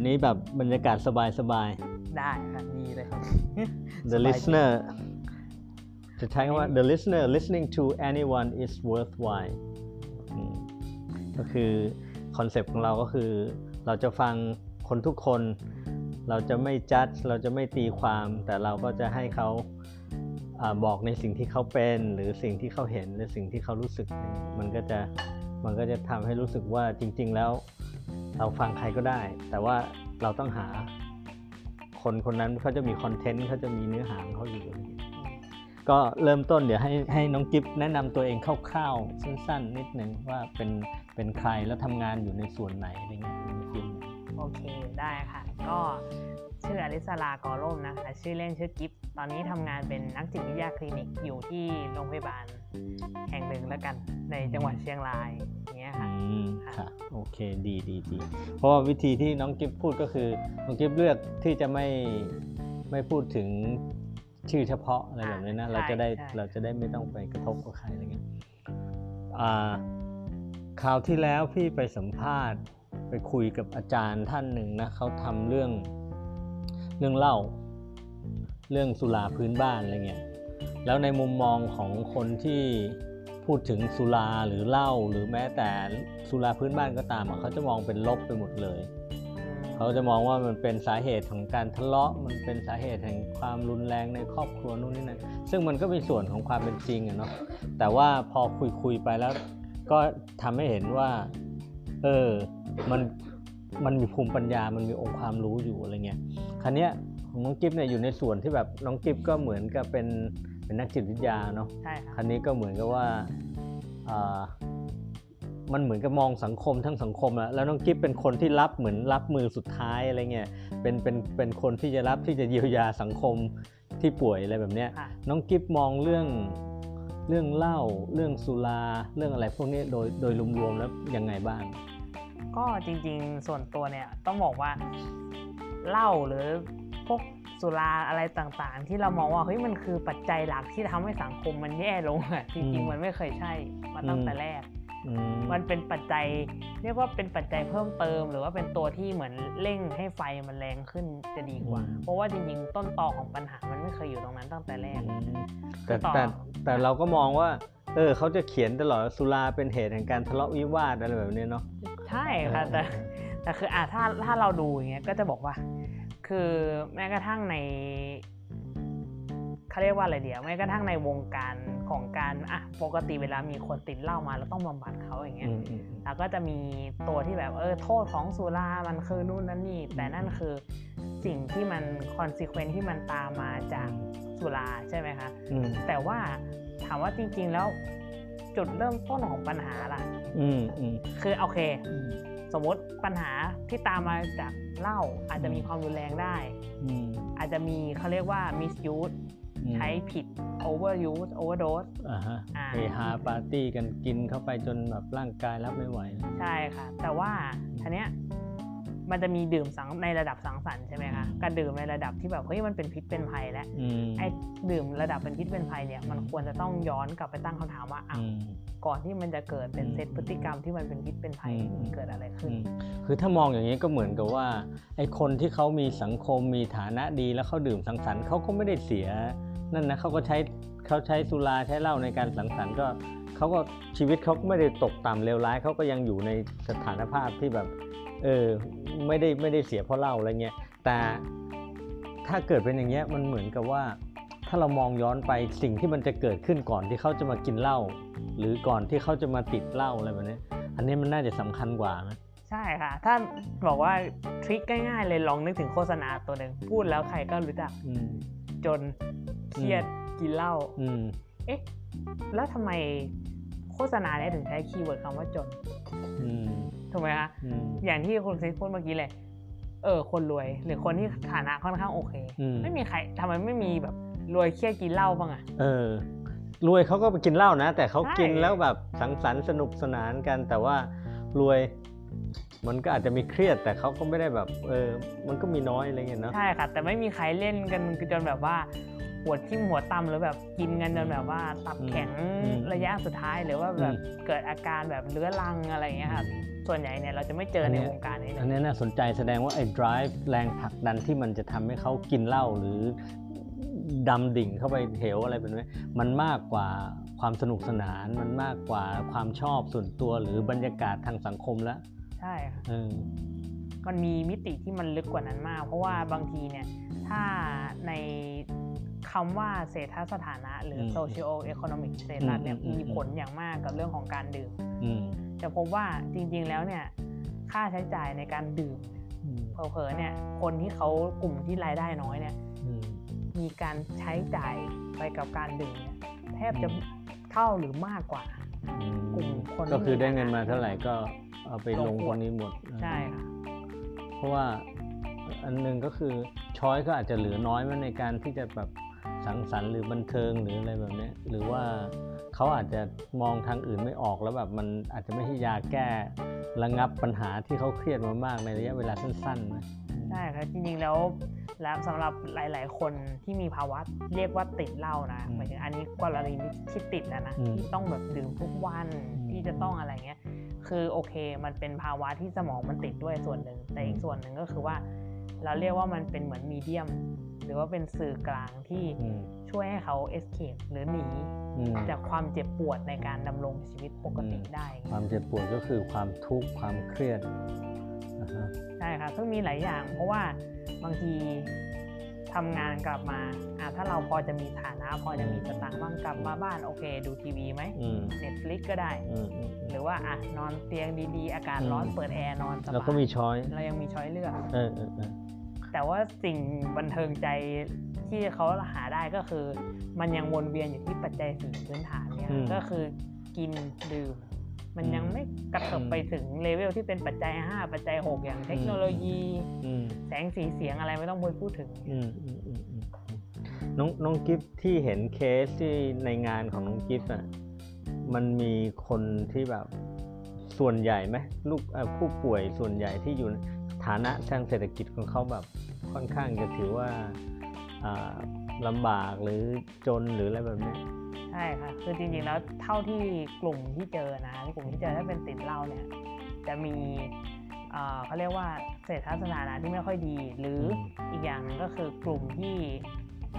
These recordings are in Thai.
วันนี้แบบบรรยากาศสบายสบายได้ครับดีเลยครับๆ the สบายจริง listener จะใช้คำว่า the listener listening to anyone is worthwhile อืมก็คือคอนเซปต์ของเราก็คือเราจะฟังคนทุกคน เราจะไม่จัดเราจะไม่ตีความ แต่เราก็จะให้เขาอาบอกในสิ่งที่เขาเป็น หรือสิ่งที่เขาเห็นหรือสิ่งที่เขารู้สึก มันก็จะมันก็จะทำให้รู้สึกว่าจริง ๆ แล้ว เราฟังใครก็ได้ แต่ว่าเราต้องหาคนคนนั้นเขาจะมีคอนเทนต์เขาจะมีเนื้อหาเขาอยู่ก็เริ่มต้นเดี๋ยวให้ให้น้องกิฟแนะนำตัวเองคร่าวๆสั้นๆ นิดนึงว่าเป็นเป็นใครแล้วทำงานอยู่ในส่วนไหนอะไรเงี้ยในฟิล์มโอเคได้ค่ะ ก็ชื่ออลิสลากอร่มนะคะ ชื่อเล่นชื่อกิฟตอนนี้ทำงานเป็นนักจิตวิทยาคลินิกอยู่ที่โรงพยาบาล แห่งหนึ่งแล้วกันในจังหวัดเชียงรายอย่างเงี้ยค่ะอืมค่ะค่ะ โอเคดีดีดีเพราะว่าวิธีที่น้องกิฟพูดก็คือน้องกิฟเลือกที่จะไม่ไม่พูดถึงชื่อเฉพาะอะไรแบบนี้นะอ่าเราจะได้ใช่ใช่เราจะได้ไม่ต้องไปกระทบกับใครอะไรเงี้ยอ่าคราวที่แล้วพี่ไปสัมภาษณ์ไปคุยกับอาจารย์ท่านหนึ่งนะเขาทำเรื่องเรื่องเล่า เรื่องสุราพื้นบ้านอะไรเงี้ย แล้วในมุมมองของคนที่พูดถึงสุราหรือเหล้าหรือแม้แต่สุราพื้นบ้านก็ตามเขาจะมองเป็นลบไปหมดเลย เขาจะมองว่ามันเป็นสาเหตุของการทะเลาะมันเป็นสาเหตุแห่งความรุนแรงในครอบครัวนู่นนี่นั่นซึ่งมันก็เป็นส่วนของความเป็นจริงอะเนาะแต่ว่าพอคุยคุยๆไปแล้ว ก็ทำให้เห็นว่า เออมันมันมีภูมิปัญญา มันมีองค์ความรู้อยู่อะไรเงี้ยครั้เนี้ยของน้องกิฟเนี่ยอยู่ในส่วนที่แบบน้องกิฟก็เหมือนกับเป็น เป็นนักจิตวิทยาเนาะใช่ค่ะคันนี้ก็เหมือนกับว่าอ่ามันเหมือนกับมองสังคมทั้งสังคมอะแล้วน้องกิฟเป็นคนที่รับเหมือนรับมือสุดท้ายอะไรเงี้ยเป็นเป็นเป็นคนที่จะรับที่จะเยียวยาสังคมที่ป่วยอะไรแบบเนี้ยค่ะน้องกิฟมองเรื่องเรื่องเหล้าเรื่องสุราเรื่องอะไรพวกนี้โดยโดยรวมๆแล้วยังไงบ้าง ก็จริงๆส่วนตัวเนี่ยต้องบอกว่าเหล้าหรือพวก สุราอะไรต่างๆ ที่เรามองว่าเฮ้ยมันคือปัจจัยหลักที่ทำให้สังคมมันแย่ลงอะจอืริงมๆมันไม่เคยใช่มาตั้งอืมแต่แรกอืมมันเป็นปัจจัย เรียกว่าเป็นปัจจัยเพิ่มเติม หรือว่าเป็นตัวที่เหมือนเร่งให้ไฟมันแรงขึ้นจะดีกว่า เพราะว่าจริงๆต้นตอของปัญหามันไม่เคยอยู่ตรงนั้นตั้งแต่แรกอืมแต่ต่อแต่แต่เราก็มองว่าเออเขาจะเขียนตลอดว่าสุราเป็นเหตุแห่งการทะเลาะวิวาทอะไรแบบนี้เนาะใช่ค่ะแต่แต่คืออะถ้าถ้าเราดูอย่างเงี้ยก็จะบอกว่า คือแม้กระทั่งในเขาเรียกว่าอะไรเดียวแม้กระทั่งในวงการของการอะปกติเวลามีคนติดเหล้ามาเราต้องบำบัดเขาอย่างเงี้ยอืมอืมแล้วก็จะมีตัวที่แบบเออโทษของสุรามันคือนู่นนั่นนี่ แต่นั่นคือสิ่งที่มัน consequence ที่มันตามมาจากสุราใช่ไหมคะอืมแต่ว่าถามว่าจริง ๆ แล้วจุดเริ่มต้นของปัญหาล่ะ อืมอืมคือโอเค สมมติปัญหาที่ตามมาจากเหล้าอาจจะมีความรุนแรงได้อืมอาจจะมีเขาเรียกว่า misuse อืมใช้ผิด overuse overdose อ่าฮะอ่าเฮฮาปาร์ตี้กันกินเข้าไปจนแบบร่างกายรับไม่ไหว ใช่ค่ะ แต่ว่าทีเนี้ย มันจะมีดื่มสังในระดับสังสรรค์ใช่ไหมคะการดื่มในระดับที่แบบเฮ้ยมันเป็นพิษเป็นภัยแล้วอืมไอ้ดื่มระดับเป็นพิษเป็นภัยเนี่ยมันควรจะต้องย้อนกลับไปตั้งคำถามว่าอ้าวอืมก่อนที่มันจะเกิดเป็นอืมเซตพฤติกรรมที่มันเป็นพิษเป็นภัยอืมมันเกิดอะไรขึ้นอืมคือถ้ามองอย่างนี้ก็เหมือนกับว่าไอ้คนที่เขามีสังคมมีฐานะดีแล้วเขาดื่มสังสรรค์เขาก็ไม่ได้เสียนั่นนะเขาก็ใช้เขาใช้สุราใช้เหล้าในการสังสรรค์ก็เขาก็ชีวิตเขาก็ไม่ได้ตกต่ำเลวร้ายเขาก็ยังอยู่ในสถานภาพที่แบบ เออไม่ได้ไม่ได้เสียเพราะเหล้าอะไรเงี้ยแต่ถ้าเกิดเป็นอย่างเงี้ยมันเหมือนกับว่า ถ้าเรามองย้อนไปสิ่งที่มันจะเกิดขึ้นก่อนที่เขาจะมากินเหล้าหรือก่อนที่เขาจะมาติดเหล้าอะไรแบบนี้อันนี้มันน่าจะสำคัญกว่านะใช่ค่ะ ถ้าบอกว่าทริคง่ายๆเลยลองนึกถึงโฆษณาตัวหนึ่งพูดแล้วใครก็รู้จักอืมจนเครียดกินเหล้าอืมเอ๊ะ แล้วทำไมโฆษณาเนี่ยถึงใช้ keyword คำว่าจนอืม ถูกไหมคะอืมอย่างที่คุณซิสพูดเมื่อกี้เลย เออ คนรวย หรือคนที่ฐานะค่อนข้างโอเคอืมไม่มีใครทำไมไม่มีแบบรวยเครียดกินเหล้าบ้างอะเออรวยเขาก็ไปกินเหล้านะ แต่เขาใช่กินแล้วแบบสังสรรค์สนุกสนานกัน แต่ว่ารวยมันก็อาจจะมีเครียดแต่เขาก็ไม่ได้แบบเออมันก็มีน้อยอะไรเงี้ยเนาะใช่ค่ะ แต่ไม่มีใครเล่นกันจนแบบว่าโหหัวทิ่มหัวตำหรือแบบกินกันจนแบบว่าตับแข็งอืมระยะสุดท้ายหรือว่าแบบอืมเกิดอาการแบบเรื้อรังอะไรอย่างเงี้ยครับส่วนใหญ่เนี่ยเราจะไม่เจอในอันเนี้ยวงการนี้เลอันยนี้น่าสนใจแสดงว่าไอ้ drive แรงผลักดันที่มันจะทำให้เขากินเหล้าหรือดำดิ่งเข้าไปเหวอะไรแบบนี้มันมากกว่าความสนุกสนานมันมากกว่าความชอบส่วนตัวหรือบรรยากาศทางสังคมแล้วใช่ค่ะเออมันมีมิติที่มันลึกกว่านั้นมาก เพราะว่าบางทีเนี่ยถ้าใน คำว่าเศรษฐสถานะหรือม socio economic status เนี่ยอืมอืมมีผลอย่างมากกับเรื่องของการดื่มอืมจะพบว่าจริงๆแล้วเนี่ยค่าใช้จ่ายในการดื่มอืมเผลอๆเนี่ยคนที่เขากลุ่มที่รายได้น้อยเนี่ยอืมมีการใช้จ่ายไปกับการดื่มเนี่ยแทบจะอืมเท่าหรือมากกว่ากลุ่มคนที่ก็คือได้เงินมาเท่าไหร่ก็เอาไปลลงงขควดนนี้หมดใช่ค่ะเพราะว่าอันหนึงก็คือช้อยก็อาจจะเหลือน้อยมันในการที่จะแบบ สังสรรค์หรือบันเทิงหรืออะไรแบบเนี้ยหรือว่าเขาอาจจะมองทางอื่นไม่ออกแล้วแบบมันอาจจะไม่ใช่ยาแก้ระงับปัญหาที่เขาเครียดมามากในระยะเวลาสั้นๆนะใช่ครับจริงๆแล้วแล้วสำหรับหลาย ๆ คนที่มีภาวะเรียกว่าติดเหล้านะหมายถึงอันนี้กรณีที่ติดนะนะอืมที่ต้องแบบดื่มทุกวันอืมที่จะต้องอะไรเงี้ยคือโอเคมันเป็นภาวะที่สมองมันติดด้วยส่วนหนึ่งแต่อีกส่วนหนึ่งก็คือว่า เราเรียกว่ามันเป็นเหมือนมีเดียม หรือว่าเป็นสื่อกลางที่อืมช่วยให้เขา escape หรือหนีอืมจากความเจ็บปวดในการดำรงชีวิตปกติได้ ความเจ็บปวดก็คือความทุกข์ความเครียดนะฮะใช่ครับซึ่งมีหลายอย่าง เพราะว่าบางทีทำงานกลับมาอะถ้าเราพอจะมีฐานะ พอจะมีสตางค์บ้างกลับมาบ้านโอเค ดูทีวีไหมอืม Netflix ก็ได้อืมอืมหรือว่าอะนอนเตียงดีๆ อากาศอืมร้อนเปิดแอร์นอนสบายแล้วก็มีช้อย เรายังมีช้อยเลือก เออเออเออแต่ว่าสิ่งบันเทิงใจที่เขาหาได้ก็คือ มันยังวนเวียนอยู่ที่ปัจจัยสี่พื้นฐานเนี่ยก็คือกินดื่มมันยังไม่กระเถิบไปถึงเลเวลที่เป็นปัจจัย 5 ปัจจัย 6 อย่างเทคโนโลยีอืมแสงสีเสียงอะไรไม่ต้องไปพูดถึงอืมอืมอืมอืมน้องน้องกิฟที่เห็นเคสที่ในงานของน้องกิฟอะมันมีคนที่แบบส่วนใหญ่ไหมลูกเอ่อผู้ป่วยส่วนใหญ่ที่อยู่ใน ฐานะทางเศรษฐกิจของเขาแบบค่อนข้างจะถือว่าอ่าลำบากหรือจนหรืออะไรแบบเนี้ยใช่ค่ะคือจริงๆแล้วเท่าที่กลุ่มที่เจอนะกลุ่มที่เจอถ้าเป็นติดเหล้าเนี่ยจะมีเอ่อเขาเรียกว่าเศรษฐสถานะที่ไม่ค่อยดี หรืออีกอย่างหนึงก็คือกลุ่มที่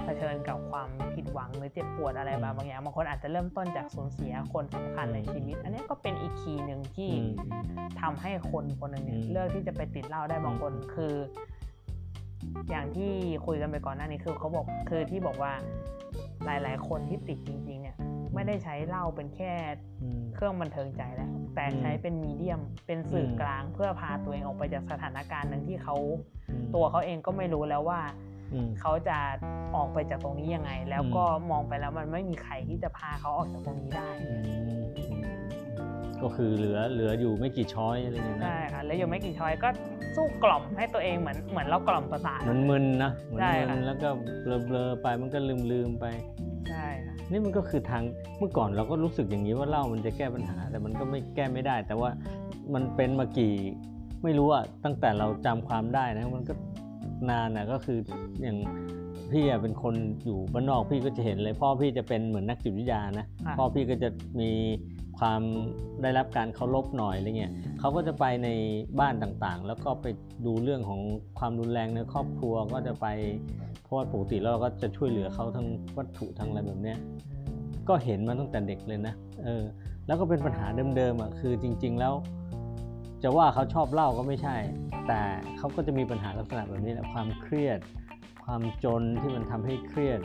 เผชิญกับความผิดหวังหรือเจ็บปวดอะไรบางบางอย่างบางคนอาจจะเริ่มต้นจากสูญเสียคนสำคัญในชีวิต อันนี้ก็เป็นอีกคีย์หนึ่งที่อืมทำให้คนคนหนึ่งเนี่ยอืมเลือกที่จะไปติดเหล้าได้บางคนคือ อย่างที่คุยกันไปก่อนหน้านี้คือเขาบอกคือที่บอกว่าหลาย ๆ คนที่ติดจริง ๆ เนี่ย ไม่ได้ใช้เหล้าเป็นแค่อืมเครื่องบันเทิงใจแล้ว แต่อืมใช้เป็นมีเดียมเป็นสื่ออมกลางเพื่อพาตัวเองออกไปจากสถานการณ์หนึ่งที่เขาอืมตัวเขาเองก็ไม่รู้แล้วว่าอืม เขาจะออกไปจากตรงนี้ยังไง แล้วก็มองไปแล้วมันไม่มีใครที่จะพาเขาออกจากตรงนี้ได้อืมอืมก็คือเหลือเหลืออยู่ไม่กี่ช้อยอะไรอย่างเงี้ยนะใช่ค่ะแล้วอยู่ไม่กี่ช้อยก็สู้กล่อมให้ตัวเองเหมือนเหมือนเรากล่อมประสาทมันมึนนะเหมือนใช่มึค่ะนแล้วก็เบลอๆไปมันก็ลืมลืมๆไปใช่ค่ะนี่มันก็คือทางเมื่อก่อนเราก็รู้สึกอย่างนี้ว่าเหล้ามันจะแก้ปัญหา แต่มันก็ไม่แก้ไม่ได้ แต่ว่ามันเป็นมากี่ไม่รู้อะตั้งแต่เราจำความได้นะมันก็ นานอะก็คืออย่างพี่อะเป็นคนอยู่บ้านนอกพี่ก็จะเห็นเลย พ่อพี่จะเป็นเหมือนนักจิตวิทยานะค่ะพ่อพี่ก็จะมีความได้รับการเคารพหน่อยอะไรเงี้ยเขาก็จะไปในบ้านต่างๆ แล้วก็ไปดูเรื่องของความรุนแรงในครอบครัวก็จะไปเพราะว่าปกติแล้วเราก็จะช่วยเหลือเขาทั้งวัตถุทั้งอะไรแบบเนี้ยก็เห็นมาตั้งแต่เด็กเลยนะเออแล้วก็เป็นปัญหาเดิมๆอะคือจริง ๆ แล้ว จะว่าเขาชอบเหล้าก็ไม่ใช่ แต่เขาก็จะมีปัญหาลักษณะแบบนี้แหละความเครียด ความจนที่มันทำให้เครียด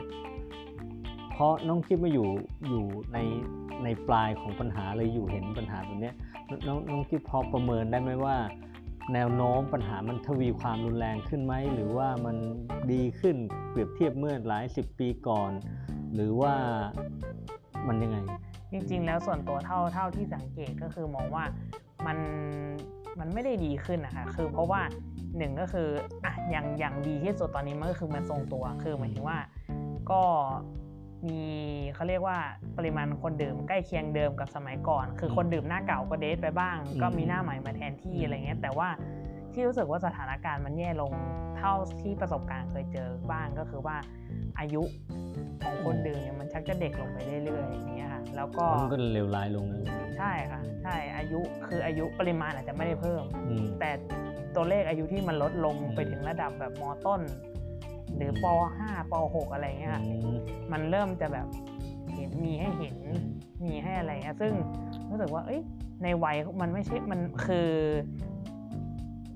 เพราะน้องคิดมาอยู่อยู่ในในปลายของปัญหาเลยอยู่เห็นปัญหาแบบนี้น้องน้องคิดพอประเมินได้ไหมว่าแนวโน้มปัญหามันทวีความรุนแรงขึ้นไหม หรือว่ามันดีขึ้นเปรียบเทียบเมื่อหลายสิบปีก่อน หรือว่ามันยังไง จริงๆ แล้วส่วนตัวเท่าเท่าที่สังเกตก็คือมองว่า มันมันไม่ได้ดีขึ้นนะคะคือเพราะว่าหนึ่งก็คืออะอย่างอย่างดีที่สุดตอนนี้มันก็คือมันทรงตัวคือหมายถึงว่าก็มีเขาเรียกว่าปริมาณคนดื่มใกล้เคียงเดิมกับสมัยก่อน คือคนดื่มหน้าเก่าก็เดทไปบ้างอืมก็มีหน้าใหม่มาแทนที่อะไรเงี้ยแต่ว่าที่รู้สึกว่าสถานการณ์มันแย่ลงเท่าที่ประสบการณ์เคยเจอบ้างก็คือว่า อายุของคนดื่มเนี่ยมันชักจะเด็กลงไปเรื่อยๆอย่างเงี้ยค่ะแล้วก็มันก็เลวร้ายลงนะใช่ค่ะใช่อายุคืออายุปริมาณอาจจะไม่ได้เพิ่มอืมแต่ตัวเลขอายุที่มันลดลงอืมไปถึงระดับแบบมต้น หรือป .5 ป .6 อะไรเงี้ยค่ะอืมมันเริ่มจะแบบเห็นมีให้เห็นมีให้อะไรเงี้ยซึ่งรู้สึกว่าเอ้ยในวัยมันไม่ใช่มันคือ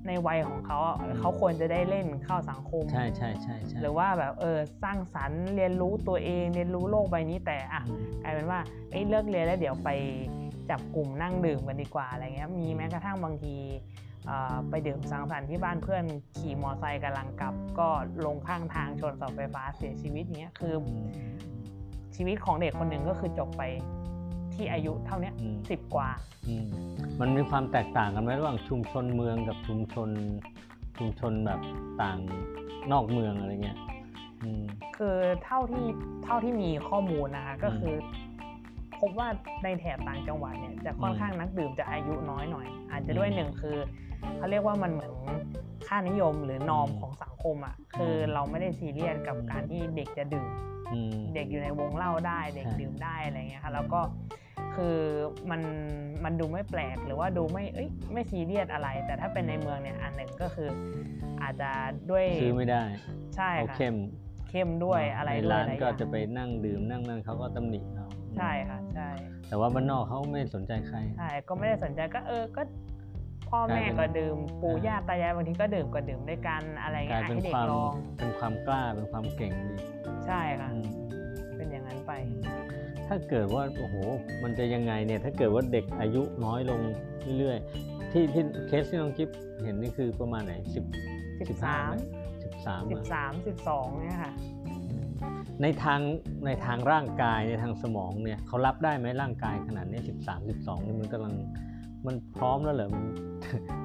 ในวัยของเขาอะเขาควรจะได้เล่นเข้าสังคม ใช่ใช่ใช่ใช่หรือว่าแบบเออสร้างสรรค์เรียนรู้ตัวเอง เรียนรู้โลกใบนี้แต่อะอืมกลายเป็นว่าเอ้ยเลิกเรียนแล้วเดี๋ยวไปจับกลุ่มนั่งดื่มกันดีกว่าอะไรเงี้ยมีแม้กระทั่งบางทีเอ่อไปดื่มสังสรรค์ที่บ้านเพื่อนขี่มอไซค์กำลังกลับ ก็ลงข้างทางชนเสาไฟฟ้าเสียชีวิตเนี้ยคืออืมชีวิตของเด็กคนหนึ่งก็คือจบไป ที่อายุเท่าเนี้ยอืมสิบกว่าอืมมันมีความแตกต่างกันไหมระหว่างชุมชนเมืองกับชุมชนชุมชนแบบต่างนอกเมืองอะไรเงี้ยอืมคือเท่าที่เท่าที่มีข้อมูลนะคะก็คืออพบว่าในแถบต่างจังหวัดเนี่ยจะค่อนอืมข้างนักดื่มจะอายุน้อยหน่อย อาจจะด้วยอืมหนึ่งคือเขาเรียกว่ามันเหมือนค่านิยมหรือนอมอืมของสังคมอะคือเราไม่ได้ซีเรียสกับการที่เด็กจะดื่มอืมเด็กอยู่ในวงเล่าได้ เด็กใช่ดื่มได้อะไรเงี้ยค่ะแล้วก็ คือมันมันดูไม่แปลกหรือว่าดูไม่เอ้ยไม่ซีเรียสอะไร แต่ถ้าเป็นในเมืองเนี่ยอันหนึ่งก็คือ อาจจะด้วยซื้อไม่ได้ใช่เขาค่ะเข้มเข้มด้วยอะไรในด้วยร้านหลายอก็ย่างจะไปนั่งดื่มนั่งนั่นเขาก็ตำหนิเราใช่ค่ะใช่แต่ว่าบ้านนอกเขาไม่สนใจใครใช่ก็ไม่ได้สนใจก็เออก็พ่อกลายแม่เป็นก็ดื่มปู่อ่าย่าตายายบางทีก็ดื่มก็ดื่มด้วยกันอะไรกเงี้ลายยเป็นให้เด็คกวามลองเป็นความกล้าเป็นความเก่งดีใช่ค่ะอืมเป็นอย่างนั้นไป ถ้าเกิดว่าโอ้โหมันจะยังไงเนี่ยถ้าเกิดว่าเด็กอายุน้อยลงเรื่อยๆที่ที่เคสที่น้องกิฟเห็นนี่คือประมาณไหนสิบสิบสิบห้าสามไหมสิบสามสิบสามสิบสองเนี่ยค่ะในทางในทางร่างกายในทางสมองเนี่ยเขารับได้ไหมร่างกายขนาดนี้สิบสามสิบสองนี่มันกำลัง มันพร้อมแล้วเหรอมัน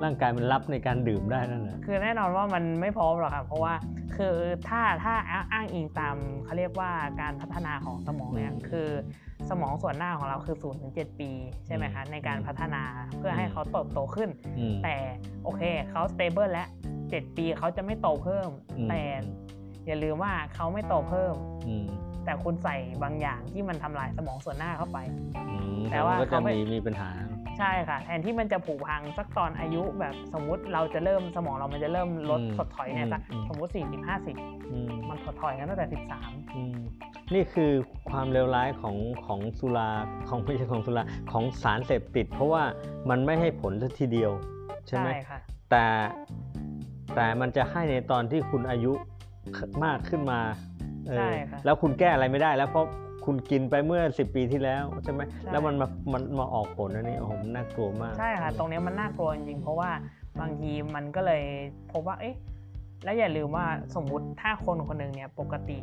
ร่างกายมันรับในการดื่มได้แล้วเหรอคือแน่นอนว่ามันไม่พร้อมหรอกค่ะเพราะว่าคือถ้าถ้าอ้างอิงตามเขาเรียกว่าการพัฒนาของสมองเนี่ยคือสมองส่วนหน้าของเราคือศูนย์ถึงปี ใช่ไหมคะในการพัฒนาเพื่อให้เขาเติบโตขึ้นอืมแต่โอเคเขา stable แล้ว 7 ปีเขาจะไม่โตเพิ่มอืมแต่อย่าลืมว่าเขาไม่โตเพิ่มอืม แต่คุณใส่บางอย่างที่มันทำลายสมองส่วนหน้าเข้าไปอืมแต่ว่ามันก็จะเขาไม่มีมีปัญหา ใช่ค่ะ แทนที่มันจะผุพังสักตอนอายุแบบสมมุติเราจะเริ่มสมองเรามันจะเริ่มลดอืมถดถอยเนี่ยสักอืมสมมติ40 50อืมมันถดถอยกันตั้งแต่ 13อืมนี่คือความเลวร้ายของของสุราของไม่ใช่ของสุราของสารเสพติด เพราะว่ามันไม่ให้ผลสักทีเดียว ใช่ไหมค่ะแต่แต่มันจะให้ในตอนที่คุณอายุมากขึ้นมาเออ ใช่ค่ะแล้วคุณแก้อะไรไม่ได้แล้วเพราะคุณกินไปเมื่อ 10 ปีที่แล้วใช่ไหมใช่แล้วมันมามันมาออกผลอันนี้โอ้โหมันน่ากลัวมาก ใช่ค่ะ ตรงเนี้ยมันน่ากลัวจริงๆเพราะว่าบางทีมันก็เลยพบว่า เอ๊ะแล้วอย่าลืมว่าสมมุติถ้าคนคนหนึ่งเนี่ยปกติ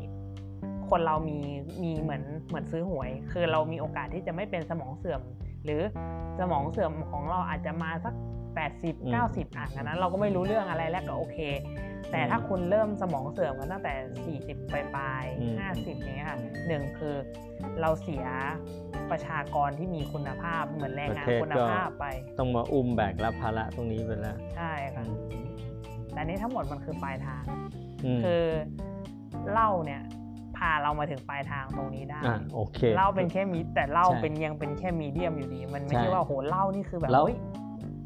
คนเรามีมีเหมือนเหมือนซื้อหวย คือเรามีโอกาสที่จะไม่เป็นสมองเสื่อม หรือสมองเสื่อมของเราอาจจะมาสัก 80 90อะกันนั้นเราก็ไม่รู้เรื่องอะไรแล้วก็โอเค แต่ถ้าคุณเริ่มสมองเสื่อมกันตั้งแต่ 40 ปลายอืมๆ50อย่างเงี้ยค่ะหนึ่งคือเราเสียประชากรที่มีคุณภาพเหมือนแรงงานคุณภาพไป ต้องมาอุ้มแบกรับภาระตรงนี้ไปแล้ว ใช่ค่ะแต่อันนี้ทั้งหมดมันคือปลายทางอืมคือเหล้าเนี่ย พาเรามาถึงปลายทางตรงนี้ได้อะโอเคเหล้าเป็นแค่มีแต่เหล้าใช่เป็นยังเป็นแค่มีเดียมอยู่ดี มันไม่ใช่ใช่ว่าโหเหล้านี่คือแบบแล้วเฮ้ย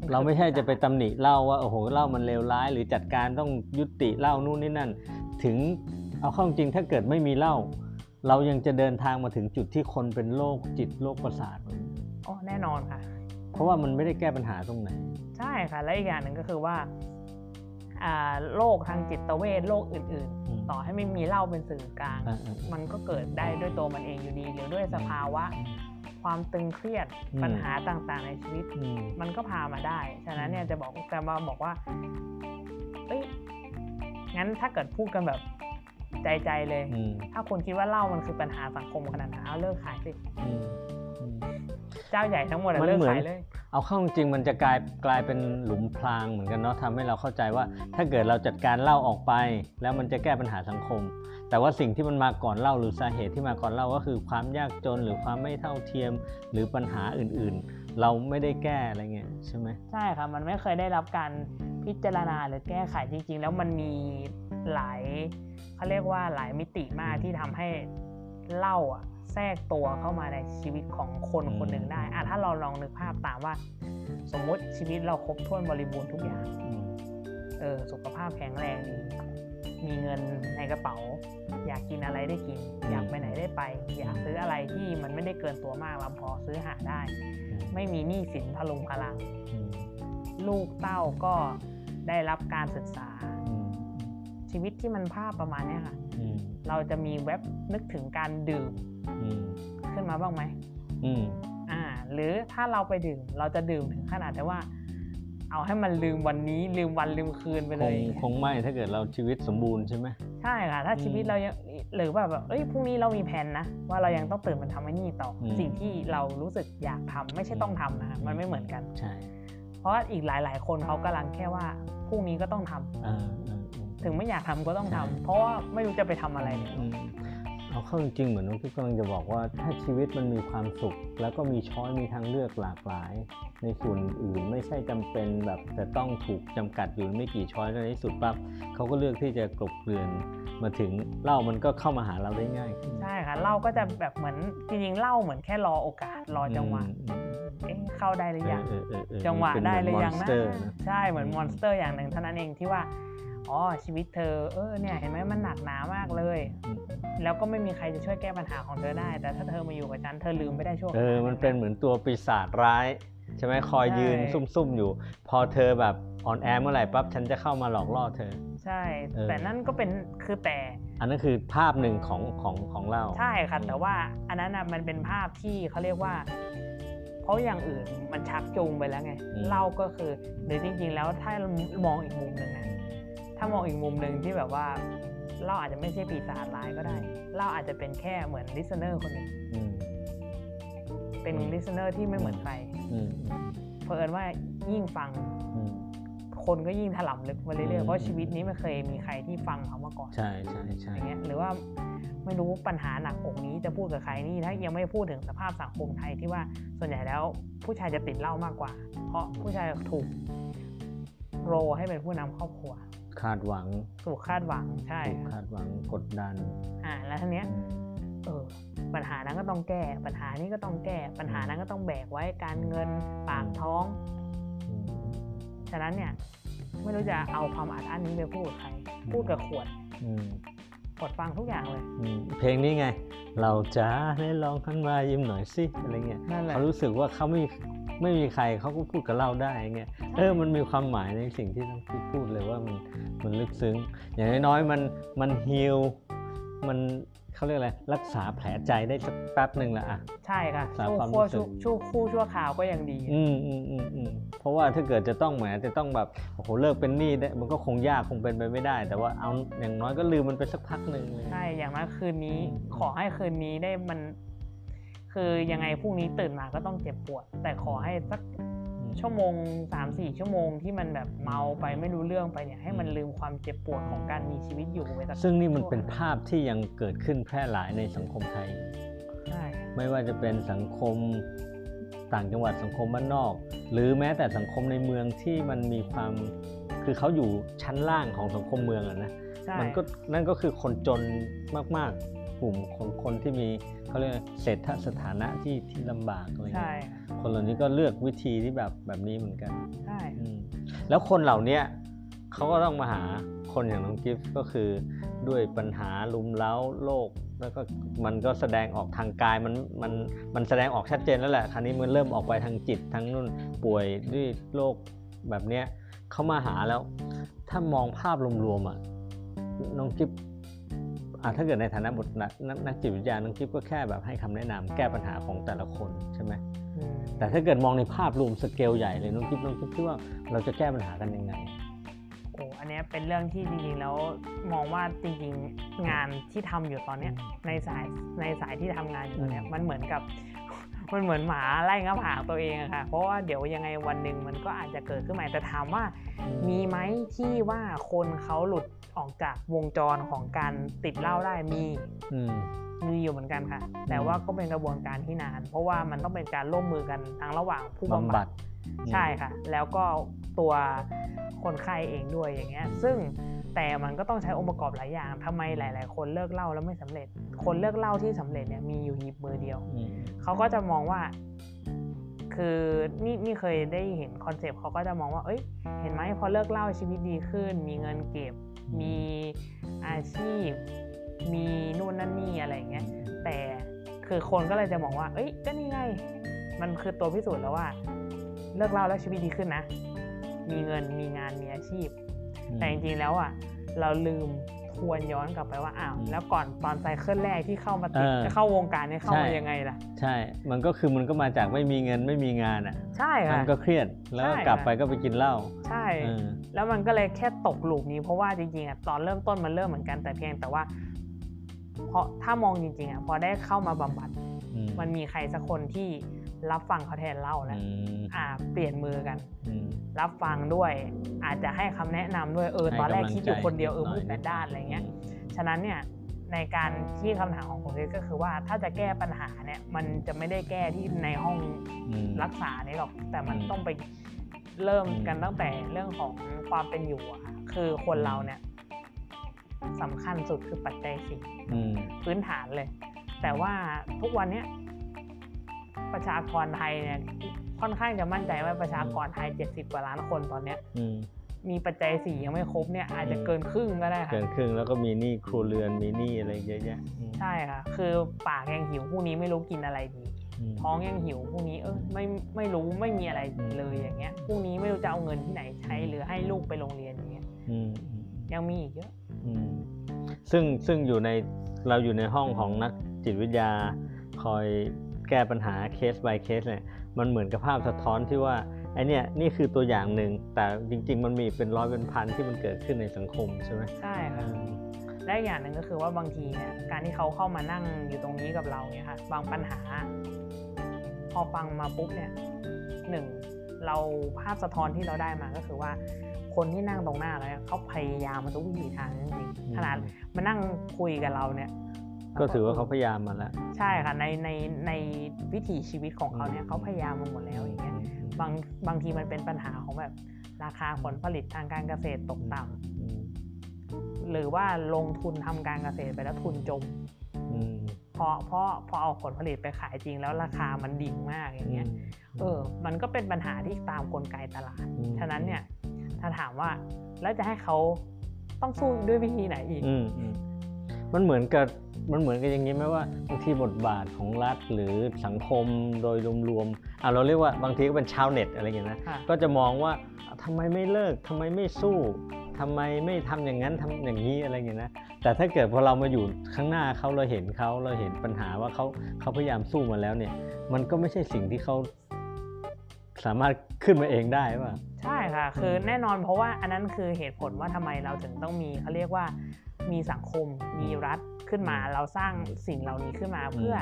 นเราไม่ใช่คือจะไปตำหนิเหล้าว่าโอ้โหเหล้ามันเลวร้าย หรือจัดการต้องยุติเหล้านู่นนี่นั่น ถึงเอาเข้าจริงถ้าเกิดไม่มีเหล้าเรายังจะเดินทางมาถึงจุดที่คนเป็นโรคจิตโรคประสาทอ๋อแน่นอนค่ะ เพราะว่ามันไม่ได้แก้ปัญหาตรงไหน ใช่ค่ะและอีกอย่างหนึ่งก็คือว่าอ่าโรคทางจิตเวชโรคอื่นอืมๆ ต่อให้ไม่มีเหล้าเป็นสื่อกลางอ่าอ่ามันก็เกิดได้ด้วยตัวมันเองอยู่ดี หรือด้วยสภาวะ ความตึงเครียดอืมปัญหาต่างๆในชีวิตอืมมันก็พามาได้ ฉะนั้นเนี่ยจะบอกแต่มาบอกว่าเอ้ยงั้นถ้าเกิดพูดกันแบบใจใจๆเลยอืมถ้าคุณคิดว่าเหล้ามันคือปัญหาสังคมขนาดนั้นเอาเลิกขายสิอืมอืมเจ้าใหญ่ทั้งหมดอะมันเลิกเหมือนขายเลย เอาเข้าจริงๆมันจะกลายกลายเป็นหลุมพรางเหมือนกันเนาะทำให้เราเข้าใจว่า ถ้าเกิดเราจัดการเหล้าออกไป แล้วมันจะแก้ปัญหาสังคม แต่ว่าสิ่งที่มันมาก่อนเหล้าหรือสาเหตุที่มาก่อนเหล้าก็คือความยากจนหรือความไม่เท่าเทียมหรือปัญหาอื่นๆ เราไม่ได้แก้อะไรเงี้ยใช่ไหมใช่ครับมันไม่เคยได้รับการพิจารณาหรือแก้ไขจริง ๆ แล้วมันมีหลายเขาเรียกว่าหลายมิติมากที่ทำให้เหล้าอะ แทรกตัวเข้ามาในชีวิตของคนคนหนึ่งได้อะถ้าเราลองนึกภาพตามว่า สมมุติชีวิตเราครบถ้วนบริบูรณ์ทุกอย่างอืมเออสุขภาพแข็งแรงดี มีเงินในกระเป๋า อยากกินอะไรได้กิน อยากไปไหนได้ไป อยากซื้ออะไรที่มันไม่ได้เกินตัวมากเราพอซื้อหาได้ ไม่มีหนี้สินพลุงพลังอืมลูกเต้าก็ได้รับการศึกษาอืมชีวิตที่มันภาพประมาณเนี้ยค่ะอืมเราจะมีเว็บนึกถึงการดื่มอืม ขึ้นมาบ้างไหมอืมอ่า หรือถ้าเราไปดื่มเราจะดื่มถึงขนาดที่ว่า เอาให้มันลืมวันนี้ ลืมวันลืมคืนไปคเลงยคงไม่ถ้าเกิดเราชีวิตสมบูรณ์ใช่ไหมใช่ค่ะ ถ้าอืมชีวิตเรายังหรือว่าแบบเอ้ยพรุ่งนี้เรามีแผนนะว่าเรายังต้องตื่นมาทำไอ้นี่ต่ออมสิ่งที่เรารู้สึกอยากทำไม่ใช่ต้องทำนะฮะมันไม่เหมือนกันใช่เพราะอีกหลาย ๆ คนเขากำลังแค่ว่าพรุ่งนี้ก็ต้องทำอ่าอ่าอ่าถึงไม่อยากทำก็ต้องทำใช่เพราะว่าไม่รู้จะไปทำอะไร เลยอืมเอาเข้าจริงๆเหมือนน้องกิ๊กกำลังจะบอกว่าถ้าชีวิตมันมีความสุข แล้วก็มีช้อยมีทางเลือกหลากหลาย ในส่วนอื่นไม่ใช่จำเป็นแบบจะต้องถูกจำกัดอยู่ไม่กี่ช้อยแล้วในที่สุดปั๊บเขาก็เลือกที่จะกลบเกลื่อนมาถึงเหล้ามันก็เข้ามาหาเราได้ง่ายขึ้นใช่ค่ะเหล่าก็จะแบบเหมือนจริงๆเหล่าเหมือนแค่รอโอกาสรอจังหวะอืมเอ๊ะเข้าได้หรือยังเออเออเออจังหวะเป็นได้มืหรือยังมนะสเตอร์นะใช่เหมือนอืมมอนสเตอร์อย่างหนึ่งเท่านั้นเองที่ว่า อ๋อชีวิตเธอเออเนี่ยเห็นไหมมันหนักหนามากเลยอืมแล้วก็ไม่มีใครจะช่วยแก้ปัญหาของเธอได้ แต่ถ้าเธอมาอยู่กับฉันเธอลืมไม่ได้ช่วงเออมันเป็นเหมือนตัวปีศาจร้าย ใช่ไหมคอยยืนใช่ซุ่มๆอยู่ พอเธอแบบอ่อนแอเมื่อไหร่ปั๊บฉันจะเข้ามาหลอกล่อเธอ ใช่เออแต่นั่นก็เป็นคือแต่ อันนั้นคือภาพหนึ่งของของของเรา ใช่ค่ะแต่ว่าอันนั้นน่ะมันเป็นภาพที่เขาเรียกว่าเพราะอย่างอื่นมันชักจูงไปแล้วไงอืมเหล้าก็คือหรือจริงๆ แล้วถ้ามองอีกมุมหนึ่งนะ ถ้ามองอีกมุมหนึ่งที่แบบว่าเหล้าอาจจะไม่ใช่ปีศาจร้ายก็ได้ เหล้าอาจจะเป็นแค่เหมือน listener คนหนึ่งอืมเป็น listener ที่ไม่เหมือนใครอืมเพราะเอิญว่ายิ่งฟังอืมคนก็ยิ่งถล่ำลึกมาเรื่อยๆมเพราะชีวิตนี้ไม่เคยมีใครที่ฟังเขามาก่อนใช่ใช่ใช่อย่างเงี้ยหรือว่าไม่รู้ปัญหาหนักอกนี้จะพูดกับใครนี่ถ้ายังไม่พูดถึงสภาพสังคมไทยที่ว่าส่วนใหญ่แล้วผู้ชายจะติดเหล้ามากกว่า เพราะผู้ชายถูก โรลให้เป็นผู้นำครอบครัว คาดหวัง ถูกคาดหวังใช่ถูกคาดหวังกดดัน อ่า แล้วทีเนี้ยเออปัญหานั้นก็ต้องแก้ ปัญหานี้ก็ต้องแก้ ปัญหานั้นก็ต้องแบกไว้การเงินปากท้องอืมฉะนั้นเนี่ย ไม่รู้จะเอาความอัดอั้นนี้ไปพูดกับใคร พูดกับขวด อืมขวดฟังทุกอย่างเลยอืมเพลงนี้ไง เราจะได้ลองหันมายิ้มหน่อยสิอะไรเงี้ยนั่นแหละเขารู้สึกว่าเขาไม่ไม่มีใครเขาก็พูดกับเราได้เงี้ยเออมันมีความหมายในสิ่งที่ต้องคิดพูดเลยว่ามันมันลึกซึ้ง อย่างน้อยๆมันมันฮิลมัน เขาเรียกอะไรรักษาแผลใจได้สักแป๊บหนึ่งละอะ ใช่ค่ะสามชั่วความคู่รู้สึชั่วกชั่วคู่ชั่วคราวก็ยังดี อืมอืมอืมอืมเพราะว่าถ้าเกิดจะต้องแหมจะต้องแบบโอ้โหเลิกเป็นหนี้ได้มันก็คงยากคงเป็นไปไม่ได้ แต่ว่าเอาอย่างน้อยก็ลืมมันไปสักพักหนึ่งเลย ใช่อย่างน้อยคืนนี้อืมขอให้คืนนี้ได้มัน คือยังไงพรุ่งนี้ตื่นมาก็ต้องเจ็บปวด แต่ขอให้สักอืม ชั่วโมงสามสี่ชั่วโมงที่มันแบบเมาไปไม่รู้เรื่องไปเนี่ยให้มันลืมความเจ็บปวดของการมีชีวิตอยู่ไปสักซึ่งนี่มันเป็นชั่วภาพที่ยังเกิดขึ้นแพร่หลายในสังคมไทย ใช่ไม่ว่าจะเป็นสังคมต่างจังหวัดสังคมบ้านนอก หรือแม้แต่สังคมในเมืองที่มันมีความคือเขาอยู่ชั้นล่างของสังคมเมืองอะนะใช่มันก็นั่นก็คือคนจนมากๆ กลุ่มของคนที่มี เขาเรียกว่าเศรษฐสถานะที่ที่ลำบากอะไรใช่เงี้ยคนเหล่านี้ก็เลือกวิธีที่แบบแบบนี้เหมือนกันใช่อืมแล้วคนเหล่าเนี้ยเขาก็ต้องมาหาคนอย่างน้องกิฟต์ก็คือด้วยปัญหาลุมเล้าโลก แล้วก็มันก็แสดงออกทางกายมันมันมันแสดงออกชัดเจนแล้วแหละคราวนี้มันเริ่มออกไปทางจิตทั้งนู่นป่วยด้วยโรคแบบเนี้ยเขามาหาแล้ว ถ้ามองภาพรวมๆอะน้องกิฟต์อะ ถ้าเกิดในฐานะบทนักนักนักจิตวิทยาน้องกิฟต์ก็แค่แบบให้คำแนะนำแก้ปัญหาของแต่ละคนใช่ไหมอืมแต่ถ้าเกิดมองในภาพรวมสเกลใหญ่เลยน้องคิดน้องคิดคิดว่าเราจะแก้ปัญหากันยังไงโอ้อันเนี้ยเป็นเรื่องที่จริงๆแล้วมองว่าจริงๆงานที่ทำอยู่ตอนเนี้ยในสายในสายที่ทำงานอยู่ตอนเนี้ยอืมมันเหมือนกับ มันเหมือนหมาไล่งับหางตัวเองอะค่ะ เพราะว่าเดี๋ยวยังไงวันหนึ่งมันก็อาจจะเกิดขึ้นมาแต่ถามว่า มีไหมที่ว่าคนเขาหลุดออกจากวงจรของการติดเหล้าได้มีอืมมีอยู่เหมือนกันค่ะ แต่ว่าก็เป็นกระบวนการที่นาน เพราะว่ามันต้องเป็นการร่วมมือกันทั้งระหว่างผู้บำบำบับัดดใช่ค่ะ แล้วก็ตัวคนไข้เองด้วยอย่างเงี้ย ซึ่ง แต่มันก็ต้องใช้องค์ประกอบหลายอย่างทำไมหลาย ๆ คนเลิกเหล้าแล้วไม่สำเร็จ คนเลิกเหล้าที่สำเร็จเนี่ยมีอยู่หยิบมือเดียวอืมเขาก็จะมองว่า คือนี่นี่เคยได้เห็น concept เขาก็จะมองว่า เอ้ย เห็นไหมพอเลิกเหล้าชีวิตดีขึ้น มีเงินเก็บ มีอาชีพ มีนู่นนั่นนี่อะไรอย่างเงี้ย แต่คือคนก็เลยจะมองว่า เอ้ย ก็นี่ไง มันคือตัวพิสูจน์แล้วว่า เลิกเหล้าแล้วชีวิตดีขึ้นนะ มีเงิน มีงาน มีอาชีพ แต่จริงๆแล้วอะเราลืมทวนย้อนกลับไปว่าอ้าวแล้วก่อนตอนไซเคิลแรกที่เข้ามาติดเออจะเข้าวงการเนี่ยเข้ามาใช่ยังไงล่ะ ใช่ มันก็คือมันก็มาจากไม่มีเงินไม่มีงานอะ ใช่มัค่ะนก็เครียดแล้วก็ใช่กลับค่ะไปก็ไปกินเหล้าใช่เออแล้วมันก็เลยแค่ตกหลุมนี้เพราะว่าจริงๆอะตอนเริ่มต้นมันเริ่มเหมือนกันแต่เพียงแต่ว่า เพราะถ้ามองจริงๆอะพอได้เข้ามาบำบัดอืมมันมีใครสักคนที่ รับฟังเขาแทนเล่าแล้วอืมอ่า เปลี่ยนมือกันอืมรับฟังด้วย อาจจะให้คำแนะนำด้วยเออให้ตอนแรกกำลังคิดอยู่ใจคนเดียวเออหน่มือยดแปดด้านอะไรเงี้ยอืมฉะนั้นเนี่ยในการที่คำถามของผมเลยก็คือว่าถ้าจะแก้ปัญหาเนี่ย มันจะไม่ได้แก้ที่ในห้องอืมรักษานี่หรอก แต่มันอืมต้องไปเริ่มอืมกันตั้งแต่เรื่องของความเป็นอยู่อะค่ะคือคนเราเนี่ยสำคัญสุดคือปัจจัยสี่อืมพื้นฐานเลย แต่ว่าทุกวันเนี้ย ประชากรไทยเนี่ยค่อนข้างจะมั่นใจว่าประชากรไทย 70 กว่าล้านคนตอนเนี้ยอืมมีปัจจัยสี่ยังไม่ครบเนี่ยอาจจะอืมเกินครึ่งก็ได้ค่ะเกินครึ่งแล้วก็มีหนี้ครัวเรือนมีหนี้อะไรเยอะแยะอืมใช่ค่ะคือปากยังหิวพรุ่งนี้ไม่รู้กินอะไรดีอืมท้องยังหิวพรุ่งนี้เออไม่ไม่รู้ไม่มีอะไรเลยอย่างเงี้ยพรุ่งนี้ไม่รู้จะเอาเงินที่ไหนใช้หรือให้ลูกไปโรงเรียนอย่างเงี้ยอืมอืมยังมีอีกเยอะอืมซึ่งซึ่งอยู่ในเราอยู่ในห้องของนักจิตวิทยาคอย แก้ปัญหาเคส by เคสเนี่ยมันเหมือนกับภาพสะท้อนที่ว่าไอเนี่ยนี่คือตัวอย่างหนึ่งแต่จริง ๆ มันมีเป็นร้อยเป็นพันที่มันเกิดขึ้นในสังคมใช่ไหมใช่อืค่ะมและอีกอย่างหนึ่งก็คือว่าบางทีเนี่ยการที่เขาเข้ามานั่งอยู่ตรงนี้กับเราเนี่ยค่ะบางปัญหา พอฟังมาปุ๊บเนี่ยหนึ่งเราภาพสะท้อนที่เราได้มาก็คือว่า คนที่นั่งตรงหน้าเราเนี่ยเขาพยายามมาทุกวิถีทางจริงๆขนาดมานั่งคุยกับเราเนี่ย ก็ถือว่าเขาพยายามมาแล้ว ใช่ค่ะในในในวิถีชีวิตของเขาเนี่ยเขาพยายามมาหมดแล้วอย่างเงี้ยบางบางทีมันเป็นปัญหาของแบบราคาผลผลิตทางการเกษตรตกต่ำอืมหรือว่าลงทุนทำการเกษตรไปแล้วทุนจมอืมเพราะเพราะพอเอาผลผลิตไปขายจริงแล้วราคามันดิ่งมากอย่างเงี้ยเออ มันก็เป็นปัญหาที่ตามกลไกตลาดอืมฉะนั้นเนี่ย ถ้าถามว่าแล้วจะให้เขาต้องสู้ด้วยวิธีไหนอีกอืมอืมมันเหมือนกับ มันเหมือนกับอย่างนี้ไหมว่าบางทีบทบาทของรัฐหรือสังคมโดยรวมๆอะเราเรียกว่าบางทีก็เป็นชาวเน็ตอะไรอย่างเงี้ยนะค่ะก็จะมองว่าทำไมไม่เลิกทำไมไม่สู้ทำไมไม่ทำอย่างนั้นทำอย่างนี้อะไรอย่างเงี้ยนะแต่ถ้าเกิดพอเรามาอยู่ข้างหน้าเขาเราเห็นเขาเราเห็นปัญหาว่าเขาเขาพยายามสู้มาแล้วเนี่ย มันก็ไม่ใช่สิ่งที่เขาสามารถขึ้นมาเองได้ป่ะใช่ค่ะ คือแน่นอนเพราะว่าอันนั้นคือเหตุผลว่าทำไมเราถึงต้องมีเขาเรียกว่ามีสังคมมีรัฐ ขึ้นมา เราสร้างสิ่งเหล่านี้ขึ้นมาเพื่อ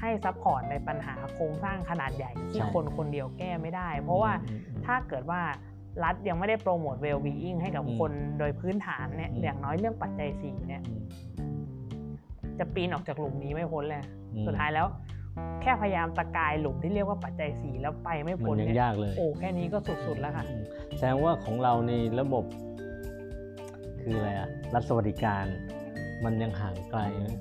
ให้ support ในปัญหาโครงสร้างขนาดใหญ่ที่ใช่คนคนเดียวแก้ไม่ได้ เพราะว่าอืมอืมถ้าเกิดว่ารัฐยังไม่ได้ promote well-being ให้กับอืมคนโดยพื้นฐานเนี่ยอืมอย่างน้อยเรื่องปัจจัยสี่เนี่ยอืมจะปีนออกจากหลุมนี้ไม่พ้นเลยอืมสุดท้ายแล้ว แค่พยายามตะกายหลุมที่เรียกว่าปัจจัยสี่แล้วไปไม่มัพ้นนยังเนี่ยยากเลย โอ้แค่นี้ก็สุดๆแล้วค่ะอืมแสดงว่าของเราในระบบ คืออะไรอะรัฐสวัสดิการ มันยังห่างไกลนะ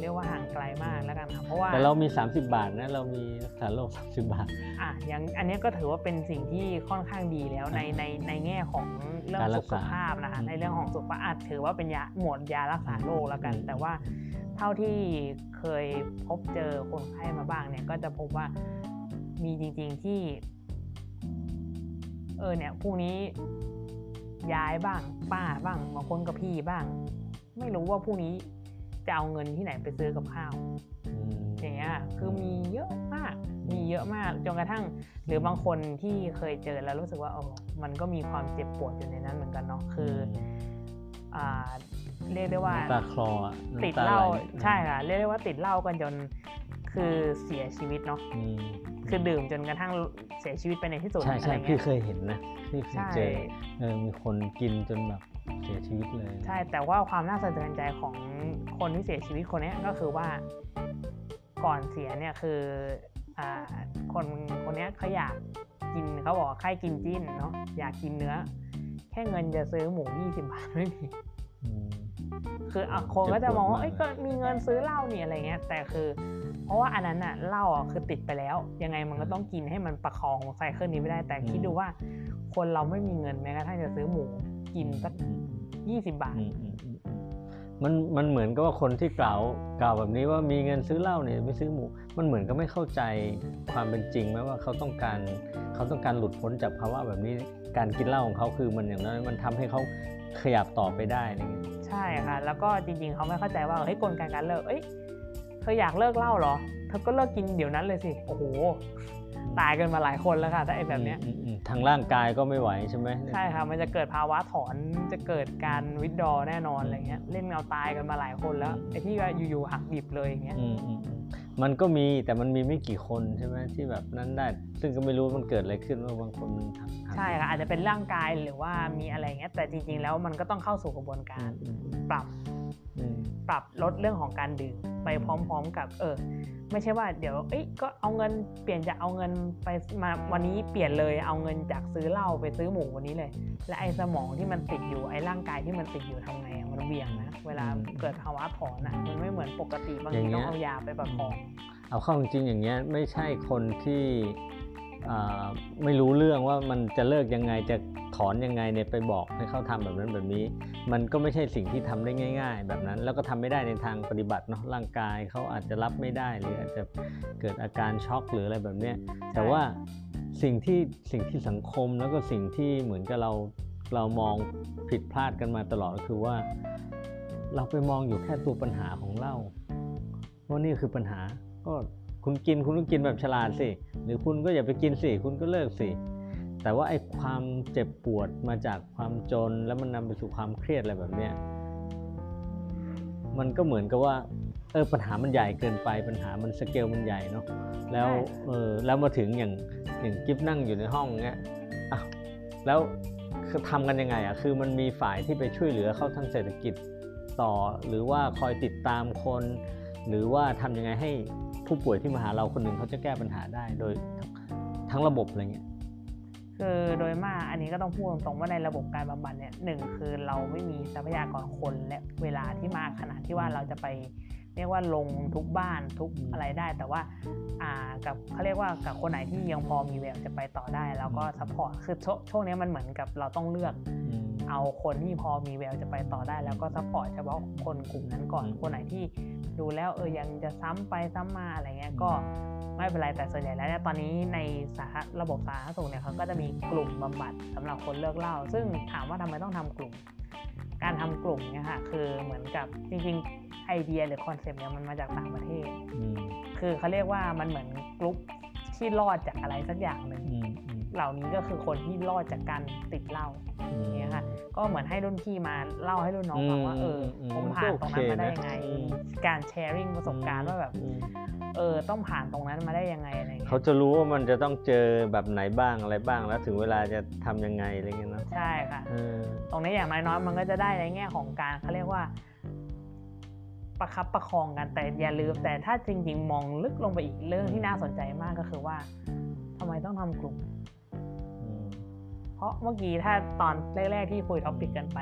เรียกว่าห่างไกลมากแล้วกันค่ะเพราะว่าแต่เรามี 30 บาทนะเรามีรักษาโรค30 บาทอะอย่างอันนี้ก็ถือว่าเป็นสิ่งที่ค่อนข้างดีแล้วในในในแง่ของเรื่องการรัสุกขษาภาพนะคะอืมในเรื่องของสุขภาพอาจถือว่าเป็นยาหมวดยารักษาโรคแล้วกันอืมแต่ว่าเท่าที่เคยพบเจอคนไข้มาบ้างเนี่ยก็จะพบว่ามีจริง ๆที่เออเนี่ยพรุ่งนี้ย้ายบ้าง ป้าบ้างบางคนกับพี่บ้าง ไม่รู้ว่าพรุ่งนี้จะเอาเงินที่ไหนไปซื้อกับข้าวอืมอย่างเงี้ยคือมีเยอะมาก มีเยอะมากจนกระทั่ง หรือบางคนที่เคยเจอแล้วรู้สึกว่าเออมันก็มีความเจ็บปวดอยู่ในนั้นเหมือนกันเนาะคืออ่าเรียกได้ว่าน้ำตาคลออะติดน้ำตเหล้าไใช่ค่ะเรียกได้ว่าติดเหล้ากันจนคือเสียชีวิตเนาะอืมคือดื่มจนกระทั่งเสียชีวิตไปในที่สุดใช่อะไรใช่เงี้พี่ยเคยเห็นนะพี่เคยใช่เจอเออมีคนกินจนแบบ เสียชีวิตเลย ใช่ แต่ว่าความน่าสะเทือนใจของคนที่เสียชีวิตคนเนี้ยก็คือว่าก่อนเสียเนี่ยคืออ่าคนคนเนี้ยเขาอยากกินเขาบอกว่าใครกินจิ้นเนาะอยากกินเนื้อ แค่เงินจะซื้อหมู20บาทไม่มีอืมคืออะคนก็จะมองว่าเจ็เอ้ยบปก็วดมากมีเงินซื้อเหล้านี่อะไรเงี้ย แต่คือ เพราะว่าอันนั้นอะเหล้าอะคือติดไปแล้ว ยังไงมันก็ต้องกินให้มันประคองไซเคิลนี้ไม่ได้ แต่คิดดูว่า คนเราไม่มีเงินแม้กระทั่งจะซื้อหมู กินสักอืม20บาทอืมอืมอืมอืมมันมันเหมือนกับว่าคนที่กล่าวกล่าวแบบนี้ว่ามีเงินซื้อเหล้าเนี่ยไม่ซื้อหมู มันเหมือนก็ไม่เข้าใจความเป็นจริงไหมว่าเขาต้องการเขาต้องการหลุดพ้นจากภาวะแบบนี้การกินเหล้าของเขาคือมันอย่างน้อยมันทำให้เขาขยับต่อไปได้อะไรเงี้ยใช่ค่ะแล้วก็จริง ๆเขาไม่เข้าใจว่าเฮ้ยกลไกการเลิกเอ้ยเธออยากเลิกเหล้าเหรอเธอก็เลิกกินเดี๋ยวนั้นเลยสิโอ้โห ตายกันมาหลายคนแล้วค่ะถ้าไอ้แบบเนี้ยอืมอืมทางร่างกายก็ไม่ไหวใช่ไหมใช่ค่ะมันจะเกิดภาวะถอนจะเกิดการวิดดอแน่นอนอะไรเงี้ยเล่นเอาตายกันมาหลายคนแล้วไอ้ที่ว่าอยู่ๆหักดิบเลยอย่างเงี้ยอืมอืมอืมมันก็มีแต่มันมีไม่กี่คนใช่ไหมที่แบบนั้นได้ ซึ่งก็ไม่รู้มันเกิดอะไรขึ้นว่าบางคนมันทำใช่ค่ะอาจจะเป็นร่างกายหรือว่ามีอะไรเงี้ยแต่จริง ๆ แล้วมันก็ต้องเข้าสู่กระบวนการอืมอืมปรับอืมปรับลดเรื่องของการดื่มไปพร้อม ๆ กับเออไม่ใช่ว่าเดี๋ยวเอ้ยก็เอาเงินเปลี่ยนจากเอาเงินไปมาวันนี้เปลี่ยนเลยเอาเงินจากซื้อเหล้าไปซื้อหมูวันนี้เลย และไอ้สมองที่มันติดอยู่ไอ้ร่างกายที่มันติดอยู่ทำไงอะมันเบี่ยงนะเวลาเกิดภาวะถอนอะมันไม่เหมือนปกติบางทีต้องเอายาไปประคองเอาเข้าจริงๆอย่างเงี้ยไม่ใช่คนที่อ่า ไม่รู้เรื่องว่ามันจะเลิกยังไงจะถอนยังไงเนี่ยไปบอกให้เขาทำแบบนั้นแบบนี้ มันก็ไม่ใช่สิ่งที่ทำได้ง่าย ๆ แบบนั้น แล้วก็ทำไม่ได้ในทางปฏิบัติเนาะร่างกายเขาอาจจะรับไม่ได้หรืออาจจะเกิดอาการช็อกหรืออะไรแบบเนี้ยแต่ว่าสิ่งที่สิ่งที่สังคมแล้วก็สิ่งที่เหมือนกับเราเรามองผิดพลาดกันมาตลอดก็คือว่า เราไปมองอยู่แค่ตัวปัญหาของเหล้าว่านี่คือปัญหาก็ คุณกินคุณก็กินแบบฉลาดสิ หรือคุณก็อย่าไปกินสิ คุณก็เลิกสิ แต่ว่าไอ้ความเจ็บปวดมาจากความจนแล้วมันนำไปสู่ความเครียดอะไรแบบเนี้ย มันก็เหมือนกับว่า เออปัญหามันใหญ่เกินไป ปัญหามันสเกลมันใหญ่เนาะ แล้วใช่เออแล้วมาถึงอย่างอย่างกิฟนั่งอยู่ในห้องเงี้ยอ้าวแล้วคือทำกันยังไงอะ คือมันมีฝ่ายที่ไปช่วยเหลือเขาทางเศรษฐกิจต่อ หรือว่าคอยติดตามคน หรือว่าทำยังไงให้ ผู้ป่วยที่มาหาเราคนหนึ่งเขาจะแก้ปัญหาได้โดยทั้งระบบอะไรเงี้ยคือโดยมากอันนี้ก็ต้องพูดตรงๆว่าในระบบการบำบัดเนี่ยหนึ่งคือเราไม่มีทรัพยากรคนและเวลาที่มากขนาดที่ว่าเราจะไป เรียกว่าลงทุกบ้านทุกอืมอะไรได้ แต่ว่าอ่ากับเขาเรียกว่ากับคนไหนที่ยังพอมีแววจะไปต่อได้เราก็อืม support คือช่วงช่วงนี้มันเหมือนกับเราต้องเลือกอืมเอาคนที่พอมีแววจะไปต่อได้ แล้วก็ support เฉพาะคนกลุ่มนั้นก่อนอืมคนไหนที่ดูแล้วเออยังจะซ้ำไปซ้ำมาอะไรเงี้ยอืมก็ไม่เป็นไรแต่ส่วนใหญ่แล้วเนี่ยตอนนี้ในสาธารณะระบบสาธารณสุขเนี่ยเขาก็จะมีกลุ่มบำบัดสำหรับคนเลิกเหล้าซึ่งถามว่าทำไมต้องทำกลุ่ม การทำกลุ่มเนี่ยค่ะคือเหมือนกับจริงๆไอเดียหรือ concept เนี่ยมันมาจากต่างประเทศอืมคือเขาเรียกว่ามันเหมือนกลุ่มที่รอดจากอะไรสักอย่างหนึ่งอืมอืม เหล่านี้ก็คือคนที่รอดจากการติดเหล้าอืมเนี่ยค่ะ ก็เหมือนให้รุ่นพี่มาเล่าให้รุ่นน้องฟังว่าอืมเอออมผมผ่านตรงนั้นมาได้ก็โอเคนะยังไงอืมการ sharing ประสบการณ์ว่าแบบอืมเออต้องผ่านตรงนั้นมาได้ยังไงอะไรเงี้เขายจะรู้ว่ามันจะต้องเจอแบบไหนบ้างอะไรบ้างแล้วถึงเวลาจะทำยังไงอะไรเงี้ยเนาะใช่ค่ะเออตรงนี้อย่างน้อยๆมันก็จะได้ในแง่ของการเขาเรียกว่าประคับประคองกันแต่อย่าลืมแต่ถ้าจริง ๆ มองลึกลงไปอีกเรื่องที่น่าสนใจมากก็คือว่าทำไมต้องทำกลุ่มอืม เพราะเมื่อกี้ถ้าตอนแรก ๆ ที่คุยท็อปิกกันไป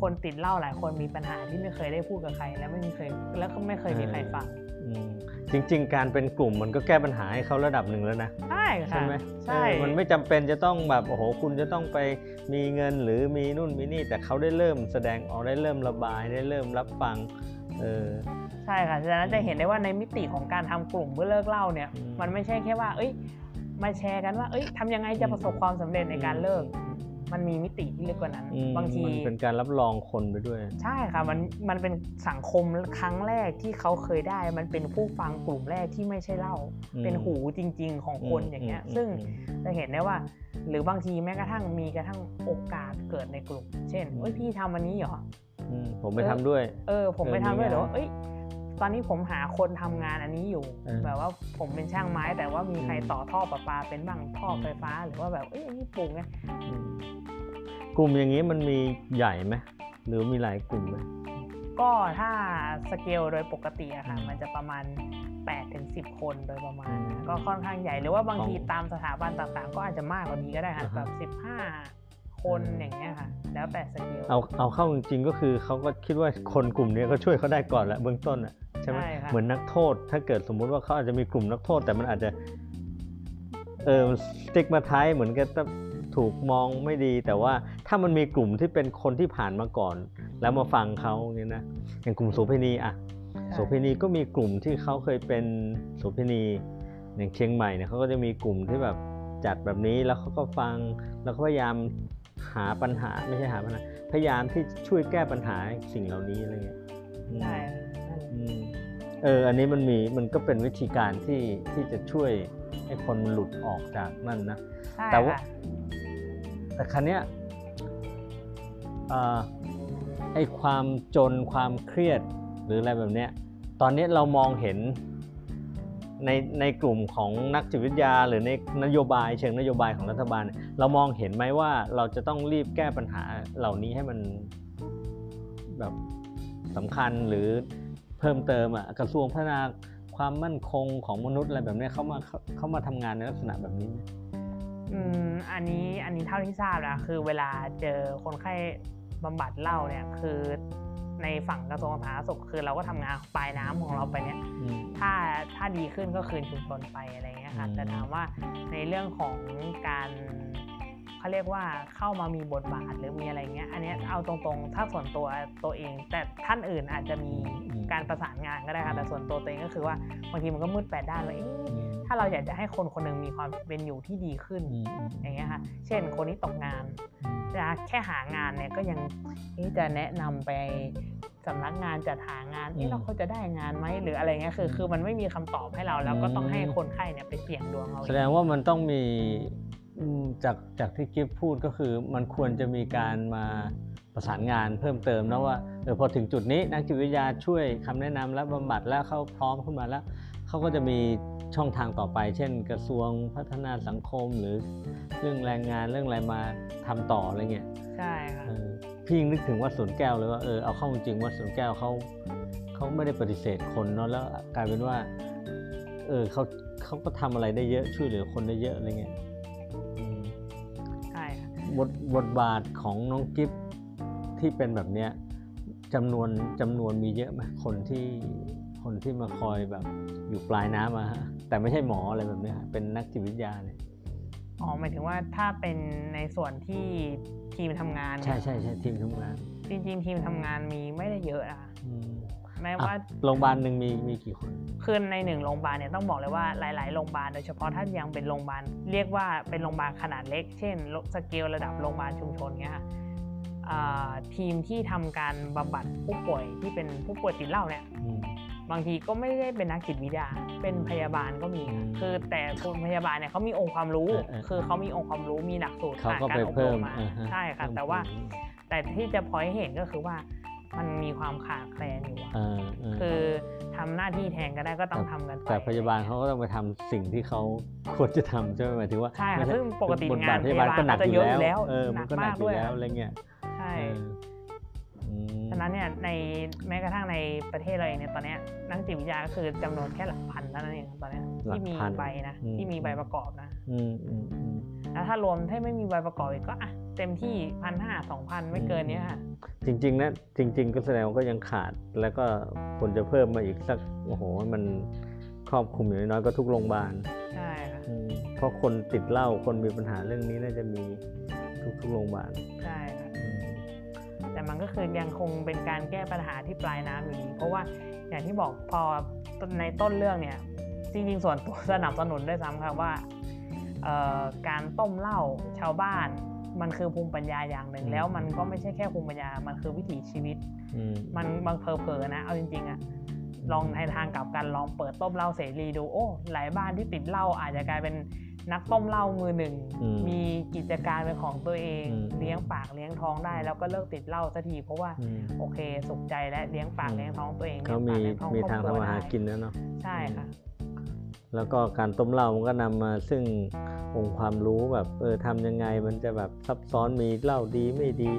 คนติดเหล้าหลายคนมีปัญหาที่ไม่เคยได้พูดกับใคร และไม่มีเคยแล้วก็ไม่เคยมีใครฟังอืมจริง ๆ การเป็นกลุ่มมันก็แก้ปัญหาให้เขาระดับหนึ่งแล้วนะใช่ค่ะใช่ไหมใช่เออมันไม่จำเป็นจะต้องแบบโอ้โหคุณจะต้องไปมีเงินหรือมีนู่นมีนี่ แต่เขาได้เริ่มแสดงออกได้เริ่มระบายได้เริ่มรับฟังเออใช่ค่ะฉะนั้นจะเห็นได้ว่าในมิติของการทำกลุ่มเพื่อเลิกเหล้าเนี่ยอืมมันไม่ใช่แค่ว่า เอ้ย มาแชร์กันว่า เอ้ยทำยังไงจะประสบความสำเร็จในการเลิก มันมีมิติที่ลึกกว่านั้นอืมบางทีมันเป็นการรับรองคนไปด้วย ใช่ค่ะมันมันเป็นสังคมครั้งแรกที่เขาเคยได้ มันเป็นผู้ฟังกลุ่มแรกที่ไม่ใช่เหล้าอืมเป็นหูจริง ๆ ของคนอย่างเงี้ยอืมซึ่งอืมจะเห็นได้ว่า หรือบางทีแม้กระทั่งมีกระทั่งโอกาสเกิดในกลุ่ม เช่นเอ้ยพี่ทำอันนี้เหรออืมผมไปทำด้วย เออ ผมไปทำด้วยเออมีงานหรือว่าเอ้ย ตอนนี้ผมหาคนทำงานอันนี้อยู่เออแบบว่าผมเป็นช่างไม้ แต่ว่ามีใครอืมต่อท่อประปาเป็นบ้างท่อไฟฟ้า หรือว่าแบบเอ้ยอันนี่ปลูกไงอืมกลุ่มอย่างนี้มันมีใหญ่ไหมหรือมีหลายกลุ่มไหมก็ถ้าสเกลโดยปกติอะค่ะอืมมันจะประมาณ8ถึง10 คนโดยประมาณอืมนะก็ค่อนข้างใหญ่หรือว่าบางของทีตามสถาบันต่างๆ ก็อาจจะมากกว่านี้ก็ได้ค่ะอ่าฮะแบบ15 คนอืมอย่างเงี้ยค่ะ แล้วแต่สเกลเอาเอาเข้าจริงๆก็คือเขาก็คิดว่าคนกลุ่มนี้ก็ช่วยเขาได้ก่อนแหละเบื้องต้นอะใช่ไหมใช่ค่ะเหมือนนักโทษ ถ้าเกิดสมมุติว่าเขาอาจจะมีกลุ่มนักโทษ แต่มันอาจจะเออสติ๊กมาท้ายเหมือนกับถูกมองไม่ดี แต่ว่าถ้ามันมีกลุ่มที่เป็นคนที่ผ่านมาก่อน แล้วมาฟังเขาอย่างนี้ยนะอย่างกลุ่มโสเภณีอะโสเภณีก็มีกลุ่มที่เขาเคยเป็นโสเภณีอย่างเชียงใหม่เนี่ยเขาก็จะมีกลุ่มที่แบบจัดแบบนี้แล้วเขาก็ฟังแล้วก็พยายาม หาปัญหาไม่ใช่หาปัญหา พยายามที่ช่วยแก้ปัญหาสิ่งเหล่านี้อะไรเงี้ยอืมใช่ค่ะนั่นแหละอืมเอออันนี้มันมีมันก็เป็นวิธีการที่ที่จะช่วยให้คนมันหลุดออกจากนั่นนะใช่แต่ว่าค่ะแต่ครั้เนี้ยเอ่อไอความจนความเครียดหรืออะไรแบบเนี้ย ตอนนี้เรามองเห็น ในในกลุ่มของนักจิตวิทยา หรือในนโยบายเชิงนโยบายของรัฐบาล เรามองเห็นไหมว่าเราจะต้องรีบแก้ปัญหาเหล่านี้ให้มันแบบสำคัญหรือเพิ่มเติมอะกระทรวงพัฒนาความมั่นคงของมนุษย์อะไรแบบนี้เขามาเขาเขามาทำงานในลักษณะแบบนี้ไหมอืมอันนี้อันนี้เท่าที่ทราบนะคือเวลาเจอคนไข้บำบัดเล้าเนี่ยคือ ในฝั่งกระทรวงสาธารณสุขคือเราก็ทำงานปลายน้ำของเราไปเนี่ยอืมถ้าถ้าดีขึ้นก็คืนชุมชนไปอะไรเงี้ยค่ะอืมแต่ถามว่าในเรื่องของการ เขาเรียกว่าเข้ามามีบทบาทหรือมีอะไรเงี้ยอันเนี้ยเอาตรงๆ ถ้าส่วนตัวตัวเอง แต่ท่านอื่นอาจจะมีการประสานงานก็ได้ค่ะแต่ส่วนตัวตัวเองก็คือว่าบางทีมันก็มืดแปดด้านเลยเอ๊ะอืมถ้าเราอยากจะให้คนคนหนึงมีความเป็นอยู่ที่ดีขึ้นอืมอืมอย่างเงี้ยค่ะเช่นคนที่ตกงานอืมจะแค่หางานเนี่ยก็ยังเอ๊ะจะแนะนำไปสำนักงานจัดหางานอืเอ๊ะมเราเขาจะได้งานไหมหรืออะไรเงี้ยคือ คือมันไม่มีคำตอบให้เราแล้วก็ต้องให้อืมคนไข้เนี่ยไปเสี่ยงดวงเอาแสดงว่ามันต้องมีอืม จากจากที่กิฟพูดก็คือมันควรจะมีการมาประสานงานเพิ่มเติมนะว่าเออพอถึงจุดนี้นักจิตวิทยาช่วยคำแนะนำและบำบัดแล้วเขาพร้อมขึ้นมาแล้วเขาก็จะมีช่องทางต่อไป เช่น กระทรวงพัฒนาสังคมหรือเรื่องแรงงานเรื่องอะไรมาทำต่ออะไรเงี้ยใช่ค่ะพี่ยังนึกถึงว่าสวนแก้วเลยว่าเออเอาเข้าจริงว่าสวนแก้วเขาเขาไม่ได้ปฏิเสธคนเนาะแล้วกลายเป็นว่าเออเขาเขาก็ทำอะไรได้เยอะช่วยเหลือคนได้เยอะอะไรเงี้ย บทบทบาทของน้องกิฟที่เป็นแบบเนี้ยจำนวนจำนวนมีเยอะไหมคนที่คนที่มาคอยแบบอยู่ปลายน้ำอะฮะแต่ไม่ใช่หมออะไรแบบเนี้ยฮะเป็นนักจิตวิทยาเนี่ยอ๋อหมายถึงว่าถ้าเป็นในส่วนที่ทีมทำงาน ใช่ใช่ใช่ทีมทำงาน จริงๆทีมทำงานมีไม่ได้เยอะนะคะอืม แม้อะว่าโรงพยาบาลหนึ่งมีมีกี่คนคือในหนึ่งโรงพยาบาลเนี่ยต้องบอกเลยว่าหลาย ๆ โรงพยาบาลโดยเฉพาะถ้ายังเป็นโรงพยาบาลเรียกว่าเป็นโรงพยาบาลขนาดเล็ก เช่นสเกลระดับโรงพยาบาลชุมชนเงี้ยค่ะอ่าทีมที่ทำการบำบัดผู้ป่วยที่เป็นผู้ป่วยติดเหล้าเนี่ยอืมบางทีก็ไม่ได้เป็นนักจิตวิทยา เป็นพยาบาลก็มีอืมคือแต่คนพยาบาลเนี่ยเขามีองค์ความรู้เออเออคือเขามีองค์ความรู้มีหลักสูตรเขาผ่านก็การไปอบรเพิ่มมมาอ่าฮใช่ค่ะเพิ่มแต่ว่าภูมิแต่ที่จะพอยให้เห็นก็คือว่า มันมีความขาดแคลนอยู่อะเออเออคือทำหน้าที่แทนก็ได้ก็ต้องทำกันไปแต่พยาบาลเขาก็ต้องไปทำสิ่งที่เขาควรจะทำใช่ไหมหมายถึงว่าใช่ค่ะไม่ซึ่งปกติบทงาบานทพพยายาบาลบาลก็หนักก็จะอเยยู่อะอยู่แล้แล้ววเออมันก็หนักอยู่แล้วอะไรเงี้ยใช่เอออืมฉะนั้นเนี่ยในแม้กระทั่งในประเทศเราเองเนี่ยตอนเนี้ยนักจิตวิทยาก็คือจำนวนแค่หลักพันเท่านั้นเองตอนเนี้ยที่มีใบนะที่มีใบประกอบนะอืมอืมอืม แล้วถ้ารวมถ้าไม่มีใบประกอบอีกก็อะเต็มที่พันห้าสองพันไม่เกินเนี้ยค่ะจริงๆนะจริง ๆ ก็แสดงว่าก็ยังขาดแล้วก็ควรจะเพิ่มมาอีกสักโอ้โหมันครอบคลุมอย่างน้อยๆก็ทุกโรงพยาบาลใช่ค่ะอืมเพราะคนติดเหล้าคนมีปัญหาเรื่องนี้น่าจะมีทุกๆโรงพยาบาลใช่ค่ะอืมแต่มันก็คือยังคงเป็นการแก้ปัญหาที่ปลายน้ำอยู่ดีเพราะว่าอย่างที่บอกพอในต้นเรื่องเนี่ยจริงๆส่วนตัวสนับสนุนด้วยซ้ำครับว่าเอ่อ การต้มเหล้าชาวบ้าน มันคือภูมิปัญญาอย่างหนึ่ง แล้วมันก็ไม่ใช่แค่ภูมิปัญญา มันคือวิถีชีวิตอืมมันบางเพอเพอๆนะ เอาจริงๆอะลองในทางกลับกันลองเปิดต้มเหล้าเสรีดู โอ้ หลายบ้านที่ติดเหล้าอาจจะกลายเป็นนักต้มเหล้ามือหนึ่งอืมมีกิจการเป็นของตัวเองอืมเลี้ยงปากเลี้ยงท้องได้ แล้วก็เลิกติดเหล้าสักทีเพราะว่าอืมโอเคสุขใจและเลี้ยงปากอืมเลี้ยงท้องตัวเองเขาลี้มียงปกมีลี้ยท้ทางครอบครัวทำมาหาได้กินแล้วเนาะใช่ค่ะ แล้วก็การต้มเหล้ามันก็นำมาซึ่งองค์ความรู้แบบเออทำยังไงมันจะแบบซับซ้อนมีเหล้าดีไม่ดี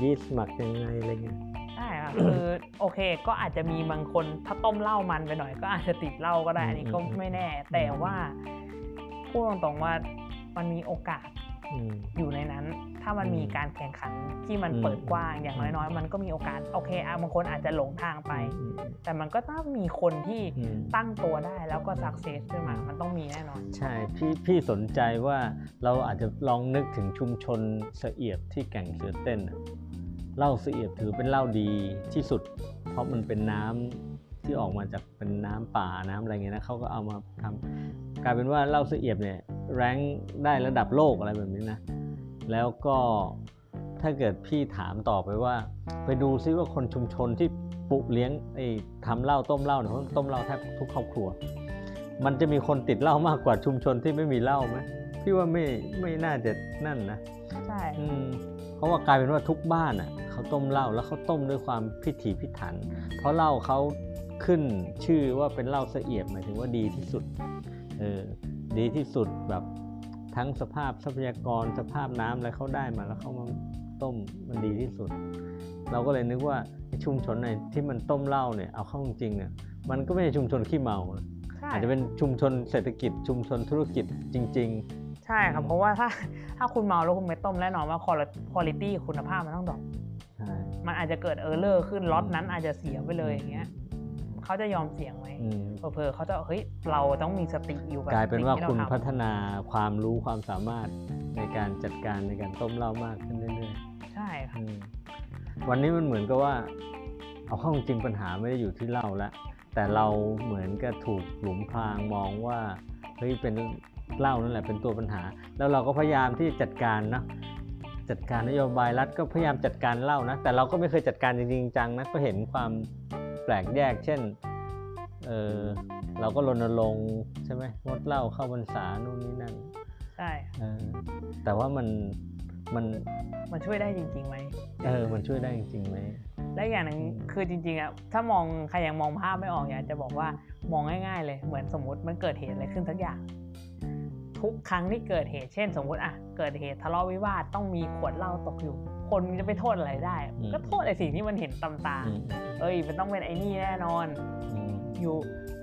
ยีสต์หมักยังไงอะไรเงี้ยใช่ค่ะคือโอเคก็อาจจะมีบางคนถ้าต้มเหล้ามันไปหน่อย ก็อาจจะติดเหล้าก็ได้อันนี้ก็ไม่แน่ แต่ว่าพูดตรงๆว่ามันมีโอกาส อืมอยู่ในนั้น ถ้ามันอืมมีการแข่งขันที่มันอืมเปิดกว้างอย่างน้อยๆ มันก็มีโอกาสโอเคอะบางคนอาจจะหลงทางไปอืมแต่มันก็ต้องมีคนที่อืมตั้งตัวได้แล้วก็สักเซสขึ้นมา มันต้องมีแน่นอน ใช่พี่พี่สนใจว่าเราอาจจะลองนึกถึงชุมชนเสเอียบที่แก่งเสือเต้นน่ะเหล้าเสเอียบถือเป็นเหล้าดีที่สุด เพราะมันเป็นน้ำที่ออกมาจากเป็นน้ำป่าน้ำอะไรเงี้ยนะเขาก็เอามาทำ กลายเป็นว่าเหล้าเสเอียบเนี่ยแรงได้ระดับโลกอะไรแบบนี้นะ แล้วก็ถ้าเกิดพี่ถามต่อไปว่า ไปดูซิว่าคนชุมชนที่ปลูกเลี้ยงไอ้ทำเหล้าต้มเหล้าเนี่ยเขาต้มเหล้าแทบทุกครอบครัว มันจะมีคนติดเหล้ามากกว่าชุมชนที่ไม่มีเหล้าไหมพี่ว่าไม่ไม่น่าจะนั่นนะใช่อืมเพราะว่ากลายเป็นว่าทุกบ้านอะเขาต้มเหล้าแล้วเขาต้มด้วยความพิถีพิถัน เพราะเหล้าเขาขึ้นชื่อว่าเป็นเหล้าเสเอียบหมายถึงว่าดีที่สุด เออดีที่สุดแบบทั้งสภาพทรัพยากรสภาพน้ำอะไรเขาได้มาแล้วเขามาต้มมันดีที่สุด เราก็เลยนึกว่าไอ้ชุมชนไหนที่มันต้มเหล้าเนี่ยเอาเข้าจริงๆเนี่ยมันก็ไม่ใช่ชุมชนขี้เมานะใช่อาจจะเป็นชุมชนเศรษฐกิจ ชุมชนธุรกิจจริงใช่ครับเพราะว่าถ้าถ้าคุณเมาแล้วคุณไม่ต้มแน่นอนว่าคุณภาพคุณภาพมันต้อง drop ๆใช่มันอาจจะเกิด error ขึ้นล็อตนั้นอาจจะเสียไปเลยอย่างเงี้ย เขาจะยอมเสี่ยงไหมอืมเผลอๆเขาจะเฮ้ยเราต้องมีสติอยู่กับกลายเป็นว่าสิ่งที่คุณทำพัฒนาความรู้ความสามารถในการจัดการในการต้มเหล้ามากขึ้นเรื่อยใช่ค่ะๆอืมวันนี้มันเหมือนกับว่า เอาเข้าจริงปัญหาไม่ได้อยู่ที่เหล้าแล้วแต่เราเหมือนกับถูกหลุมพรางมองว่าเฮ้ยเป็นเหล้านั่นแหละเป็นตัวปัญหา แล้วเราก็พยายามที่จัดการนะจัดการนโยบายรัฐก็พยายามจัดการเหล้านะ แต่เราก็ไม่เคยจัดการจริงๆจังนะก็เห็นความ แปลกแยก เช่นเออเราก็รณรงค์ใช่ไหมงดเหล้าเข้าพรรษานู่นนี่นั่นใช่เออแต่ว่ามันมันมันช่วยได้จริงๆไหมเออมันช่วยได้จริงๆไหมและอย่างหนึ่งอืมคือจริงๆอะถ้ามองใครยังมองภาพไม่ออกอยากจะบอกว่ามองง่ายๆเลยเหมือนสมมติมันเกิดเหตุอะไรขึ้นสักอย่าง ทุกครั้งที่เกิดเหตุเช่น สมมติอะเกิดเหตุทะเลาะวิวาทต้องมีขวดเหล้าตกอยู่ คนจะไปโทษอะไรได้ ก็โทษไอ้สิ่งที่มันเห็นตำตาอืมเอ้ย มันต้องเป็นไอ้นี่แน่นอนอืมอยู่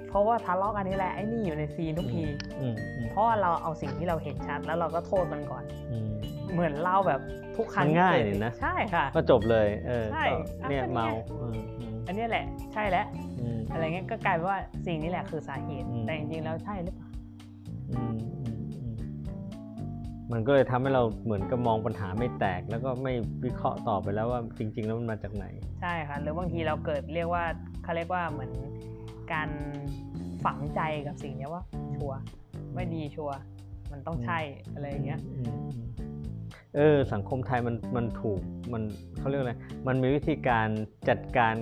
เพราะว่าทะเลาะกันนี่แหละไอ้นี่อยู่ในซีนทุกทีอืมอืมเพราะว่าเราเอาสิ่งที่เราเห็นชัด แล้วเราก็โทษมันก่อนอืมเหมือนเล่าแบบทุกครั้งมันง่ายที่เกิดนี่นะใช่ค่ะก็จบเลยเออใช่ก็เนี่ยอะก็เนี่ยเมาอืมอืมอันเนี้ยแหละใช่แล้วอืมอะไรเงี้ยก็กลายเป็นว่าสิ่งนี้แหละคือสาเหตุอืมแต่จริงๆแล้วใช่หรือเปล่าอืมอืมอืม มันก็เลยทำให้เราเหมือนกับมองปัญหาไม่แตก แล้วก็ไม่วิเคราะห์ต่อไปแล้วว่าจริง ๆ แล้วมันมาจากไหน ใช่ค่ะหรือบางทีเราเกิดเรียกว่าเขาเรียกว่าเหมือนการฝังใจกับสิ่งเนี้ยว่าชัวร์ไม่ดีชัวร์มันต้องใช่อะไรอย่างเงี้ยอืมอืมเออสังคมไทยมันมันถูกมันเขาเรียกอะไรมันมีวิธีการจัดการ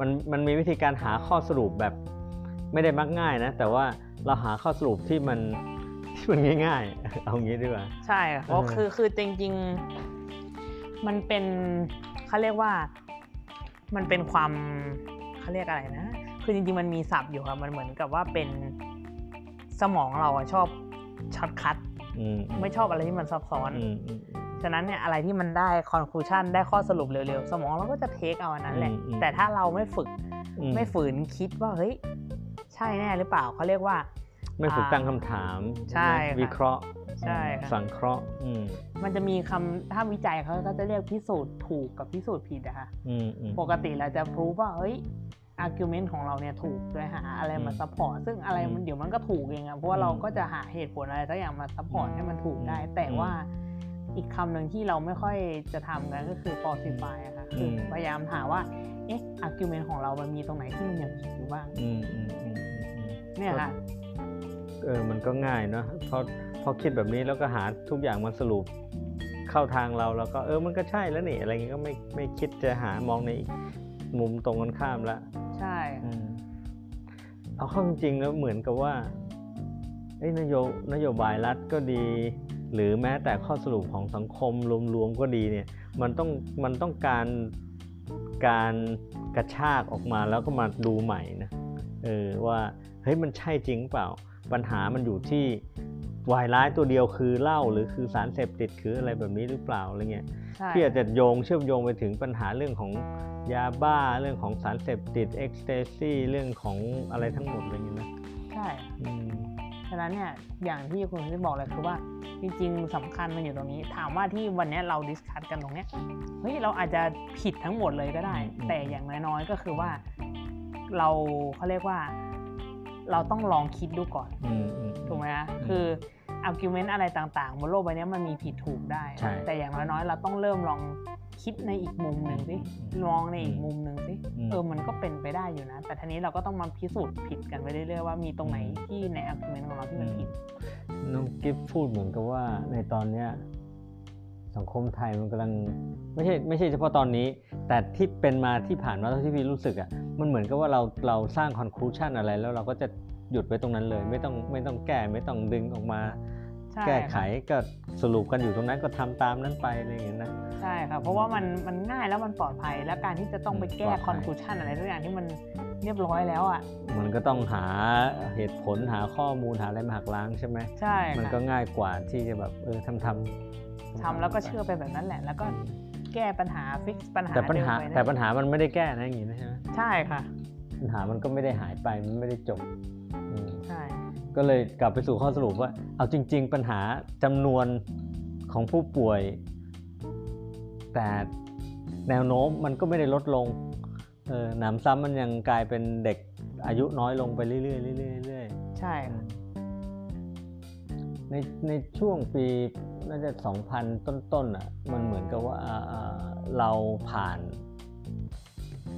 มันมันมีวิธีการหาข้อสรุปแบบ ไม่ได้มักง่ายนะ แต่ว่าเราหาข้อสรุปที่มัน ที่มันง่าย ๆ เอางี้ดีกว่า ใช่ค่ะเพราะเออคือคือจริงๆ มันเป็นเขาเรียกว่า มันเป็นความเขาเรียกอะไรนะ คือจริงๆ มันมีศัพท์อยู่ครับมันเหมือนกับว่าเป็นสมองเราอะชอบ shortcut อืมไม่ชอบอะไรที่มันซับซ้อนอืมอืมฉะนั้นเนี่ยอะไรที่มันได้ conclusion ได้ข้อสรุปเร็วๆ สมองเราก็จะ take เอาอันนั้นแหละอืมอืมแต่ถ้าเราไม่ฝึกอืมไม่ฝืนคิดว่าเฮ้ย ใช่แน่หรือเปล่าเขาเรียกว่า ไม่ฝึกอ่าตั้งคำถามใช่ไหมค่ะวิเคราะห์ใช่ค่ะสังเคราะห์อืมมันจะมีคำถ้าวิจัยเขาก็จะเรียกพิสูจน์ถูกกับพิสูจน์ผิดอะค่ะอืมอืมปกติเราจะ prove ว่าเฮ้ย argument ของเราเนี่ยถูกโดยหาอะไรมาอืม support ซึ่งอะไรมันอืมเดี๋ยวมันก็ถูกเองอะเพราะว่าอืมเราก็จะหาเหตุผลอะไรสักอย่างมา support ให้มันถูกได้อืมแต่ว่าอีกคำหนึ่งที่เราไม่ค่อยจะทำกันก็คือ falsify อะค่ะคืออืมพยายามหาว่าเอ๊ะ argument ของเรามันมีตรงไหนที่มันยังผิดอยู่บ้างอืมอืมอืมอืมอืมเนี่ยค่ะ เออมันก็ง่ายเนาะพอพอคิดแบบนี้แล้วก็หาทุกอย่างมาสรุปเข้าทางเราแล้วก็เออมันก็ใช่แล้วนี่อะไรเงี้ยก็ไม่ไม่คิดจะหามองในอีกมุมตรงกันข้ามละใช่อืมเอาเข้าจริงๆแล้วเหมือนกับว่าเอ้ยนโยนโยบายรัฐก็ดี หรือแม้แต่ข้อสรุปของสังคมรวมๆก็ดีเนี่ยมันต้องมันต้องการการกระชากออกมาแล้วก็มาดูใหม่นะเออว่าเฮ้ยมันใช่จริงเปล่า ปัญหามันอยู่ที่วายร้ายตัวเดียวคือเหล้าหรือคือสารเสพติดคืออะไรแบบนี้หรือเปล่าอะไรเงี้ยใช่พี่อาจจะโยงเชื่อมโยงไปถึงปัญหาเรื่องของยาบ้าเรื่องของสารเสพติดเอ็กซ์เตซี่เรื่องของอะไรทั้งหมดอะไรอย่างเงี้ยนะใช่อืมฉะนั้นเนี่ยอย่างที่คุณได้บอกเลยคือว่าจริงๆสำคัญมันอยู่ตรงนี้ ถามว่าที่วันเนี้ยเราดิสคัตกันตรงเนี้ยเฮ้ยเราอาจจะผิดทั้งหมดเลยก็ได้ แต่อย่างน้อยๆก็คือว่า เราเขาเรียกว่า เราต้องลองคิดดูก่อนอืมอืมถูกไหมคะอืมคือ argument อะไรต่างๆบนโลกใบนี้มันมีผิดถูกได้ใช่แต่อย่างน้อยๆเราต้องเริ่มลองคิดในอีกมุมหนึ่งสิอืมมองในอีกมุมหนึ่งสิอืมเออมันก็เป็นไปได้อยู่นะ แต่ทีนี้เราก็ต้องมาพิสูจน์ผิดกันไปเรื่อยๆว่ามีตรงไหนอืมที่ใน argument ของเราที่มันผิดน้องกิฟพูดเหมือนกับว่าในตอนเนี้ย สังคมไทยมันกำลังไม่ใช่ไม่ใช่เฉพาะตอนนี้ แต่ที่เป็นมาที่ผ่านมาเท่าที่พี่รู้สึกอะ่ะมันเหมือนกับว่าเราเราสร้างคอนคลูชันอะไรแล้วเราก็จะหยุดไว้ตรงนั้นเลย ไม่ต้องไม่ต้องแก้ไม่ต้องดึงออกมาใช่แก้ไขค่ะก็สรุปกันอยู่ตรงนั้นก็ทำตามนั้นไปอะไรอย่างเงี้ยนะใช่ค่ะเพราะว่ามันมันง่ายแล้วมันปลอดภัย และการที่จะต้องไปแก้ปลอดภัย conclusion อะไรทุกอย่างที่มันเรียบร้อยแล้วอะมันก็ต้องหาเหตุผลหาข้อมูลหาอะไรมาหักล้างใช่ไหมใช่มันค่ะก็ง่ายกว่าที่จะแบบเออทำทำ ทำแล้วก็เชื่อไปแบบนั้นแหละ แล้วก็แก้ปัญหา fix ปัญหาแต่ปัญหาเดิมไปแต่ปัญนั่นหามันไม่ได้แก้นะอย่างงี้นะใช่ไหมใช่ค่ะ ปัญหามันก็ไม่ได้หายไปมันไม่ได้จบอืมใช่ก็เลยกลับไปสู่ข้อสรุปว่า เอาจริง ๆ ปัญหาจำนวนของผู้ป่วย แต่แนวโน้มมันก็ไม่ได้ลดลงเออหนำซ้ำมันยังกลายเป็นเด็กอายุน้อยลงไปเรื่อยๆเรื่อยๆเรื่อยใช่ๆค่ะในในช่วงปี น่าจะ2,000ต้นๆอะมันเหมือนกับว่าอ่าเราผ่าน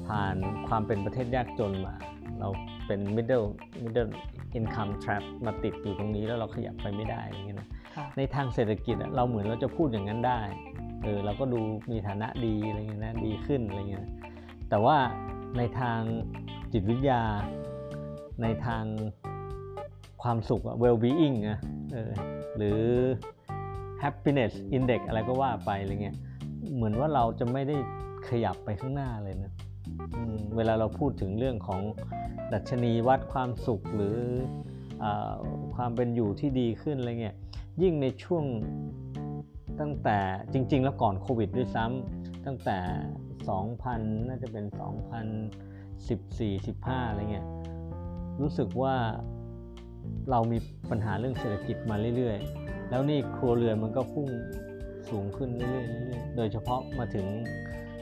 ผ่านความเป็นประเทศยากจนมา เราเป็น middle middle income trap มาติดอยู่ตรงนี้แล้วเราขยับไปไม่ได้อย่างเงี้ยนะค่ะในทางเศรษฐกิจอะเราเหมือนเราจะพูดอย่างนั้นได้เออเราก็ดูมีฐานะดีอะไรเงี้ยนะดีขึ้นอะไรเงี้ยนะแต่ว่าในทางจิตวิทยา ในทางความสุขอะ well being อะเออหรือ happiness index อะไรก็ว่าไปอะไรเงี้ยเหมือนว่าเราจะไม่ได้ขยับไปข้างหน้าเลยนะเวลาเราพูดถึงเรื่องของดัชนีวัดความสุขหรืออความเป็นอยู่ที่ดีขึ้นอะไรเงี้ยยิ่งในช่วงตั้งแต่จริง ๆ แล้วก่อนโควิดด้วยซ้ำตั้งแต่ 2,000 น่าจะเป็น 2014 15 อะไรเงี้ยรู้สึกว่าเรามีปัญหาเรื่องเศรษฐกิจมาเรื่อยๆ แล้วนี่ครัวเรือนมันก็พุ่งสูงขึ้นเรื่อยๆเรื่อยๆโดยเฉพาะมาถึง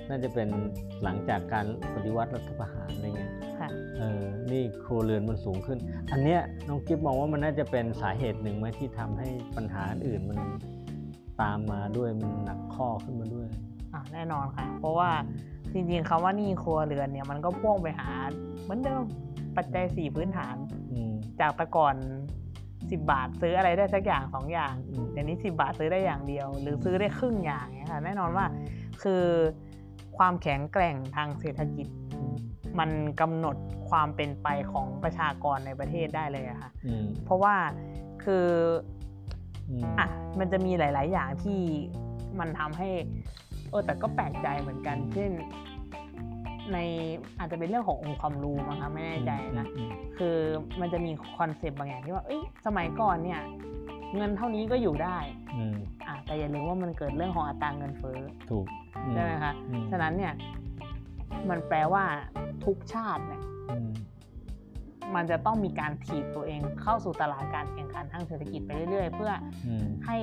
น่าจะเป็นหลังจากการปฏิวัติรัฐประหารอะไรเงี้ยค่ะเออนี่ครัวเรือนมันสูงขึ้น อันเนี้ยน้องกิฟมองว่ามันน่าจะเป็นสาเหตุหนึ่งไหมที่ทำให้ปัญหาอื่นมันตามมาด้วยมันหนักข้อขึ้นมาด้วยอะแน่นอนค่ะ เพราะว่าจริงๆคำว่าหนี้ครัวเรือนเนี่ยมันก็พ่วงไปหาเหมือนเดิมปัจจัยสี่พื้นฐานอืมจากแต่ก่อน 10บาทซื้ออะไรได้สักอย่างสองอย่างอืมเดี๋ยวนี้10บาทซื้อได้อย่างเดียว หรือซื้อได้ครึ่งอย่างเนี่ยค่ะแน่นอนว่าคือความแข็งแกร่งทางเศรษฐกิจ มันกำหนดความเป็นไปของประชากรในประเทศได้เลยอะค่ะอืมเพราะว่าคืออืมอะมันจะมีหลาย ๆ อย่างที่มันทำให้เออแต่ก็แปลกใจเหมือนกัน เช่น ในอาจจะเป็นเรื่องขององค์ความรู้มั้งคะไม่แน่ใจนะอืมคือมันจะมีคอนเซปต์บางอย่างที่ว่าเอ้ยสมัยก่อนเนี่ย เงินเท่านี้ก็อยู่ได้อืมอะแต่อย่าลืมว่ามันเกิดเรื่องของอัตราเงินเฟ้อถูกอืใช่ไหมคะอืมฉะนั้นเนี่ย มันแปลว่าทุกชาติเนี่ยอืมมันจะต้องมีการถีบตัวเองเข้าสู่ตลาดการแข่งขันทางเศรษฐกิจไปเรื่อยๆ เพื่ออืมให้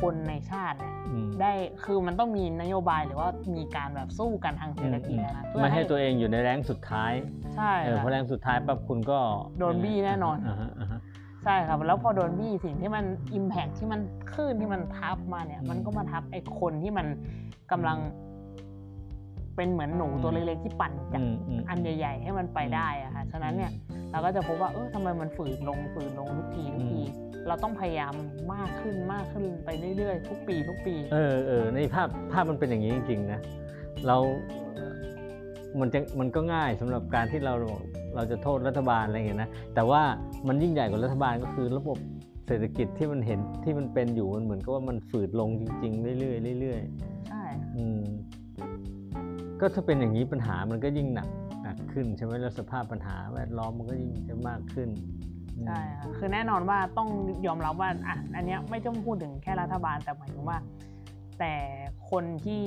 คนในชาติเนี่ยอืมได้คือมันต้องมีนโยบายหรือว่ามีการแบบสู้กันทางเศรษฐกิจนะคะเพื่อไม่ให้ตัวเองอยู่ในแรงสุดท้ายใช่เออค่ะเพราะแรงสุดท้ายปั๊บคุณก็โดนบี้แน่นอนาฮะาฮะใช่ครับแล้วพอโดนบี้สิ่งที่มัน Impact ที่มันคลื่นที่มันทับมาเนี่ยอืมมันก็มาทับไอ้คนที่มันกำลัง เป็นเหมือนหนูอืมตัวเล็กๆที่ปั่นจากอืมมอันใหญ่ๆ ให้มันไปได้อะค่ะ ฉะนั้นเนี่ยเราก็จะพบว่าเออทำไมมันฝืนลงฝืนลงทุกทีทุกที เราต้องพยายามมากขึ้นมากขึ้นไปเรื่อยๆ ทุกปีทุกปี เออเออในภาพภาพมันเป็นอย่างนี้จริงๆนะเรา มันจะมันก็ง่ายสำหรับการที่เราเราจะโทษรัฐบาลอะไรอย่างเงี้ยนะแต่ว่ามันยิ่งใหญ่กว่ารัฐบาลก็คือระบบเศรษฐกิจที่มันเห็นที่มันเป็นอยู่มันเหมือนกับว่ามันฝืดลงจริง ๆ เรื่อยๆเรื่อยใช่ๆอืม ก็ถ้าเป็นอย่างนี้ปัญหามันก็ยิ่งหนักหนักขึ้นใช่ไหมแล้วสภาพปัญหาแวดล้อมมันก็ยิ่งจะมากขึ้นอืมใช่ค่ะคือแน่นอนว่าต้องยอมรับว่าอะอันเนี้ยไม่ต้องพูดถึงแค่รัฐบาลแต่หมายถึงว่า แต่คนที่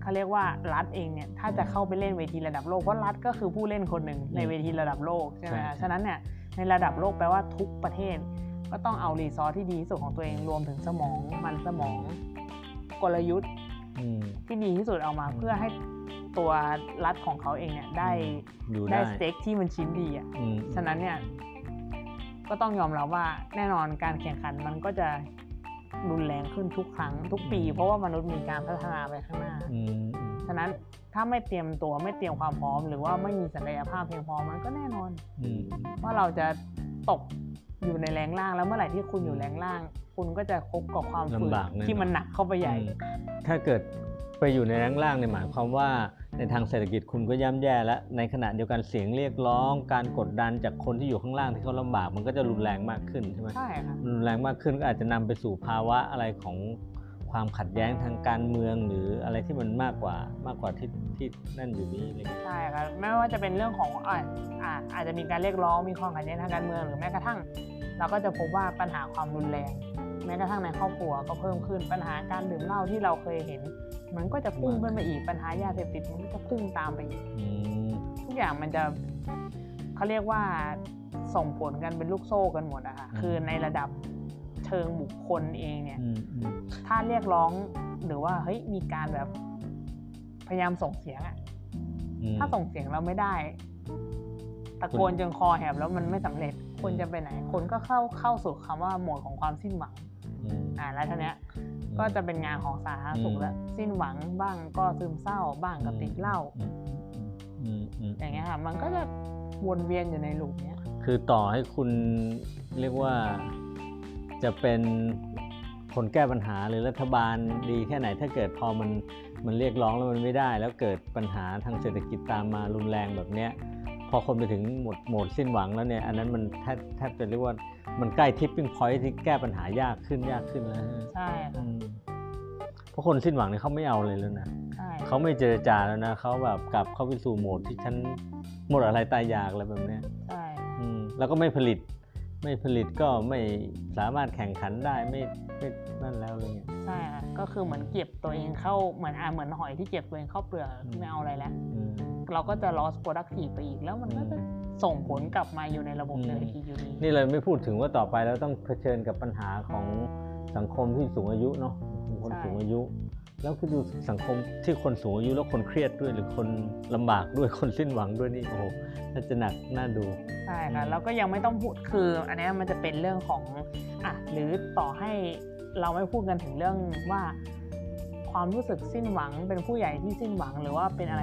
เขาเรียกว่ารัฐเองเนี่ยถ้าจะเข้าไปเล่นเวทีระดับโลกเพราะรัฐก็คือผู้เล่นคนหนึ่งในเวทีระดับโลกใช่ไหมคะฉะนั้นเนี่ยในระดับโลกแปลว่าทุกประเทศ ก็ต้องเอา resource ที่ดีที่สุดของตัวเองรวมถึงสมองมันสมองกลยุทธ์อืม ที่ดีที่สุดเอามาอืมเพื่อให้ตัวรัฐของเขาเองเนี่ยได้อยู่ได้ได้สเต็กที่มันชิ้นดีอะอืมฉะนั้นเนี่ยก็ต้องยอมรับว่าแน่นอนการแข่งขันมันก็จะรุนแรงขึ้นทุกครั้งทุกปี เพราะว่ามนุษย์มีการพัฒนาไปข้างหน้าอืมอืมฉะนั้นถ้าไม่เตรียมตัวไม่เตรียมความพร้อม หรือว่าไม่มีศักยภาพเพียงพอมันก็แน่นอนอืมว่าเราจะตกอยู่ในแรงล่างแล้วเมื่อไหร่ที่คุณอยู่แรงล่างคุณก็จะคบกับความฝืนลำบากแน่นอน ที่มันหนักเข้าไปใหญ่ อืมถ้าเกิดไปอยู่ในแรงล่างเนี่ยหมายความว่าในทางเศรษฐกิจคุณก็ย่ำแย่แล้วในขณะเดียวกันเสียงเรียกร้อง การกดดันจากคนที่อยู่ข้างล่างที่เขาลำบาก มันก็จะรุนแรงมากขึ้นใช่ไหมใช่ค่ะรุนแรงมากขึ้นก็อาจจะนำไปสู่ภาวะอะไรของความขัดแย้งทางการเมืองหรืออะไรที่มันมากกว่ามากกว่าที่ที่นั่นอยู่นี้อะไรเงี้ยใช่ครับไม่ว่าจะเป็นเรื่องของอ่าอ่าอาจจะมีการเรียกร้องมีความขัดแย้งทางการเมืองหรือแม้กระทั่ง เราก็จะพบว่าปัญหาความรุนแรง แม้กระทั่งในครอบครัวก็เพิ่มขึ้นปัญหาการดื่มเหล้าที่เราเคยเห็น มันก็จะพุ่งขึ้นมาอีกปัญหายาเสพติดมันก็จะพุ่งตามไปอีกอืมทุกอย่างมันจะเขาเรียกว่าส่งผลกันเป็นลูกโซ่กันหมดอะค่ะคือในระดับเชิงบุคคลเองเนี่ยอืมอืมถ้าเรียกร้องหรือว่าเฮ้ยมีการแบบพยายามส่งเสียงอะอืมถ้าส่งเสียงเราไม่ได้ ตะโกนจนคอแหบแล้วมันไม่สำเร็จคนจะไปไหน คนก็เข้าเข้าสู่คำว่าโหมดของความสิ้นหวังอืมอ่าแล้วทีเนี้ยก็จะเป็นงานของสาธารณสุขอืมแล้วสิ้นหวังบ้างก็ซึมเศร้าบ้างก็ติดเหล้าอืมอืมอืมอย่างเงี้ยค่ะมันก็จะวนเวียนอยู่ในลูปเนี้ยคือต่อให้คุณเรียกว่าจะเป็นคนแก้ปัญหาหรือรัฐบาลดีแค่ไหนถ้าเกิดพอมันมันเรียกร้องแล้วมันไม่ได้ แล้วเกิดปัญหาทางเศรษฐกิจตามมารุนแรงแบบเนี้ย พอคนไปถึงหมดโหมดสิ้นหวังแล้วเนี่ยอันนั้นมันแทบแทบจะเรียกว่ามันใกล้ทิปปิ้งพอยที่แก้ปัญหายากขึ้นยากขึ้นแล้วฮะใช่อืค่ะมเพราะคนสิ้นหวังเนี่ยเขาไม่เอาเลยแล้วนะใช่เขาไม่เจรจาแล้วนะเขาแบบกลับเข้าไปสู่โหมดที่ฉันหมดอะไรตายอยากอะไรแบบเนี้ยใช่อืมแล้วก็ไม่ผลิต ไม่ผลิตก็ไม่สามารถแข่งขันได้ไม่ไม่นั่นแล้วอะไรเงี้ย ใช่ค่ะก็คือเหมือนเก็บตัวเองเข้าเหมือนอ่าเหมือนหอยที่เก็บตัวเองเข้าเปลือกอืมไม่เอาอะไรแล้วอืมเราก็จะ loss productive ไปอีกแล้วมันก็จะส่งผลกลับมาอยู่ในระบบอืมเศรษฐกิจอยู่ดีนี่เลยไม่พูดถึงว่าต่อไปเราต้องเผชิญกับปัญหาของสังคมที่สูงอายุเนาะคนใช่สูงอายุ แล้วคือดูสังคมที่คนสูงอายุแล้วคนเครียดด้วยหรือคนลำบากด้วยคนสิ้นหวังด้วยนี่โอ้โหน่าจะหนักน่าดูใช่ค่ะอืมแล้วก็ยังไม่ต้องพูดคือ อันเนี้ยมันจะเป็นเรื่องของอะหรือต่อให้ เราไม่พูดกันถึงเรื่องว่าความรู้สึกสิ้นหวังเป็นผู้ใหญ่ที่สิ้นหวังหรือว่าเป็นอะไร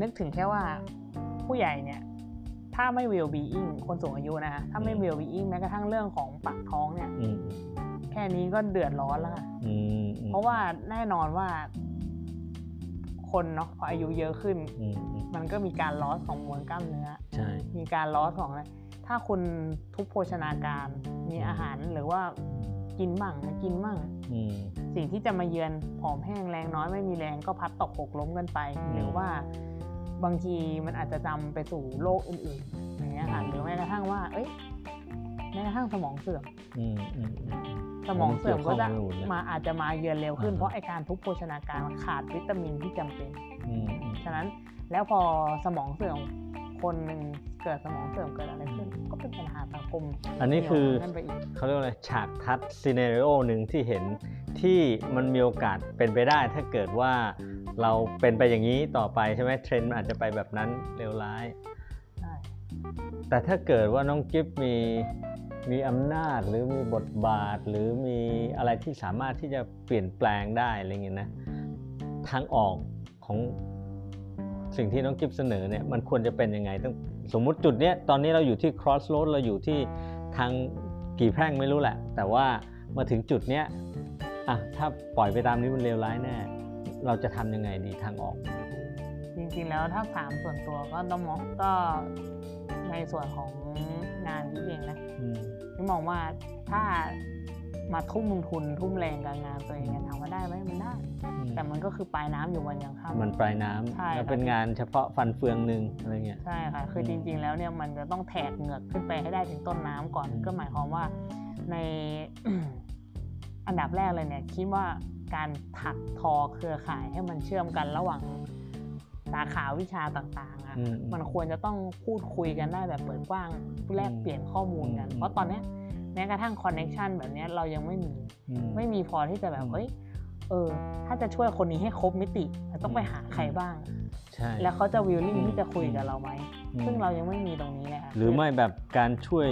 นึกถึงแค่ว่าผู้ใหญ่เนี่ยถ้าไม่ well being คนสูงอายุนะคะถ้าไม่อืม well being แม้กระทั่งเรื่องของปากท้องเนี่ยอืมแค่นี้ก็เดือดร้อนแล้วค่ะอืมอืมเพราะว่าแน่นอนว่า คนเนาะพออายุเยอะขึ้นอืมอืมมันก็มีการลอสของมวลกล้ามเนื้อใช่มีการลอสของอะไรถ้าคุณทุกโภชนาการมีอาหารหรือว่า กินบ้างไม่กินบ้างอืมสิ่งที่จะมาเยือนผอมแห้งแรงน้อยไม่มีแรงก็พัดตกหกล้มกันไปอืมหรือว่าบางทีมันอาจจะจำไปสู่โรคอื่นๆอย่างเงี้ยค่ะหรือแม้กระทั่งว่า เอ้ยแม้กระทั่งสมองเสื่อมอืมอืมอืมสมองเสื่อมก็จะมันเกี่ยวข้องไปหมดเลยมาอาจจะมาเยือนเร็วขึ้นอ่าฮะเพราะไอการทุกโภชนาการขาดวิตามินที่จำเป็นอืมอืมฉะนั้นแล้วพอสมองเสื่อม คนหนึ่งเกิดสมองเสื่อมเกิดอะไรขึ้น ก็เป็นปัญหาสังคมอันนี้คือเดี่ยวนั่นไปอีกเขาเรียกว่าอะไรฉากทัดซีเน r ร o หนึ่งที่เห็นที่มันมีโอกาสเป็นไปได้ ถ้าเกิดว่าเราเป็นไปอย่างนี้ต่อไปใช่ไหมเทรนด์มันอาจจะไปแบบนั้นเลวร้ายใช่แต่ถ้าเกิดว่าน้องกิฟมีมีอำนาจหรือมีบทบาทหรือมีอะไรที่สามารถที่จะเปลี่ยนแปลงได้อะไรเงี้ยนะทางออกของ สิ่งที่น้องกิฟเสนอเนี่ยมันควรจะเป็นยังไงต้องสมมุติจุดเนี้ยตอนนี้เราอยู่ที่ crossroad เราอยู่ที่ทางกี่แพร่งไม่รู้แหละ แต่ว่ามาถึงจุดเนี้ยอะถ้าปล่อยไปตามนี้มันเลวร้ายแน่เราจะทำยังไงดีทางออก จริงๆแล้วถ้าถามส่วนตัวก็ต้องมองก็ในส่วนของงานกิ๊บเองนะอืมกิ๊บมองว่าถ้า มาทุ่มทุนทุ่มแรงกับงานตัวเองเนี่ยถามว่าได้ไหมมันได้ แต่มันก็คือปลายน้ำอยู่วันยังค่ำมันปลายน้ำใช่แล้วครับเป็นงานเฉพาะฟันเฟืองหนึ่งอะไรเงี้ยใช่ค่ะคืออืจมริง ๆ แล้วเนี่ยมันจะต้องแทกเหงือกขึ้นไปให้ได้ถึงต้นน้ำก่อนอืมก็หมายความว่าในอันดับแรกเลยเนี่ยคิดว่าการถักทอเครือข่ายให้มันเชื่อมกันระหว่างสาขาวิชาต่างๆอะอืมมันควรจะต้องพูดคุยกันได้แบบเปิดกว้างแลกเปลี่ยนข้อมูลกันอืมเพราะตอนเนี้ยแม้กระทั่งคอนเน็ชันแบบเนี้ยเรายังไม่มีอืมไม่มีพอที่จะแบบอืมเฮ้ยเออ ถ้าจะช่วยคนนี้ให้ครบมิติเราต้องไปหาใครบ้างใช่แล้วเขาจะวิลลิ่งอืมที่จะคุยกับเราไหมอืมซึ่งเรายังไม่มีตรงนี้เลยค่ะหรือไม่แบบการช่วย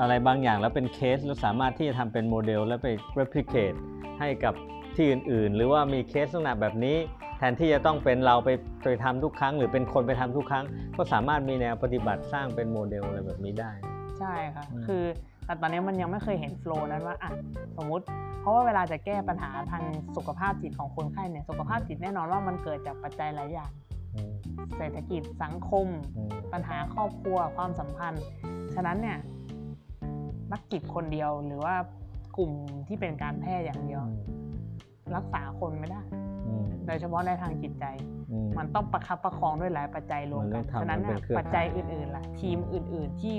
อะไรบางอย่างแล้วเป็นเคสแล้วสามารถที่จะทำเป็นโมเดลแล้วไป replicate ให้กับที่อื่น ๆ หรือว่ามีเคสลักษณะแบบนี้ แทนที่จะต้องเป็นเราไปไปทำทุกครั้ง หรือเป็นคนไปทำทุกครั้ง ก็สามารถมีแนวปฏิบัติสร้างเป็นโมเดลอะไรแบบนี้ได้ ใช่ค่ะอืมคือ แต่ตอนนี้มันยังไม่เคยเห็น flow นั้นว่าอะสมมุติ เพราะว่าเวลาจะแก้ปัญหาทางสุขภาพจิตของคนไข้เนี่ยสุขภาพจิตแน่นอนว่ามันเกิดจากปัจจัยหลายอย่างอืมเศรษฐกิจสังคมอืมปัญหาครอบครัวความสัมพันธ์ ฉะนั้นเนี่ยนักจิตคนเดียวหรือว่ากลุ่มที่เป็นการแพทย์อย่างเดียว รักษาคนไม่ได้อืมโดยเฉพาะในทางจิตใจอืมมันต้องประคับประคองด้วยหลายปัจจัยรวมมันต้กัอนงทำฉะนั้นมันเป็เนี่ยนเครือปัจจัยข่ายอื่นๆล่ะทีมอื่น ๆ ที่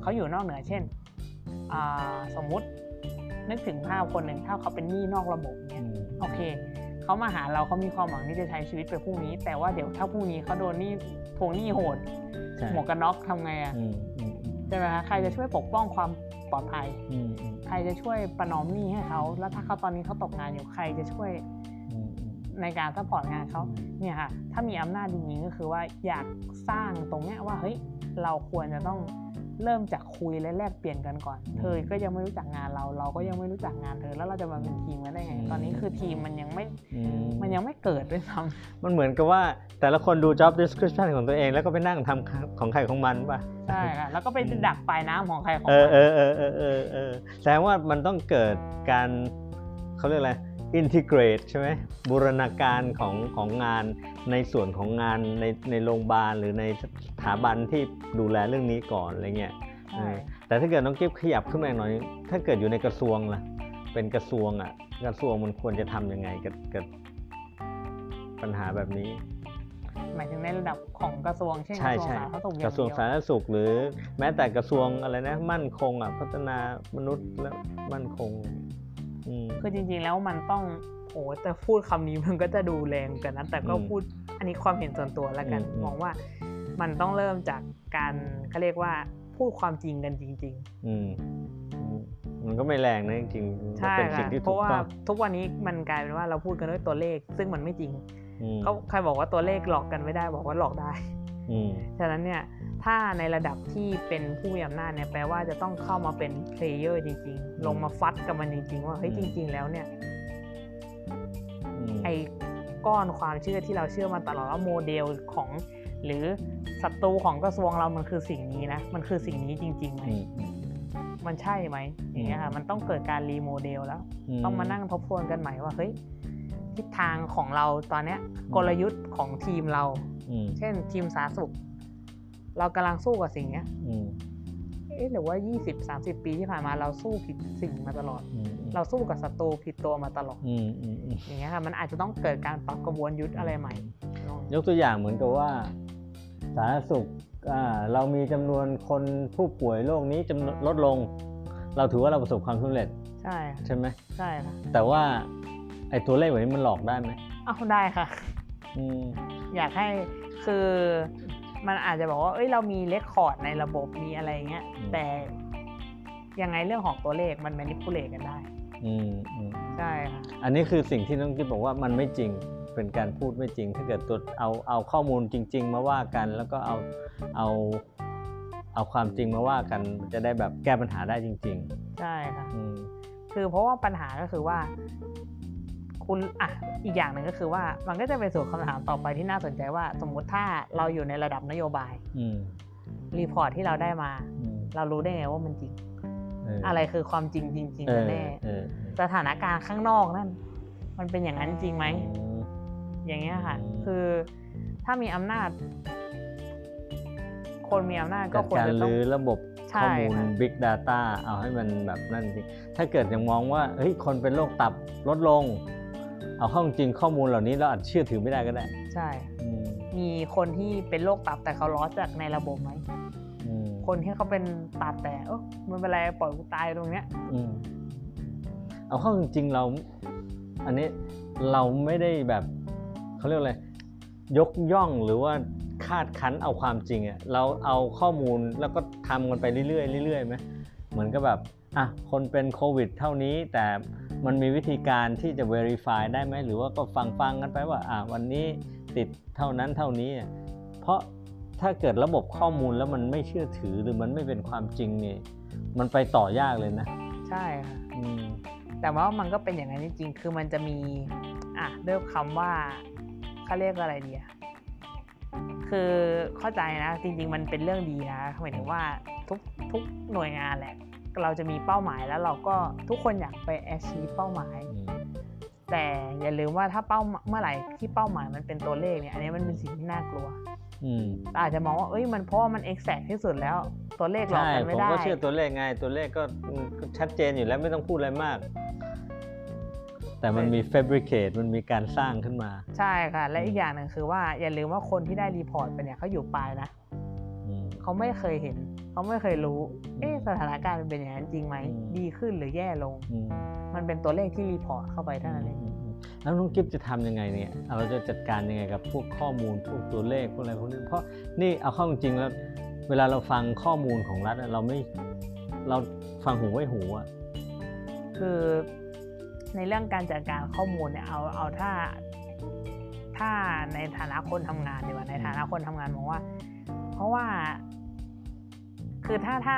เขาอยู่นอกเหนือเช่นอ่า สมมุตินึกถึงภาพคนหนึ่งถ้าเขาเป็นหนี้นอกระบบเนี่อืยมโอเคเขามาหาเราเขามีความหวังที่จะใช้ชีวิตไปพรุ่งนี้ แต่ว่าเดี๋ยวถ้าพรุ่งนี้เขาโดนหนี้ทวงหนี้โหดใส่หมวกกันน็อกทำไงอะอืมอืมใช่ไหมคะใครจะช่วยปกป้องความปลอดภัยอืมอืมใครจะช่วยประนอมหนี้ให้เขาแล้วถ้าเขาตอนนี้เขาตกงานอยู่ใครจะช่วยอืมอืมในการ support งานเขาเนี่ยค่ะถ้ามีอำนาจจริงๆก็คือว่าอยากสร้างตรงเนี้ยว่าเฮ้ยเราควรจะต้อง เริ่มจากคุยและแลกเปลี่ยนกันก่อน เธอก็ยังไม่รู้จักงานเรา เราก็ยังไม่รู้จักงานเธอ แล้วเราจะมาเป็นทีมกันได้ไง ตอนนี้คือทีมมันยังไม่อืมันยังไม่เกิดด้วยซ้มันเหมือนกับว่าแต่ละคนดู job description ของตัวเอง แล้วก็ไปนั่งทำของใครของมันป่ะำใช่ค่ะ แล้วก็ไปอืมดักปลายน้ำของใครของเอมัอนเออเออเออเออเออแสดงว่ามันต้องเกิดการเขาเรียกอะไร integrate ใช่ไหมบูรณาการของของงานในส่วนของงานในในโรงพยาบาลหรือในสถาบันที่ดูแลเรื่องนี้ก่อนอะไรเงี้ยใช่แต่ถ้าเกิดน้องกิฟขยับขึ้นมาหน่อย ถ้าเกิดอยู่ในกระทรวงล่ะ เป็นกระทรวงอะ กระทรวงมันควรจะทำยังไงกับกับปัญหาแบบนี้ หมายถึงในระดับของกระทรวงเช่นกใช่ระทรวงใช่สาธารณสุขอกย่างระทรวงเดียวสาธารณสุขหรือ แม้แต่กระทรวงอะไรนะ มั่นคงอะพัฒนามนุษย์และมั่นคงอืม คือจริงๆแล้วมันต้องโอ้แต่พูดคำนี้มันก็จะดูแรงกันนะแต่ก็อืมพูดอันนี้ความเห็นส่วนตัวแล้วกันอืมอืมมองว่ามันต้องเริ่มจากการเขาเรียกว่าพูดความจริงกันจริงอืมอืมมันก็ไม่แรงนะจริงๆๆมันเป็นสิ่งที่ถูกต้อง ใช่ค่ะ เพราะว่าทุกวันนี้มันกลายเป็นว่าเราพูดกันด้วยตัวเลข ซึ่งมันไม่จริงอืมเขาใครบอกว่าตัวเลขหลอกกันไม่ได้บอกว่าหลอกได้อืมฉะนั้นเนี่ย ถ้าในระดับที่เป็นผู้มีอำนาจเนี่ยแปลว่าจะต้องเข้ามาเป็น player จริง ๆ ลงมาฟัดกับมันจริง ๆ ว่าเฮ้ยจริง ๆ แล้วเนี่ยอืมไอ้ก้อนความเชื่อที่เราเชื่อมาตลอดว่าโมเดลของ หรือศัตรูของกระทรวงเรามันคือสิ่งนี้นะ มันคือสิ่งนี้จริงๆไหมอืมอืมมันใช่ไหมอย่างเงี้ยค่ะมันต้องเกิดการรีโมเดลแล้ว ต้องมานั่งทบทวนกันใหม่ว่าเฮ้ยทิศทางของเราตอนเนี้ย กลยุทธ์ของทีมเราอืมเช่นทีมสาธารณสุข เรากำลังสู้กับสิ่งเนี้ยอืมเอ๊ะหรือว่า 20-30 ปีที่ผ่านมาเราสู้ผิดสิ่งมาตลอดอืมเราสู้กับศัตรูผิดตัวมาตลอดอืมอืมอืมอย่างเงี้ยค่ะมันอาจจะต้องเกิดการปรับกระบวนยุทธ์อะไรใหม่ ยกตัวอย่างเหมือนกับว่า สาธารณสุขอ่าเรามีจำนวนคนผู้ป่วยโรคนี้จำนวนลดลง เราถือว่าเราประสบความสำเร็จ ใช่ค่ะใช่ไหมใช่ค่ะแต่ว่าไอ้ตัวเลขแบบนี้มันหลอกได้ไหมเอาได้ค่ะอืมอยากให้คือ มันอาจจะบอกว่า เอ้ย เรามีเลคคอร์ดในระบบมีอะไรเงี้ย แต่ยังไงเรื่องของตัวเลขมันแมนิปูเลตกันได้ อืมอืมใช่ค่ะ อันนี้คือสิ่งที่น้องกิ๊บบอกว่ามันไม่จริง เป็นการพูดไม่จริง ถ้าเกิดตัวเอาเอาข้อมูลจริง ๆ มาว่ากัน แล้วก็เอาเอาเอาความจริงมาว่ากันมันจะได้แบบแก้ปัญหาได้จริง ใช่ค่ะ ๆ อืม คือเพราะว่าปัญหาก็คือว่า คุณอะอีกอย่างหนึ่งก็คือว่ามันก็จะไปสู่คำถามต่อไปที่น่าสนใจว่า สมมุติถ้าเราอยู่ในระดับนโยบายอืมรีพอร์ตที่เราได้มาอืมเรารู้ได้ไงว่ามันจริงเออออะไรคือความจริงจริงเอๆอแน่เออสถานการณ์ข้างนอกนั่น มันเป็นอย่างนั้นจริงไหมอืมอย่างเงี้ยค่ะอืมคือถ้ามีอำนาจ คนมีอำนาจก็จัดควรการจะต้องรื้อระบบใช่ข้อมูลค่ะ Big Data เอาให้มันแบบนั่นจริง ถ้าเกิดยังมองว่าเฮ้ยคนเป็นโรคตับลดลง เอาเข้าจริงข้อมูลเหล่านี้เราอาจเชื่อถือไม่ได้ก็ได้ ใช่ อืมมีคนที่เป็นโรคตับแต่เขาล้อจากในระบบไหมอืมคนที่เขาเป็นตับแต่เออมันเป็นไรปล่อยกูตายตรงเนี้ย อืมเอาเข้าจริงๆเรา อันนี้เราไม่ได้แบบเขาเรียกอะไรยกย่องหรือว่าคาดคั้นเอาความจริงอะเราเอาข้อมูลแล้วก็ทำกันไปเรื่อยๆเรื่อยๆไหมเหมือนกับแบบอะคนเป็นโควิด เท่านี้แต่ มันมีวิธีการที่จะ verify ได้ไหมหรือว่าก็ฟังฟังๆกันไปว่าอะวันนี้ติดเท่านั้นเท่านี้อะเพราะถ้าเกิดระบบข้อมูลแล้วมันไม่เชื่อถือหรือมันไม่เป็นความจริงนี่มันไปต่อยากเลยนะ ใช่ค่ะอืมแต่ว่ามันก็เป็นอย่างนั้นจริงๆคือมันจะมีอะด้วยคำว่าเขาเรียกอะไรดีอะคือเข้าใจนะจริง ๆ มันเป็นเรื่องดีนะหมายถึงว่าทุกทุกหน่วยงานแหละ เราจะมีเป้าหมายแล้วเราก็ทุกคนอยากไป achieve เป้าหมายอืมแต่อย่าลืมว่าถ้าเป้าเมื่อไหร่ที่เป้าหมายมันเป็นตัวเลขเนี่ยอันนี้มันเป็นสิ่งที่น่ากลัวอืมเราอาจจะมองว่าเอ้ยมันเพราะว่ามัน exact ที่สุดแล้วตัวเลขหลอกใช่กันผไม่มได้ก็เชื่อตัวเลขไงตัวเลขก็อืมก็ชัดเจนอยู่แล้วไม่ต้องพูดอะไรมาก แต่มันมี fabricate มันมีการสร้างขึ้นมา ใช่ค่ะ และอีกอย่างหนึ่งคือว่าอย่าลืมว่าคนที่ได้รีพอร์ตไปเนี่ยเขาอยู่ปลายนะอืม เขาไม่เคยเห็น เขาไม่เคยรู้ เอ๊ะสถานการณ์มันเป็นอย่างนั้นจริงไหมอืมดีขึ้นหรือแย่ลงอืมมันเป็นตัวเลขที่ report เข้าไปเท่านั้นเองอืมอืมแล้วน้องกิฟจะทำยังไงเนี่ย เราจะจัดการยังไงกับพวกข้อมูลพวกตัวเลขพวกอะไรพวกนี้ เพราะนี่เอาเข้าจริงๆแล้ว เวลาเราฟังข้อมูลของรัฐอะเราไม่เราฟังหูไว้หูอะคือในเรื่องการจัดการข้อมูลเนี่ยเอาเอาถ้าถ้าในฐานะคนทำงานดีกว่าในฐานะคนทำงานมองว่า เพราะว่า คือถ้าถ้า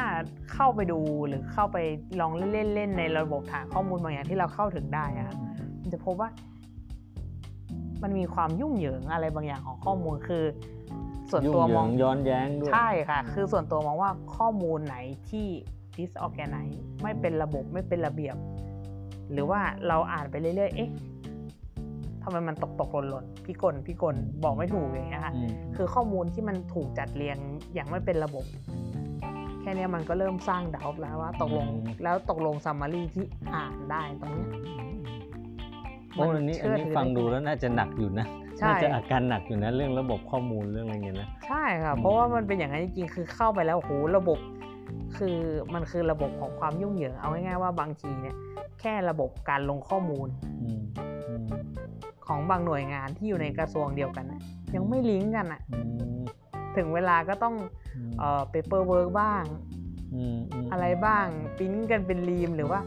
เข้าไปดูหรือเข้าไปลองเล่นเล่นๆในระบบฐานข้อมูลบางอย่างที่เราเข้าถึงได้อะมันจะพบว่า มันมีความยุ่งเหยิงอะไรบางอย่างของข้อมูลคือ ส่วนยุ่งตัวเหมยิองงย้อนแย้งด้วยใช่ค่ะ คือส่วนตัวมองว่าข้อมูลไหนที่ disorganize ไม่เป็นระบบไม่เป็นระเบียบ หรือว่าเราอ่านไปเรื่อยๆเอ๊ะ ทำไมมันตกตกหล่นหล่นๆพี่กลพี่กลบอกไม่ถูกอย่างเงี้ยค่ะอืมคือข้อมูลที่มันถูกจัดเรียงอย่างไม่เป็นระบบ แค่เนี้ยมันก็เริ่มสร้างดาวแล้วว่าตกลงแล้วตกลงซัมมารีที่อ่านได้ตรงเนี้ยโอ้อันนี้อันนี้ฟังดูแล้วน่าจะหนักอยู่นะใช่น่าจะอาการหนักอยู่นะเรื่องระบบข้อมูลเรื่องอะไรเงี้ยนะใช่ค่ะอืมเพราะว่ามันเป็นอย่างนั้นจริงๆคือเข้าไปแล้วโอ้โหระบบ คือมันคือระบบของความยุ่งเหยิงเอาง่ายๆว่าบางทีเนี่ย แค่ระบบการลงข้อมูลอืมอืม ของบางหน่วยงานที่อยู่ในกระทรวงเดียวกันนะยังไม่ลิงก์กันอะอืมถึงเวลาก็ต้องเอ่อ paperwork บ้างอืมมอะไรบ้างปริ้นกันเป็นรีมหรือว่า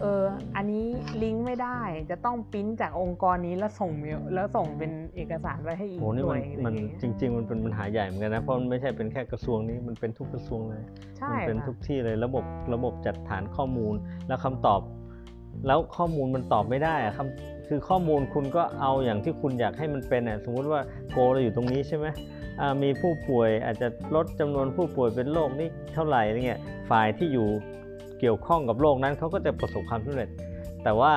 เอออันนี้ลิงก์ไม่ได้จะต้องปริ้นจากองค์กรนี้แล้วส่งเมลแล้วส่งเป็นเอกสารไปให้อีกโหนี่หน่มัวนยมันอะไรอย่างเงี้ยจริง ๆ มันเป็นปัญหาใหญ่เหมือนกันนะเพราะมันไม่ใช่เป็นแค่กระทรวงนี้มันเป็นทุกกระทรวงเลยใช่มัเป็นค่ะทุกที่เลยระบบระบบจัดฐานข้อมูลแล้วคำตอบ แล้วข้อมูลมันตอบไม่ได้อะคำ คือข้อมูลคุณก็เอาอย่างที่คุณอยากให้มันเป็นอะสมมุติว่าโกเราอยู่ตรงนี้ใช่ไหมอ่ามีผู้ป่วยอาจจะลดจำนวนผู้ป่วยเป็นโรคนี้เท่าไหร่อะไรเงี้ยฝ่ายที่อยู่เกี่ยวข้องกับโรคนั้นเขาก็จะประสบความสำเร็จ แต่ว่า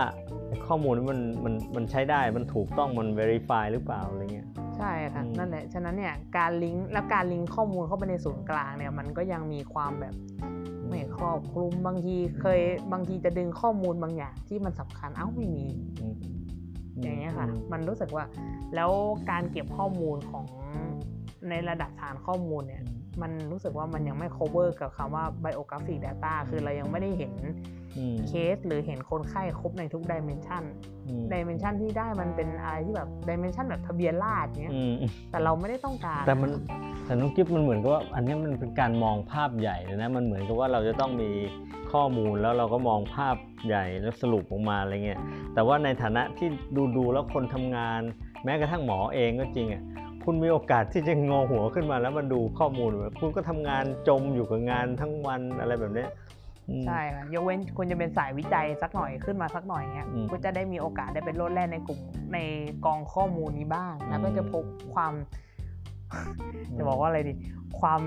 ข้อมูลนี้มันมันมันใช้ได้มันถูกต้องมัน verify หรือเปล่าอะไรเงี้ยใช่ค่ะอืมนั่นแหละฉะนั้นเนี่ยการลิงก์แล้วการลิงก์ข้อมูลเข้าไปในศูนย์กลางเนี่ยมันก็ยังมีความแบบ ไม่ครอบคลุมบางทีเคยบางทีจะดึงข้อมูลบางอย่างที่มันสำคัญเอ้าไม่มีอืมอย่างเงี้ยค่ะอืมมันรู้สึกว่า แล้วการเก็บข้อมูลของในระดับฐานข้อมูลเนี่ย มันรู้สึกว่ามันยังไม่ cover กับคำว่า biographic data คือเรายังไม่ได้เห็นอืมเคสหรือเห็นคนไข้ครบในทุก dimension อืม dimension ที่ได้มันเป็นอะไรที่แบบ dimension แบบทะเบียนราษฎร์เนี้ยอืมแต่เราไม่ได้ต้องการ แต่มันแต่น้องกิฟมันเหมือนกับว่าอันนี้มันเป็นการมองภาพใหญ่เลยนะมันเหมือนกับว่าเราจะต้องมีข้อมูลแล้วเราก็มองภาพใหญ่แล้วสรุปออกมาอะไรเงี้ยแต่ว่าในฐานะที่ดูดูๆแล้วคนทำงาน แม้กระทั่งหมอเองก็จริงอะ คุณมีโอกาสที่จะงอหัวขึ้นมาแล้วมาดูข้อมูลแบบคุณก็ทำงานจมอยู่กับงานทั้งวันอะไรแบบเนี้ยอืมใช่ค่ะยกเว้นคุณจะเป็นสายวิจัยสักหน่อยขึ้นมาสักหน่อยเงี้ยอืมคุณจะได้มีโอกาสได้เป็นโลดแล่นในกลุ่มในกองข้อมูลนี้บ้าง แล้วก็จะพบความจะบอกว่าอะไรดี ความ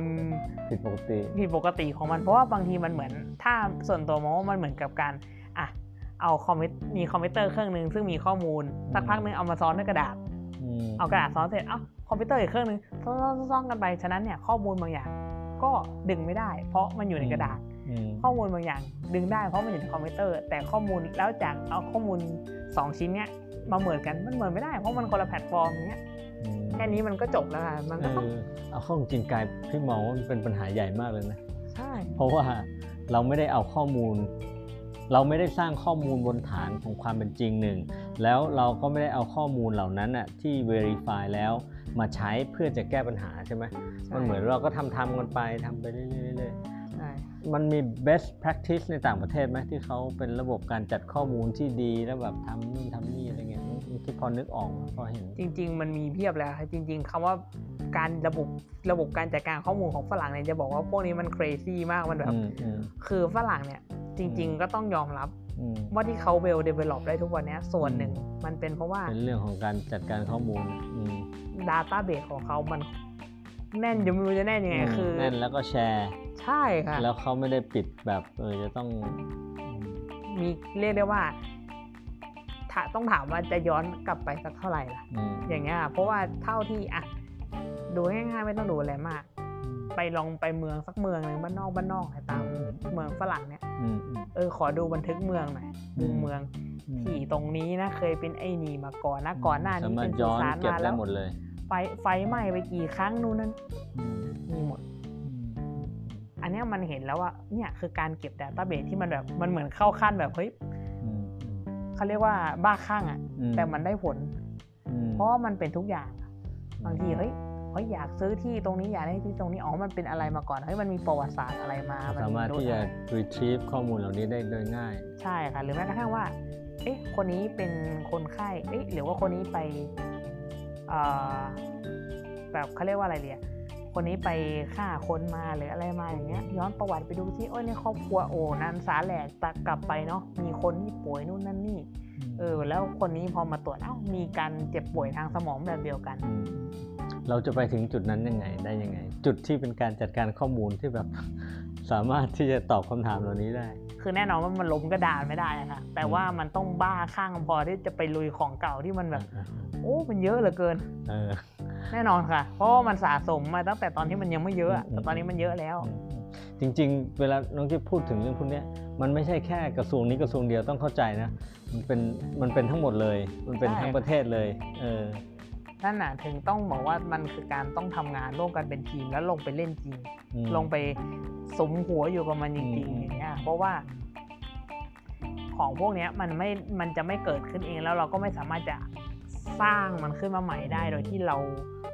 ผิดปกติผิดปกติของมันเพราะว่าบางทีมันเหมือน ถ้าส่วนตัวมองว่ามันเหมือนกับการอะเอาคอมพิวมีคอมพิวเตอร์เครื่องหนึ่งซึ่งมีข้อมูล สักพักหนึ่งเอามาซ้อนด้วยกระดาษอืมเอากระดาษซ้อนเสร็จเอ้า คอมพิวเตอร์อีกเครื่องหนึ่งซ้อนซ้อนซ้อนกันไปฉะนั้นเนี่ยข้อมูลบางอย่างก็ดึงไม่ได้ เพราะมันอยู่ในกระดาษอืมข้อมูลบางอย่าง ดึงได้เพราะมันอยู่ในคอมพิวเตอร์ แต่ข้อมูลแล้วจากเอาข้อมูล 2 ชิ้นเนี้ยมาเหมือนกันมันเหมือนไม่ได้ เพราะมันคนละแพลตฟอร์มอย่างเงี้ยอืมแค่นี้มันก็จบแล้วค่ะมันเอก็ต้องอเอาเข้าจริงกายพี่มองว่ามันเป็นปัญหาใหญ่มากเลยนะใช่เพราะว่าเราไม่ได้เอาข้อมูล เราไม่ได้สร้างข้อมูลบนฐานของความเป็นจริงหนึ่งแล้วเราก็ไม่ได้เอาข้อมูลเหล่านั้นน่ะที่ verify แล้ว มาใช้เพื่อจะแก้ปัญหาใช่ไหมมันเหมือนเราก็ทำทำกันไปทำไปเรื่อยๆใช่ๆมันมี best practice ในต่างประเทศไหมที่เขาเป็นระบบการจัดข้อมูลที่ดีแล้วแบบทำนู่นทำนี่อะไรเงี้ยที่พอนึกออกพอเห็น จริง ๆ มันมีเพียบเลยค่ะจริง ๆคำว่าการระบบระบบการจัดการข้อมูลของฝรั่งเนี่ยจะบอกว่าพวกนี้มัน crazy มากมันแบบอืมอืมคือฝรั่งเนี่ย จริง ๆ ก็ต้องยอมรับอืมว่าที่เขา well develop ได้ทุกวันเนี้ยส่วนหนึ่งมันเป็นเพราะว่าเป็นเรื่องของการจัดการข้อมูลอืม database ของเขามันแน่นจะไม่รู้จะแน่นยังไงคือแน่นแล้วก็แชร์ ใช่ค่ะ แล้วเขาไม่ได้ปิดแบบเออจะต้อง มีเรียกได้ว่าถ้าต้องถามว่าจะย้อนกลับไปสักเท่าไหร่ล่ะอืมอย่างเงี้ยค่ะเพราะว่าเท่าที่อะดูง่ายๆไม่ต้องดูอะไรมาก ไปลองไปเมืองสักเมืองหนึ่งบ้านนอกบ้านนอกเนี่ยตามเมืองฝรั่งเนี่ยอืมอืม เออขอดูบันทึกเมืองหน่อยอืมุมมเมืองอืมที่ตรงนี้นะเคยเป็นไอ้นี่มาก่อนนะก่อนหน้านี้สามารเป็ถนสุย้อนสานเก็บมาได้แล้วหมดเลยไฟไฟไหม้ไปกี่ครั้งนู่นนั่นอืมมีหมด อันเนี้ยมันเห็นแล้วว่าเนี่ยคือการเก็บ database ที่มันแบบมันเหมือนเข้าขั้นแบบเฮ้ยอืมเขาเรียกว่าบ้าคลั่งอะอืมแต่มันได้ผล อืมเพราะว่ามันเป็นทุกอย่าง บางทีเฮ้ย เฮ้ยอยากซื้อที่ตรงนี้อยากได้ที่ตรงนี้อ๋อมันเป็นอะไรมาก่อนเฮ้ยมันมีประวัติศาสตร์อะไรมาสามารถที่จะอะไร retrieve ข้อมูลเหล่านี้ได้โดยง่าย ใช่ค่ะหรือแม้กระทั่งว่า เอ๊ะคนนี้เป็นคนไข้เอ๊ะหรือว่าคนนี้ไปเอ่อแบบเขาเรียกว่าอะไรเรียคนนี้ไปฆ่าคนมาหรืออะไรมาอย่างเงี้ย ย้อนประวัติไปดูที่โอ้ยในครอบครัวโอ้นันสาแหลกตักกลับไปเนาะมีคนที่ป่วยนู่นนั่นนี่เออแล้วคนนี้พอมาตรวจเอ้ามีการเจ็บป่วยทางสมองแบบเดียวกันอืม เราจะไปถึงจุดนั้นยังไงได้ยังไง จุดที่เป็นการจัดการข้อมูลที่แบบสามารถที่จะตอบคำถามเหล่านี้ได้ คือแน่นอนว่ามันล้มกระดานไม่ได้นะคะแต่ว่ามันต้องบ้าข้างพอที่จะไปลุยของเก่าที่มันแบบ โอ้มันเยอะเหลือเกินเออแน่นอนค่ะ เพราะว่ามันสะสมมาตั้งแต่ตอนที่มันยังไม่เยอะอะอืมแต่ตอนนี้มันเยอะแล้ว จริง ๆ เวลาน้องที่พูดถึงเรื่องพวกเนี้ยมันไม่ใช่แค่กระทรวงนี้กระทรวงเดียวต้องเข้าใจนะ มันเป็นมันเป็นทั้งหมดเลย มันเป็นใช่ทั้งประเทศเลย เออ นั่นน่ะถึงต้องบอกว่ามันคือการต้องทำงานร่วมกันเป็นทีมแล้วลงไปเล่นจริงอืมลงไปสมหัวอยู่กับมันจริงอืมๆอย่างเงี้ยเพราะว่าของพวกเนี้ยมันไม่ มันจะไม่เกิดขึ้นเองแล้วเราก็ไม่สามารถจะสร้างมันขึ้นมาใหม่ได้ โดยที่เรา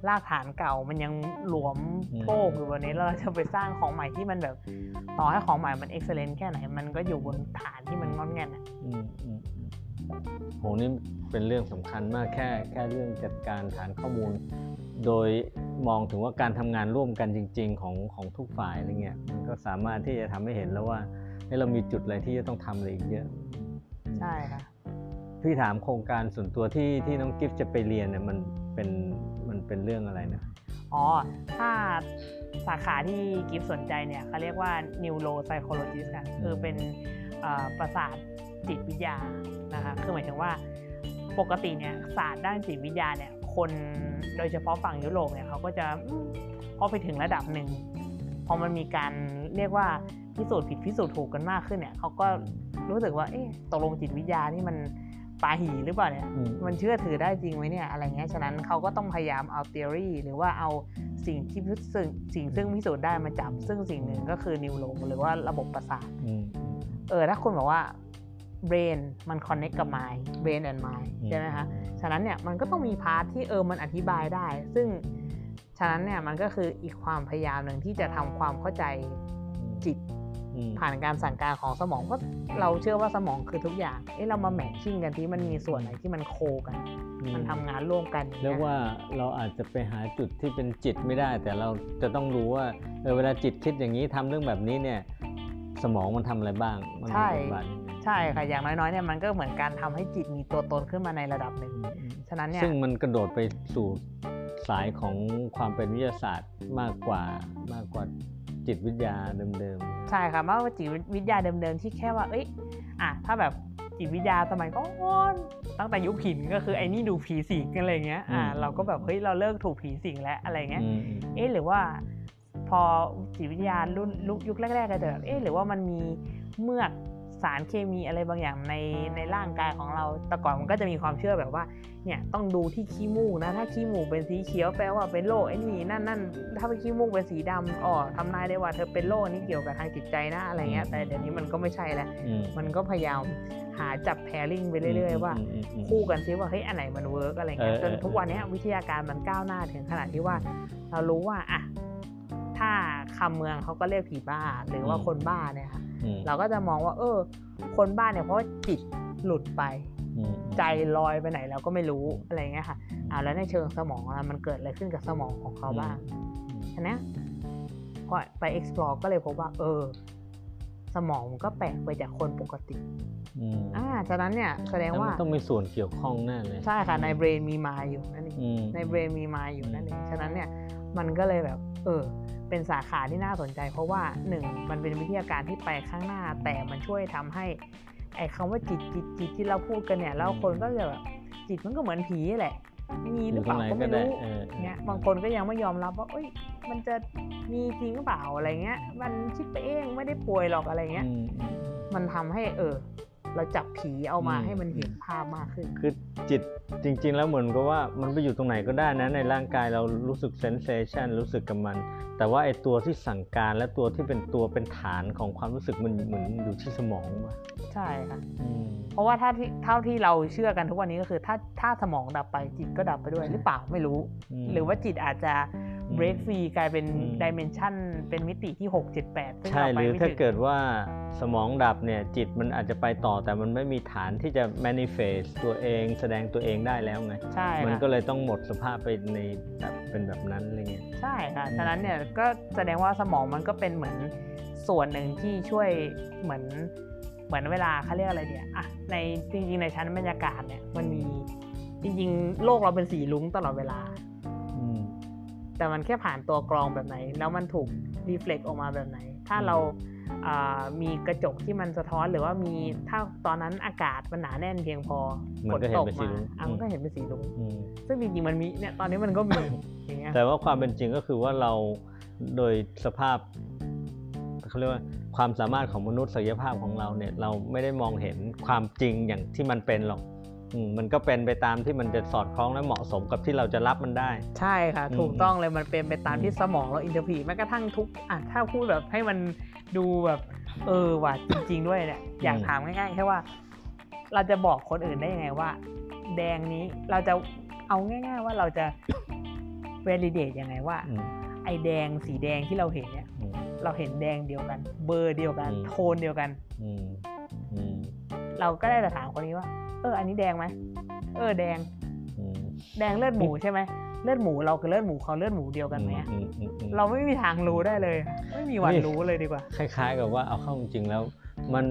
ลากฐานเก่ามันยังหลวมโชกอยู่บนนี้แล้วเราจะไปสร้างของใหม่ที่มันแบบ ต่อให้ของใหม่มันเอ็กซ์เลนแค่ไหน มันก็อยู่บนฐานที่มันงอนแงนอะอืมอืมอืม โหนี่เป็นเรื่องสำคัญมากแค่แค่เรื่องจัดการฐานข้อมูล โดยมองถึงว่าการทำงานร่วมกันจริง ๆ ของของทุกฝ่ายอะไรเงี้ยมันก็สามารถที่จะทำให้เห็นแล้วว่าเฮ้ยเรามีจุดอะไรที่จะต้องทำอะไรอีกเยอะ ใช่ค่ะพี่ถามโครงการส่วนตัวที่ที่น้องกิฟต์จะไปเรียนเนี่ยมันเป็นมันเป็นเรื่องอะไรนะอ๋อ ถ้าสาขาที่กิฟสนใจเนี่ยเขาเรียกว่า neuro psychologist ค่ะ คือเป็นเอ่อประสาท จิตวิทยานะคะคือหมายถึงว่าปกติเนี่ยศาสตร์ด้านจิตวิทยาเนี่ยคนโดยเฉพาะฝั่งยุโรปเนี่ยเขาก็จะอืมพอไปถึงระดับหนึ่งพอมันมีการเรียกว่าพิสูจน์ผิดพิสูจน์ถูกกันมากขึ้นเนี่ยเขาก็รู้สึกว่าเอ๊ะตกลงจิตวิทยานี่มันปาหีหรือเปล่าเนี่ยอืมมันเชื่อถือได้จริงไหมเนี่ยอะไรเงี้ยฉะนั้นเขาก็ต้องพยายามเอา theory หรือว่าเอาสิ่งที่พิสูจน์สิ่งซึ่งพิสูจน์ได้มาจับซึ่งสิ่งหนึ่งก็คือนิวโรหรือว่าระบบประสาทอืมอืมเออถ้าคุณบอกว่า brain มัน connect กับ mind brain and mind อืมใช่ไหมคะฉะนั้นเนี่ยมันก็ต้องมี part ที่เออมันอธิบายได้ ซึ่งฉะนั้นเนี่ยมันก็คืออีกความพยายามหนึ่งที่จะทำความเข้าใจจิตอืมผ่านการสั่งการของสมองเพราะเราเชื่อว่าสมองคือทุกอย่างเอ๊ะเรามา matching กันที่มันมีส่วนไหนที่มัน co กัน มันทำงานร่วมกันต้องเรียกงี้ว่าเราอาจจะไปหาจุดที่เป็นจิตไม่ได้ แต่เราจะต้องรู้ว่าเออเวลาจิตคิดอย่างนี้ทำเรื่องแบบนี้เนี่ย สมองมันทำอะไรบ้างมันมีใช่บทบาทยังไง ใช่ค่ะอย่างน้อยๆเนี่ยมันก็เหมือนการทำให้จิตมีตัวตนขึ้นมาในระดับหนึ่งอืมอืมฉะนั้นเนี่ยซึ่งมันกระโดดไปสู่สายของความเป็นวิทยาศาสตร์มากกว่ามากกว่าจิตวิทยาเดิมใช่ค่ะมากกว่าจิตวิทยาเดิมๆที่แค่ว่า เอ้ยอะถ้าแบบจิตวิทยาสมัยก่อนตั้งแต่ยุคหินก็คือไอ้นี่ดูผีสิงกันอะไรเงี้ยอ่าเราก็แบบเฮ้ยเราเลิกถูกผีสิงแล้วอะไรๆเงี้ยอืมอืมเอ๊ะหรือว่า พอจิตวิทยารุ่นยุคแรกๆก็จะแบบเอ๊ะหรือว่ามันมีเมือก สารเคมีอะไรบางอย่างในในร่างกายของเรา แต่ก่อนมันก็จะมีความเชื่อแบบว่า เนี่ยต้องดูที่ขี้มูกนะ ถ้าขี้มูกเป็นสีเขียวแปลว่าเป็นโรคไอ้นี่นั่นนั่นถ้าเป็นขี้มูกเป็นสีดำอ๋อทำนายได้ว่าเธอเป็นโรคนี้เกี่ยวกับทางจิตใจนะอะไรเงี้ย แต่เดี๋ยวนี้มันก็ไม่ใช่แล้วอืมมันก็พยายามหาจับ pairing ไปเรื่อย ๆ ว่ามอืมอืมคู่กันซิว่าเฮ้ยอันไหนมัน work อะไรเงี้ยเออจนเออทุกวันเนี้ยวิทยาการมันก้าวหน้าถึงขนาดที่ว่า เรารู้ว่าอะถ้าคำเมืองเขาก็เรียกผีบ้าหรือว่าคนบ้าเนี่ยค่ะอืม เราก็จะมองว่า เออ คนบ้าเนี่ยเพราะว่าจิตหลุดไปอืมใจลอยไปไหนเราก็ไม่รู้อะไรเงี้ยค่ะเอาแล้วในเชิงสมองอะมันเกิดอะไรขึ้นกับสมองของเขาบ้างอันเนี้ยก็ไป explore ก็เลยพบว่า เออ สมองมันก็แปลกไปจากคนปกติอืมอ่าฉะนั้นเนี่ยแสดงแล้วว่ามันต้องมีส่วนเกี่ยวข้องแน่เลย ใช่ค่ะ ในเบรนมีมาอยู่นั่นเองอืมในเบรนมีมาอยู่นั่นเองฉะนั้นเนี่ยมันก็เลยแบบ เออ เป็นสาขาที่น่าสนใจ เพราะว่าหนึ่งมันเป็นวิทยาการที่ไปข้างหน้า แต่มันช่วยทำให้ไอ้คำว่าจิตจิตจิตที่เราพูดกันเนี่ยแล้วคนก็จะแบบจิตมันก็เหมือนผีแหละมีหรือเปล่าก็ไม่รู้เออเงี้ยบางคนก็ยังไม่ยอมรับว่าเอ้ยมันจะมีจริงหรือเปล่าอะไรเงี้ย มันคิดไปเองไม่ได้ป่วยหรอกอะไรเงี้ยอืมอืมมันทำให้เออ เราจับผีเอามาอืมให้มันเห็นภาพมากขึ้น คือจิตจริง ๆ แล้วเหมือนกับว่ามันไปอยู่ตรงไหนก็ได้นะในร่างกายเรารู้สึกเซนเซชันรู้สึกกับมัน แต่ว่าไอ้ตัวที่สั่งการและตัวที่เป็นตัวเป็นฐานของความรู้สึกมันเหมือนอยู่ที่สมองว่ะใช่ค่ะอืมเพราะว่าถ้าที่เท่าที่เราเชื่อกันทุกวันนี้ก็คือ ถ้าถ้าสมองดับไปจิตก็ดับไปด้วยหรือเปล่าไม่รู้มหรือว่าจิตอาจจะ อืม break free กลายเป็นอืมดิเมนชันเป็นมิติที่ 6 7 8ซึ่งใช่เราหไปรือไม่ถ้าถึงเกิดว่าสมองดับเนี่ยจิตมันอาจจะไปต่อแต่มันไม่มีฐานที่จะ manifest ตัวเองแสดงตัวเองได้แล้วไงใช่มันค่ะก็เลยต้องหมดสภาพไปในแบบเป็นแบบนั้นอะไรเงี้ยใช่ค่ะอืมฉะนั้นเนี่ยก็แสดงว่าสมองมันก็เป็นเหมือนส่วนหนึ่งที่ช่วยเหมือนเหมือนเวลาเขาเรียกอะไรเนี่ยอะในจริงๆในชั้นบรรยากาศเนี่ยมันมีจริงๆ โลกเราเป็นสีลุ้งตลอดเวลาอืม แต่มันแค่ผ่านตัวกรองแบบไหน แล้วมันถูกรีเฟล็กออกมาแบบไหน ถ้าเราอ่ามีกระจกที่มันสะท้อนหรือว่ามีถ้าตอนนั้นอากาศมันหนาแน่นเพียงพอมัฝนนก็เห็ตนกเป็นสีมารุ้งอะมันก็เห็นเป็นสีลุ้งอืมซึ่งจริงๆมันมีเนี่ยตอนนี้มันก็มีอย่างเงี้ยแต่ว่าความเป็นจริงก็คือว่าเราโดยสภาพเขาเรียกว่าความสามารถของมนุษย์ศักยภาพของเราเนี่ยเราไม่ได้มองเห็นความจริงอย่างที่มันเป็นหรอกอื มมันก็เป็นไปตามที่มันจะสอดคล้องและเหมาะสมกับที่เราจะรับมันได้ ใช่ค่ะอืมถูกต้องเลยมันเป็นไปตามอืมที่สมองเรา interpret แม้กระทั่งทุกอะถ้าพูดแบบให้มันดูแบบเออว่ะจริง ๆ ด้วยเนี่ยอยากถามง่ายๆแค่ว่า เราจะบอกคนอื่นได้ยังไงว่า แดงนี้เราจะเอาง่าย ๆ ว่าเราจะ validate ยังไงว่าอืมไอแดงสีแดงที่เราเห็นเนี่ยอืมเราเห็นแดงเดียวกัน เบอร์เดียวกันอืมโทนเดียวกันอืมอืมเราก็ได้แต่ถามคนนี้ว่าเอออันนี้แดงไหมเออแดงอืมแดงเลือดหมูใช่ไหมเลือดหมูเรากับเลือดหมูเขาเลือดหมูเดียวกันไหมอะอืมอืมอืมเราไม่มีทางรู้ได้เลย ไม่มีวันนี่รู้เเลยดีกว่า คล้าย ๆ กับว่าเอาเข้าจริงๆแล้ว มัน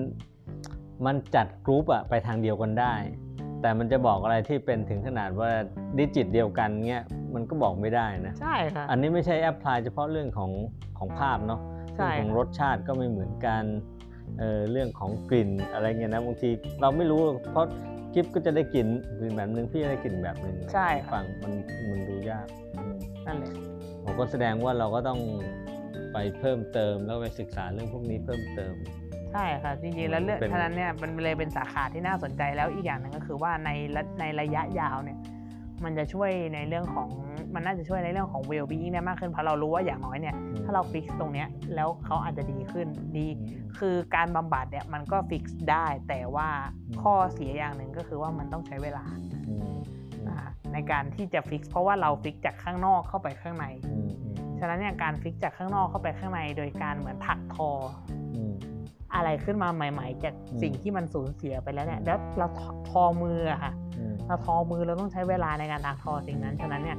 มันจัดกรุ๊ปอะไปทางเดียวกันได้ แต่มันจะบอกอะไรที่เป็นถึงขนาดว่า digit เดียวกันเงี้ยมันก็บอกไม่ได้นะ ใช่ค่ะ อันนี้ไม่ใช่ apply เฉพาะเรื่องของของภาพเนาะใช่เรื่องของรสชาติก็ไม่เหมือนกันเออเรื่องของกลิ่นอะไรเงี้ยนะบางทีเราไม่รู้เพราะ กิฟก็จะได้กลิ่นกลิ่นแบบนึงพี่จะได้กลิ่นแบบนึงใช่ค่ะ ฟังมันมันดูยากนั่นแหละผมก็แสดงว่าเราก็ต้องไปเพิ่มเติมแล้วไปศึกษาเรื่องพวกนี้เพิ่มเติม ใช่ค่ะจริงๆแล้วเรื่องเป็น ฉะนั้นเนี่ยมันเลยเป็นสาขาที่น่าสนใจแล้วอีกอย่างหนึ่งก็คือว่าในระในระยะยาวเนี่ย มันจะช่วยในเรื่องของ มันน่าจะช่วยในเรื่องของ well being ได้มากขึ้นเพราะเรารู้ว่าอย่างน้อยเนี่ยถ้าเรา fix ตรงเนี้ยแล้วเขาอาจจะดีขึ้นดี คือการบำบัดเนี่ยมันก็ fix ได้ แต่ว่าอืมข้อเสียอย่างหนึ่งก็คือว่ามันต้องใช้เวลาอืมอ่าในการที่จะ fix เพราะว่าเรา fix จากข้างนอกเข้าไปข้างในอืมอืมฉะนั้นเนี่ยการ fix จากข้างนอกเข้าไปข้างใน โดยการเหมือนถักทออืมอะไรขึ้นมาใหม่ ๆ จากอืมสิ่งที่มันสูญเสียไปแล้วเนี่ยอืมแล้วเราทอทอมืออะค่ะอืมเราทอมือเราต้องใช้เวลาในการถักทอสิ่งนั้นฉะนั้นเนี่ย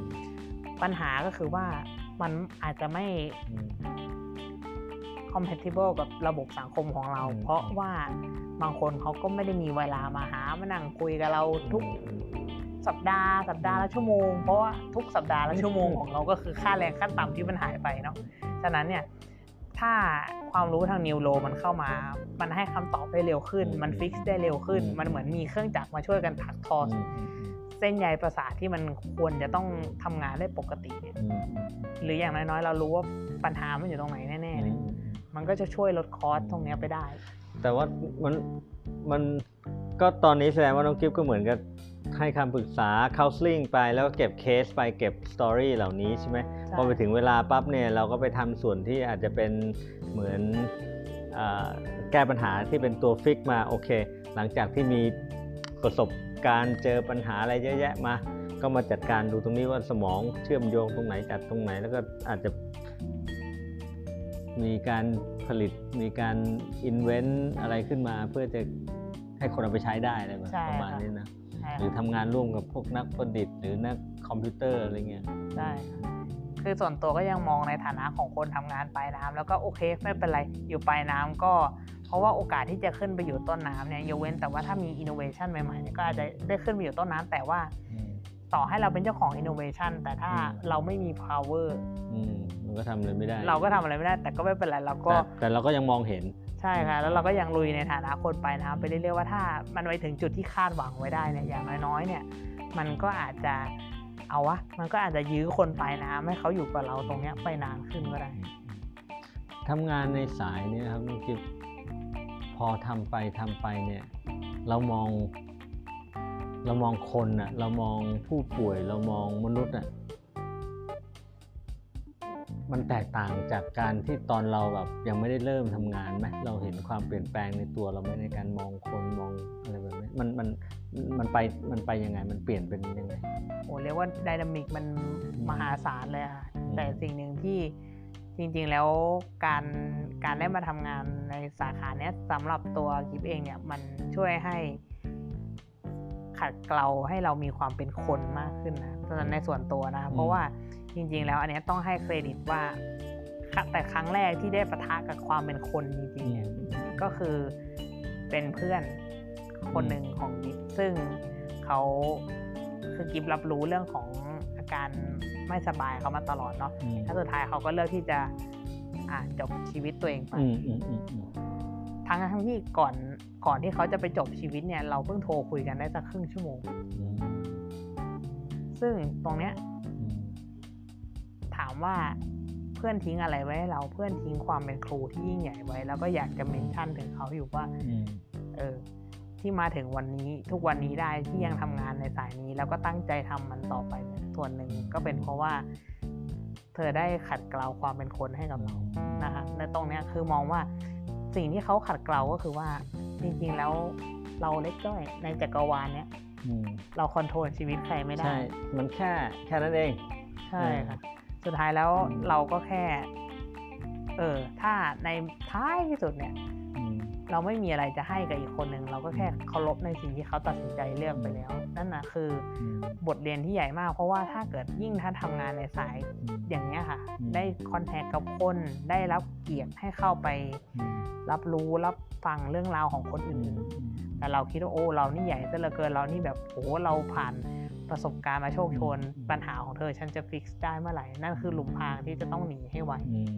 ปัญหาก็คือว่ามันอาจจะไม่อืม compatible กับระบบสังคมของเราอืมเพราะว่าบางคนเขาก็ไม่ได้มีเวลามาหามานั่งคุยกับเราทุกสัปดาห์สัปดาห์ละชั่วโมง เพราะว่าทุกสัปดาห์ละชั่วโมงของเราก็คือค่าแรงขั้นต่ำที่มันหายไปเนาะฉะนั้นเนี่ยถ้าความรู้ทางนิวโรมันเข้ามา มันให้คำตอบได้เร็วขึ้นอืมมันฟิกได้เร็วขึ้นอืมมันเหมือนมีเครื่องจักรมาช่วยกันถักทอออืม เส้นใยประสาทที่มันควรจะต้องทำงานได้ปกติเนี่ยอืมหรืออย่างน้อยๆ เรารู้ว่าปัญหามันอยู่ตรงไหนแน่ๆเนี่ยอืมมันก็จะช่วยลด cost ตรงเนี้ยไปได้ แต่ว่ามันมันก็ตอนนี้แสดงว่าน้องกิฟก็เหมือนกับให้คำปรึกษา counseling ไปแล้วก็เก็บเคสไปเก็บ story เหล่านี้ใช่ไหมใช่พอไปถึงเวลาปั๊บเนี่ยเราก็ไปทำส่วนที่อาจจะเป็นเหมือนอาแก้ปัญหาที่เป็นตัว fix มาโอเค หลังจากที่มีประสบ การณ์เจอปัญหาอะไรเยอะแยะมา ก็มาจัดการดูตรงนี้ว่าสมองเชื่อมโยงตรงไหนจัดตรงไหน แล้วก็อาจจะมีการผลิตมีการ invent อะไรขึ้นมา เพื่อจะให้คนเอาไปใช้ได้อะไรแบบใช่ประมาณค่ะนี้นะใช่หรือทำงานร่วมกับพวกนักประดิษฐ์หรือนักคอมพิวเตอร์อะไรเงี้ยใช่ คือส่วนตัวก็ยังมองในฐานะของคนทำงานปลายน้ำแล้วก็โอเคไม่เป็นไรอยู่ปลายน้ำก็ เพราะว่าโอกาสที่จะขึ้นไปอยู่ต้นน้ำเนี่ยยกเว้นแต่ว่าถ้ามีอินโนเวชันใหม่ๆเนี่ยก็อาจจะได้ขึ้นไปอยู่ต้นน้ำแต่ว่าต่อให้เราเป็นเจ้าของอินโนเวชันแต่ถ้าอืมเราไม่มี power อืมมันก็ทำอะไรไม่ได้ เราก็ทำอะไรไม่ได้ แต่ก็ไม่เป็นไรเราก็แต่แต่เราก็ยังมองเห็น ใช่ค่ะ แล้วเราก็ยังลุยในฐานะคนปลายน้ำไปเรื่อยๆว่าถ้ามันไปถึงจุดที่คาดหวังไว้ได้เนี่ยอย่างน้อยๆเนี่ย มันก็อาจจะ เอาวะมันก็อาจจะยื้อคนปลายน้ำให้เขาอยู่กับเราตรงเนี้ยไปนานขึ้นก็ได้ทำงานในสายเนี่ยครับน้องกิฟพอทำไปทำไปเนี่ย เรามอง เรามองคนอะเรามองผู้ป่วย เรามองมนุษย์อะมันแตกต่างจากการที่ตอนเราแบบยังไม่ได้เริ่มทำงานไหมเราเห็นความเปลี่ยนแปลงในตัวเราไหมในการมองคนมองอะไรแบบ มันมันมันไปมันไปยังไงมันเปลี่ยนเป็นยังไงโอ้เรียกว่าไดนามิกมันมหาศาลเลยค่ะอืมแต่สิ่งหนึ่งที่จริงๆแล้วการการได้มาทำงานในสาขาเนี้ยสำหรับตัวกิฟเองเนี่ยมันช่วยให้ขัดเกลาให้เรามีความเป็นคนมากขึ้นนะตอนนั้นในส่วนตัวนะเพราะว่าจริง ๆ แล้วอันเนี้ยต้องให้เครดิตว่า แต่ครั้งแรกที่ได้ปะทะกับความเป็นคนจริงๆเนี่ยก็คือเป็นเพื่อน คนหนึ่งของกิฟซึ่งเขาคือกิฟรับรู้เรื่องของอาการไม่สบายเขามาตลอดเนาะอืมถ้าสุดท้ายเขาก็เลือกที่จะอะจบชีวิตตัวเองไปอืมอืมอืมอืมทั้งทั้งที่ก่อนก่อนที่เขาจะไปจบชีวิตเนี่ย เราเพิ่งโทรคุยกันได้สักครึ่งชั่วโมงอืมซึ่งตรงเนี้ยอืมถามว่าเพื่อนทิ้งอะไรไว้ให้เราเพื่อนทิ้งความเป็นครูที่ยิ่งใหญ่ไว้ แล้วก็อยากจะเมนชั่นถึงเขาอยู่ว่าอืมเออ ที่มาถึงวันนี้ทุกวันนี้ได้ที่ยังทำงานในสายนี้ แล้วก็ตั้งใจทำมันต่อไปเนี่ยส่วนหนึ่งก็เป็นเพราะว่า เธอได้ขัดเกลาความเป็นคนให้กับเรานะคะในตรงเนี้ยคือมองว่าสิ่งที่เขาขัดเกลาก็คือว่าจริงๆแล้วเราเล็กจ้อยในจักรวาลเนี้ยอืมเราคอนโทรลชีวิตใครไม่ได้ใช่มันแค่แค่นั้นเอง ใช่ค่ะสุดท้ายแล้วเราก็แค่ เออ ถ้าในท้ายที่สุดเนี่ยอืม เราไม่มีอะไรจะให้กับอีกคนหนึ่งเราก็แค่เคารพในสิ่งที่เขาตัดสินใจเลือกไปแล้ว นั่นนะคืออืมบทเรียนที่ใหญ่มาก เพราะว่าถ้าเกิดยิ่งถ้าทำงานในสายอย่างเนี้ยค่ะอืมได้คอนแทคกับคนได้รับเกียรติให้เข้าไปอืมรับรู้รับฟังเรื่องราวของคนอือื่มนแต่เราคิดว่าโอ้เรานี่ใหญ่ซะเหลือเกินเรานี่แบบโอ้เราผ่านประสบการณ์มาโชคโชนอืมปัญหาของเธอฉันจะฟิกซ์ได้เมื่อไหร่นั่นคือหลุมพรางที่จะต้องหนีให้ไวอืม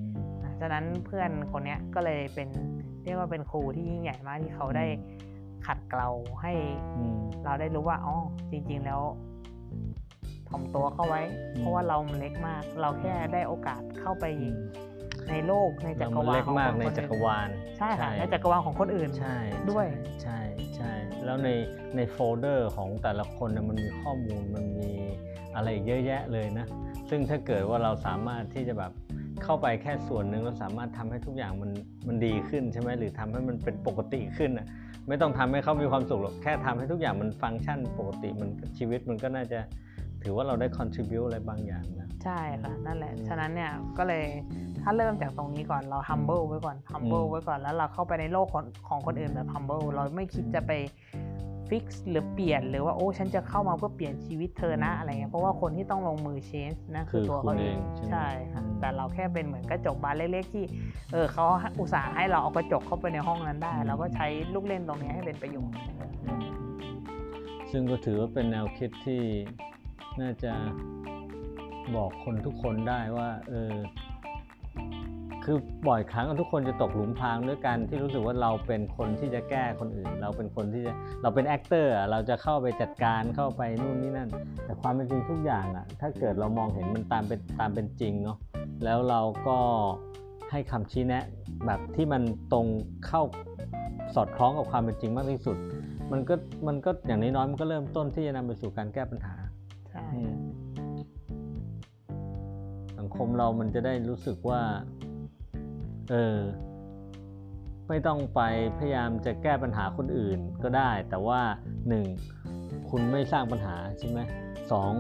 นะฉะนั้นเพื่อนคนเนี้ยก็เลยเป็น เรียกว่าเป็นครูที่ยิ่งใหญ่มากที่เขาได้ขัดเกลาให้อืมเราได้รู้ว่าอ๋อจริง ๆ แล้วถ่อมตัวเข้าไว้อืมเพราะว่าเรามันเล็กมาก เราแค่ได้โอกาสเข้าไปอืมในโลกในจัเรากรมันวาลเล็กของมากคนในคนจักรอื่นวาลใช่ค่ะในจักรวาลของคนอื่นใช่ด้วยใช่ใช่แล้วในในโฟลเดอร์ของแต่ละคนเนี่ยมันมีข้อมูลมันมีอะไรอีกเยอะแยะเลยนะ ซึ่งถ้าเกิดว่าเราสามารถที่จะแบบ เข้าไปแค่ส่วนหนึ่งเราสามารถทำให้ทุกอย่างมันมันดีขึ้นใช่ไหมหรือทำให้มันเป็นปกติขึ้นอะไม่ต้องทำให้เขามีความสุขหรอกแค่ทำให้ทุกอย่างมันฟังก์ชันปกติมันก็ชีวิตมันก็น่าจะถือว่าเราได้ contribu อะไรบางอย่างนะใช่ค่ะ นั่นแหละอืมฉะนั้นเนี่ยก็เลยถ้าเริ่มจากตรงนี้ก่อนเรา humble ไว้ก่อน humble อืมไว้ก่อนแล้วเราเข้าไปในโลกของของคนอื่นแบบ humble เราไม่คิดจะไป fix หรือเปลี่ยนหรือว่าโอ้ฉันจะเข้ามาเพื่อเปลี่ยนชีวิตเธอนะอะไรเงี้ยเพราะว่าคนที่ต้องลงมือ change นะคือตัวเขาเองใช่ไหมใช่ค่ะอืมแต่เราแค่เป็นเหมือนกระจกบานเล็กๆที่เออเขาอุตส่าห์ให้เราเอากระจกเข้าไปในห้องนั้นได้ เราก็ใช้ลูกเล่นตรงนี้ให้เป็นประโยชน์ ซึ่งก็ถือว่าเป็นแนวคิดที่น่าจะบอกคนทุกคนได้ว่าเออ คคือบ่อยครั้งทุกคนจะตกหลุมพรางด้วยกันที่รู้สึกว่าเราเป็นคนที่จะแก้คนอื่น เราเป็นคนที่จะเราเป็น actor อะเราจะเข้าไปจัดการเข้าไปนู่นนี่นั่น แต่ความเป็นจริงทุกอย่างอะถ้าเกิดเรามองเห็นมันตามเป็นตามเป็นจริงเนาะแล้วเราก็ให้คำชี้แนะ แบบที่มันตรงเข้าสอดคล้องกับความเป็นจริงมากที่สุด มันก็มันก็อย่างน้อยๆมันก็เริ่มต้นที่จะนำไปสู่การแก้ปัญหาใช่อืมสังคมเรามันจะได้รู้สึกว่า เออ ไม่ต้องไปพยายามจะแก้ปัญหาคนอื่นก็ได้ แต่ว่าหนึ่งคุณไม่สร้างปัญหาใช่ไหมสอง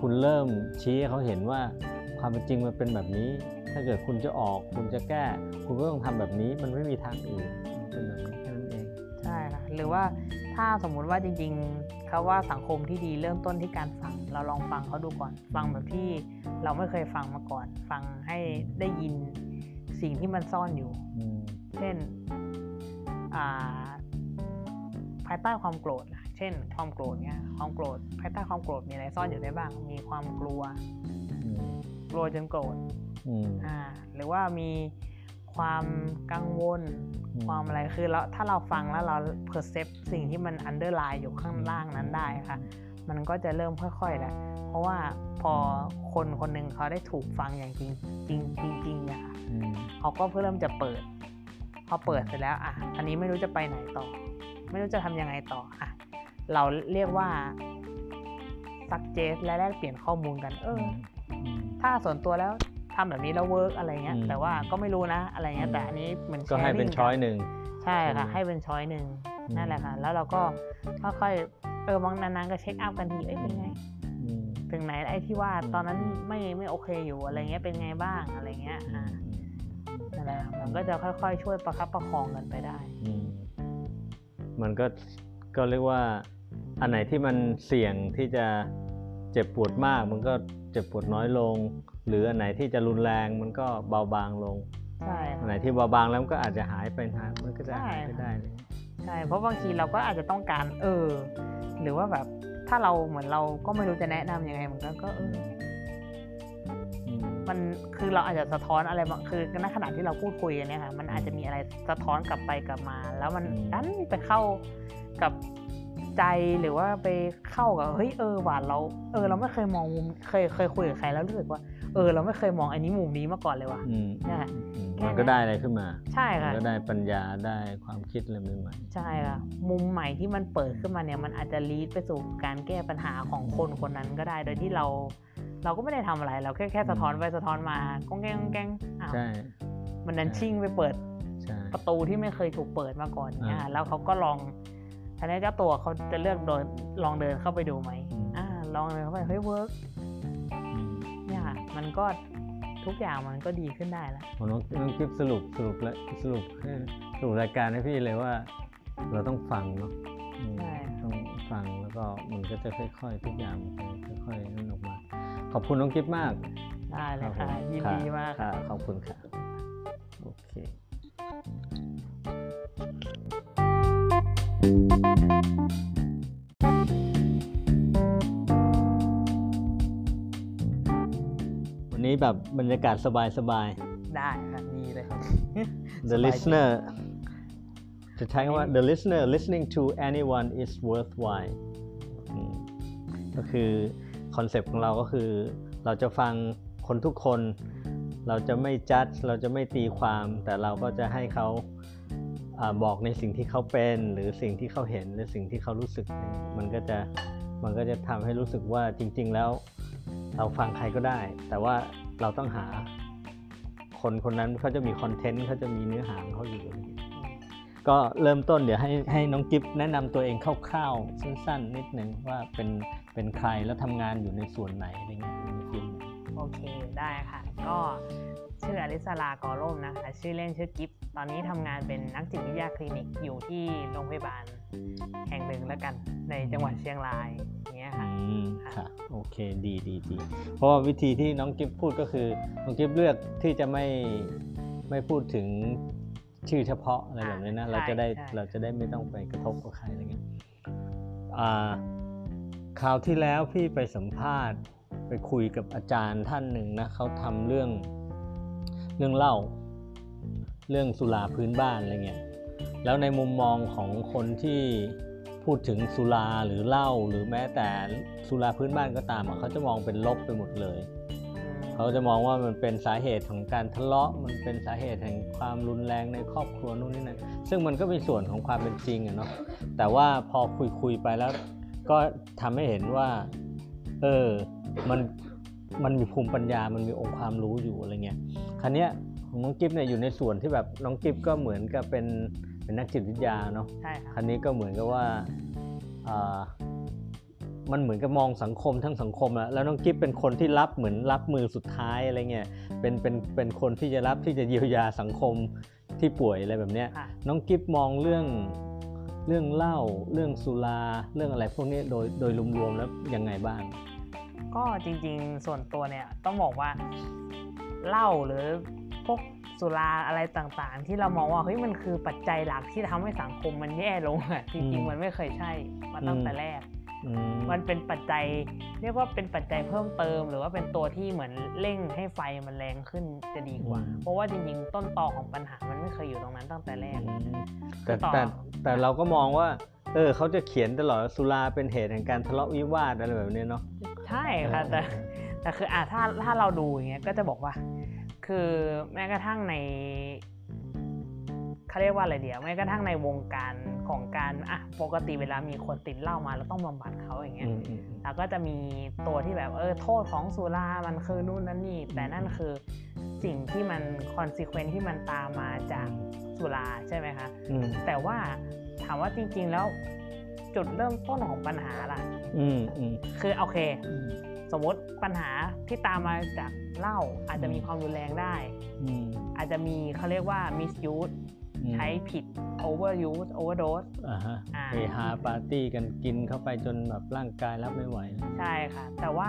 คุณเริ่มชี้ให้เขาเห็นว่าความเป็นจริงมันเป็นแบบนี้ ถ้าเกิดคุณจะออกคุณจะแก้ คุณก็ต้องทำแบบนี้ มันไม่มีทางอื่นมันเป็นแบบนี้แค่นั้นเอง ใช่ค่ะ หรือว่าถ้าสมมุติว่าจริงๆเขาว่าสังคมที่ดีเริ่มต้นที่การฟัง เราลองฟังเขาดูก่อน ฟังแบบที่เราไม่เคยฟังมาก่อน ฟังให้ได้ยิน สิ่งที่มันซ่อนอยู่อืมเช่นอ่าภายใต้ความโกรธนะเช่น ความโกรธเนี่ยความโกรธ ภายใต้ความโกรธมีอะไรซ่อนอยู่ได้บ้าง มีความกลัวอืมกลัวจนโกรธอืมอ่า หรือว่ามีความกังวลอืมความอะไร คือเราถ้าเราฟังแล้วเรา perceive สิ่งที่มัน underline อยู่ข้างล่างนั้นได้ค่ะ มันก็จะเริ่มค่อยๆแหละเพราะว่าพอคนคนหนึ่งเขาได้ถูกฟังอย่างจริงจริงจริงจริงเนี่ยค่ะอืมเขาก็เริ่มจะเปิด พอเปิดเสร็จแล้วอะอันนี้ไม่รู้จะไปไหนต่อ ไม่รู้จะทำยังไงต่ออะเราเรียกว่า suggest และแลกเปลี่ยนข้อมูลกัน เออ ถ้าส่วนตัวแล้วทำแบบนี้แล้ว work อะไรเงี้ยอืมแต่ว่าก็ไม่รู้นะอะไรเงี้ยแต่อันนี้เหมือนก็ให้เป็น sharing choice หนึ่ง ใช่ค่ะอืมให้เป็น choice หนึ่งอืมนั่นแหละค่ะ แล้วเราก็ค่อยๆเออบางนานๆก็เช็คอัพกันทีเอ้ยเป็นไงอืมถึงไหนไอ้ที่ว่าอืมตอนนั้นไม่ไม่โอเคอยู่อะไรเงี้ยเป็นไงบ้างอะไรเงี้ยอ่านั่นแหละค่ะมันก็จะค่อยๆ ช่วยประคับประคองกันไปได้อืมมันก็ก็เรียกว่า อันไหนที่มันเสี่ยงที่จะเจ็บปวดมาก มันก็เจ็บปวดน้อยลง หรืออันไหนที่จะรุนแรงมันก็เบาบางลง ใช่อันไหนที่เบาบางแล้วมันก็อาจจะหายไปหายมันก็จะใช่หายไปได้เลยใช่ เพราะบางทีเราก็อาจจะต้องการ เออ หรือว่าแบบถ้าเราเหมือนเราก็ไม่รู้จะแนะนำยังไงเหมือนกันก็เอออืมมันคือเราอาจจะสะท้อนอะไรบางคือในขณะที่เราพูดคุยกันเนี่ยค่ะมันอาจจะมีอะไรสะท้อนกลับไปกลับมา แล้วมันดันไปเข้ากับ ใจหรือว่าไปเข้ากับเฮ้ยเออหวานเรา เออ เราไม่เคยมองมุมเคยเคยคุยกับใครแล้วรู้สึกว่า เออ เราไม่เคยมองอันนี้มุมนี้มาก่อนเลยว่ะอืมเนี่ยค่ะอืมแค่นั้นมันก็ได้อะไรขึ้นมา ใช่มัค่ะก็ได้ปัญญาได้ความคิดอะไรใหม่ใช่ค่ะมุมใหม่ที่มันเปิดขึ้นมาเนี่ยมันอาจจะลีดไปสู่การแก้ปัญหาของคนคนนั้นก็ได้โดยที่เรา เราก็ไม่ได้ทำอะไรเราแค่แค่สะท้อนไปสะท้อนมาก้องแกงก้องแกงอ้าวๆใช่มันดันใช่ชิ่งไปเปิดใช่ประตูที่ไม่เคยถูกเปิดมาก่อนเนี่ยอ่าแล้วเขาก็ลอง ทีนี้เจ้าตัวเขาจะเลือกโดนลองเดินเข้าไปดูไหมอืมอ่าลองเดินเข้าไปเฮ้ย work อืมเนี่ยค่ะมันก็ทุกอย่างมันก็ดีขึ้นได้แล้วผมน้องน้องกิฟสรุปสรุปแล้วสรุปให้สรุปรายการให้พี่เลยว่า เราต้องฟังเนาะอืมใช่ต้องฟังแล้วก็มันก็จะค่อย ๆ ทุกอย่างมันจะค่อยๆนั่นออกมา ขอบคุณน้องกิฟมากได้เลยค่ะรับผมยินดีมากค่ะขอบคุณค่ะโอเค วันนี้แบบบรรยากาศสบายๆได้ค่ะดีเลยครับ the สบาย listener จะใช้คำว่า the listener listening to anyone is worthwhile อืมก็คือคอนเซปต์ของเราก็คือ เราจะฟังคนทุกคน เราจะไม่จัด เราจะไม่ตีความ แต่เราก็จะให้เขาอา บอกในสิ่งที่เขาเป็น หรือสิ่งที่เขาเห็นหรือสิ่งที่เขารู้สึก มันก็จะมันก็จะทำให้รู้สึกว่าจริง ๆ แล้วเราฟังใครก็ได้ แต่ว่าเราต้องหาคนคนนั้นเขาจะมีคอนเทนต์เขาจะมีเนื้อหาเขาอยู่ ก็เริ่มต้นเดี๋ยวให้ให้น้องกิฟแนะนำตัวเองคร่าวๆสั้นๆ นิดหนึ่งว่าเป็นเป็นใครแล้วทำงานอยู่ในส่วนไหนอะไรเงี้ยในฟิล์มโอเคได้ค่ะ ก็ ชื่ออลิสลากอร่มนะคะ ชื่อเล่นชื่อกิฟตอนนี้ทำงานเป็นนักจิตวิทยาคลินิกอยู่ที่โรงพยาบาลแห่งหนึ่งแล้วกัน ในจังหวัดเชียงรายอย่างเงี้ยค่ะอืมค่ะค่ะโอเคดีดีดีเพราะว่าวิธีที่น้องกิฟพูดก็คือน้องกิฟเลือกที่จะไม่ไม่พูดถึงชื่อเฉพาะอะไรแบบนี้นะอ่าเราจะได้ใช่ใช่เราจะได้ไม่ต้องไปกระทบกับใครอะไรเงี้ยอ่าคราวที่แล้วพี่ไปสัมภาษณ์ไปคุยกับอาจารย์ท่านหนึ่งนะเขาทำเรื่อง เรื่องเล่าเรื่องสุราพื้นบ้านอะไรเงี้ยแล้วในมุมมองของคนที่พูดถึงสุราหรือเหล้าหรือแม้แต่สุราพื้นบ้านก็ตามเขาจะมองเป็นลบไปหมดเลย เขาจะมองว่ามันเป็นสาเหตุของการทะเลาะมันเป็นสาเหตุแห่งความรุนแรงในครอบครัวนู่นนี่นั่นซึ่งมันก็มีส่วนของความเป็นจริงอะเนาะแต่ว่าพอคุยคุยๆไปแล้วก็ทำให้เห็นว่า เออมัน มันมีภูมิปัญญา มันมีองค์ความรู้อยู่อะไรเงี้ยครั้เนี้ยของน้องกิฟเนี่ยอยู่ในส่วนที่แบบน้องกิฟก็เหมือนกับเป็นเป็นนักจิตวิทยาเนาะใช่ค่ะคันนี้ก็เหมือนกับว่าอ่ามันเหมือนกับมองสังคมทั้งสังคมอะแล้วน้องกิฟเป็นคนที่รับเหมือนรับมือสุดท้ายอะไรเงี้ยเป็นเป็นเป็นคนที่จะรับที่จะเยียวยาสังคมที่ป่วยอะไรแบบเนี้ยค่ะน้องกิฟมองเรื่องเรื่องเหล้าเรื่องสุราเรื่องอะไรพวกนี้โดยโดยรวมๆแล้วยังไงบ้าง ก็จริงๆ ส่วนตัวเนี่ยต้องบอกว่าเหล้าหรือพวกสุราอะไรต่างๆ ที่เรามองว่าเฮ้ยมันคือปัจจัยหลักที่ทำให้สังคมมันแย่ลงอะจริงๆมันไม่เคยใช่มาตั้งแต่แรก มมันเป็นปัจจัย เรียกว่าเป็นปัจจัยเพิ่มเติม หรือว่าเป็นตัวที่เหมือนเร่งให้ไฟมันแรงขึ้นจะดีกว่า เพราะว่าจริงๆต้นตอของปัญหามันไม่เคยอยู่ตรงนั้นตั้งแต่แรกอืมคืแต่อต่อแต่แต่เราก็มองว่าเออเขาจะเขียนตลอดว่าสุราเป็นเหตุแห่งการทะเลาะวิวาทอะไรแบบนี้เนาะใช่ค่ะแต่แต่คืออะถ้าถ้าเราดูอย่างเงี้ยก็จะบอกว่า คือแม้กระทั่งใน เขาเรียกว่าอะไรเดียวแม้กระทั่งในวงการของการอะปกติเวลามีคนติดเหล้ามาเราต้องบำบัดเขาอย่างเงี้ยอืมอืมแล้วก็จะมีตัวที่แบบเออโทษของสุรามันคือนู่นนั่นนี่ แต่นั่นคือสิ่งที่มัน consequence ที่มันตามมาจากสุราใช่ไหมคะอืมแต่ว่าถามว่าจริง ๆ แล้วจุดเริ่มต้นของปัญหาล่ะอืมอืมคือโอเค สมมติปัญหาที่ตามมาจากเหล้าอาจจะมีความรุนแรงได้อืมอาจจะมีเขาเรียกว่า misuse อืม ใช้ผิด overuse overdose อ่าฮะอ่าเฮฮาปาร์ตี้กันกินเข้าไปจนแบบร่างกายรับไม่ไหว ใช่ค่ะ แต่ว่า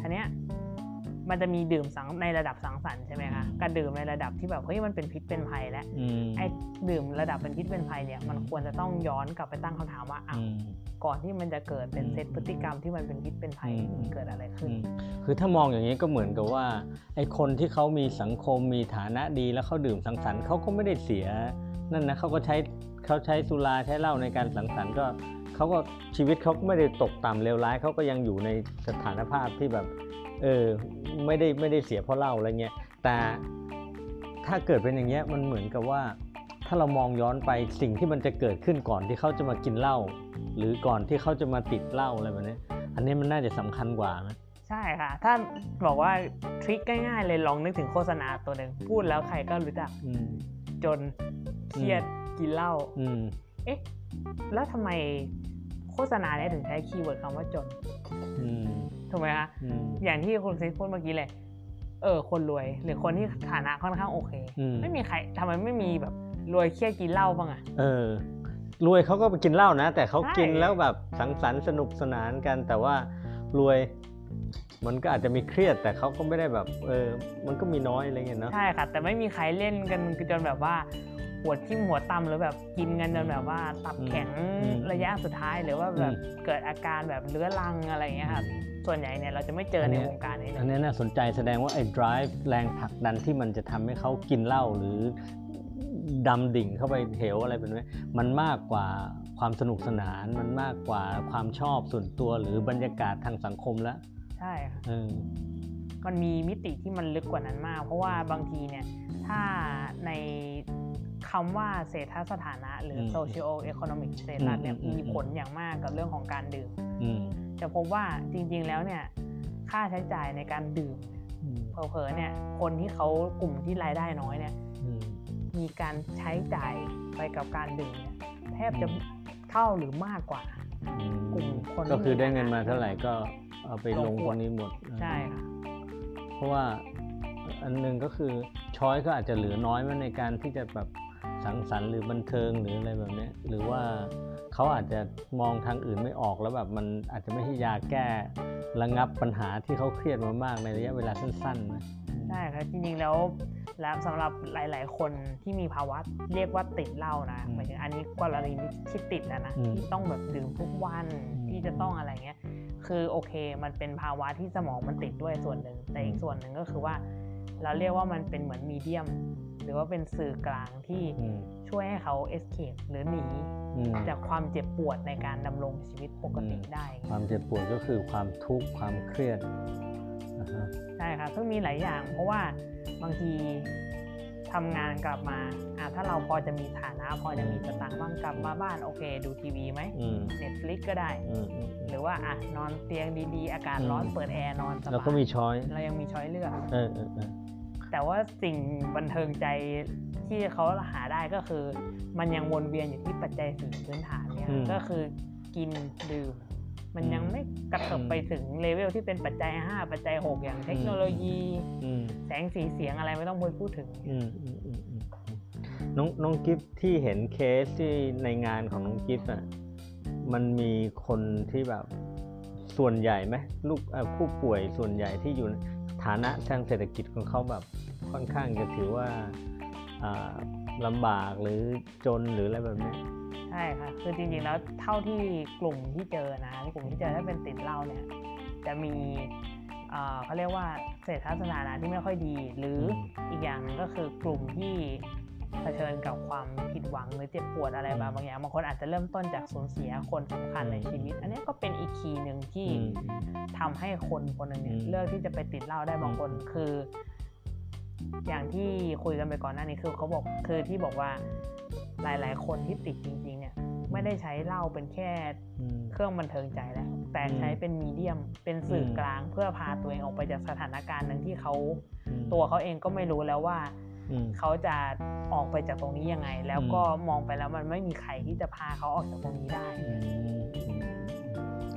ทีเนี้ยมันจะมีดื่มสังในระดับสังสรรค์ใช่ไหมคะการดื่มในระดับที่แบบเฮ้ยมันเป็นพิษเป็นภัยแล้วอืมไอ้ดื่มระดับเป็นพิษเป็นภัยเนี่ยมันควรจะต้องย้อนกลับไปตั้งคำถามว่าอ้าวอืมก่อนที่มันจะเกิดเป็นอืมเซตพฤติกรรมที่มันเป็นพิษเป็นภัยอืมมันเกิดอะไรขึ้นอืมคือถ้ามองอย่างนี้ก็เหมือนกับว่าไอ้คนที่เขามีสังคมมีฐานะดีแล้วเขาดื่มสังสรรค์เขาก็ไม่ได้เสีย นั่นนะเขาก็ใช้เขาใช้สุราใช้เหล้าในการสังสรรค์ก็เขาก็ชีวิตเขาก็ไม่ได้ตกต่ำเลวร้ายเขาก็ยังอยู่ในสถานภาพที่แบบเออไม่ได้ไม่ได้เสียเพราะเหล้าอะไรเงี้ยแต่ถ้าเกิดเป็นอย่างเงี้ยมันเหมือนกับว่า ถ้าเรามองย้อนไปสิ่งที่มันจะเกิดขึ้นก่อนที่เขาจะมากินเหล้าหรือก่อนที่เขาจะมาติดเหล้าอะไรแบบนี้อันนี้มันน่าจะสำคัญกว่านะใช่ค่ะ ถ้าบอกว่าทริคง่ายๆเลยลองนึกถึงโฆษณาตัวหนึ่งพูดแล้วใครก็รู้จักอืมจน เครียดกินเหล้าอืมเอ๊ะ แล้วทำไมโฆษณาเนี่ยถึงใช้คีย์เวิร์ดคำว่าจนอืมถูกไหมคะอืมอย่างที่คุณซิพูดเมื่อกี้เลยเออคนรวย หรือคนที่ฐานะค่อนข้างโอเคอืมไม่มีใครทำไมไม่มีแบบรวยเครียดกินเหล้าบ้างอะเออรวยเขาก็ไปกินเหล้านะ แต่เขาใช่กินแล้วแบบสังสรรค์สนุกสนานกัน แต่ว่ารวยมันก็อาจจะมีเครียดแต่เขาก็ไม่ได้แบบเออมันก็มีน้อยอะไรเงี้ยเนาะใช่ค่ะ แต่ไม่มีใครเล่นกันจนแบบว่า หัวทิ่มหัวตำหรือแบบกินกันจนแบบว่าตับแข็งระยะสุดท้ายหรือว่าแบบเกิดอาการแบบเรื้อรังอะไรอย่างเงี้ยค่ะส่วนใหญ่เนี่ยเราจะไม่เจอในวงการนี้เลอันยนี้น่าสนใจแสดงว่าไอ้ drive แรงผลักดันที่มันจะทำให้เขากินเหล้าหรือดำดิ่งเข้าไปเหวอะไรแบบนี้มันมากกว่าความสนุกสนาน มันมากกว่าความชอบส่วนตัวหรือบรรยากาศทางสังคมแล้ว ใช่ค่ะเออมันมีมิติที่มันลึกกว่านั้นมาก เพราะว่าบางทีเนี่ยถ้าใน คำว่าเศรษฐสถานะ หรือม socio economic status เนี่ยอืมอืมมีผลอย่างมากกับเรื่องของการดื่มอืมจะพบว่าจริง ๆ แล้วเนี่ย ค่าใช้จ่ายในการดื่มอืมเผลอๆเนี่ย คนที่เขากลุ่มที่รายได้น้อยเนี่ยอืมมีการใช้จ่ายไปกับการดื่มเนี่ยแทบจะเท่าหรือมากกว่ากลุ่มคนที่ก็คือได้เงินมาเท่าไหร่ก็เอาไปลงลงขพววดกนี้หมดใช่ค่ะเพราะว่าอันหนึงก็คือช้อยก็อาจจะเหลือน้อยมันในการที่จะแบบ สังสรรค์หรือบันเทิงหรืออะไรแบบเนี้ยหรือว่าเขาอาจจะมองทางอื่นไม่ออกแล้วแบบมันอาจจะไม่ใช่ยาแก้ระงับปัญหาที่เขาเครียดมามากในระยะเวลาสั้นๆนะใช่ครับจริงๆแล้วแล้วสำหรับหลาย ๆ คนที่มีภาวะเรียกว่าติดเหล้านะหมายถึงอันนี้กรณีที่ติดนะนะที่ต้องแบบดื่มทุกวันที่จะต้องอะไรเงี้ยคือโอเค มันเป็นภาวะที่สมองมันติดด้วยส่วนหนึ่งแต่อีกส่วนหนึ่งก็คือว่า เราเรียกว่ามันเป็นเหมือนมีเดียม รือว่าเป็นสื่อกลางที่อืมช่วยให้เขา escape หรือหนีอืมจากความเจ็บปวดในการดำรงชีวิตปกติอืมได้ ความเจ็บปวดก็คือความทุกข์ความเครียดอ่าฮะใช่ค่ะซึ่งมีหลายอย่าง เพราะว่าบางทีทำงานกลับมาอะถ้าเราพอจะมีฐานะ พอจะมีสตางค์บ้างกลับมาบ้านโอเค ดูทีวีไหมอืม Netflix ก็ได้อืมอืมหรือว่าอะนอนเตียงดีๆ อากาศอืมร้อนเปิดแอร์นอนสบายแล้วก็มี choice เรายังมี choice เลือก แต่ว่าสิ่งบันเทิงใจที่เขาหาได้ก็คือ มันยังวนเวียนอยู่ที่ปัจจัยสี่พื้นฐานเนี่ยอืมก็คือกินดื่ม มันยังไม่กระเถิบอืมไปถึงเลเวลที่เป็นปัจจัย 5 ปัจจัย 6 อย่างเทคโนโลยีอืมแสงสีเสียงอะไรไม่ต้องพูดถึงอืมอืมอืมอืมน้องน้องกิฟที่เห็นเคสที่ในงานของน้องกิฟอะมันมีคนที่แบบส่วนใหญ่ไหมลูกเอ่อผู้ป่วยส่วนใหญ่ที่อยู่ใน ฐานะทางเศรษฐกิจของเขาแบบค่อนข้างจะถือว่าอ่าลำบากหรือจนหรืออะไรแบบเนี้ยใช่ค่ะคือจริงๆแล้วเท่าที่กลุ่มที่เจอนะกลุ่มที่เจอถ้าเป็นติดเหล้าเนี่ยจะมีเอ่อเขาเรียกว่าเศรษฐสถานะที่ไม่ค่อยดี หรืออีกอย่างหนึงก็คือกลุ่มที่ เผชิญกับความผิดหวังหรือเจ็บปวดอะไรมาบางอย่างบางคนอาจจะเริ่มต้นจากสูญเสียคนสำคัญในชีวิต อันนี้ก็เป็นอีกคีย์หนึ่งที่อืมทำให้คนคนหนึ่งเนี่ยอืมเลือกที่จะไปติดเหล้าได้บางคนคือ อย่างที่คุยกันไปก่อนหน้านี้คือเขาบอกคือที่บอกว่าหลาย ๆ คนที่ติดจริง ๆ เนี่ย ไม่ได้ใช้เหล้าเป็นแค่อืมเครื่องบันเทิงใจแล้ว แต่อืมใช้เป็นมีเดียมเป็นสื่ออมกลางเพื่อพาตัวเองออกไปจากสถานการณ์หนึ่งที่เขาอืมตัวเขาเองก็ไม่รู้แล้วว่าอืม เขาจะออกไปจากตรงนี้ยังไง แล้วก็มองไปแล้วมันไม่มีใครที่จะพาเขาออกจากตรงนี้ได้อืมอืม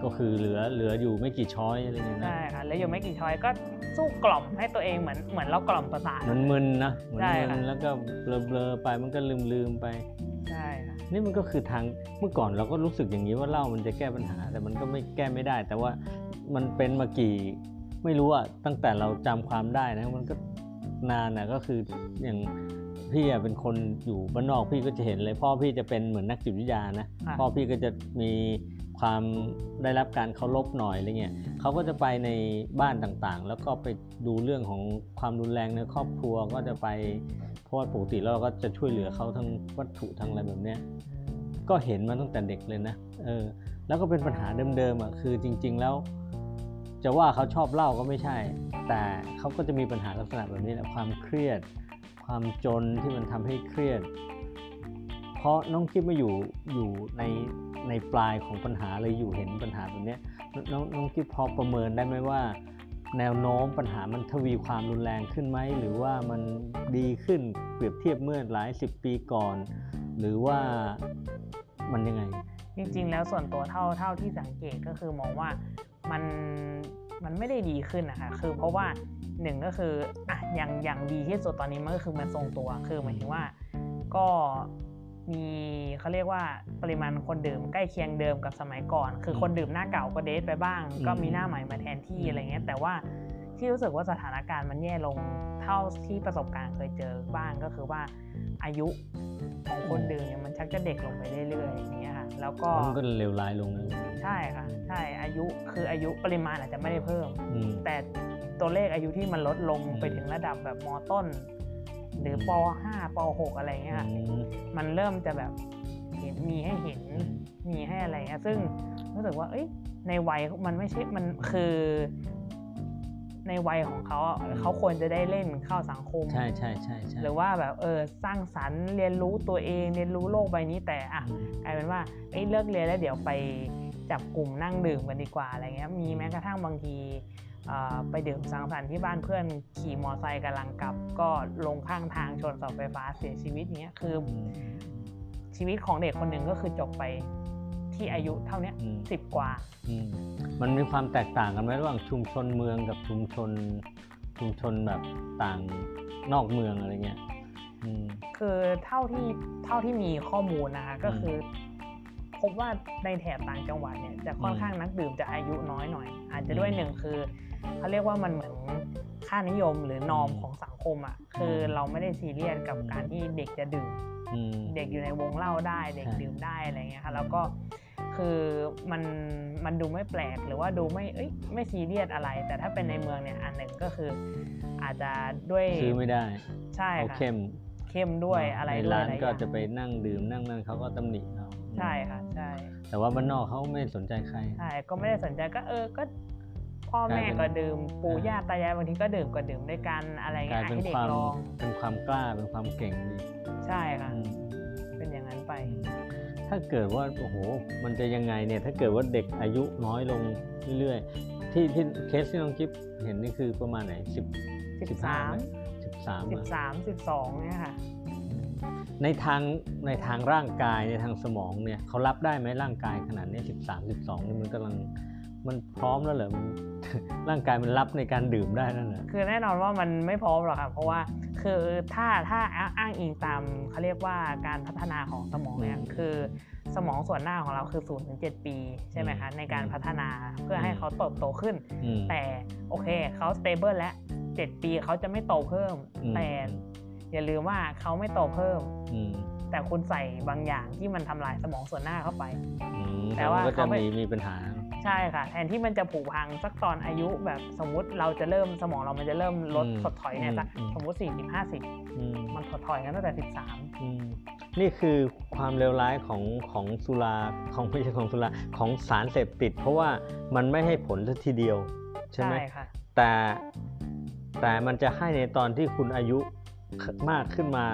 ก็คือเหลือเหลืออยู่ไม่กี่ช้อยอะไรอย่างเงี้ยนะใช่ค่ะแล้วอยู่ไม่กี่ช้อยก็สู้กล่อมให้ตัวเองเหมือนเหมือนเรากล่อมประสาทมันมึนนะเหมือนใช่มึค่ะนแล้วก็เบลอๆไปมันก็ลืมลืมๆไปใช่ค่ะนี่มันก็คือทางเมื่อก่อนเราก็รู้สึกอย่างนี้ว่าเหล้ามันจะแก้ปัญหา แต่มันก็ไม่แก้ไม่ได้ แต่ว่ามันเป็นมากี่ไม่รู้อะตั้งแต่เราจำความได้นะมันก็ นานอะก็คืออย่างพี่อะเป็นคนอยู่บ้านนอกพี่ก็จะเห็นเลย พ่อพี่จะเป็นเหมือนนักจิตวิทยานะค่ะพ่อพี่ก็จะมีความได้รับการเคารพหน่อยอะไรเงี้ยเขาก็จะไปในบ้านต่างๆ แล้วก็ไปดูเรื่องของความรุนแรงในครอบครัวก็จะไปเพราะว่าปกติแล้วเราก็จะช่วยเหลือเขาทั้งวัตถุทั้งอะไรแบบเนี้ยก็เห็นมาตั้งแต่เด็กเลยนะเออแล้วก็เป็นปัญหาเดิมๆอะคือจริง ๆ แล้ว จะว่าเขาชอบเหล้าก็ไม่ใช่ แต่เขาก็จะมีปัญหาลักษณะแบบนี้แหละความเครียด ความจนที่มันทำให้เครียด เพราะน้องกิ๊บมาอยู่อยู่ในในปลายของปัญหาเลยอยู่เห็นปัญหาแบบเนี้ยน้องน้องกิ๊บพอประเมินได้ไหมว่า แนวโน้มปัญหามันทวีความรุนแรงขึ้นไหมหรือว่ามันดีขึ้นเปรียบเทียบเมื่อหลายสิบปีก่อน หรือว่ามันยังไงจริงๆ แล้วส่วนตัวเท่าเท่าที่สังเกตก็คือมองว่า มันมันไม่ได้ดีขึ้นนะคะคือเพราะว่าหนึ่งก็คืออะอย่างอย่างดีที่สุดตอนนี้มันก็คือมันทรงตัวคือหมายถึงว่าก็มีเขาเรียกว่าปริมาณคนดื่มใกล้เคียงเดิมกับสมัยก่อน คือคนดื่มหน้าเก่าก็เดทไปบ้าง ก็มีหน้าใหม่มาแทนที่อะไรเงี้ยแต่ว่า ที่รู้สึกว่าสถานการณ์มันแย่ลงเท่าที่ประสบการณ์เคยเจอบ้างก็คือว่าอายุของคนดื่มเนี่ยมันชักจะเด็กลงไปเรื่อยๆอย่างเงี้ยค่ะแล้วก็มันก็เลวร้ายลงเลยใช่ค่ะใช่อายุคืออายุปริมาณอาจจะไม่ได้เพิ่มอืมแต่ตัวเลขอายุที่มันลดลงอืมไปถึงระดับแบบมต้น หรือป .5 ป .6 อะไรเงี้ยค่ะอืมมันเริ่มจะแบบเห็นมีให้เห็นมีให้อะไรเงี้ยซึ่งรู้สึกว่าเอ้ยในวัยมันไม่ใช่มันคือ ในวัยของเขาอะเขาควรจะได้เล่นเข้าสังคม ใช่ใช่ใช่ใช่หรือว่าแบบเออสร้างสรรค์เรียนรู้ตัวเอง เรียนรู้โลกใบนี้แต่อะอืมกลายเป็นว่าเอ้ยเลิกเรียนแล้วเดี๋ยวไปจับกลุ่มนั่งดื่มกันดีกว่าอะไรเงี้ยมีแม้กระทั่งบางทีเอ่อไปดื่มสังสรรค์ที่บ้านเพื่อนขี่มอไซค์กำลังกลับ ก็ลงข้างทางชนเสาไฟฟ้าเสียชีวิตเนี้ยคืออืมชีวิตของเด็กคนหนึ่งก็คือจบไป ที่อายุเท่าเนี้ยอืมสิบกว่าอืมมันมีความแตกต่างกันไหมระหว่างชุมชนเมืองกับชุมชนชุมชนแบบต่างนอกเมืองอะไรเงี้ยอืมคือเท่าที่เท่าที่มีข้อมูลนะคะก็คือ พบว่าในแถบต่างจังหวัดเนี่ยจะค่อนข้างนักดื่มจะอายุน้อยหน่อย อาจจะด้วยอืมหนึ่งคือเขาเรียกว่ามันเหมือน ค่านิยมหรือนอมอืมของสังคมอะคือเราไม่ได้ซีเรียสกับการที่เด็กจะดื่มอืมเด็กอยู่ในวงเล่าได้ เด็กใช่ดื่มได้อะไรเงี้ยค่ะแล้วก็คือมันมันดูไม่แปลกหรือว่าดูไม่เอ้ยไม่ซีเรียสอะไร แต่ถ้าเป็นในเมืองเนี่ยอันหนึ่งก็คือ อาจจะด้วยซื้อไม่ได้ใช่เขาค่ะเข้มเข้มด้วยอะไรในด้วยร้านหลายอก็ย่างจะไปนั่งดื่มนั่งนั่งเขาก็ตำหนิเราใช่ค่ะใช่แต่ว่าบ้านนอกเขาไม่สนใจใครใช่ก็ไม่ได้สนใจก็เออก็ พ่อแม่กลายเป็นก็ดื่มปู่อ่าย่าตายายบางทีก็ดื่มก็ดื่มด้วยกันอะไรกเงี้ลายยเป็นให้เด็คกวามลองเป็นความกล้าเป็นความเก่งดีใช่ค่ะอืมเป็นอย่างนั้นไป ถ้าเกิดว่าโอ้โหมันจะยังไงเนี่ยถ้าเกิดว่าเด็กอายุน้อยลงเรื่อยๆที่ที่เคสที่น้องจิ๊บเห็นนี่คือประมาณไหนสิบสิบสิบห้าสามไหมสิบสามสิบสามสิบสองเนี่ยค่ะในทางในทางร่างกายในทางสมองเนี่ยเขารับได้ไหมร่างกายขนาดเนี้สิบสามสิบสองนี่มันกำลัง มันพร้อมแล้วเหรอมันร่างกายมันรับในการดื่มได้นั่นแหละคือแน่นอนว่ามันไม่พร้อมหรอกค่ะเพราะว่าคือถ้าถ้าอ้างอิงตามเขาเรียกว่าการพัฒนาของสมองเนี่ยอืมคือสมองส่วนหน้าของเราคือ0ูนถึงเปี ใช่ไหมคะอืมในการพัฒนาเพื่อให้เขาเติบโตขึ้นอืมแต่โอเคเขา stable แล้ว7 ปีเขาจะไม่โตเพิ่มอืมแต่อย่าลืมว่าเขาไม่โตเพิ่มอืมแต่คุณใส่บางอย่างที่มันทำลายสมองส่วนหน้าเข้าไปอืมแต่ว่ามันก็จะเขาไม่มีมีปัญหา ใช่ค่ะ แทนที่มันจะผุพังสักตอนอายุแบบสมมุติเราจะเริ่มสมองเรามันจะเริ่มลดอืมถดถอยเนี่ยสักอืมสมมติ40 50อืมมันถดถอยกันตั้งแต่ 13อืมนี่คือความเลวร้ายของของสุราของไม่ใช่ของสุราของสารเสพติด เพราะว่ามันไม่ให้ผลสักทีเดียว ใช่ไหมค่ะแต่แต่มันจะให้ในตอนที่คุณอายุมากขึ้นมา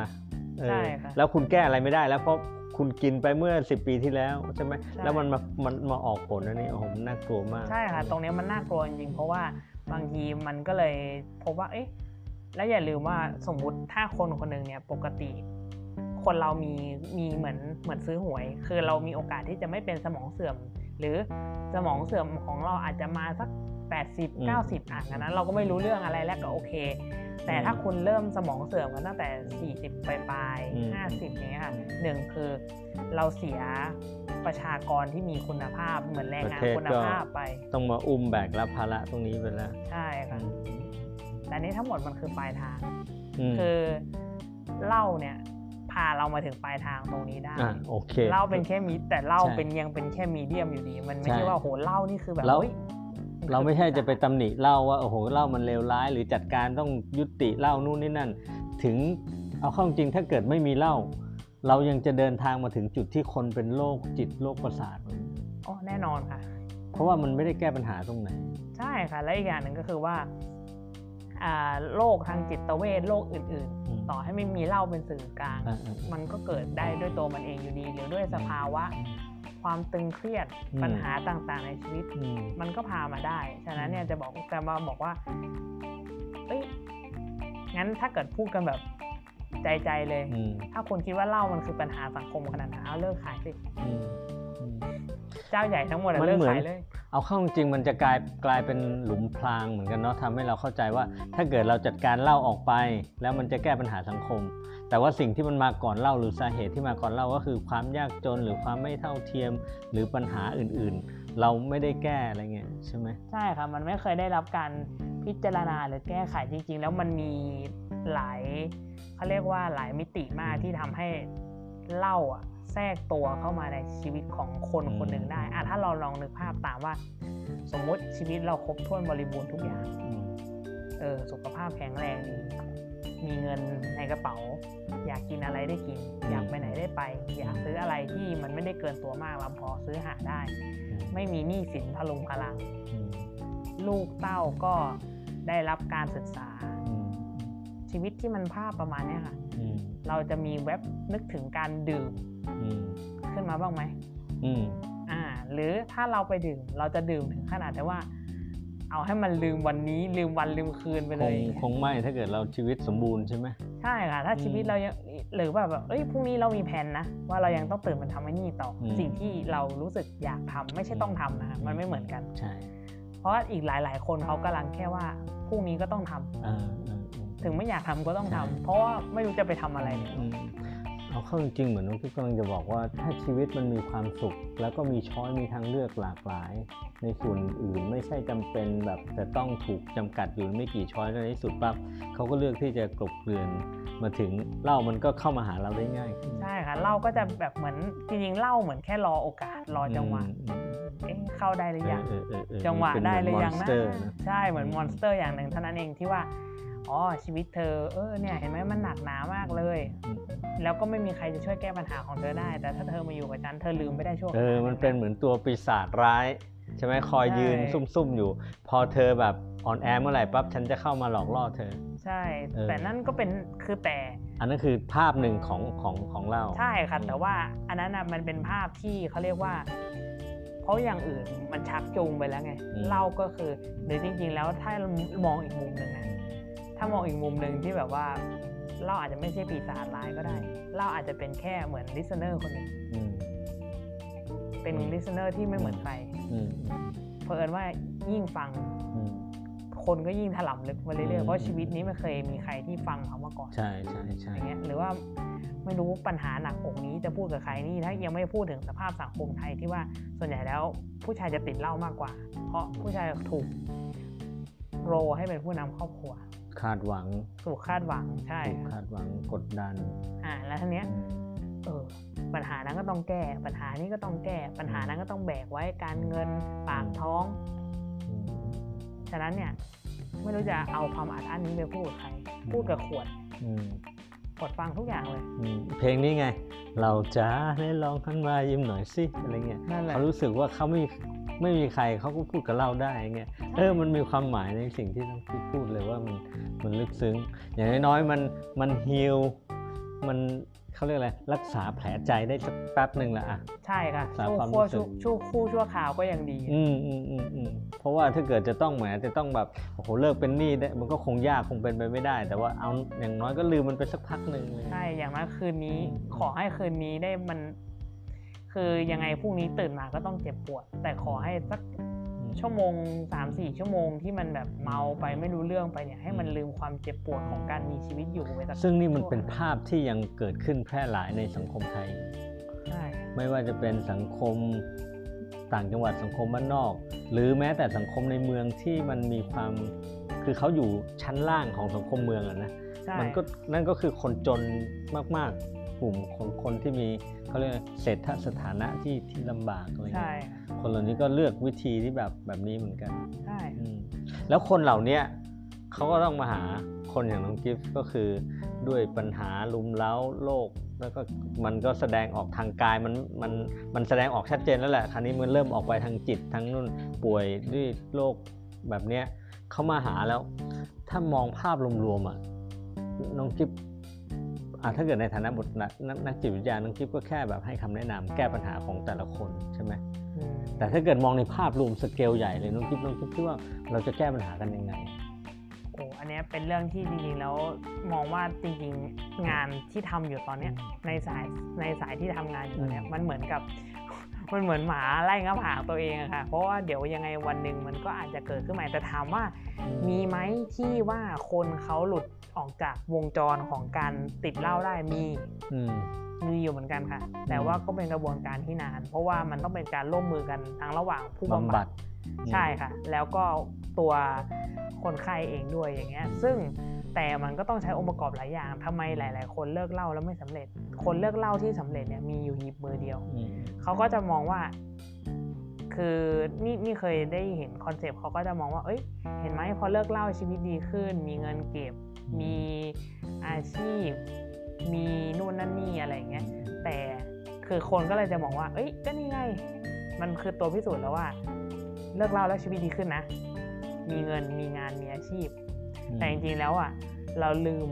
เออใช่ค่ะแล้วคุณแก้อะไรไม่ได้แล้วเพราะ คุณกินไปเมื่อ 10 ปีที่แล้วใช่ไหมใช่แล้วมันมามันมาออกผลอันนี้โอ้โหมันน่ากลัวมาก ใช่ค่ะ ตรงเนี้ยมันน่ากลัวจริงๆเพราะว่าบางทีมันก็เลยพบว่าเอ๊ะแล้วอย่าลืมว่าสมมุติถ้าคนคนหนึ่งเนี่ยปกติ คนเรามีมีเหมือนเหมือนซื้อหวย คือเรามีโอกาสที่จะไม่เป็นสมองเสื่อม หรือสมองเสื่อมของเราอาจจะมาสัก 80 90 อะงั้นเราก็ไม่รู้เรื่องอะไรแล้วก็โอเค แต่ถ้าคุณเริ่มสมองเสื่อมกันตั้งแต่ 40 ปลายอืมๆ50อย่างเงี้ยค่ะหนึ่งคือเราเสียประชากรที่มีคุณภาพเหมือนแรงงานคุณภาพไป ต้องมาอุ้มแบกรับภาระตรงนี้ไปแล้ว ใช่ค่ะแต่นี้ทั้งหมดมันคือปลายทางมคือเหล้าเนี่ยพาเรามาถึงปลายทางตรงนี้ได้อะโอเคเหล้าเป็นแค่มีแต่เหล้าใช่เป็นยังเป็นแค่มีเดียมอยู่ดี มันไม่ใช่ใช่ว่าโหเหล้านี่คือแบบแล้วเฮ้ยนเราไม่ใช่คือจะไปตำหนิเหล้าว่าโอ้โหเหล้ามันเลวร้าย หรือจัดการต้องยุติเหล้านู่นนี่นั่น ถึงเอาเข้าจริงถ้าเกิดไม่มีเหล้าเรายังจะเดินทางมาถึงจุดที่คนเป็นโรคจิตโรคประสาทอ๋อแน่นอนค่ะ เพราะว่ามันไม่ได้แก้ปัญหาตรงไหน ใช่ค่ะและอีกอย่างหนึ่งก็คือว่าอ่าโรคทางจิตเวชโรคอื่นอืมๆ ต่อให้ไม่มีเหล้าเป็นสื่อกลางอ่าอ่ามันก็เกิดได้ด้วยตัวมันเองอยู่ดี หรือด้วยสภาวะ ความตึงเครียดอืมปัญหาต่างๆในชีวิตอืมมันก็พามาได้ ฉะนั้นเนี่ยจะบอกจะมาบอกว่าเอ้ยงั้นถ้าเกิดพูดกันแบบใจใจๆเลยอืมถ้าคุณคิดว่าเหล้ามันคือปัญหาสังคมขนาดนั้นเอาเลิกขายสิอืมอืมเจ้าใหญ่ทั้งหมดอะมันเลิกเหมือนขายเลย เอาเข้าจริงมันจะกลายกลายเป็นหลุมพรางเหมือนกันเนาะทำให้เราเข้าใจว่า ถ้าเกิดเราจัดการเล้าออกไป แล้วมันจะแก้ปัญหาสังคม แต่ว่าสิ่งที่มันมาก่อนเล้าหรือสาเหตุที่มาก่อนเล้าก็คือความยากจนหรือความไม่เท่าเทียมหรือปัญหาอื่นๆ เราไม่ได้แก้อะไรเงี้ยใช่ไหมใช่ค่ะมันไม่เคยได้รับการพิจารณาหรือแก้ไขจริง ๆ แล้วมันมีหลายเขาเรียกว่าหลายมิติมากที่ทำให้เล้าอะ แทรกตัวเข้ามาในชีวิตของคนคนหนึ่งได้อะถ้าเราลองนึกภาพตามว่า สมมุติชีวิตเราครบถ้วนบริบูรณ์ทุกอย่างอืมเออสุขภาพแข็งแรงดี มีเงินในกระเป๋า อยากกินอะไรได้กิน อยากไปไหนได้ไป อยากซื้ออะไรที่มันไม่ได้เกินตัวมากเราพอซื้อหาได้ ไม่มีหนี้สินพลุงพลังอืมลูกเต้าก็ได้รับการศึกษาอืมชีวิตที่มันภาพประมาณเนี้ยค่ะอืมเราจะมีเว็บนึกถึงการดื่มอืม ขึ้นมาบ้างไหมอืมอ่า หรือถ้าเราไปดื่มเราจะดื่มถึงขนาดที่ว่า เอาให้มันลืมวันนี้ ลืมวันลืมคืนไปคเลงยคงไม่ถ้าเกิดเราชีวิตสมบูรณ์ใช่ไหมใช่ค่ะ ถ้าอืมชีวิตเรายังหรือว่าแบบเอ้ยพรุ่งนี้เรามีแผนนะว่าเรายังต้องตื่นมาทำไอ้นี่ต่ออมสิ่งที่เรารู้สึกอยากทำไม่ใช่ต้องทำนะคะมันไม่เหมือนกันใช่เพราะว่าอีกหลาย ๆ คนเขากำลังแค่ว่าพรุ่งนี้ก็ต้องทำอ่าอ่าอ่าถึงไม่อยากทำก็ต้องทำใช่เพราะว่าไม่รู้จะไปทำอะไร เลยอืมเอาเข้าจริงๆเหมือนน้องกิ๊กกำลังจะบอกว่าถ้าชีวิตมันมีความสุข แล้วก็มีช้อยมีทางเลือกหลากหลาย ในส่วนอื่นไม่ใช่จำเป็นแบบจะต้องถูกจำกัดอยู่ไม่กี่ช้อยแล้วในที่สุดปั๊บเขาก็เลือกที่จะกลบเกลื่อนมาถึงเหล้ามันก็เข้ามาหาเราได้ง่ายขึ้นใช่ค่ะเหล่าก็จะแบบเหมือนจริงๆเหล่าเหมือนแค่รอโอกาสรอจังหวะอืมเอ๊ะเข้าได้หรือยังเออเออเออเออจังหวะมันได้เป็นหรือยัง monster นะใช่เหมือน monster อย่างหนึ่งเท่านั้นเองที่ว่า อ๋อชีวิตเธอเออเนี่ยเห็นไหมมันหนักหนามากเลยอืมแล้วก็ไม่มีใครจะช่วยแก้ปัญหาของเธอได้ แต่ถ้าเธอมาอยู่กับฉันเธอลืมไม่ได้ช่วงเออมันเป็นเหมือนตัวปีศาจร้าย ใช่ไหมคอยยืนซุ่มๆอยู่ พอเธอแบบอ่อนแอเมื่อไหร่ปั๊บฉันจะเข้ามาหลอกล่อเธอ ใช่เออแต่นั่นก็เป็นคือแต่ อันนั้นคือภาพหนึ่งของของของเหล้า ใช่ค่ะแต่ว่าอันนั้นน่ะมันเป็นภาพที่เขาเรียกว่าเพราะอย่างอื่นมันชักจูงไปแล้วไงอืมเหล้าก็คือหรือจริงๆ แล้วถ้ามองอีกมุมหนึ่งนะ ถ้ามองอีกมุมหนึ่งที่แบบว่าเหล้าอาจจะไม่ใช่ปีศาจร้ายก็ได้ เหล้าอาจจะเป็นแค่เหมือน listener คนหนึ่งอืมเป็นอืม listener ที่ไม่เหมือนใครอืมเพอเอิญว่ายิ่งฟังอืมคนก็ยิ่งถลำลึกมาเรื่อือยๆมเพราะชีวิตนี้ไม่เคยมีใครที่ฟังเขามาก่อนใช่ใช่ใช่อย่างเงี้ยหรือว่าไม่รู้ปัญหาหนักอกนี้จะพูดกับใครนี่ถ้ายังไม่พูดถึงสภาพสังคมไทยที่ว่าส่วนใหญ่แล้ว ผู้ชายจะติดเหล้ามากกว่า เพราะผู้ชายถูกโรลให้เป็นผู้นำครอบครัว คาดหวัง ถูกคาดหวังใช่ถูกคาดหวังกดดัน อ่า แล้วทีเนี้ยเออปัญหานั้นก็ต้องแก้ ปัญหานี้ก็ต้องแก้ ปัญหานั้นก็ต้องแบกไว้การเงินปากท้องอืมฉะนั้นเนี่ย ไม่รู้จะเอาความอัดอั้นนี้ไปพูดกับใคร พูดกับขวดอืมขวดฟังทุกอย่างเลยอืมเพลงนี้ไง เราจะได้ลองขันมายิ้มหน่อยสิอะไรเงี้ยนั่นแหละเขารู้สึกว่าเขาไม่ ไม่มีใครเขาก็พูดกับเราได้เงี้ยเออมันมีความหมายในสิ่งที่ต้องที่พูดเลยว่ามันมันลึกซึ้ง อย่างน้อยๆมันมันฮิลมันเขาเรียกอะไรรักษาแผลใจได้สักแป๊บหนึ่งละอะใช่ค่ะสร้างชั่วความคู่รู้สึกชั่วคู่ชั่วคราวก็ยังดี อืมอืมอืมอืมเพราะว่าถ้าเกิดจะต้องแหมจะต้องแบบโอ้โหเลิกเป็นหนี้ได้มันก็คงยากคงเป็นไปไม่ได้ แต่ว่าเอาอย่างน้อยก็ลืมมันไปสักพักหนึ่งเลยใช่อย่างน้อยคืนนี้อืมขอให้คืนนี้ได้มัน คือยังไงพรุ่งนี้ตื่นมาก็ต้องเจ็บปวด แต่ขอให้สักอืมชั่วโมงสามสี่ชั่วโมงที่มันแบบเมาไปไม่รู้เรื่องไปเนี่ยให้มันลืมความเจ็บปวดของการมีชีวิตอยู่ไปสักซึ่งนี่มันชั่วเป็นภาพที่ยังเกิดขึ้นแพร่หลายในสังคมไทย ใช่ ไม่ว่าจะเป็นสังคมต่างจังหวัดสังคมบ้านนอก หรือแม้แต่สังคมในเมืองที่มันมีความคือเขาอยู่ชั้นล่างของสังคมเมืองอะนะใช่มันก็นั่นก็คือคนจนมากๆกลุ่มของคนที่มี เขาเรียกอะไรเศรษฐสถานะที่ที่ลำบากอะไรใช่เงี้ยคนเหล่านี้ก็เลือกวิธีที่แบบแบบนี้เหมือนกันใช่อืมแล้วคนเหล่าเนี้ยเขาก็ต้องมาหาคนอย่างน้องกิฟต์ก็คือด้วยปัญหาลุมเล้าโลก แล้วก็มันก็แสดงออกทางกายมันมันมันแสดงออกชัดเจนแล้วแหละคราวนี้มันเริ่มออกไปทางจิตทั้งนู่นป่วยด้วยโรคแบบเนี้ยเขามาหาแล้ว ถ้ามองภาพรวมๆอะน้องกิฟต์อะ ถ้าเกิดในฐานะบทนักนักนักจิตวิทยาน้องกิฟต์ก็แค่แบบให้คำแนะนำแก้ปัญหาของแต่ละคนใช่ไหมอืมแต่ถ้าเกิดมองในภาพรวมสเกลใหญ่เลยน้องคิดน้องคิดว่าเราจะแก้ปัญหากันยังไงโอ้อันเนี้ยเป็นเรื่องที่จริงๆแล้วมองว่าจริงๆงานที่ทำอยู่ตอนเนี้ยในสายในสายที่ทำงานอยู่ตอนเนี้ยอืมมันเหมือนกับมันเหมือนหมาไล่งับหางตัวเองอะค่ะ เพราะว่าเดี๋ยวยังไงวันหนึ่งมันก็อาจจะเกิดขึ้นใหม่แต่ถามว่ามีไหมที่ว่าคนเขาหลุด ออกจากวงจรของการติดเหล้าได้มีอืมมีอยู่เหมือนกันค่ะ แต่ว่าก็เป็นกระบวนการที่นาน เพราะว่ามันต้องเป็นการร่วมมือกันทั้งระหว่างผู้บำบำบับัดดใช่ค่ะ แล้วก็ตัวคนไข้เองด้วยอย่างเงี้ย ซึ่งแต่มันก็ต้องใช้องค์ประกอบหลายอย่างทำไมหลาย ๆ คนเลิกเหล้าแล้วไม่สำเร็จ คนเลิกเหล้าที่สำเร็จเนี่ยมีอยู่หยิบมือเดียวอืมเขาก็จะมองว่า คือนี่นี่เคยได้เห็น concept เขาก็จะมองว่า เอ้ย เห็นไหมพอเลิกเหล้าชีวิตดีขึ้น มีเงินเก็บ มีอาชีพ มีนู่นนั่นนี่อะไรอย่างเงี้ย แต่คือคนก็เลยจะมองว่า เอ้ย ก็นี่ไง มันคือตัวพิสูจน์แล้วว่า เลิกเหล้าแล้วชีวิตดีขึ้นนะ มีเงิน มีงาน มีอาชีพ แต่จริงๆแล้วอะ เราลืม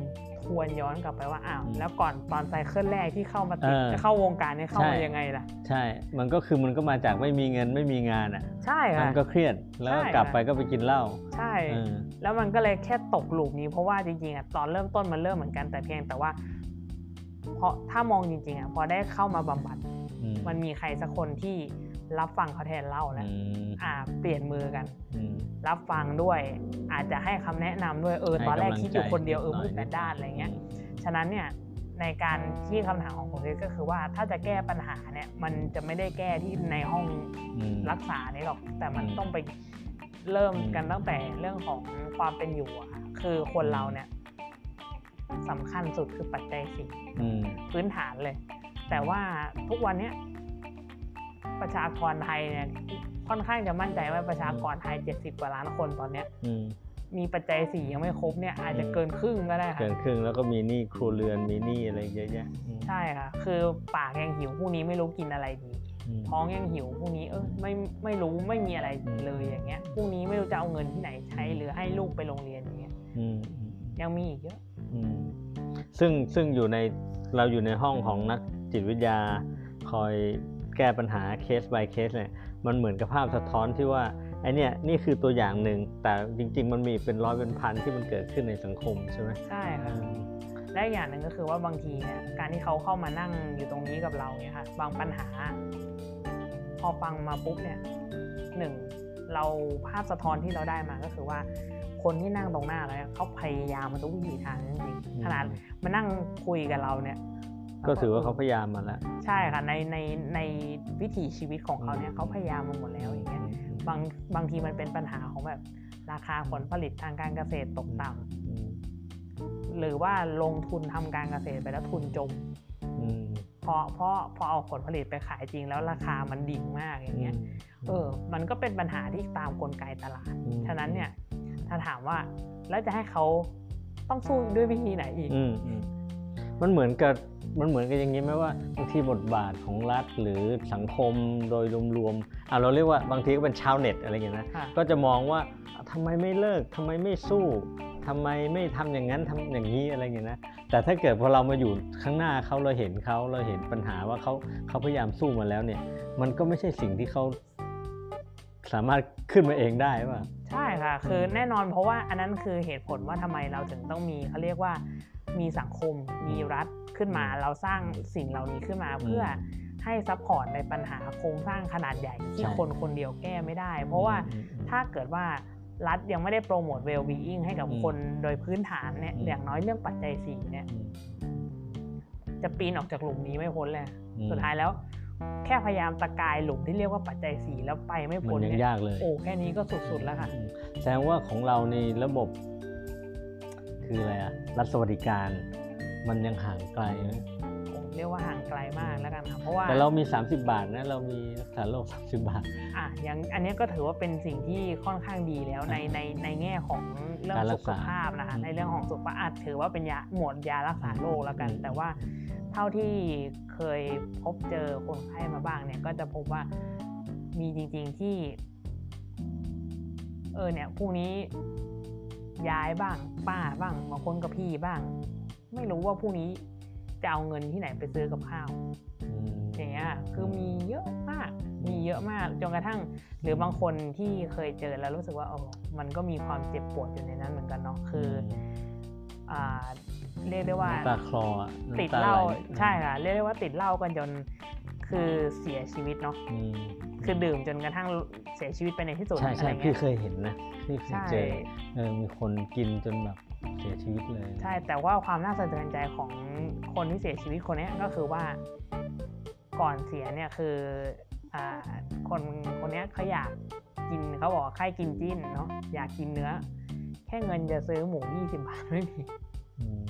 ทวนย้อนกลับไปว่าอ้าวอืมแล้วก่อนตอนไซเคิลแรกที่เข้ามาติดเออจะเข้าวงการเนี่ยเข้ามาใช่ยังไงล่ะ ใช่ มันก็คือมันก็มาจากไม่มีเงินไม่มีงานอะ ใช่มัค่ะนก็เครียดแล้วก็ใช่กลับค่ะไปก็ไปกินเหล้าใช่เออแล้วมันก็เลยแค่ตกหลุมนี้เพราะว่าจริงๆอะตอนเริ่มต้นมันเริ่มเหมือนกันแต่เพียงแต่ว่าเพราะถ้ามองจริงๆอะพอได้เข้ามาบำบัดอืมมันมีใครสักคนที่ รับฟังเขาแทนเล่าแล้วอืมอ่า เปลี่ยนมือกันอืมรับฟังด้วย อาจจะให้คำแนะนำด้วยเออให้ตอนแรกกำลังคิดอยู่ใจคนเดียวเออหน่มือยดแปดด้านอะไรเงี้ยอืมฉะนั้นเนี่ยในการที่คำถามของผมเลยก็คือว่าถ้าจะแก้ปัญหาเนี่ย มันจะไม่ได้แก้ที่ในห้องอืมรักษานี่หรอก แต่มันอืมต้องไปเริ่มอืมกันตั้งแต่เรื่องของความเป็นอยู่อะค่ะคือคนเราเนี่ยสำคัญสุดคือปัจจัยสี่อืมพื้นฐานเลย แต่ว่าทุกวันเนี้ย ประชากรไทยเนี่ยค่อนข้างจะมั่นใจว่าประชากรไทย 70 กว่าล้านคนตอนเนี้ยอืมมีปัจจัยสี่ยังไม่ครบเนี่ยอาจจะอืมเกินครึ่งก็ได้ค่ะเกินครึ่งแล้วก็มีหนี้ครัวเรือนมีหนี้อะไรเยอะแยะอืมใช่ค่ะ คือปากยังหิวพรุ่งนี้ไม่รู้กินอะไรดีอืมท้องยังหิวพรุ่งนี้เออไม่ไม่รู้ไม่มีอะไรเลยอย่างเงี้ยพรุ่งนี้ไม่รู้จะเอาเงินที่ไหนใช้หรือให้ลูกไปโรงเรียนอย่างเงี้ยอืมอืมยังมีอีกเยอะอืมซึ่งซึ่งอยู่ในเราอยู่ในห้องของนักจิตวิทยาคอย แก้ปัญหาเคส by เคสเนี่ยมันเหมือนกับภาพสะท้อนที่ว่าไอเนี่ยนี่คือตัวอย่างหนึ่งแต่จริง ๆ มันมีเป็นร้อยเป็นพันที่มันเกิดขึ้นในสังคมใช่ไหมใช่อืค่ะมและอีกอย่างหนึ่งก็คือว่าบางทีเนี่ยการที่เขาเข้ามานั่งอยู่ตรงนี้กับเราเนี่ยค่ะบางปัญหา พอฟังมาปุ๊บเนี่ยหนึ่งเราภาพสะท้อนที่เราได้มาก็คือว่า คนที่นั่งตรงหน้าเราเนี่ยเขาพยายามมาทุกวิถีทางจริงๆขนาดมานั่งคุยกับเราเนี่ย ก็ถือว่าเขาพยายามมาแล้ว ใช่ค่ะในในในวิถีชีวิตของเขาเนี่ยเขาพยายามมาหมดแล้วอย่างเงี้ยบางบางทีมันเป็นปัญหาของแบบราคาผลผลิตทางการเกษตรตกต่ำอืมหรือว่าลงทุนทำการเกษตรไปแล้วทุนจมอืมเพราะเพราะพอเอาผลผลิตไปขายจริงแล้วราคามันดิ่งมากอย่างเงี้ยเออ มันก็เป็นปัญหาที่ตามกลไกตลาดอืมฉะนั้นเนี่ย ถ้าถามว่าแล้วจะให้เขาต้องสู้ด้วยวิธีไหนอีกอืมอืมมันเหมือนกับ มันเหมือนกับอย่างนี้ไหมว่าบางทีบทบาทของรัฐหรือสังคมโดยรวมๆอะเราเรียกว่าบางทีก็เป็นชาวเน็ตอะไรอย่างเงี้ยนะค่ะก็จะมองว่าทำไมไม่เลิกทำไมไม่สู้ทำไมไม่ทำอย่างนั้นทำอย่างนี้อะไรอย่างเงี้ยนะแต่ถ้าเกิดพอเรามาอยู่ข้างหน้าเขาเราเห็นเขาเราเห็นปัญหาว่าเขาเขาพยายามสู้มาแล้วเนี่ย มันก็ไม่ใช่สิ่งที่เขาสามารถขึ้นมาเองได้ป่ะใช่ค่ะคือแน่นอนเพราะว่าอันนั้นคือเหตุผลว่าทำไมเราถึงต้องมีเขาเรียกว่ามีสังคมมีรัฐ ขึ้นมา เราสร้างสิ่งเหล่านี้ขึ้นมาเพื่อให้ support ในปัญหาโครงสร้างขนาดใหญ่ที่ใช่คนคนเดียวแก้ไม่ได้ เพราะว่าอืมอืมถ้าเกิดว่ารัฐยังไม่ได้ promote well-being ให้กับอืมคนโดยพื้นฐานเนี่ยอืมอย่างน้อยเรื่องปัจจัยสี่เนี่ยอืมจะปีนออกจากหลุมนี้ไม่พ้นเลยอืมสุดท้ายแล้ว แค่พยายามตะกายหลุมที่เรียกว่าปัจจัยสี่แล้วไปไม่มัพ้นนยังเนี่ยยากเลย โอ้แค่นี้ก็สุดๆแล้วค่ะอืมแสดงว่าของเราในระบบ คืออะไรอะรัฐสวัสดิการ มันยังห่างไกลนะผมเรียกว่าห่างไกลมากแล้วกันค่ะเพราะว่าแต่เรามี 30 บาทนะเรามีรักษาโรค30 บาทอะอย่างอันเนี้ยก็ถือว่าเป็นสิ่งที่ค่อนข้างดีแล้วในในในแง่ของเรื่องการรัสุกขษาภาพนะคะอืมในเรื่องของสุขภาพอาจถือว่าเป็นยาหมวดยารักษาโรคแล้วกันอืมแต่ว่าเท่าที่เคยพบเจอคนไข้มาบ้างเนี่ยก็จะพบว่ามีจริง ๆที่เออเนี่ยพรุ่งนี้ย้ายบ้าง ป้าบ้างบางคนกับพี่บ้าง ไม่รู้ว่าพรุ่งนี้จะเอาเงินที่ไหนไปซื้อกับข้าวอืมอย่างเงี้ยคือมีเยอะมาก มีเยอะมากจนกระทั่ง หรือบางคนที่เคยเจอแล้วรู้สึกว่าเออมันก็มีความเจ็บปวดอยู่ในนั้นเหมือนกันเนาะคืออ่าเรียกได้ว่าน้ำตาคลออะติดน้ำเหล้าไใช่ค่ะเรียกได้ว่าติดเหล้ากันจนคือเสียชีวิตเนาะอืมคือดื่มจนกระทั่งเสียชีวิตไปในที่สุดใช่อะใช่ไรพี่เงี้ยเคยเห็นนะพี่เคยใช่เจอเออมีคนกินจนแบบเสียชีวิตเลย ใช่แต่ว่าความน่าสะเทือนใจของคนที่เสียชีวิตคนเนี้ยก็คือว่าก่อนเสียเนี่ยคืออ่าคนคนเนี้ยเขาอยากกินเขาบอกว่าใครกินจิ้นเนาะอยากกินเนื้อ แค่เงินจะซื้อหมู20บาทไม่มีอืม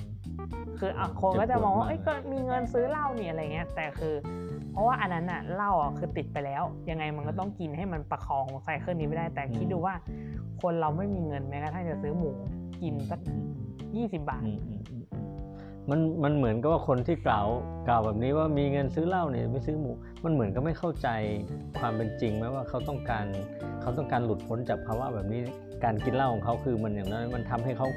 คืออะคนก็จะมองว่าเจ็เอ้บยปวดมากก็มีเงินซื้อเหล้านี่อะไรเงี้ยแต่คือเพ ราะว่าอันนั้นอะเหล้าอะคือติดไปแล้ว ยังไงมันก็ต้องกินให้มันประคองไซเคิลนี้ไม่ได้ แต่คิดดูว่า คนเราไม่มีเงินแม้กระทั่งจะซื้อหมูกินสักอืม20บาทอืมอืมอืมอืมมันมันเหมือนกับว่าคนที่กล่าวกล่าวแบบนี้ว่ามีเงินซื้อเหล้าเนี่ยไม่ซื้อหมู มันเหมือนก็ไม่เข้าใจความเป็นจริงไหมว่าเขาต้องการเขาต้องการหลุดพ้นจากภาวะแบบนี้การกินเหล้าของเขาคือมันอย่างน้อยมันทำให้เขา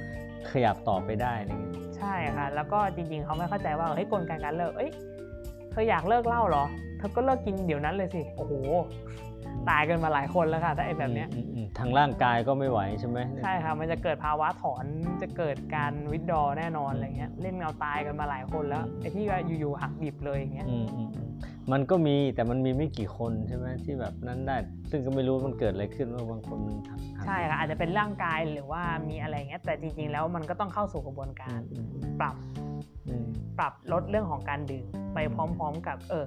ขยับต่อไปได้อะไรเงี้ยใช่ค่ะแล้วก็จริงๆเขาไม่เข้าใจว่าเฮ้ยกลไกการเลิกเอ้ยเธ ออยากเลิกเหล้าเหรอ เธอก็เลิกกินเดี๋ยวนั้นเลยสิ โอ้โห ตายกันมาหลายคนแล้วค่ะ ถ้าไอ้แบบเนี้ยอืมอืมอืมทางร่างกายก็ไม่ไหวใช่ไหมใช่ค่ะ มันจะเกิดภาวะถอน จะเกิดการวิดดอแน่นอนอะไรเงี้ย เล่นเงาตายกันมาหลายคนแล้ว ไอ้ที่ว่าอยู่ๆหักดิบเลยอย่างเงี้ยอืมอืมอืมมันก็มีแต่มันมีไม่กี่คนใช่ไหมที่แบบนั้นได้ ซึ่งก็ไม่รู้มันเกิดอะไรขึ้นว่าบางคนมันทำทำใช่ค่ะอาจจะเป็นร่างกายหรือว่ามีอะไรเงี้ยแต่จริง ๆ แล้วมันก็ต้องเข้าสู่กระบวนการอืมอืมปรับอืม ปรับลดเรื่องของการดื่มไปพร้อม ๆ กับเออ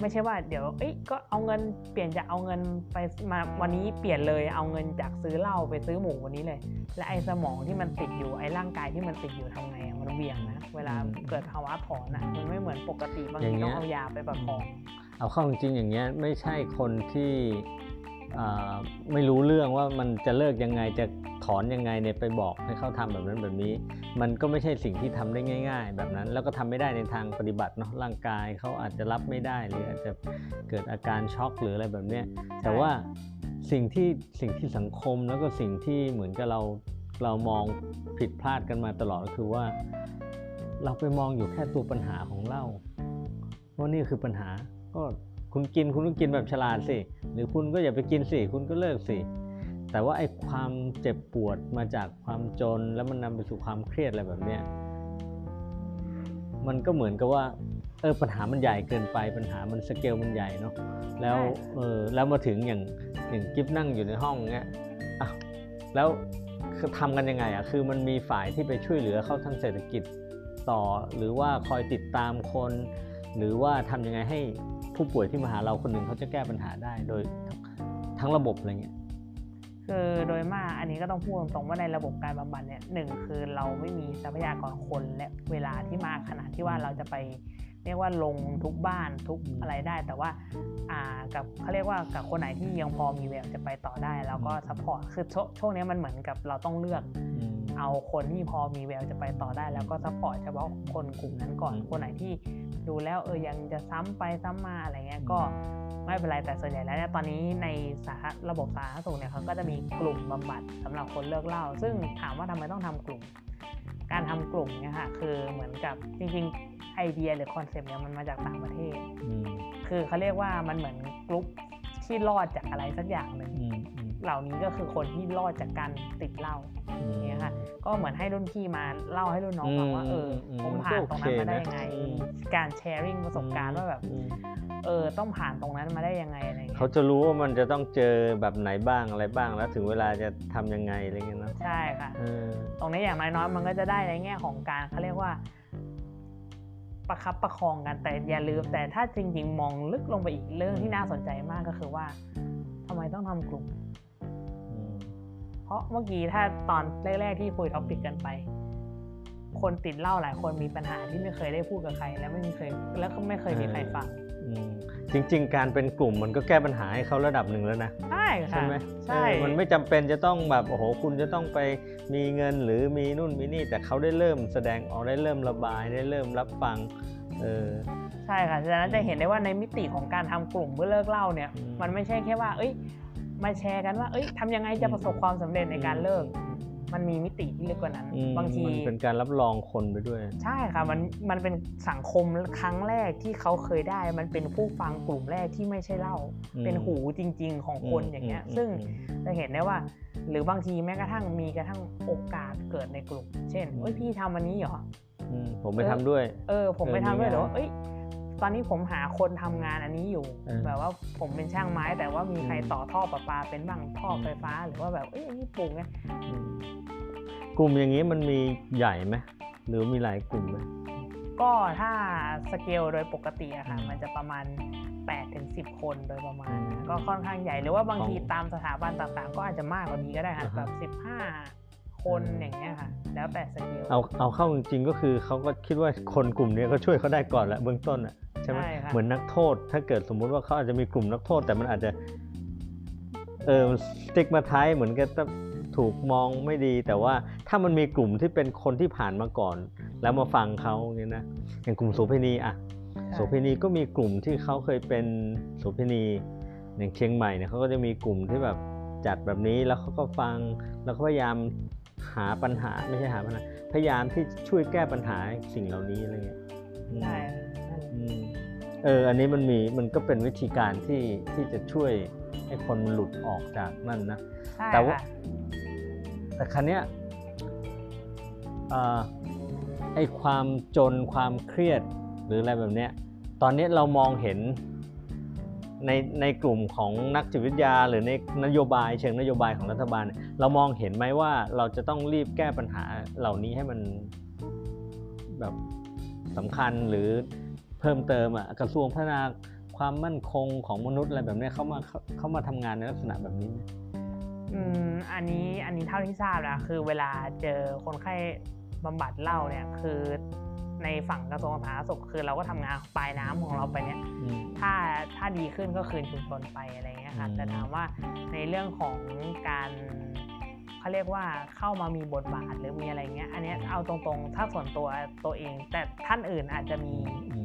ไม่ใช่ว่าเดี๋ยวเอ้ยก็เอาเงินเปลี่ยนจากเอาเงินไปมาวันนี้เปลี่ยนเลยเอาเงินจากซื้อเหล้าไปซื้อหมูวันนี้เลย และไอ้สมองที่มันติดอยู่ไอ้ร่างกายที่มันติดอยู่ทำไงอะมันเบี่ยงนะเวลาเกิดภาวะถอนอะมันไม่เหมือนปกติบางทีต้องเอายาไปประคองเอาเข้าจริงๆอย่างเงี้ยไม่ใช่คนที่อ่า ไม่รู้เรื่องว่ามันจะเลิกยังไงจะถอนยังไงเนี่ยไปบอกให้เขาทำแบบนั้นแบบนี้ มันก็ไม่ใช่สิ่งที่ทำได้ง่าย ๆ แบบนั้น แล้วก็ทำไม่ได้ในทางปฏิบัติเนาะร่างกายเขาอาจจะรับไม่ได้หรืออาจจะเกิดอาการช็อกหรืออะไรแบบเนี้ยแต่ว่าสิ่งที่สิ่งที่สังคมแล้วก็สิ่งที่เหมือนกับเราเรามองผิดพลาดกันมาตลอดก็คือว่า เราไปมองอยู่แค่ตัวปัญหาของเราว่านี่คือปัญหาก็ คุณกินคุณต้องกินแบบฉลาดสิ หรือคุณก็อย่าไปกินสิ คุณก็เลิกสิ แต่ว่าไอ้ความเจ็บปวดมาจากความจนแล้วมันนำไปสู่ความเครียดอะไรแบบเนี้ย มันก็เหมือนกับว่า เออปัญหามันใหญ่เกินไป ปัญหามันสเกลมันใหญ่เนาะ แล้วใช่เออแล้วมาถึงอย่างอย่างกิฟนั่งอยู่ในห้องเงี้ยอะแล้วคือทำกันยังไงอะ คือมันมีฝ่ายที่ไปช่วยเหลือเขาทางเศรษฐกิจต่อ หรือว่าคอยติดตามคน หรือว่าทำยังไงให้ผู้ป่วยที่มาหาเราคนหนึ่งเขาจะแก้ปัญหาได้โดยทั้งระบบอะไรเงี้ยคือโดยมากอันนี้ก็ต้องพูดตรงๆว่าในระบบการบำบัดเนี่ยหนึ่งคือเราไม่มีทรัพยากรคนและเวลาที่มากขนาดที่ว่าเราจะไป เรียกว่าลงทุกบ้านทุกอืมอะไรได้ แต่ว่าอ่ากับเขาเรียกว่ากับคนไหนที่ยังพอมีแววจะไปต่อได้แล้วก็ support คือช่วงนี้มันเหมือนกับเราต้องเลือกอืมเอาคนที่พอมีแววจะไปต่อได้ แล้วก็ support เฉพาะคนกลุ่มนั้นก่อนอืมคนไหนที่ดูแล้วเออยังจะซ้ำไปซ้ำมาอะไรเงี้ยอืมก็ไม่เป็นไรแต่ส่วนใหญ่แล้วเนี่ยตอนนี้ในสาธารระบบสาธารณสุขเนี่ยเขาก็จะมีกลุ่มบำบัดสำหรับคนเลิกเหล้าซึ่งถามว่าทำไมต้องทำกลุ่ม การทำกลุ่มเนี่ยค่ะคือเหมือนกับจริงๆไอเดียหรือ concept เนี่ยมันมาจากต่างประเทศอืมคือเขาเรียกว่ามันเหมือนกลุ่ม ที่รอดจากอะไรสักอย่างหนึ่งอืมอืมเหล้านี้ก็คือคนที่รอดจากการติดเหล้าอืมเนี่ยค่ะ ก็เหมือนให้รุ่นพี่มาเล่าให้รุ่นน้องฟังว่าเอออืมผมผ่านตรงนั้นมาได้ยังไงก็โอเคนะมีการ sharing ประสบการณ์ว่าแบบอืมเออต้องผ่านตรงนั้นมาได้ยังไงอะไรอย่างเงี้เขายจะรู้ว่ามันจะต้องเจอแบบไหนบ้างอะไรบ้างแล้วถึงเวลาจะทำยังไงอะไรเงี้ยเนาะใช่ค่ะเออตรงนี้อย่างน้อยๆมันก็จะได้ในแง่ของการเขาเรียกว่า ประคับประคองกันแต่อย่าลืมแต่ถ้าจริงๆ มองลึกลงไปอีกเรื่องที่น่าสนใจมากก็คือว่าทำไมต้องทำกลุ่มอืมเพราะเมื่อกี้ถ้าตอนแรก ๆ ที่คุยท็อปิกกันไป คนติดเหล้าหลายคนมีปัญหาที่ไม่เคยได้พูดกับใคร แล้วไม่มีเคย แล้วก็ไม่เคยมีใครฟังอืม จริง ๆ การเป็นกลุ่มมันก็แก้ปัญหาให้เขาระดับหนึ่งแล้วนะใช่ค่ะใช่ไหมใช่เออมันไม่จำเป็นจะต้องแบบโอ้โหคุณจะต้องไปมีเงินหรือมีนู่นมีนี่ แต่เขาได้เริ่มแสดงออกได้เริ่มระบายได้เริ่มรับฟังเออใช่ค่ะฉะนั้นจะเห็นได้ว่าในมิติของการทำกลุ่มเพื่อเลิกเหล้าเนี่ยอืมมันไม่ใช่แค่ว่า เอ้ยมาแชร์กันว่า เอ้ยทำยังไงจะประสบความสำเร็จในการเลิก มันมีมิติที่ลึกกว่านั้นอืมบางทีมันเป็นการรับรองคนไปด้วย ใช่ค่ะมันมันเป็นสังคมครั้งแรกที่เขาเคยได้ มันเป็นผู้ฟังกลุ่มแรกที่ไม่ใช่เหล้าอืมเป็นหูจริง ๆ ของคนอย่างเงี้ยอืมซึ่งอืมจะเห็นได้ว่า หรือบางทีแม้กระทั่งมีกระทั่งโอกาสเกิดในกลุ่ม เช่นเอ้ยพี่ทำอันนี้เหรออืมผมไปทำด้วย เออ ผมไปเออทำด้วยมีงานหรือว่าเอ้ย ตอนนี้ผมหาคนทำงานอันนี้อยู่เออแบบว่าผมเป็นช่างไม้ แต่ว่ามีใครอืมต่อท่อประปาเป็นบ้างท่อไฟฟ้า หรือว่าแบบเอ้ยอันนี้ปลูกไงอืมกลุ่มอย่างนี้มันมีใหญ่ไหมหรือมีหลายกลุ่มไหมก็ถ้าสเกลโดยปกติอะค่ะอืมมันจะประมาณ8ถึง10 คนโดยประมาณอืมก็ค่อนข้างใหญ่หรือว่าบางทีของตามสถาบันต่างๆ ก็อาจจะมากกว่านี้ก็ได้ค่ะอ่าฮะแบบ15 คนอืมอย่างเงี้ยค่ะ แล้วแต่สเกลเอาเอาเข้าจริงๆก็คือเขาก็คิดว่าคนกลุ่มนี้ก็ช่วยเขาได้ก่อนแหละเบื้องต้นอะใช่ไหมใช่ค่ะเหมือนนักโทษ ถ้าเกิดสมมุติว่าเขาอาจจะมีกลุ่มนักโทษ แต่มันอาจจะเออ stigmatize เหมือนกับถูกมองไม่ดี แต่ว่าถ้ามันมีกลุ่มที่เป็นคนที่ผ่านมาก่อน แล้วมาฟังเขาอย่างนี้ยนะอย่างกลุ่มโสเภณีอะโสเภณีก็มีกลุ่มที่เขาเคยเป็นโสเภณีอย่างเชียงใหม่เนี่ยเขาก็จะมีกลุ่มที่แบบจัดแบบนี้แล้วเขาก็ฟังแล้วก็พยายาม หาปัญหาไม่ใช่หาปัญหา พยายามที่ช่วยแก้ปัญหาสิ่งเหล่านี้อะไรเงี้ยอืมใช่ค่ะนั่นอืมเอออันนี้มันมีมันก็เป็นวิธีการที่ที่จะช่วยให้คนมันหลุดออกจากนั่นนะใช่แต่ว่าค่ะแต่ครั้เนี้ยเอ่อไอความจนความเครียดหรืออะไรแบบเนี้ย ตอนนี้เรามองเห็น ในในกลุ่มของนักจิตวิทยา หรือในนโยบายเชิงนโยบายของรัฐบาล เรามองเห็นไหมว่าเราจะต้องรีบแก้ปัญหาเหล่านี้ให้มันแบบสำคัญหรือเพิ่มเติมอะกระทรวงพัฒนาความมั่นคงของมนุษย์อะไรแบบนี้เขามาเขาเขามาทำงานในลักษณะแบบนี้ไหมอืมอันนี้อันนี้เท่าที่ทราบนะคือเวลาเจอคนไข้บำบัดเหล้าเนี่ยคือ ในฝั่งกระทรวงสาธารณสุขคือเราก็ทำงานปลายน้ำของเราไปเนี่ยอืมถ้าถ้าดีขึ้นก็คืนชุมชนไปอะไรเงี้ยค่ะอืมแต่ถามว่าในเรื่องของการเขาเรียกว่าเข้ามามีบทบาทหรือมีอะไรเงี้ยอันเนี้ยเอาตรงๆ ถ้าส่วนตัวตัวเอง แต่ท่านอื่นอาจจะมี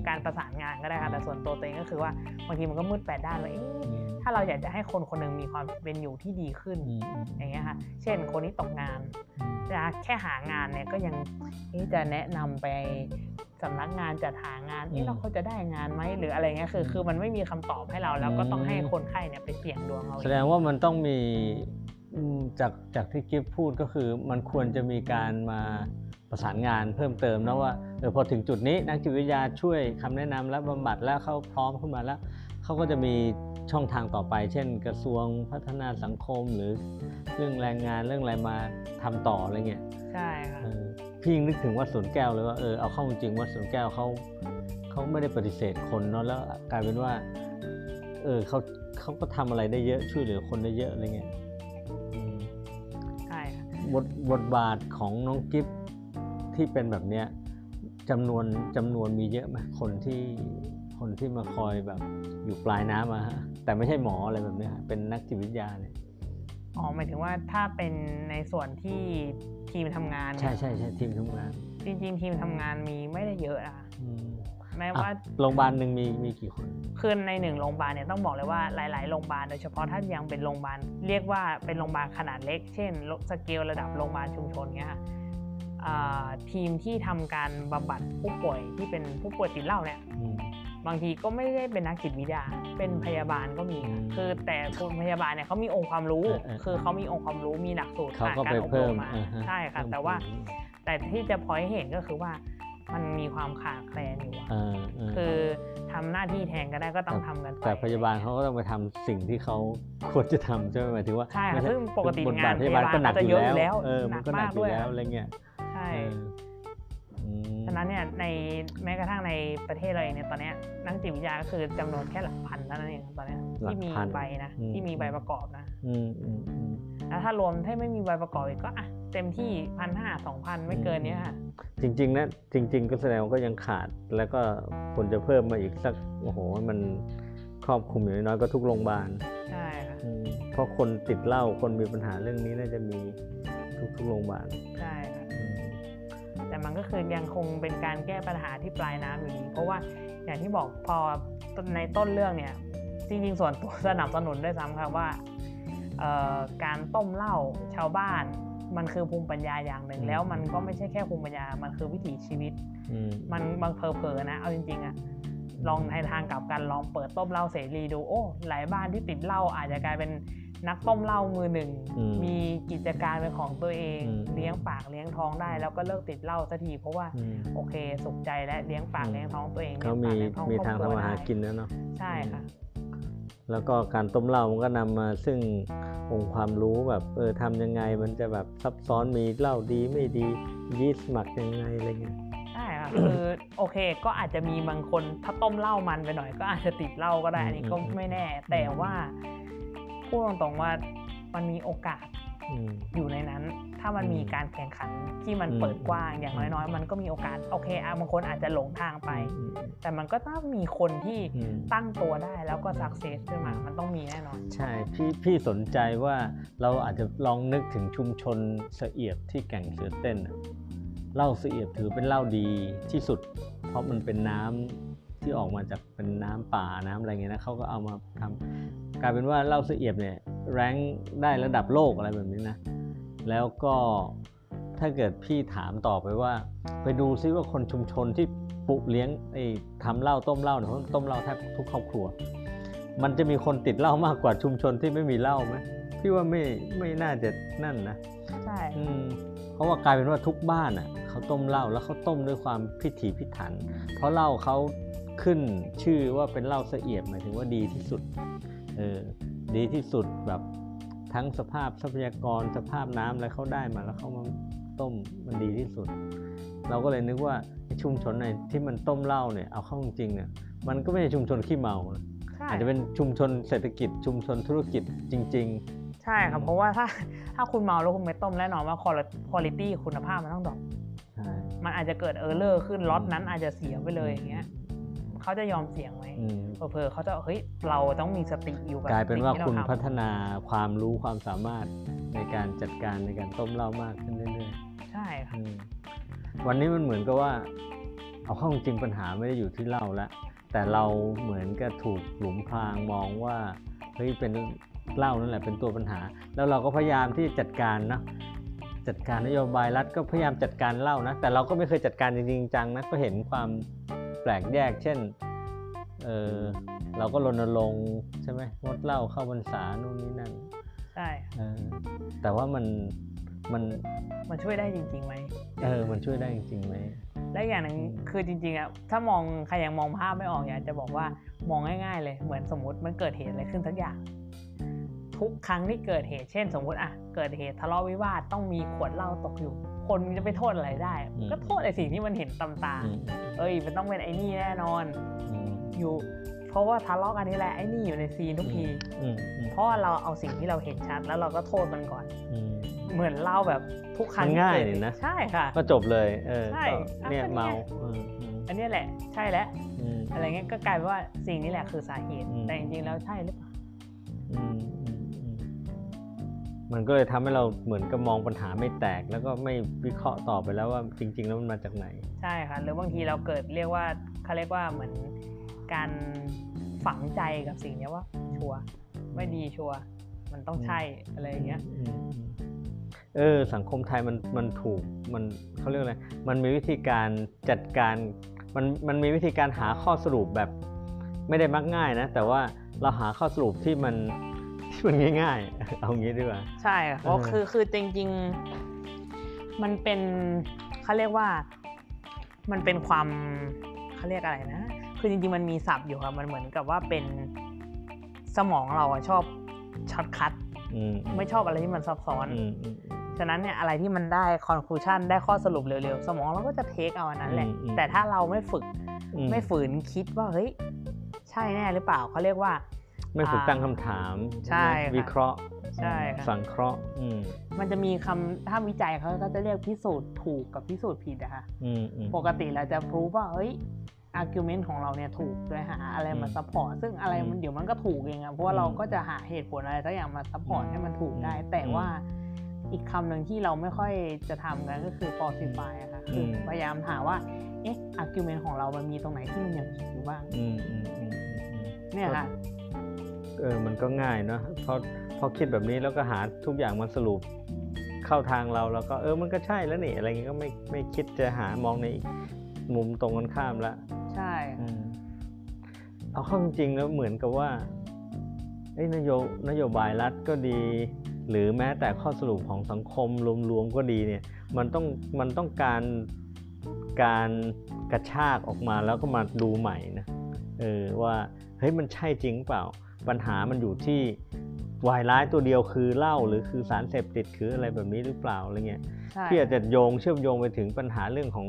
การประสานงานก็ได้ค่ะแต่ส่วนตัวตัวเองก็คือว่าบางทีมันก็มืดแปดด้านว่าเอ๊ะอืม ถ้าเราอยากจะให้คนคนหนึงมีความเป็นอยู่ที่ดีขึ้นอืมอืมอย่างเงี้ยค่ะเช่นคนที่ตกงานอืมจะแค่หางานเนี่ยก็ยังเอ๊ะจะแนะนำไปสำนักงานจัดหางานอืเอ๊ะมเราเขาจะได้งานไหมหรืออะไรเงี้ยคืออืมคือมันไม่มีคำตอบให้เราแล้วก็ต้องให้อืมคนไข้เนี่ยไปเสี่ยงดวงเอาแสดงว่ามันต้องมีอืมจากจากที่กิฟพูดก็คือมันควรจะมีการมาประสานงานเพิ่มเติมนะว่าเออพอถึงจุดนี้นักจิตวิทยาช่วยคำแนะนำและบำบัดแล้วเขาพร้อมขึ้นมาแล้ว เขาก็จะมีช่องทางต่อไป เช่น กระทรวงพัฒนาสังคมหรือเรื่องแรงงานเรื่องอะไรมาทำต่ออะไรเงี้ยใช่ค่ะเออพี่ยังนึกถึงว่าสวนแก้วเลยว่าเออเอาเข้าจริงๆว่าสวนแก้วเขาเขาไม่ได้ปฏิเสธคนเนาะแล้วกลายเป็นว่าเออเขาเขาก็ทำอะไรได้เยอะช่วยเหลือคนได้เยอะอะไรเงี้ยอืมใช่ค่ะบทบทบาทของน้องกิฟที่เป็นแบบเนี้ยจำนวนจำนวนมีเยอะไหมคนที่ คนที่มาคอยแบบอยู่ปลายน้ำอะฮะแต่ไม่ใช่หมออะไรแบบเนี้ยฮะเป็นนักจิตวิทยาเนี่ยอ๋อหมายถึงว่าถ้าเป็นในส่วนที่ทีมทำงาน ใช่ใช่ใช่ทีมทำงาน จริงๆ ทีมทำงานมีไม่ได้เยอะนะคะอืมแม้อะว่าโรงพยาบาลหนึ่งมีมีกี่คนคือในหนึ่งโรงพยาบาลเนี่ยต้องบอกเลยว่าหลายๆโรงพยาบาลโดยเฉพาะถ้ายังเป็นโรงพยาบาลเรียกว่าเป็นโรงพยาบาลขนาดเล็ก เช่นสเกลระดับโรงพยาบาลชุมชนเงี้ยค่ะอ่าทีมที่ทำการบำบัดผู้ป่วยที่เป็นผู้ป่วยติดเหล้าเนี่ยอืม บางทีก็ไม่ได้เป็นนักจิตวิทยา เป็นพยาบาลก็มีอืมคือแต่คนพยาบาลเนี่ยเขามีองค์ความรู้เออเออคือเขามีองค์ความรู้มีหลักสูตรเขาผ่านก็กาไปรอบรเพิ่มมมาอ่าฮะใช่ค่ะเพิ่มแต่ว่าภูมิแต่ที่จะพอยให้เห็นก็คือว่ามันมีความขาดแคลนอยู่อะเออเออคือทำหน้าที่แทนก็ได้ก็ต้องทำกันไปแต่พยาบาลเขาก็ต้องไปทำสิ่งที่เขาควรจะทำใช่ไหมหมายถึงว่าใช่ค่ะไม่ซึ่งปกติบทงาบานทพยาบาลก็หนักพยาบาลอยู่ก็จะเยอะอยู่แล้แล้ววเออหนัมันกก็หนักมากอยู่ด้วยแล้วอะไรเงี้ยใช่เอออืม ฉะนั้นเนี่ยในแม้กระทั่งในประเทศเราเองเนี่ยตอนเนี้ยนักจิตวิทยาก็คือจำนวนแค่หลักพันเท่านั้นเองตอนเนี้ยที่มีใบนะที่มีใบประกอบนะอืมอืมอืมแล้วถ้ารวมถ้าไม่มีใบประกอบอีกก็อะเต็มที่พันห้าสองพันไม่เกินเนี้ยค่ะจริงๆนะจริง ๆ ก็แสดงว่าก็ยังขาดแล้วก็ควรจะเพิ่มมาอีกสักโอ้โหมันครอบคลุมอย่างน้อยๆก็ทุกโรงพยาบาลใช่ค่ะอืมเพราะคนติดเหล้าคนมีปัญหาเรื่องนี้น่าจะมีทุกๆโรงพยาบาลใช่ค่ะอืม แต่มันก็คือยังคงเป็นการแก้ปัญหาที่ปลายน้ำอยู่ดีเพราะว่าอย่างที่บอกพอในต้นเรื่องเนี่ยจริงๆส่วนตัวสนับสนุนด้วยซ้ำค่ะว่าเอ่อการต้มเหล้าชาวบ้านมันคือภูมิปัญญาอย่างหนึ่งแล้ว มันก็ไม่ใช่แค่ภูมิปัญญา มันคือวิถีชีวิตอืมมันบางเพอเพอๆนะ เอาจริงๆอะลองในทางกลับกันลองเปิดต้มเหล้าเสรีดู โอ้ หลายบ้านที่ติดเหล้าอาจจะกลายเป็น นักต้มเหล้ามือหนึ่งอืมมีกิจการเป็นของตัวเองอืมเลี้ยงปากเลี้ยงท้องได้ แล้วก็เลิกติดเหล้าสักทีเพราะว่าอืมโอเคสุขใจและเลี้ยงปากอืมเลี้ยงท้องตัวเองเขามีลี้ยปกมีลี้ยทางครอบทำครัวมาหาได้กินแล้วเนาะใช่ค่ะแล้วก็การต้มเหล้ามันก็นำมาซึ่งองค์ความรู้แบบเออทำยังไงมันจะแบบซับซ้อนมีเหล้าดีไม่ดียีสต์หมักยังไงอะไรเงี้ยใช่ค่ะคือโอเคก็อาจจะมีบางคนถ้าต้มเหล้ามันไปหน่อย ก็อาจจะติดเหล้าก็ได้อันนี้ก็อืมอืมไม่แน่ แต่ว่า พูดตรงๆว่ามันมีโอกาสอืมอยู่ในนั้น ถ้ามันอืมมีการแข่งขันที่มันอืมเปิดกว้างอย่างน้อยๆ มันก็มีโอกาสโอเคอะบางคนอาจจะหลงทางไปอืมแต่มันก็ต้องมีคนที่อืมตั้งตัวได้แล้วก็สักเซสขึ้นมา มันต้องมีแน่นอน ใช่พี่พี่สนใจว่าเราอาจจะลองนึกถึงชุมชนเสเอียบที่แก่งเสือเต้นน่ะเหล้าเสเอียบถือเป็นเหล้าดีที่สุด เพราะมันเป็นน้ำ ที่ออกมาจากเป็นน้ำป่าน้ำอะไรเงี้ยนะเขาก็เอามาทำกลายเป็นว่าเหล้าเสเอียบเนี่ยแรงได้ระดับโลกอะไรแบบนี้นะแล้วก็ถ้าเกิดพี่ถามต่อไปว่า ไปดูซิว่าคนชุมชนที่ปลูกเลี้ยงไอ้ทำเหล้าต้มเหล้าเนี่ยเขาต้มเหล้าแทบทุกครอบครัว มันจะมีคนติดเหล้ามากกว่าชุมชนที่ไม่มีเหล้าไหมพี่ว่าไม่ไม่น่าจะนั่นนะใช่อืมเพราะว่ากลายเป็นว่าทุกบ้านอะเขาต้มเหล้าแล้วเขาต้มด้วยความพิถีพิถัน เพราะเหล้าเขา ขึ้นชื่อว่าเป็นเหล้าเสเอียบหมายถึงว่าดีที่สุดเออดีที่สุดแบบทั้งสภาพทรัพยากรสภาพน้ำอะไรเขาได้มาแล้วเขามาต้มมันดีที่สุด เราก็เลยนึกว่าไอ้ชุมชนไหนที่มันต้มเหล้าเนี่ยเอาเข้าจริงๆเนี่ยมันก็ไม่ใช่ชุมชนขี้เมานะใช่อาจจะเป็นชุมชนเศรษฐกิจ ชุมชนธุรกิจจริงใช่ครับเพราะว่าถ้าถ้าคุณเมาแล้วคุณไปต้มแน่นอนว่าคุณภาพคุณภาพมันต้อง drop ๆใช่มันอาจจะเกิด error ขึ้นล็อตนั้นอาจจะเสียไปเลยอย่างเงี้ย เขาจะยอมเสี่ยงไหมอืมเผลอๆเขาจะเฮ้ยเราต้องมีสติอยู่กับกลายเป็นว่าสิ่งที่คุณรทำพัฒนาความรู้ความสามารถในการจัดการในการต้มเหล้ามากขึ้นเรื่อยใช่ค่ะๆอืมวันนี้มันเหมือนกับว่า เอาเข้าจริงปัญหาไม่ได้อยู่ที่เหล้าแล้วแต่เราเหมือนกับถูกหลุมพรางมองว่าเฮ้ยเป็นเหล้านั่นแหละเป็นตัวปัญหา แล้วเราก็พยายามที่จัดการนะจัดการนโยบายรัฐก็พยายามจัดการเหล้านะ แต่เราก็ไม่เคยจัดการจริงๆจังนะก็เห็นความ แปลกแยก เช่นเออเราก็รณรงค์ใช่ไหมงดเหล้าเข้าพรรษานู่นนี่นั่นใช่เออแต่ว่ามันมันมันช่วยได้จริงๆไหมเออมันช่วยได้จริงๆไหมและอย่างหนึ่งคือจริงๆอะถ้ามองใครยังมองภาพไม่ออกอยากจะบอกว่ามองง่ายๆ เลยเหมือนสมมติมันเกิดเหตุอะไรขึ้นสักอย่าง ทุกครั้งที่เกิดเหตุ เช่น สมมติอะเกิดเหตุทะเลาะวิวาทต้องมีขวดเหล้าตกอยู่ คนจะไปโทษอะไรได้ ก็โทษไอ้สิ่งที่มันเห็นตำตาอืมเอ้ย มันต้องเป็นไอ้นี่แน่นอนอืมอยู่ เพราะว่าทะเลาะกันนี่แหละไอ้นี่อยู่ในซีนทุกทีอืมอืมเพราะว่าเราเอาสิ่งที่เราเห็นชัด แล้วเราก็โทษมันก่อนอืมเหมือนเล่าแบบทุกครั้งมันง่ายที่เกิดนี่นะใช่ค่ะก็จบเลยเออใช่ก็เนี่ยอะก็เนี่ยเมาอืมอืมอันเนี้ยแหละ ใช่แล้วอืมอะไรเงี้ยก็กลายเป็นว่าสิ่งนี้แหละคือสาเหตุอืมแต่จริงๆแล้วใช่หรือเปล่าอืมอืมอืม มันก็เลยทำให้เราเหมือนกับมองปัญหาไม่แตก แล้วก็ไม่วิเคราะห์ต่อไปแล้วว่าจริง ๆ แล้วมันมาจากไหน ใช่ค่ะหรือบางทีเราเกิดเรียกว่าเขาเรียกว่าเหมือนการฝังใจกับสิ่งเนี้ยว่าชัวร์ไม่ดีชัวร์มันต้องใช่อะไรอย่างเงี้ยอืมอืมเออสังคมไทยมันมันถูกมันเขาเรียกอะไรมันมีวิธีการจัดการมันมันมีวิธีการหาข้อสรุปแบบ ไม่ได้มักง่ายนะ แต่ว่าเราหาข้อสรุปที่มัน ที่มันง่าย ๆ เอางี้ดีกว่า ใช่ค่ะเพราะเออคือคือจริงๆ มันเป็นเขาเรียกว่า มันเป็นความเขาเรียกอะไรนะ คือจริงๆ มันมีศัพท์อยู่ครับมันเหมือนกับว่าเป็นสมองเราอะชอบ shortcutอืมไม่ชอบอะไรที่มันซับซ้อนอืมอืมฉะนั้นเนี่ยอะไรที่มันได้ conclusion ได้ข้อสรุปเร็วๆ สมองเราก็จะ take เอาอันนั้นแหละอืมอืมแต่ถ้าเราไม่ฝึกอืไม่ฝืนคิดว่าเฮ้ย ใช่แน่หรือเปล่าเขาเรียกว่า ไม่ฝึกอ่าตั้งคำถามใช่ไหมค่ะวิเคราะห์ใช่ค่ะสังเคราะห์อืมมันจะมีคำถ้าวิจัยเขาก็จะเรียกพิสูจน์ถูกกับพิสูจน์ผิดอะค่ะอืมอืมปกติเราจะ prove ว่าเฮ้ย argument ของเราเนี่ยถูกโดยหาอะไรมาอืม support ซึ่งอะไรมันอืมเดี๋ยวมันก็ถูกเองอะเพราะว่าเราอืมก็จะหาเหตุผลอะไรสักอย่างมา support อืมให้มันถูกได้อืมแต่อืมว่าอีกคำหนึ่งที่เราไม่ค่อยจะทำกันก็คือ falsify อะค่ะคืออมพยายามหาว่าเอ๊ะ argument ของเรามันมีตรงไหนที่มันยังผิดอยู่บ้างอืมอืมอืมอืมอืมเนี่ยค่ะ เออมันก็ง่ายเนาะเพราะพอคิดแบบนี้แล้วก็หาทุกอย่างมาสรุปเข้าทางเราแล้วก็เออมันก็ใช่แล้วนี่อะไรเงี้ยก็ไม่ไม่คิดจะหามองในอีกมุมตรงกันข้ามละใช่อืมเอาเข้าจริงๆแล้วเหมือนกับว่าเอ้ยนโยนโยบายรัฐก็ดี หรือแม้แต่ข้อสรุปของสังคมรวมๆก็ดีเนี่ย มันต้องมันต้องการการกระชากออกมาแล้วก็มาดูใหม่นะเออว่าเฮ้ยมันใช่จริงเปล่า ปัญหามันอยู่ที่วายร้ายตัวเดียวคือเหล้าหรือคือสารเสพติดคืออะไรแบบนี้หรือเปล่าอะไรเงี้ยใช่พี่อาจจะโยงเชื่อมโยงไปถึงปัญหาเรื่องของ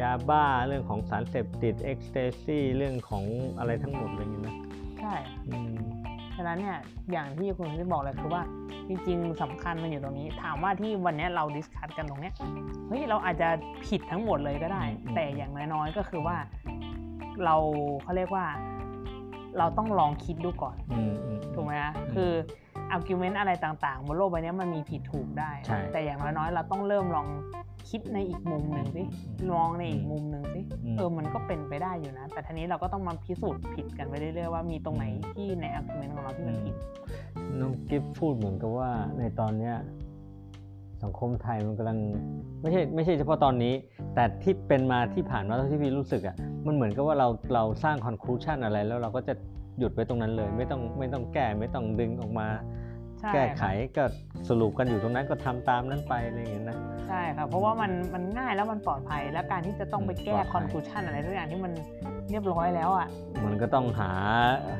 ยาบ้าเรื่องของสารเสพติดเอ็กซ์เตซี่เรื่องของอะไรทั้งหมดอะไรอย่างเงี้ยนะใช่อืมฉะนั้นเนี่ยอย่างที่คุณได้บอกเลยคือว่าจริงๆสำคัญมันอยู่ตรงนี้ ถามว่าที่วันเนี้ยเราดิสคัตกันตรงเนี้ยเฮ้ยเราอาจจะผิดทั้งหมดเลยก็ได้ แต่อย่างน้อยๆก็คือว่า เราเขาเรียกว่า เราต้องลองคิดดูก่อนอืมอืมถูกไหมคะอืมคือ argument อะไรต่างๆ บนโลกใบเนี้ยมันมีผิดถูกได้ใช่แต่อย่างน้อยๆ เราต้องเริ่มลองคิดในอีกมุมหนึ่งสิอืมลองในอีกมุมหนึ่งสิอืมเออมันก็เป็นไปได้อยู่นะ แต่ทีนี้เราก็ต้องมาพิสูจน์ผิดกันไปเรื่อยๆว่ามีตรงไหนอืมที่ใน argument ของเราที่มันผิดน้องกิฟพูดเหมือนกับว่าในตอนเนี้ย สังคมไทยมันกำลังไม่ใช่ไม่ใช่เฉพาะตอนนี้ แต่ที่เป็นมาที่ผ่านมาเท่าที่พี่รู้สึกอะ่ะมันเหมือนกับว่าเราเราสร้างคอนคลูชันอะไรแล้วเราก็จะหยุดไว้ตรงนั้นเลย ไม่ต้องไม่ต้องแก้ไม่ต้องดึงออกมาใช่แก้ไขค่ะก็สรุปกันอยู่ตรงนั้นก็ทำตามนั้นไปอะไรอย่างเงี้ยนะใช่ค่ะเพราะว่ามันมันง่ายแล้วมันปลอดภัยและการที่จะต้องไปแก้ปลอดภัคอยนคลูชันอะไรทุกอย่างที่มันเรียบร้อยแล้วอะมันก็ต้องหา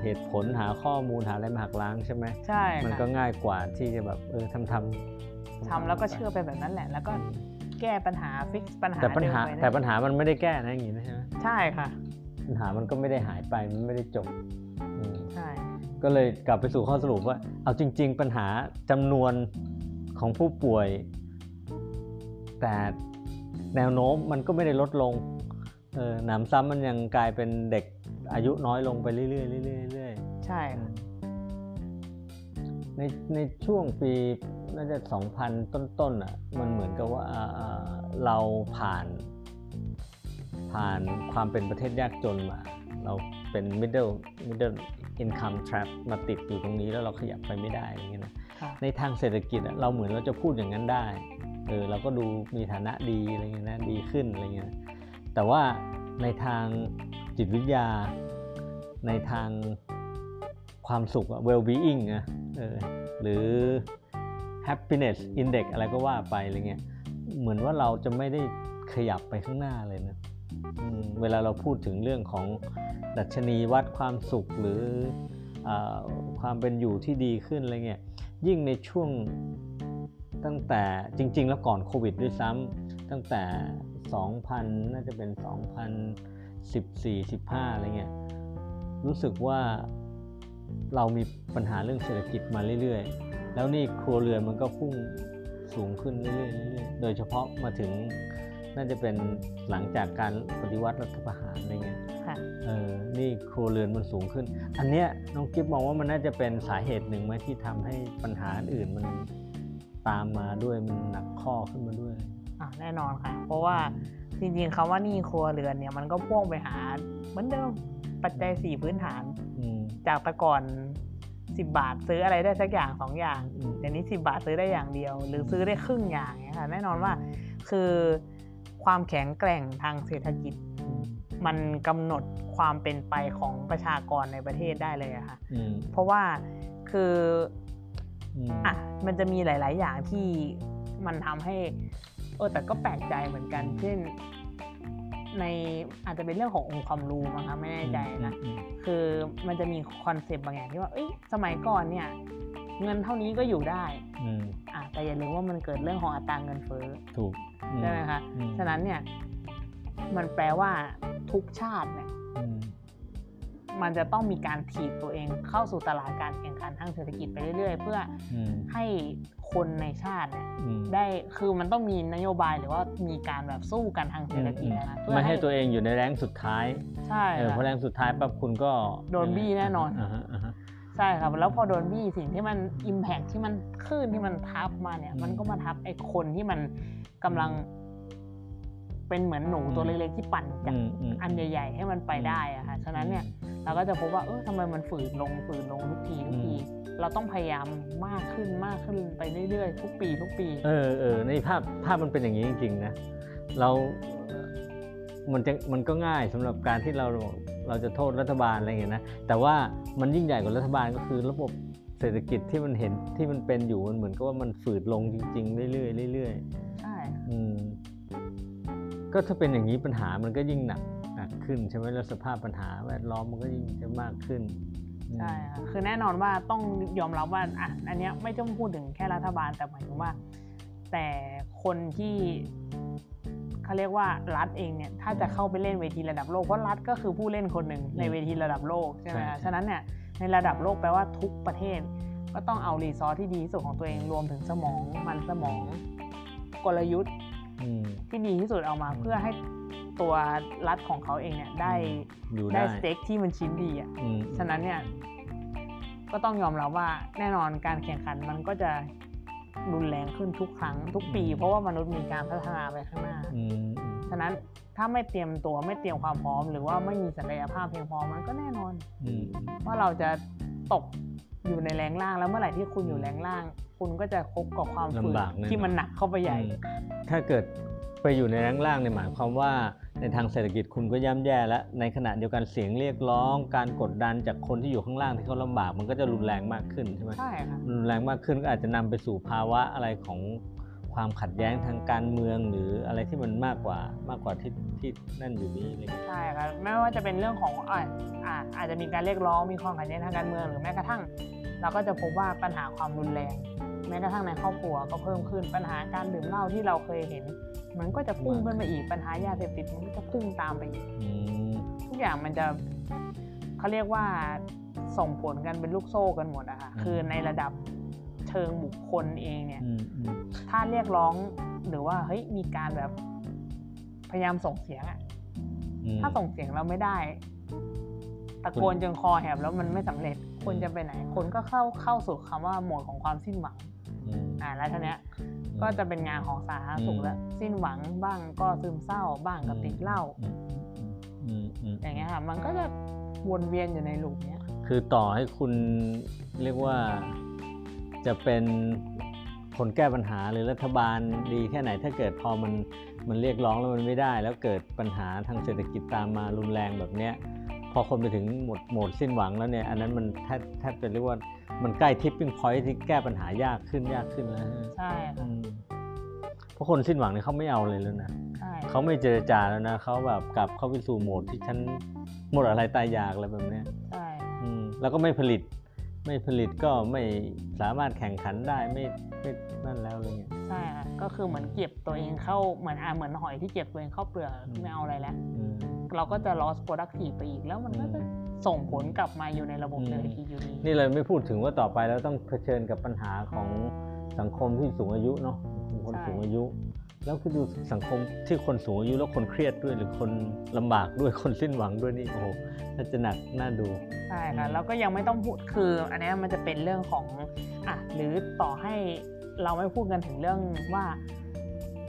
เหตุผลหาข้อมูลหาอะไรมาหักล้างใช่ไหมใช่มันค่ะก็ง่ายกว่าที่จะแบบเออทำทำ ทำแล้วก็เชื่อไปแบบนั้นแหละ แล้วก็แก้ปัญหาฟิกปัญหาแต่ปัญหาเดิมไปนะแต่ปัญหามันไม่ได้แก้นะอย่างงี้นะใช่ไหมใช่ค่ะ ปัญหามันก็ไม่ได้หายไปมันไม่ได้จบอืมใช่ก็เลยกลับไปสู่ข้อสรุปว่า เอาจริง ๆ ปัญหาจำนวนของผู้ป่วย แต่แนวโน้มมันก็ไม่ได้ลดลงเออหนำซ้ำมันยังกลายเป็นเด็กอายุน้อยลงไปเรื่อยๆเรื่อยๆเรื่อยๆใช่ค่ะในในช่วงปี น่าจะ2,000ต้นๆอะมันเหมือนกับว่าอ่าอ่าเราผ่าน ผ่านความเป็นประเทศยากจนมา เราเป็น middle middle income trap มาติดอยู่ตรงนี้แล้วเราขยับไปไม่ได้อย่างเงี้ยนะค่ะในทางเศรษฐกิจอะเราเหมือนเราจะพูดอย่างนั้นได้เออเราก็ดูมีฐานะดีอะไรเงี้ยนะดีขึ้นอะไรเงี้ยนะแต่ว่าในทางจิตวิทยา ในทางความสุขอะ well being นะเออหรือ happiness index อะไรก็ว่าไปอะไรเงี้ยเหมือนว่าเราจะไม่ได้ขยับไปข้างหน้าเลยนะอืมเวลาเราพูดถึงเรื่องของดัชนีวัดความสุขหรืออความเป็นอยู่ที่ดีขึ้นอะไรเงี้ยยิ่งในช่วงตั้งแต่จริง ๆ แล้วก่อนโควิดด้วยซ้ำตั้งแต่ 2,000 น่าจะเป็น 2014 15 อะไรเงี้ยรู้สึกว่าเรามีปัญหาเรื่องเศรษฐกิจมาเรื่อยๆ แล้วนี่ครัวเรือนมันก็พุ่งสูงขึ้นเรื่อยๆเรื่อยๆโดยเฉพาะมาถึงน่าจะเป็นหลังจากการปฏิวัติรัฐประหารอะไรเงี้ยค่ะเออนี่ครัวเรือนมันสูงขึ้น อันเนี้ยน้องกิฟมองว่ามันน่าจะเป็นสาเหตุหนึ่งไหมที่ทำให้ปัญหาอื่นมันตามมาด้วยมันหนักข้อขึ้นมาด้วยอะแน่นอนค่ะ เพราะว่าจริงๆคำว่าหนี้ครัวเรือนเนี่ยมันก็พ่วงไปหาเหมือนเดิมปัจจัยสี่พื้นฐานอืมจากแต่ก่อน 10บาทซื้ออะไรได้สักอย่างสองอย่างอืมเดี๋ยวนี้10บาทซื้อได้อย่างเดียว หรือซื้อได้ครึ่งอย่างเนี่ยค่ะแน่นอนว่าคือความแข็งแกร่งทางเศรษฐกิจอืมมันกำหนดความเป็นไปของประชากรในประเทศได้เลยอะค่ะอืมเพราะว่าคืออืมอะมันจะมีหลาย ๆ อย่างที่มันทำให้เออแต่ก็แปลกใจเหมือนกัน เช่น ในอาจจะเป็นเรื่องขององค์ความรู้มั้งคะไม่แน่ใจนะอืมคือมันจะมีคอนเซปต์บางอย่างที่ว่าเอ้ยสมัยก่อนเนี่ยเงินเท่านี้ก็อยู่ได้อืมอะแต่อย่าลืมว่ามันเกิดเรื่องของอัตราเงินเฟ้อถูกอืใช่ไหมคะอืมฉะนั้นเนี่ยมันแปลว่าทุกชาติเนี่ยอื มมันจะต้องมีการถีบตัวเองเข้าสู่ตลาดการแข่งขันทางเศรษฐกิจไปเรื่อย ๆ เพื่ออืมให้คนในชาติเนี่ยอืมได้คือมันต้องมีนโยบายหรือว่ามีการแบบสู้กันทางเศรษฐกิจนะคะเพื่อไม่ให้ตัวเองอยู่ในแรงสุดท้ายใช่เออเพค่ะราะแรงสุดท้ายปั๊บคุณก็โดนบี้แน่นอนาฮะาฮะใช่ครับแล้วพอโดนบี้สิ่งที่มันอิมแพกที่มันคลื่นที่มันทับมาเนี่ยอืมมันก็มาทับไอ้คนที่มันกำลัง เป็นเหมือนหนูอืมตัวเล็กๆที่ปั่นจากอืมมอันใหญ่ๆ ให้มันไปได้อะค่ะฉะนั้นเนี่ยเราก็จะพบว่าเออทำไมมันฝืนลงฝืนลงทุกทีทุกที เราต้องพยายามมากขึ้นมากขึ้นไปเรื่อยๆ ทุกปีทุกปี เออเออในภาพภาพมันเป็นอย่างนี้จริงๆนะเรา มันจะมันก็ง่ายสำหรับการที่เราเราจะโทษรัฐบาลอะไรอย่างเงี้ยนะแต่ว่ามันยิ่งใหญ่กว่ารัฐบาลก็คือระบบเศรษฐกิจที่มันเห็นที่มันเป็นอยู่มันเหมือนกับว่ามันฝืดลงจริง ๆ เรื่อยๆเรื่อยใช่ๆอืม ก็ถ้าเป็นอย่างนี้ปัญหามันก็ยิ่งหนักหนักขึ้นใช่ไหมแล้วสภาพปัญหาแวดล้อมมันก็ยิ่งจะมากขึ้นอืมใช่ค่ะคือแน่นอนว่าต้องยอมรับว่าอะอันเนี้ยไม่ต้องพูดถึงแค่รัฐบาลแต่หมายถึงว่า แต่คนที่เขาเรียกว่ารัฐเองเนี่ยถ้าจะเข้าไปเล่นเวทีระดับโลกเพราะรัฐก็คือผู้เล่นคนหนึ่งในเวทีระดับโลกใช่ไหมใช่คะใช่ฉะนั้นเนี่ยในระดับโลกแปลว่าทุกประเทศ ก็ต้องเอารีซอสที่ดีที่สุดของตัวเองรวมถึงสมองมันสมองกลยุทธ์อืม ที่ดีที่สุดเอามาอืมเพื่อให้ตัวรัฐของเขาเองเนี่ยได้อยู่ได้ได้สเต็กที่มันชิ้นดีอะอืมฉะนั้นเนี่ย ก็ต้องยอมรับว่าแน่นอนการแข่งขันมันก็จะรุนแรงขึ้นทุกครั้งทุกปี เพราะว่ามนุษย์มีการพัฒนาไปข้างหน้าอืมอืมฉะนั้นถ้าไม่เตรียมตัวไม่เตรียมความพร้อม หรือว่าไม่มีศักยภาพเพียงพอมันก็แน่นอนอืมว่าเราจะตกอยู่ในแรงล่างแล้วเมื่อไหร่ที่คุณอยู่แรงล่าง คุณก็จะคบกับความฝืนลำบากแน่นอนที่มันหนักเข้าไปใหญ่อืมถ้าเกิดไปอยู่ในแรงล่างเนี่ยหมายความว่าในทางเศรษฐกิจคุณก็ย่ำแย่แล้วในขณะเดียวกันเสียงเรียกร้อง การกดดันจากคนที่อยู่ข้างล่างที่เขาลำบากมันก็จะรุนแรงมากขึ้นใช่ไหมใช่ค่ะรุนแรงมากขึ้นก็อาจจะนำไปสู่ภาวะอะไรของความขัดแย้งทางการเมืองหรืออะไรที่มันมากกว่ามากกว่าที่ที่นั่นอยู่นี้อะไรเงี้ยใช่ครับไม่ว่าจะเป็นเรื่องของอ่าอ่าอาจจะมีการเรียกร้องมีความขัดแย้งทางการเมืองหรือแม้กระทั่ง เราก็จะพบว่าปัญหาความรุนแรง แม้กระทั่งในครอบครัวก็เพิ่มขึ้นปัญหาการดื่มเหล้าที่เราเคยเห็น มันก็จะพุ่งขึ้นไปอีกปัญหายาเสพติดมันก็จะพุ่งตามไปอีกอืมทุกอย่างมันจะเขาเรียกว่าส่งผลกันเป็นลูกโซ่กันหมดอะค่ะคือในระดับเชิงบุคคลเองเนี่ยอืมอืมถ้าเรียกร้องหรือว่าเฮ้ยมีการแบบพยายามส่งเสียงอะอืมถ้าส่งเสียงเราไม่ได้ตะโกนจนคอแหบแล้วมันไม่สำเร็จคนจะไปไหน คนก็เข้าเข้าสู่คำว่าโหมดของความสิ้นหวัง อืมอ่าแล้วทีเนี้ยก็จะเป็นงานของสาธารณสุขอืมแล้วสิ้นหวังบ้างก็ซึมเศร้าบ้างก็ติดเหล้าอืมอืมอืมอย่างเงี้ยค่ะมันก็จะวนเวียนอยู่ในลูปเนี้ยคือต่อให้คุณเรียกว่าจะเป็นคนแก้ปัญหาหรือรัฐบาลดีแค่ไหนถ้าเกิดพอมันมันเรียกร้องแล้วมันไม่ได้ แล้วเกิดปัญหาทางเศรษฐกิจตามมารุนแรงแบบเนี้ย พอคนไปถึงหมดโหมดสิ้นหวังแล้วเนี่ยอันนั้นมันแทบแทบจะเรียกว่ามันใกล้ทิปปิ้งพอยท์ที่แก้ปัญหายากขึ้นยากขึ้นแล้วนะใช่อืค่ะมเพราะคนสิ้นหวังเนี่ยเขาไม่เอาเลยแล้วนะใช่เขาไม่เจรจาแล้วนะเขาแบบกลับเข้าไปสู่โหมดที่ฉันหมดอะไรตายอยากอะไรแบบเนี้ยใช่อืมแล้วก็ไม่ผลิต ไม่ผลิตก็ไม่สามารถแข่งขันได้ไม่ไม่นั่นแล้วอะไรเงี้ยใช่ค่ะก็คือเหมือนเก็บตัวเองเข้าเหมือนอ่าเหมือนหอยที่เก็บตัวเองเข้าเปลือกไม่เอาอะไรแล้วอืม เราก็จะ loss productive ไปอีก แล้วมันก็จะส่งผลกลับมาอยู่ในระบบอืมเศรษฐกิจอยู่ดีนี่เลยไม่พูดถึงว่าต่อไปเราต้องเผชิญกับปัญหาของสังคมที่สูงอายุเนาะคนใช่สูงอายุ แล้วคือดูสังคมที่คนสูงอายุแล้วคนเครียดด้วยหรือคนลำบากด้วยคนสิ้นหวังด้วยนี่โอ้โหน่าจะหนักน่าดูใช่ค่ะแล้วก็ยังไม่ต้องพูดคือ อันเนี้ยมันจะเป็นเรื่องของอะหรือต่อให้เราไม่พูดกันถึงเรื่องว่า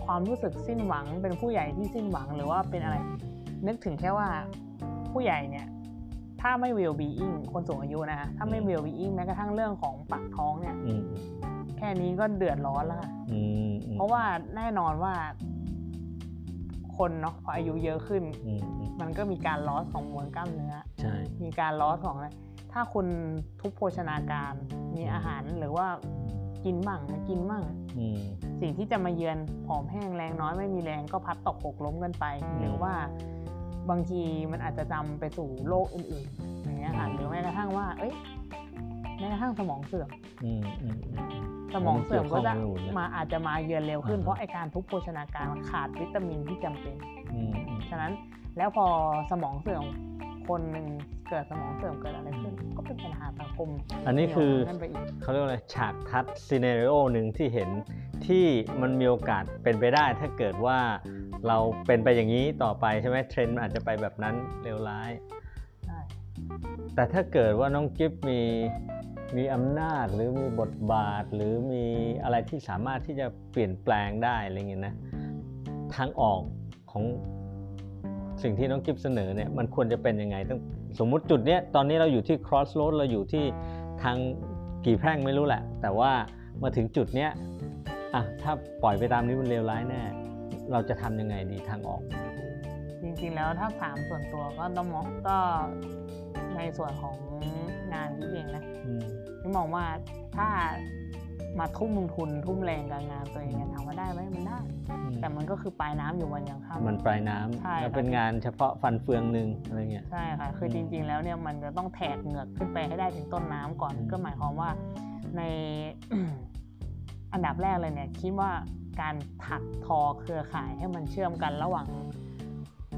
ความรู้สึกสิ้นหวังเป็นผู้ใหญ่ที่สิ้นหวังหรือว่าเป็นอะไร นึกถึงแค่ว่าผู้ใหญ่เนี่ยถ้าไม่ well being คนสูงอายุนะคะถ้าไม่อืม well being แม้กระทั่งเรื่องของปากท้องเนี่ยอืมแค่นี้ก็เดือดร้อนแล้วค่ะอืมอืมเพราะว่าแน่นอนว่า คนเนาะพออายุเยอะขึ้นอืมอืมมันก็มีการลอสของมวลกล้ามเนื้อใช่มีการลอสของอะไรถ้าคุณทุกโภชนาการ มีอาหารหรือว่ากินมั่งไม่กินมั่งอืมสิ่งที่จะมาเยือนผอมแห้งแรงน้อยไม่มีแรงก็พัดตกหกล้มกันไปอืมหรือว่า บางทีมันอาจจะจำไปสู่โรคอื่นๆอย่างเงี้ยค่ะหรือแม้กระทั่งว่า เอ้ยแม้กระทั่งสมองเสื่อมอืมอืมอืมสมองเสื่อมก็จะมันเกี่ยวข้องไปหมดเลยมาอาจจะมาเยือนเร็วขึ้นอ่าฮะเพราะไอการทุกโภชนาการมันขาดวิตามินที่จำเป็นอืมอืมฉะนั้นแล้วพอสมองเสื่อมคนหนึ่ง เกิดสมองเสื่อมเกิดอะไรขึ้น ก็เป็นปัญหาสังคมอันนี้คือนั่นไปอีกเขาเรียกว่าอะไรฉากทัดซีเน r ร o หนึ่งที่เห็นที่มันมีโอกาสเป็นไปได้ ถ้าเกิดว่าเราเป็นไปอย่างนี้ต่อไปใช่ไหมเทรนด์มันอาจจะไปแบบนั้นเลวร้ายใช่แต่ถ้าเกิดว่าน้องกิฟมีมีอำนาจหรือมีบทบาทหรือมีอะไรที่สามารถที่จะเปลี่ยนแปลงได้อะไรเงี้ยนะทางออกของสิ่งที่น้องกิฟเสนอเนี่ยมันควรจะเป็นยังไงต้อง สมมุติจุดเนี้ยตอนนี้เราอยู่ที่ crossroad เราอยู่ที่ทางกี่แพร่งไม่รู้แหละ แต่ว่ามาถึงจุดเนี้ยอะถ้าปล่อยไปตามนี้มันเลวร้ายแน่เราจะทำยังไงดีทางออก จริงๆแล้วถ้าถามส่วนตัวก็ต้องมองก็ในส่วนของงานที่เองนะอืมที่มองว่าถ้า มาทุ่มทุนทุ่มแรงกับงานตัวเองเนี่ยถามว่าได้ไหมมันได้ แต่มันก็คือปลายน้ำอยู่วันยังค่ำมันปลายน้ำใช่แล้วครับเป็นงานเฉพาะฟันเฟืองหนึ่งอะไรเงี้ยใช่ค่ะคือจริง ๆ แล้วเนี่ยมันจะต้องแทกเหงือกขึ้นไปให้ได้ถึงต้นน้ำก่อนอืมก็หมายความว่าในอันดับแรกเลยเนี่ยคิดว่าการถักทอเครือข่ายให้มันเชื่อมกันระหว่าง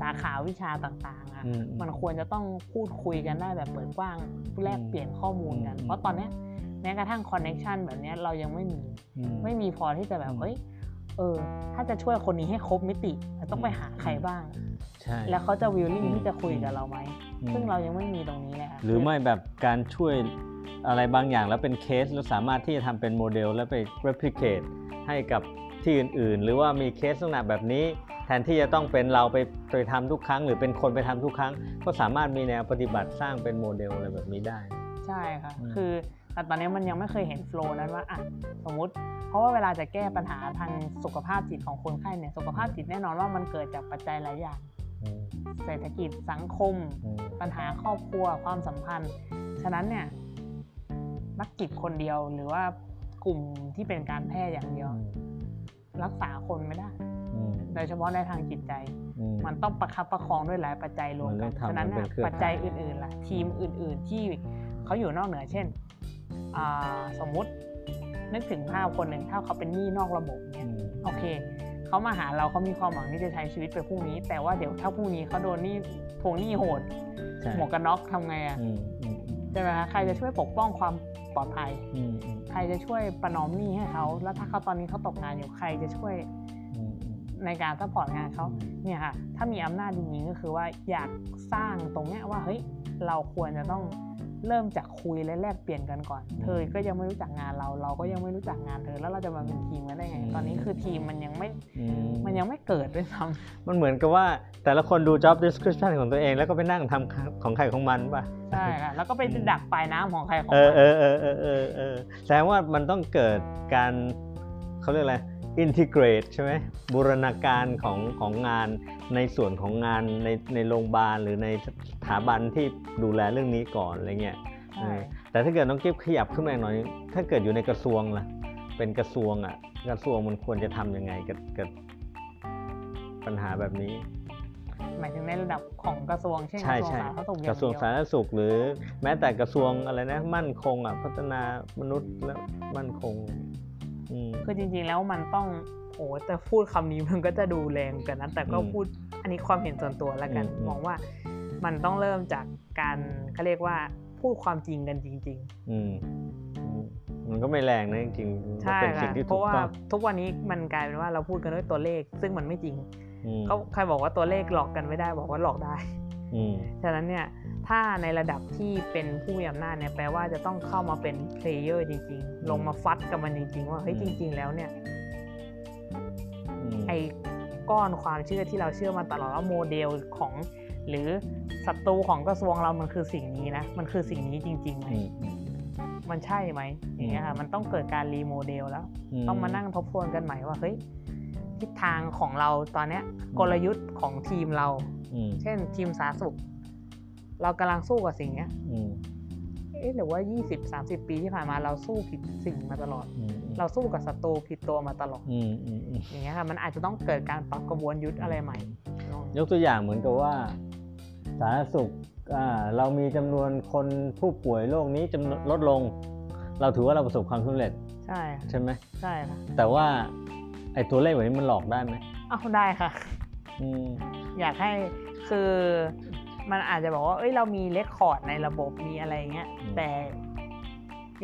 สาขาวิชาต่างๆอะอืมมันควรจะต้องพูดคุยกันได้แบบเปิดกว้างแลกเปลี่ยนข้อมูลกันอืมเพราะตอนเนี้ย แม้กระทั่งคอนเน็ชันแบบเนี้ยเรายังไม่มีอืมไม่มีพอที่จะแบบอืมเฮ้ยเออ ถ้าจะช่วยคนนี้ให้ครบมิติเราต้องไปหาใครบ้างใช่แล้วเขาจะวิลลิ่งอืมที่จะคุยกับเราไหมอืมซึ่งเรายังไม่มีตรงนี้เลยค่ะหรือไม่แบบการช่วยอะไรบางอย่างแล้วเป็นเคสแล้วสามารถที่จะทำเป็นโมเดลแล้วไป replicate ให้กับที่อื่น ๆ หรือว่ามีเคสลักษณะแบบนี้ แทนที่จะต้องเป็นเราไปไปทำทุกครั้ง หรือเป็นคนไปทำทุกครั้ง ก็สามารถมีแนวปฏิบัติสร้างเป็นโมเดลอะไรแบบนี้ได้ ใช่ค่ะอืมคือ แต่ตอนนี้มันยังไม่เคยเห็น flow นั้นว่าอะสมมุติ เพราะว่าเวลาจะแก้ปัญหาทางสุขภาพจิตของคนไข้เนี่ยสุขภาพจิตแน่นอนว่ามันเกิดจากปัจจัยหลายอย่างอืมเศรษฐกิจสังคมอืมปัญหาครอบครัวความสัมพันธ์ ฉะนั้นเนี่ยนักจิตคนเดียวหรือว่ากลุ่มที่เป็นการแพทย์อย่างเดียว รักษาคนไม่ได้อืมโดยเฉพาะในทางจิตใจอืมมันต้องประคับประคองด้วยหลายปัจจัยรวมมันต้กัอนงทำฉะนั้นมันเป็น่ะนเครือปัจจัยข่ายอื่นๆล่ะ ทีมอื่น ๆ ที่เขาอยู่นอกเหนือเช่นอ่า สมมุตินึกถึงภาพคนหนึ่งถ้าเขาเป็นหนี้นอกระบบอืเนี่ยมโอเคเขามาหาเราเขามีความหวังที่จะใช้ชีวิตไปพรุ่งนี้ แต่ว่าเดี๋ยวถ้าพรุ่งนี้เขาโดนหนี้ทวงหนี้โหดใช่หมวกกันน็อกทำไงอะอืมอืมใช่ไหมคะใครจะช่วยปกป้องความปลอดภัยอืมอืมใครจะช่วยประนอมหนี้ให้เขา แล้วถ้าเขาตอนนี้เขาตกงานอยู่ใครจะช่วยอืมอืมในการ support งานเขาเนี่ยค่ะถ้ามีอำนาจจริงๆก็คือว่าอยากสร้างตรงเนี้ยว่าเฮ้ยเราควรจะต้อง เริ่มจากคุยและแลกเปลี่ยนกันก่อน เธอก็ยังไม่รู้จักงานเรา เราก็ยังไม่รู้จักงานเธอ แล้วเราจะมาเป็นทีมกันได้ไง ตอนนี้คือทีมมันยังไม่อืมมันยังไม่เกิดด้วยซ้มันเหมือนกับว่าแต่ละคนดู job description ของตัวเอง แล้วก็ไปนั่งทำของใครของมันป่ะำใช่ค่ะ แล้วก็ไปอืมดักปลายน้ำของใครของเอมัอนเออเออเออเออเออแสดงว่ามันต้องเกิดการเขาเรียกอะไร integrate ใช่ไหมบูรณาการของของงานในส่วนของงานในในโรงพยาบาลหรือในสถาบันที่ดูแลเรื่องนี้ก่อนอะไรเงี้ยใช่แต่ถ้าเกิดน้องกิฟขยับขึ้นมาหน่อย ถ้าเกิดอยู่ในกระทรวงล่ะ เป็นกระทรวงอะ กระทรวงมันควรจะทำยังไงกับกับปัญหาแบบนี้ หมายถึงในระดับของกระทรวงเช่นกใช่ระทรวงใช่สาธารณสุขอกย่างระทรวงเดียวสาธารณสุขหรือ แม้แต่กระทรวงอะไรนะ มั่นคงอะพัฒนามนุษย์และมั่นคงอืม คือจริงๆแล้วมันต้องโอ้แต่พูดคำนี้มันก็จะดูแรงกันนะแต่ก็อืมพูดอันนี้ความเห็นส่วนตัวแล้วกันอืมอืมมองว่ามันต้องเริ่มจากการเขาเรียกว่าพูดความจริงกันจริงอืมอืมมันก็ไม่แรงนะจริงๆๆมันใช่เป็นค่ะสิ่งที่เพถูราะกว่าต้องทุกวันนี้มันกลายเป็นว่าเราพูดกันด้วยตัวเลข ซึ่งมันไม่จริงอืมเขาใครบอกว่าตัวเลขหลอกกันไม่ได้บอกว่าหลอกได้อืมฉะนั้นเนี่ย ถ้าในระดับที่เป็นผู้มีอำนาจเนี่ยแปลว่าจะต้องเข้ามาเป็นเพลเยอร์จริง ๆ ลงมาฟัดกับมันจริง ๆ ว่าเฮ้ยจริง ๆ แล้วเนี่ยอืมไอ้ก้อนความเชื่อที่เราเชื่อมาตลอดว่าโมเดลของ หรือศัตรูของกระทรวงเรามันคือสิ่งนี้นะมันคือสิ่งนี้จริงๆไหมอืมอืมมันใช่ไหมอย่างเงี้ยค่ะมันต้องเกิดการรีโมเดลแล้ว ต้องมานั่งทบทวนกันใหม่ว่าเฮ้ยทิศทางของเราตอนเนี้ยกลยุทธ์ของทีมเราอืมเช่นทีมสาธารณสุข เรากำลังสู้กับสิ่งเนี้ยอืมเอ๊ะหรือว่า 20-30 ปีที่ผ่านมาเราสู้ผิดสิ่งมาตลอดอืมเราสู้กับศัตรูผิดตัวมาตลอดอืมอืมอืมอย่างเงี้ยค่ะมันอาจจะต้องเกิดการปรับกระบวนยุทธ์อะไรใหม่ ยกตัวอย่างเหมือนกับว่า สาธารณสุขอ่าเรามีจำนวนคนผู้ป่วยโรคนี้จำนวนลดลง เราถือว่าเราประสบความสำเร็จ ใช่ค่ะใช่ไหมใช่ค่ะแต่ว่าไอ้ตัวเลขแบบนี้มันหลอกได้ไหมเอาได้ค่ะอืมอยากให้คือ มันอาจจะบอกว่าเอ้ยเรามีเลคคอร์ดในระบบมีอะไรเงี้ย แต่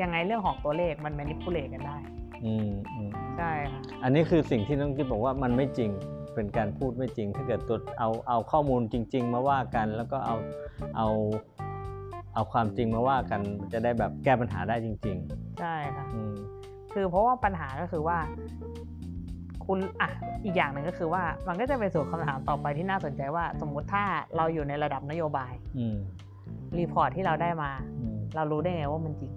ยังไงเรื่องของตัวเลขมันแมนิปูเลตกันได้อืมอืมใช่ค่ะอันนี้คือสิ่งที่น้องกิ๊บบอกว่ามันไม่จริงเป็นการพูดไม่จริง ถ้าเกิดตัวเอาเอาข้อมูลจริง ๆ มาว่ากันแล้วก็เอาเอาเอาความจริงมาว่ากันจะได้แบบแก้ปัญหาได้จริงใช่ค่ะๆอืมคือเพราะว่าปัญหาก็คือว่า คุณอะอีกอย่างหนึ่งก็คือว่ามันก็จะไปสู่คำถามต่อไปที่น่าสนใจว่าสมมุติถ้าเราอยู่ในระดับนโยบายอืมreport ที่เราได้มาอืมเรารู้ได้ไงว่ามันจริง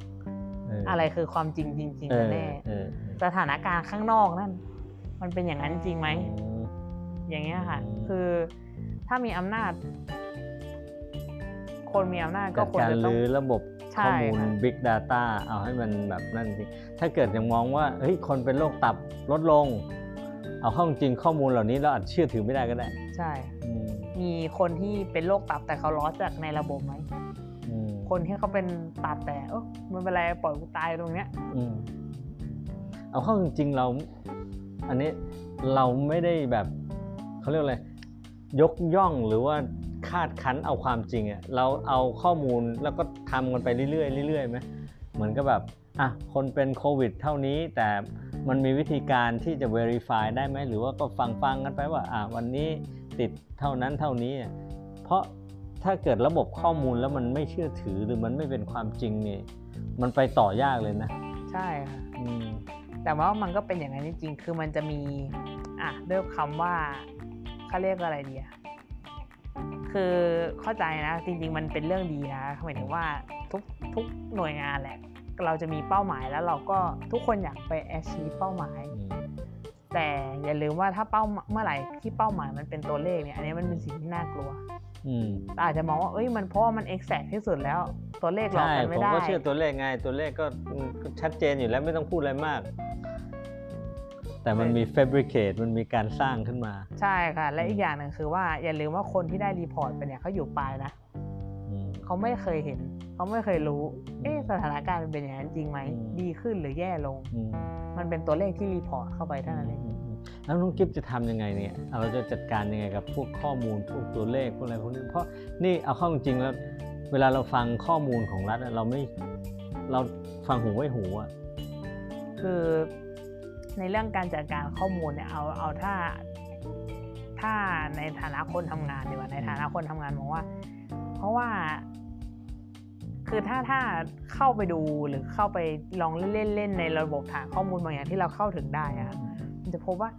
เออออะไรคือความจริงจริงเอๆอแน่เออสถานการณ์ข้างนอกนั่น มันเป็นอย่างนั้นจริงไหมอืมอย่างเงี้ยค่ะอืมคือถ้ามีอำนาจ คนมีอำนาจก็จัดควรการจะต้องรื้อระบบใช่ข้อมูลค่ะ Big Data เอาให้มันแบบนั่นจริง ถ้าเกิดยังมองว่าเฮ้ยคนเป็นโรคตับลดลง เอาเข้าจริงข้อมูลเหล่านี้เราอาจเชื่อถือไม่ได้ก็ได้ ใช่ อืมมีคนที่เป็นโรคตับแต่เขาล้อจากในระบบไหมอืมคนที่เขาเป็นตับแต่เออมันเป็นไรปล่อยกูตายตรงเนี้ย อืมเอาเข้าจริงๆเรา อันนี้เราไม่ได้แบบเขาเรียกอะไรยกย่องหรือว่าคาดคั้นเอาความจริงอะเราเอาข้อมูลแล้วก็ทำกันไปเรื่อยๆเรื่อยๆไหมเหมือนกับแบบอะคนเป็นโควิด เท่านี้แต่ มันมีวิธีการที่จะ verify ได้ไหมหรือว่าก็ฟังฟังๆกันไปว่าอะวันนี้ติดเท่านั้นเท่านี้อะเพราะถ้าเกิดระบบข้อมูลแล้วมันไม่เชื่อถือหรือมันไม่เป็นความจริงนี่มันไปต่อยากเลยนะ ใช่ค่ะอืมแต่ว่ามันก็เป็นอย่างนั้นจริงๆคือมันจะมีอะด้วยคำว่าเขาเรียกอะไรดีอะคือเข้าใจนะจริง ๆ มันเป็นเรื่องดีนะหมายถึงว่าทุกทุกหน่วยงานแหละ เราจะมีเป้าหมายแล้วเราก็ทุกคนอยากไป achieve เป้าหมายอืมแต่อย่าลืมว่าถ้าเป้าเมื่อไหร่ที่เป้าหมายมันเป็นตัวเลขเนี่ยอันนี้มันเป็นสิ่งที่น่ากลัวอืมแต่อาจจะมองว่าเอ้ยมันเพราะว่ามัน exact ที่สุดแล้วตัวเลขหลอกใช่กันผไม่มได้ก็เชื่อตัวเลขไงตัวเลขก็อืมก็ชัดเจนอยู่แล้วไม่ต้องพูดอะไรมาก แต่มันมี fabricate มันมีการสร้างขึ้นมา ใช่ค่ะ และอืมอีกอย่างหนึ่งคือว่าอย่าลืมว่าคนที่ได้รีพอร์ตไปเนี่ยเขาอยู่ปลายนะอืม เขาไม่เคยเห็น เขาไม่เคยรู้ เอ๊ะสถานการณ์มันเป็นอย่างนั้นจริงไหมอืมดีขึ้นหรือแย่ลงอืมมันเป็นตัวเลขที่ report เข้าไปเท่านั้นเองอืมอืมแล้วน้องกิฟจะทำยังไงเนี่ยเอาเราจะจัดการยังไงกับพวกข้อมูลพวกตัวเลขพวกอะไรพวกนี้เพราะนี่เอาเข้าจริงๆแล้ว เวลาเราฟังข้อมูลของรัฐอะเราไม่เราฟังหูไว้หูอะคือในเรื่องการจัดการข้อมูลเนี่ยเอาเอาถ้าถ้าในฐานะคนทำงานดีกว่าในฐานะคนทำงานมองว่า เพราะว่า คือถ้าถ้าเข้าไปดูหรือเข้าไปลองเล่นเล่นๆในระบบฐานข้อมูลบางอย่างที่เราเข้าถึงได้อะมันจะพบว่า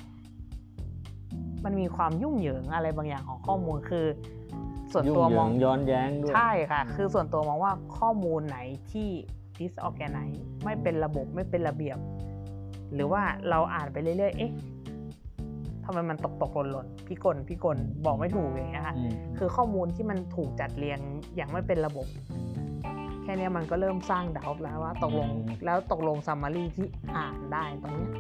มันมีความยุ่งเหยิงอะไรบางอย่างของข้อมูลคือ ส่วนยุ่งตัวเหมยิองงย้อนแย้งด้วยใช่ค่ะ คือส่วนตัวมองว่าข้อมูลไหนที่ disorganize ไม่เป็นระบบไม่เป็นระเบียบ หรือว่าเราอ่านไปเรื่อยๆเอ๊ะทำไมมันตกตกหล่นหล่นๆพี่กลพี่กลบอกไม่ถูกอย่างเงี้ยค่ะอืมคือข้อมูลที่มันถูกจัดเรียงอย่างไม่เป็นระบบแค่เนี้ยมันก็เริ่มสร้างดาวแล้วว่าตกลงแล้วตกลงซัมมารีที่อ่านได้ตรงเนี้ย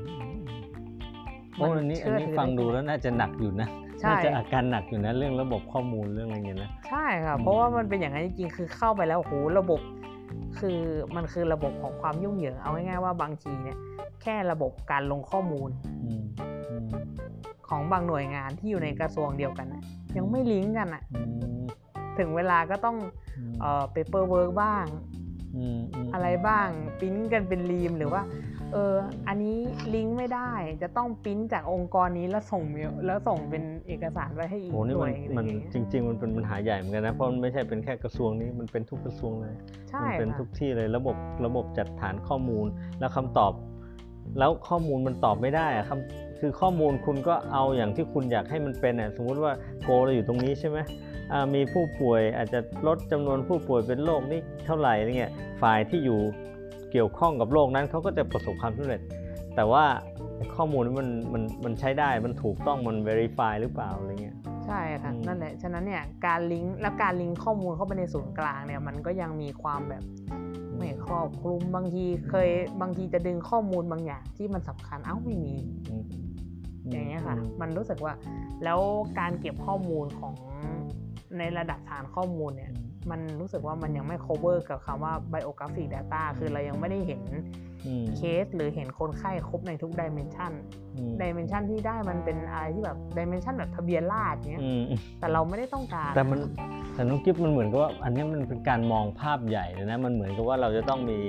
โอ้อันนี้อันนี้เชื่อถือฟังดูได้แล้วน่าจะหนักอยู่นะใช่น่าจะอาการหนักอยู่นะเรื่องระบบข้อมูลเรื่องอะไรเงี้ยนะใช่ค่ะอืมเพราะว่ามันเป็นอย่างนั้นจริงๆคือเข้าไปแล้วโหระบบคือมันคือระบบของความยุ่งเหยิงเอาง่ายๆว่าบางทีเนี่ย แค่ระบบการลงข้อมูลอืมอืมของบางหน่วยงานที่อยู่ในกระทรวงเดียวกันน่ะยังไม่ลิงก์กันอะอืม ถึงเวลาก็ต้องเอ่อ paperwork บ้างอืมมอะไรบ้างปริ้นกันเป็นรีมหรือว่าเอออันนี้ลิงก์ไม่ได้จะต้องปริ้นจากองค์กรนี้แล้วส่งเมลแล้วส่งเป็นเอกสารไปให้อีกโหนี่หน่มัวนยมันอะไรอย่างเงี้ยจริง ๆ มันเป็นปัญหาใหญ่เหมือนกันนะเพราะมันไม่ใช่เป็นแค่กระทรวงนี้มันเป็นทุกกระทรวงเลยใช่มัเป็นค่ะทุกที่เลยระบบระบบจัดฐานข้อมูลแล้วคำตอบ แล้วข้อมูลมันตอบไม่ได้อะคำคือข้อมูลคุณก็เอาอย่างที่คุณอยากให้มันเป็นอะสมมุติว่าโกเราอยู่ตรงนี้ใช่ไหมอ่า มีผู้ป่วยอาจจะลดจำนวนผู้ป่วยเป็นโรคนี้เท่าไหร่อะไรเงี้ยฝ่ายที่อยู่เกี่ยวข้องกับโรคนั้นเขาก็จะประสบความสำเร็จ แต่ว่าข้อมูลมันมันมันใช้ได้มันถูกต้องมัน verify หรือเปล่าอะไรเงี้ยใช่ค่ะอืมนั่นแหละฉะนั้นเนี่ยการลิงก์แล้วการลิงก์ข้อมูลเข้าไปในศูนย์กลางเนี่ยมันก็ยังมีความแบบไม่ครอบคลุมบางทีเคยบางทีจะดึงข้อมูลบางอย่างที่มันสำคัญเอ้าไม่มีอืมอย่างเงี้ยค่ะอืมมันรู้สึกว่าแล้วการเก็บข้อมูลของ ในระดับฐานข้อมูลเนี่ย มันรู้สึกว่ามันยังไม่ cover กับคำว่า biographic data คือเรายังไม่ได้เห็นอืมเคสหรือเห็นคนไข้ครบในทุก dimension อืม dimension ที่ได้มันเป็นอะไรที่แบบ dimension แบบทะเบียนราษฎร์เนี้ยอืมแต่เราไม่ได้ต้องการ แต่มันแต่น้องกิฟมันเหมือนกับว่าอันนี้มันเป็นการมองภาพใหญ่เลยนะมันเหมือนกับว่าเราจะต้องมี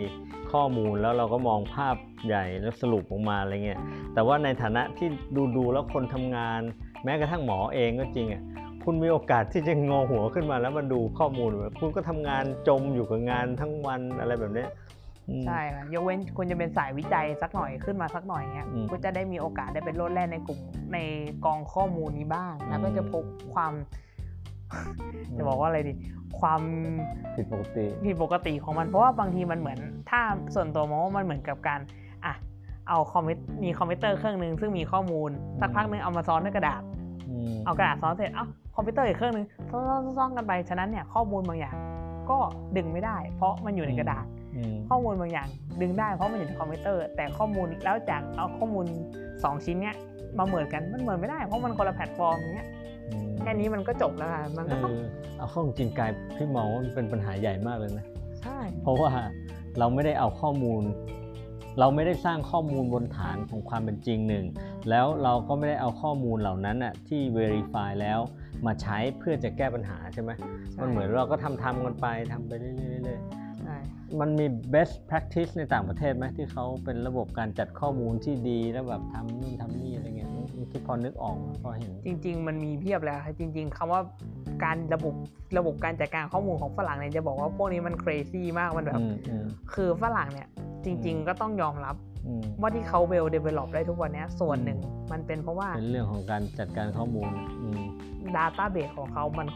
ข้อมูลแล้วเราก็มองภาพใหญ่แล้วสรุปออกมาอะไรเงี้ยแต่ว่าในฐานะที่ดูดูๆแล้วคนทำงาน แม้กระทั่งหมอเองก็จริงอะ คุณมีโอกาสที่จะงอหัวขึ้นมาแล้วมันดูข้อมูลแบบคุณก็ทำงานจมอยู่กับงานทั้งวันอะไรแบบเนี้ยอืมใช่ค่ะยกเว้นคุณจะเป็นสายวิจัยสักหน่อยขึ้นมาสักหน่อยเงี้ยอืมคุณจะได้มีโอกาสได้เป็นโลดแล่นในกลุ่มในกองข้อมูลนี้บ้าง แล้วก็จะพบความจะบอกว่าอะไรดี ความผิดปกติผิดปกติของมันเพราะว่าบางทีมันเหมือน ถ้าส่วนตัวมองว่ามันเหมือนกับการอะเอาคอมพิวมีคอมพิวเตอร์เครื่องหนึ่งซึ่งมีข้อมูล สักพักหนึงเอามาซ้อนด้วยกระดาษอืม เอากระดาษซ้อนเสร็จเอ้าคอมพิวเตอร์อีกเครื่องหนึงซ้อนๆซ้อนๆกันไปฉะนั้นเนี่ยข้อมูลบางอย่างก็ดึงไม่ได้ เพราะมันอยู่ในกระดาษอืมข้อมูลบางอย่าง ดึงได้เพราะมันอยู่ในคอมพิวเตอร์ แต่ข้อมูลแล้วจากเอาข้อมูล 2 ชิ้นเนี้ยมาเหมือนกันมันเหมือนไม่ได้เพราะมันคนละแพลตฟอร์มเนี้ยอืมแค่นี้มันก็จบแล้วค่ะมันเอก็ต้องอเอาเข้าจริงๆกายพี่มองว่ามันเป็นปัญหาใหญ่มากเลยนะใช่เพราะว่าเราไม่ได้เอาข้อมูล เราไม่ได้สร้างข้อมูลบนฐานของความเป็นจริงหนึ่ง แล้วเราก็ไม่ได้เอาข้อมูลเหล่านั้นน่ะที่ verify แล้วมาใช้เพื่อจะแก้ปัญหาใช่ไหมมันเหมือนเราก็ทำทำกันไปทำไปเรื่อยๆเรื่อยใช่ๆมันมี best practice ในต่างประเทศไหมที่เขาเป็นระบบการจัดข้อมูลที่ดีแล้วแบบทำนู่นทำนี่อะไรเงี้ย ที่พอนึกออกพอเห็น จริง ๆ มันมีเพียบแล้วค่ะจริง ๆคำว่าการระบบระบบการจัดการข้อมูลของฝรั่งเนี่ยจะบอกว่าพวกนี้มัน crazy มากมันแบบอืมอืมคือฝรั่งเนี่ยจริง ๆ ก็ต้องยอมรับอืมว่าที่เขา well develop ได้ทุกวันเนี้ยส่วนหนึ่ง มันเป็นเพราะว่าเป็นเรื่องของการจัดการข้อมูลอืม database ของเขามัน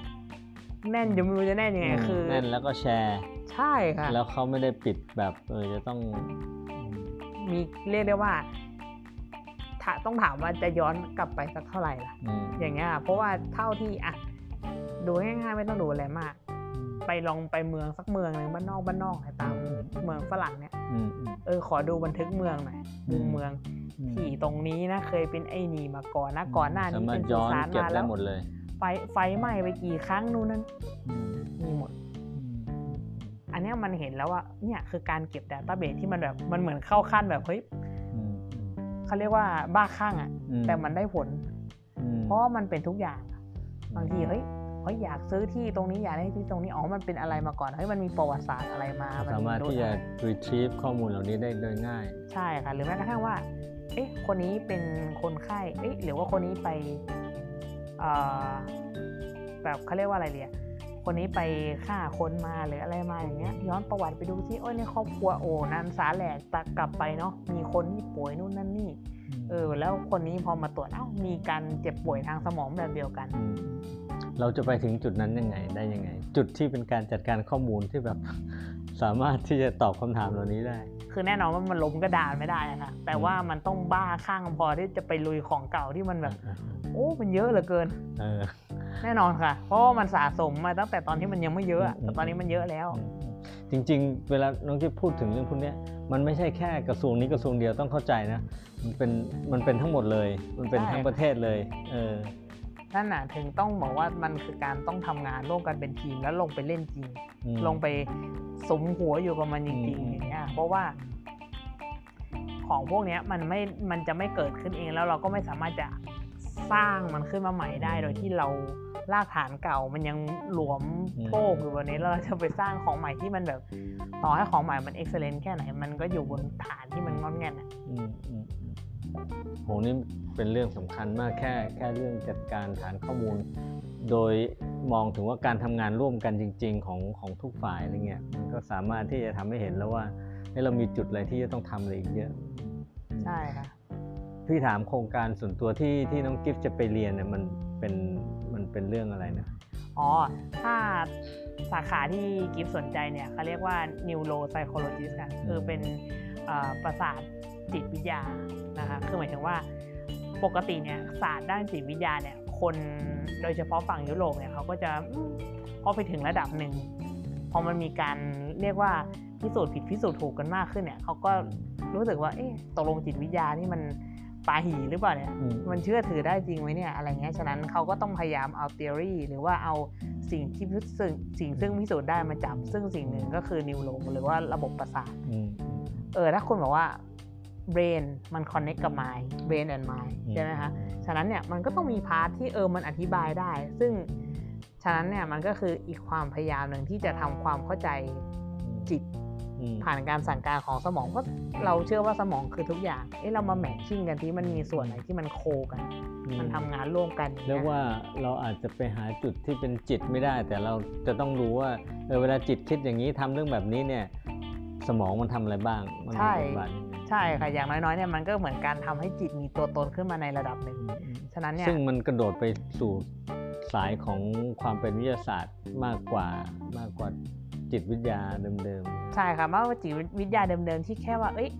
แน่นจะไม่รู้จะแน่นยังไงคือแน่นแล้วก็แชร์ ใช่ค่ะ แล้วเขาไม่ได้ปิดแบบเออจะต้องมีเรียกได้ว่าถ้า ต้องถามว่าจะย้อนกลับไปสักเท่าไหร่ล่ะอืมอย่างเงี้ยเพราะว่าเท่าที่อะดูง่ายๆไม่ต้องดูอะไรมาก ไปลองไปเมืองสักเมืองหนึ่งบ้านนอกบ้านนอกตามเมืองฝรั่งเนี่ยอืมอืมเออขอดูบันทึกเมืองหน่อยอืดูมเมืองอืมที่ตรงนี้นะเคยเป็นไอ้นี่มาก่อนนะก่อนหน้านี้สามารเป็ถนสุย้อนสานเก็บมาได้แล้วหมดเลย ไฟไฟไหม้ไปกี่ครั้งนู่นนั่นอืมมีหมด อันเนี้ยมันเห็นแล้วว่าเนี่ยคือการเก็บ database ที่มันแบบมันเหมือนเข้าขั้นแบบเฮ้ยอืม เขาเรียกว่าบ้าคลั่งอะ่ะอืมแต่มันได้ผลอืมเพราะว่ามันเป็นทุกอย่าง บางทีเฮ้ยเฮ้ยอยากซื้อที่ตรงนี้อยากได้ที่ตรงนี้อ๋อมันเป็นอะไรมาก่อนเฮ้ยมันมีประวัติศาสตร์อะไรมามันสามารถที่จะโดน retrieve ข้อมูลเหล่านี้ได้โดยง่าย ใช่ค่ะหรือแม้กระทั่งว่า เอ๊ะคนนี้เป็นคนไข้เอ๊ะหรือว่าคนนี้ไปเอ่อแบบเขาเรียกว่าอะไรเรีย คนนี้ไปฆ่าคนมาหรืออะไรมาอย่างเงี้ยย้อนประวัติไปดูที่โอ้ยในครอบครัวโอ้นันสาแหลกตะกลับไปเนาะมีคนที่ป่วยนู่นนั่นนี่เออแล้วคนนี้พอมาตรวจเอ้ามีการเจ็บป่วยทางสมองแบบเดียวกันมเราจะไปถึงจุดนั้นยังไงได้ยังไง จุดที่เป็นการจัดการข้อมูลที่แบบสามารถที่จะตอบคำถามเหล่านี้ได้ คือแน่นอนว่ามันล้มกระดานไม่ได้นะคะแต่ว่ามันต้องบ้าข้างพอที่จะไปลุยของเก่าที่มันแบบ โอ้มันเยอะเหลือเกินเออแน่นอนค่ะ เพราะว่ามันสะสมมาตั้งแต่ตอนที่มันยังไม่เยอะอะอืมแต่ตอนนี้มันเยอะแล้ว จริง ๆ เวลาน้องที่พูดถึงเรื่องพวกเนี้ยมันไม่ใช่แค่กระทรวงนี้กระทรวงเดียวต้องเข้าใจนะ มันเป็นมันเป็นทั้งหมดเลย มันเป็นใช่ทั้งประเทศเลย เออ นั่นน่ะถึงต้องบอกว่ามันคือการต้องทำงานร่วมกันเป็นทีมแล้วลงไปเล่นจริงอืมลงไปสมหัวอยู่กับมันจริงอืมๆอย่างเงี้ยเพราะว่าของพวกเนี้ยมันไม่ มันจะไม่เกิดขึ้นเองแล้วเราก็ไม่สามารถจะสร้างมันขึ้นมาใหม่ได้โดยที่เราลากฐานเก่ามันยังหลวมโชกอยู่วันนี้แล้วเราจะไปสร้างของใหม่ที่มันแบบ ต่อให้ของใหม่มันเอ็กซ์เลนแค่ไหน มันก็อยู่บนฐานที่มันงอนแงนอะอืมอืมอืม โหนี่เป็นเรื่องสำคัญมากแค่แค่เรื่องจัดการฐานข้อมูล โดยมองถึงว่าการทำงานร่วมกันจริง ๆ ของของทุกฝ่ายอะไรเงี้ยมันก็สามารถที่จะทำให้เห็นแล้วว่าเฮ้ยเรามีจุดอะไรที่จะต้องทำอะไรอีกเยอะ ใช่ค่ะพี่ถามโครงการส่วนตัวที่ที่น้องกิฟต์จะไปเรียนเนี่ยมันเป็นมันเป็นเรื่องอะไรนะอ๋อ ถ้าสาขาที่กิฟสนใจเนี่ยเขาเรียกว่า neuro psychologist ค่ะคือเป็นเอ่อประสาท จิตวิทยานะคะคือหมายถึงว่าปกติเนี่ยศาสตร์ด้านจิตวิทยาเนี่ยคนโดยเฉพาะฝั่งยุโรปเนี่ยเขาก็จะอืมพอไปถึงระดับหนึ่งพอมันมีการเรียกว่าพิสูจน์ผิดพิสูจน์ถูกกันมากขึ้นเนี่ยเขาก็รู้สึกว่าเอ๊ะตกลงจิตวิทยานี่มันปาหีหรือเปล่าเนี่ยอืมมันเชื่อถือได้จริงไหมเนี่ยอะไรเงี้ยฉะนั้นเขาก็ต้องพยายามเอา theory หรือว่าเอาสิ่งที่พิสูจน์สิ่งซึ่งพิสูจน์ได้มาจับซึ่งสิ่งหนึ่งก็คือนิวโรหรือว่าระบบประสาทอืมเออถ้าคุณบอกว่า brain มัน connect กับ mind brain and mind ใช่ไหมคะฉะนั้นเนี่ยมันก็ต้องมี part ที่เออมันอธิบายได้ ซึ่งฉะนั้นเนี่ยมันก็คืออีกความพยายามหนึ่งที่จะทำความเข้าใจจิตอืมผ่านการสั่งการของสมองเพราะเราเชื่อว่าสมองคือทุกอย่างเอ๊ะเรามา matching กันที่มันมีส่วนไหนที่มัน co กัน มันทำงานร่วมกันองเรียกงี้ว่าเราอาจจะไปหาจุดที่เป็นจิตไม่ได้ แต่เราจะต้องรู้ว่าเออเวลาจิตคิดอย่างนี้ทำเรื่องแบบนี้เนี่ย สมองมันทำอะไรบ้าง มันมีบทบาทยังไงใช่ค่ะ อย่างน้อยๆเนี่ยมันก็เหมือนการทำให้จิตมีตัวตนขึ้นมาในระดับหนึ่งอืมอืมฉะนั้นเนี่ยซึ่งมันกระโดดไปสู่สายของความเป็นวิทยาศาสตร์มากกว่ามากกว่าจิตวิทยาเดิมใช่ค่ะมากกว่าจิตวิทยาเดิมๆที่แค่ว่า เอ้ย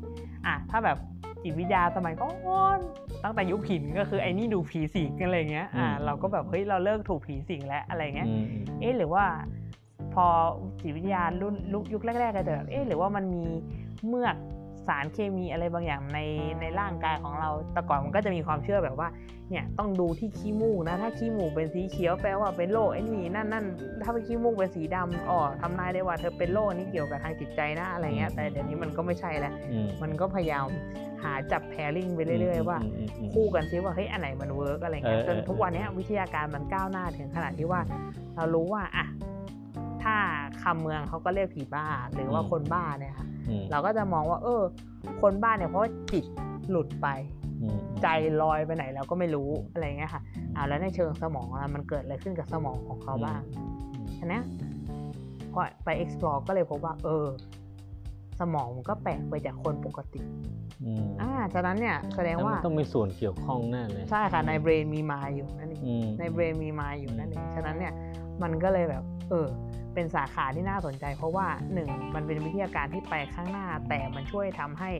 อะถ้าแบบจิตวิทยาสมัยก่อนตั้งแต่ยุคหินก็คือไอ้นี่ดูผีสิงกันอะไรเงี้ย อ่า เราก็แบบเฮ้ยเราเลิกถูกผีสิงแล้วอะไรๆเงี้ยอืมอืมเอ๊ะหรือว่า พอจิตวิทยารุ่นยุคแรกๆก็จะแบบเอ๊ะหรือว่ามันมีเมือกสารเคมีอะไรบางอย่างในในร่างกายของเรา แต่ก่อนมันก็จะมีความเชื่อแบบว่า เนี่ยต้องดูที่ขี้มูกนะ ถ้าขี้มูกเป็นสีเขียวแปลว่าเป็นโรคไอ้นี่นั่นนั่นถ้าเป็นขี้มูกเป็นสีดำอ๋อทำนายได้ว่าเธอเป็นโรคนี้เกี่ยวกับทางจิตใจนะอะไรเงี้ย แต่เดี๋ยวนี้มันก็ไม่ใช่แล้วอืมมันก็พยายามหาจับ pairing ไปเรื่อย ๆ ว่ามอืมอืมคู่กันซิว่าเฮ้ยอันไหนมัน work อะไรเงี้ยเออจนเออทุกวันเนี้ยวิทยาการมันก้าวหน้าถึงขนาดที่ว่า เรารู้ว่าอะ ถ้าคำเมืองเขาก็เรียกผีบ้าหรือว่าคนบ้าเนี่ยค่ะอืมเราก็จะมองว่า เออ คนบ้าเนี่ยเพราะว่าจิตหลุดไปอืมใจลอยไปไหนเราก็ไม่รู้อะไรเงี้ยค่ะอ่าแล้วในเชิงสมองอะมันเกิดอะไรขึ้นกับสมองของเขาบ้างทีเนี้ยก็ไป explore ก็เลยพบว่า เออ สมองมันก็แปลกไปจากคนปกติอืมอ่าฉะนั้นเนี่ยแสดงแล้วว่ามันต้องมีส่วนเกี่ยวข้องแน่เลย ใช่ค่ะ ในเบรนมีมาอยู่นั่นเองอืมในเบรนมีมาอยู่นั่นเองฉะนั้นเนี่ยมันก็เลยแบบ เออ เป็นสาขาที่น่าสนใจ เพราะว่าหนึ่งมันเป็นวิทยาการที่ไปข้างหน้า แต่มันช่วยทำให้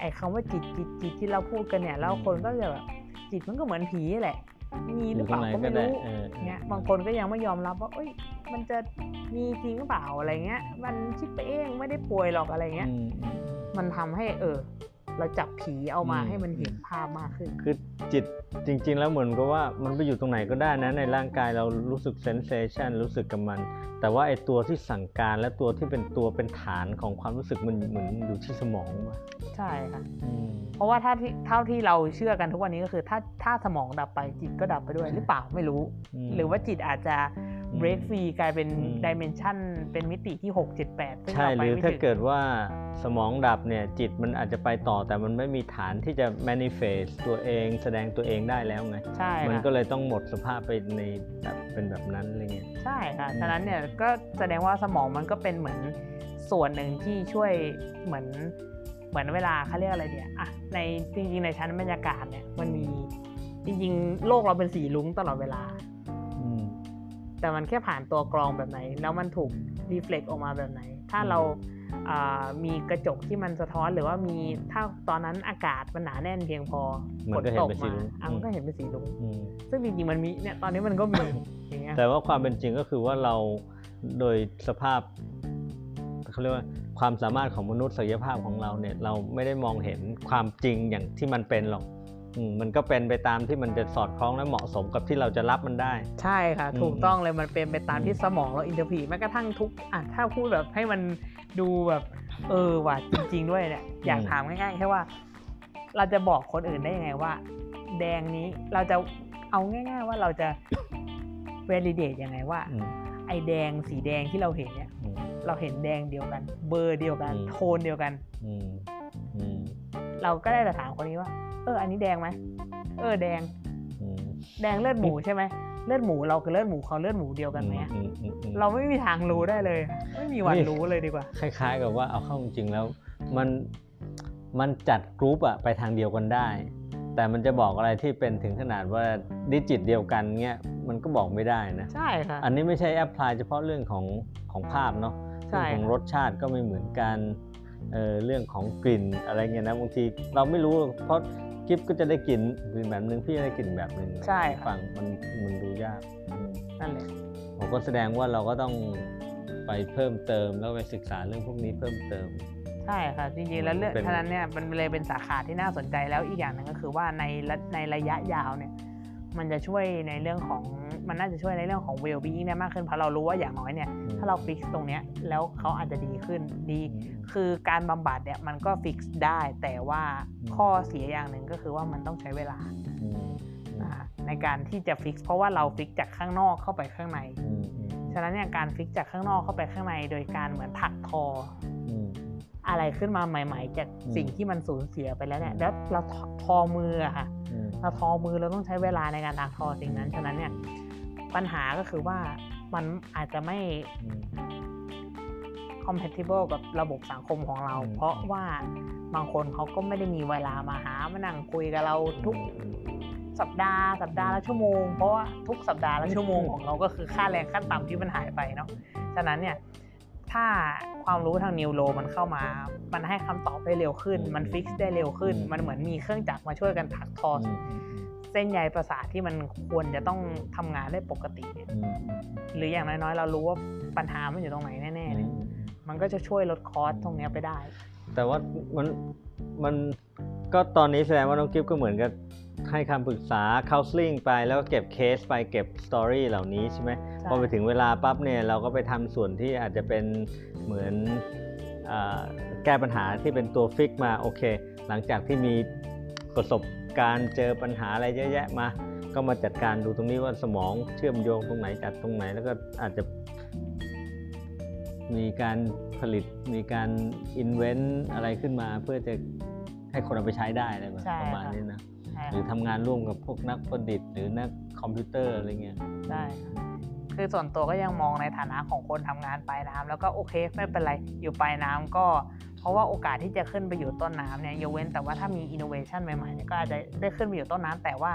ไอ้คำว่าจิตจิตจิตที่เราพูดกันเนี่ยแล้วคนก็จะแบบจิตมันก็เหมือนผีแหละมีหรือเปล่าก็ไม่รู้เออเงี้ยบางคนก็ยังไม่ยอมรับว่าเอ้ย มันจะมีจริงหรือเปล่าอะไรเงี้ย มันคิดไปเองไม่ได้ป่วยหรอกอะไรเงี้ยอืมอืมมันทำให้เออ เราจับผีเอามาอืมให้มันเห็นภาพมากขึ้น คือจิตจริง ๆ แล้วเหมือนกับว่ามันไปอยู่ตรงไหนก็ได้นะในร่างกายเรารู้สึกเซนเซชันรู้สึกกับมัน แต่ว่าไอ้ตัวที่สั่งการและตัวที่เป็นตัวเป็นฐานของความรู้สึกมันเหมือนอยู่ที่สมองว่ะใช่ค่ะอืมเพราะว่าถ้าที่เท่าที่เราเชื่อกันทุกวันนี้ก็คือ ถ้าถ้าสมองดับไปจิตก็ดับไปด้วยหรือเปล่าไม่รู้มหรือว่าจิตอาจจะอืม break free กลายเป็นอืมดิเมนชันเป็นมิติที่ 6 7 8ซึ่งใช่เราหไปรือไม่ถ้าถึงเกิดว่าสมองดับเนี่ยจิตมันอาจจะไปต่อแต่มันไม่มีฐานที่จะ manifest ตัวเองแสดงตัวเองได้แล้วไงใช่มันค่ะก็เลยต้องหมดสภาพไปในแบบเป็นแบบนั้นอะไรเงี้ยใช่ค่ะอืมฉะนั้นเนี่ยก็แสดงว่าสมองมันก็เป็นเหมือนส่วนหนึ่งที่ช่วยเหมือนเหมือนเวลาเขาเรียกอะไรเนี่ยอะในจริงๆในชั้นบรรยากาศเนี่ยมันมีจริงๆ โลกเราเป็นสีลุ้งตลอดเวลาอืมแต่มันแค่ผ่านตัวกรองแบบไหน แล้วมันถูกรีเฟล็กออกมาแบบไหน ถ้าเราอ่า มีกระจกที่มันสะท้อนหรือว่ามีถ้าตอนนั้นอากาศมันหนาแน่นเพียงพอมัฝนนก็เห็นตกเป็นสีมารุ้งอะมันก็เห็นเป็นสีลุ้งอืมซึ่งจริงๆมันมีเนี่ยตอนนี้มันก็มีอย่างเงี้ยแต่ว่าความเป็นจริงก็คือว่าเราโดยสภาพเขาเรียกว่าความสามารถของมนุษย์ศักยภาพของเราเนี่ยเราไม่ได้มองเห็นความจริงอย่างที่มันเป็นหรอกอื มมันก็เป็นไปตามที่มันจะสอดคล้องและเหมาะสมกับที่เราจะรับมันได้ ใช่ค่ะอืมถูกต้องเลยมันเป็นไปตามอืมที่สมองเรา interpret แม้กระทั่งทุกอะถ้าพูดแบบให้มันดูแบบเออว่ะจริง ๆ ด้วยเนี่ยอยากถามง่ายๆแค่ว่า เราจะบอกคนอื่นได้ยังไงว่า แดงนี้เราจะเอาง่าย ๆ ว่าเราจะ validate ยังไงว่าอืมไอแดงสีแดงที่เราเห็นเนี่ยอืมเราเห็นแดงเดียวกัน เบอร์เดียวกันอืมโทนเดียวกันอืมอืมเราก็ได้แต่ถามคนนี้ว่าเอออันนี้แดงไหมเออแดงอืมแดงเลือดหมูใช่ไหมเลือดหมูเรากับเลือดหมูเขาเลือดหมูเดียวกันไหมอะอืมอืมอืมเราไม่มีทางรู้ได้เลย ไม่มีวันนี่รู้เลยดีกว่า คล้าย ๆ กับว่าเอาเข้าจริงๆแล้ว มันมันจัดกรุ๊ปอะไปทางเดียวกันได้ แต่มันจะบอกอะไรที่เป็นถึงขนาดว่า digit เดียวกันเงี้ยมันก็บอกไม่ได้นะ ใช่ค่ะ อันนี้ไม่ใช่ apply เฉพาะเรื่องของของภาพเนาะใช่เรื่องของรสชาติก็ไม่เหมือนกันเออเรื่องของกลิ่นอะไรเงี้ยนะบางทีเราไม่รู้เพราะ กิฟก็จะได้กลิ่นกลิ่นแบบนึงพี่จะได้กลิ่นแบบนึงใช่ค่ะ ฟังมันมันดูยากอืมนั่นแหละ ผมก็แสดงว่าเราก็ต้องไปเพิ่มเติมแล้วไปศึกษาเรื่องพวกนี้เพิ่มเติม ใช่ค่ะ จริงๆ แล้วเรื่องเป็น ฉะนั้นเนี่ยมันเลยเป็นสาขาที่น่าสนใจแล้วอีกอย่างหนึ่งก็คือว่าในระในระยะยาวเนี่ย มันจะช่วยในเรื่องของ มันน่าจะช่วยในเรื่องของ well being ได้มากขึ้นเพราะเรารู้ว่าอย่างน้อยเนี่ยถ้าเรา fix ตรงเนี้ยแล้วเขาอาจจะดีขึ้นดี คือการบำบัดเนี่ยมันก็ fix ได้ แต่ว่าอืมข้อเสียอย่างหนึ่งก็คือว่ามันต้องใช้เวลาอืมนะคะในการที่จะ fix เพราะว่าเรา fix จากข้างนอกเข้าไปข้างในอืมอืมฉะนั้นเนี่ยการ fix จากข้างนอกเข้าไปข้างใน โดยการเหมือนถักทออืมอะไรขึ้นมาใหม่ ๆ จากอืมสิ่งที่มันสูญเสียไปแล้วเนี่ยอืมแล้วเราทอทอมืออะค่ะอืมเราทอมือเราต้องใช้เวลาในการถักทอสิ่งนั้นฉะนั้นเนี่ย ปัญหาก็คือว่ามันอาจจะไม่อืม compatible กับระบบสังคมของเราอืมเพราะว่าบางคนเขาก็ไม่ได้มีเวลามาหามานั่งคุยกับเราทุกสัปดาห์สัปดาห์ละชั่วโมง เพราะว่าทุกสัปดาห์ละชั่วโมงของเราก็คือค่าแรงขั้นต่ำที่มันหายไปเนาะฉะนั้นเนี่ยถ้าความรู้ทางนิวโรมันเข้ามา มันให้คำตอบได้เร็วขึ้นอืมมัน fix ได้เร็วขึ้นอืมมันเหมือนมีเครื่องจักรมาช่วยกันถักทอออืม เส้นใยประสาทที่มันควรจะต้องทำงานได้ปกติเนี่ยอืมหรืออย่างน้อยๆ เรารู้ว่าปัญหามันอยู่ตรงไหนแน่อืๆเนี่ยมมันก็จะช่วยลด cost ตรงเนี้ยไปได้ แต่ว่ามันมันก็ตอนนี้แสดงว่าน้องกิฟก็เหมือนกับให้คำปรึกษา counseling ไปแล้วก็เก็บเคสไปเก็บ story เหล่านี้ใช่ไหมใช่พอไปถึงเวลาปั๊บเนี่ยเราก็ไปทำส่วนที่อาจจะเป็นเหมือนอาแก้ปัญหาที่เป็นตัว fix มาโอเค หลังจากที่มีประสบ การณ์เจอปัญหาอะไรเยอะแยะมา ก็มาจัดการดูตรงนี้ว่าสมองเชื่อมโยงตรงไหนจัดตรงไหน แล้วก็อาจจะมีการผลิตมีการ invent อะไรขึ้นมา เพื่อจะให้คนเอาไปใช้ได้อะไรแบบใช่ประมาณค่ะนี้นะใช่หรือทำงานร่วมกับพวกนักประดิษฐ์ หรือนักคอมพิวเตอร์อะไรเงี้ยใช่คือส่วนตัวก็ยังมองในฐานะของคนทำงานปลายน้ำแล้วก็โอเคไม่เป็นไรอยู่ปลายน้ำก็ เพราะว่าโอกาสที่จะขึ้นไปอยู่ต้นน้ำเนี่ยยกเว้นแต่ว่าถ้ามีอินโนเวชันใหม่ๆเนี่ยก็อาจจะได้ขึ้นไปอยู่ต้นน้ำแต่ว่า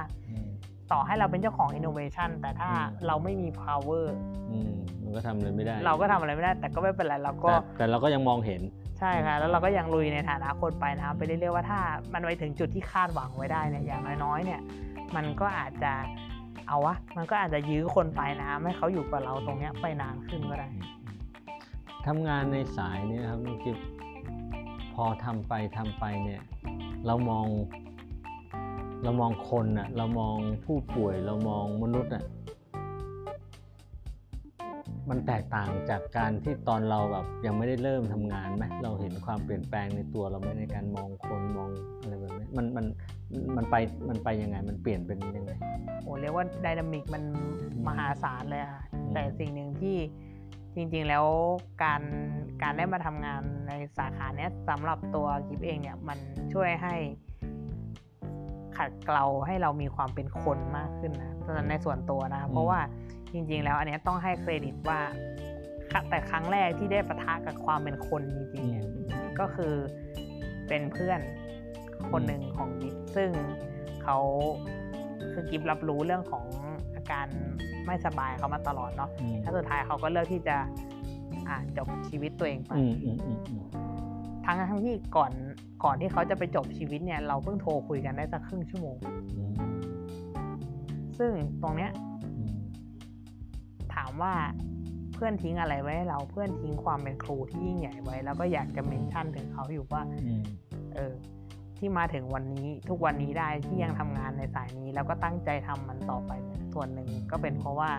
ต่อให้เราเป็นเจ้าของอินโนเวชันแต่ถ้าอืมเราไม่มี power อืมมันก็ทำอะไรไม่ได้ เราก็ทำอะไรไม่ได้ แต่ก็ไม่เป็นไรเราก็แต่แต่เราก็ยังมองเห็น ใช่ค่ะ แล้วเราก็ยังลุยในฐานะคนปลายน้ำไปเรื่อยๆว่าถ้ามันไปถึงจุดที่คาดหวังไว้ได้เนี่ยอย่างน้อยๆเนี่ย มันก็อาจจะเอาวะมันก็อาจจะยื้อคนปลายน้ำให้เขาอยู่กับเราตรงเนี้ยไปนานขึ้นก็ได้ทำงานในสายนี้นะครับน้องกิฟ พอทำไปทำไปเนี่ยเรามองเรามองคนอะเรามองผู้ป่วย เรามองมนุษย์อะมันแตกต่างจากการที่ตอนเราแบบยังไม่ได้เริ่มทำงานไหมเราเห็นความเปลี่ยนแปลงในตัวเราไหมในการมองคนมองอะไรแบบนี้มันมันมันไปมันไปยังไงมันเปลี่ยนเป็นยังไงโอ้เรียกว่าไดนามิกมันมหาศาลเลยค่ะอืมแต่สิ่งหนึ่งที่ จริงๆแล้วการการได้มาทำงานในสาขาเนี้ยสำหรับตัวกิฟเองเนี่ยมันช่วยให้ขัดเกลาให้เรามีความเป็นคนมากขึ้นนะในส่วนตัวนะ เพราะว่าจริง ๆ แล้วอันเนี้ยต้องให้เครดิตว่าค่ะแต่ครั้งแรกที่ได้ปะทะกับความเป็นคนจริงๆเนี่ยก็คือเป็นเพื่อนคนหนึ่งของกิฟซึ่งเขาคือกิฟรับรู้เรื่องของอา การไม่สบายเขามาตลอดเนาะอืมแล้วสุดท้ายเขาก็เลือกที่จะอ่าจบชีวิตตัวเองไปอืมอืมอืมอืมทั้งทั้งที่ก่อนก่อนที่เขาจะไปจบชีวิตเนี่ย เราเพิ่งโทรคุยกันได้สักครึ่งชั่วโมงอืมซึ่งตรงเนี้ยอืมถามว่าเพื่อนทิ้งอะไรไว้ให้เราเพื่อนทิ้งความเป็นครูที่ยิ่งใหญ่ไว้ แล้วก็อยากจะเมนชั่นถึงเขาอยู่ว่าอืมเออ ที่มาถึงวันนี้ทุกวันนี้ได้ที่ยังทำงานในสายนี้ แล้วก็ตั้งใจทำมันต่อไปเนี่ยส่วนหนึ่งก็เป็นเพราะว่า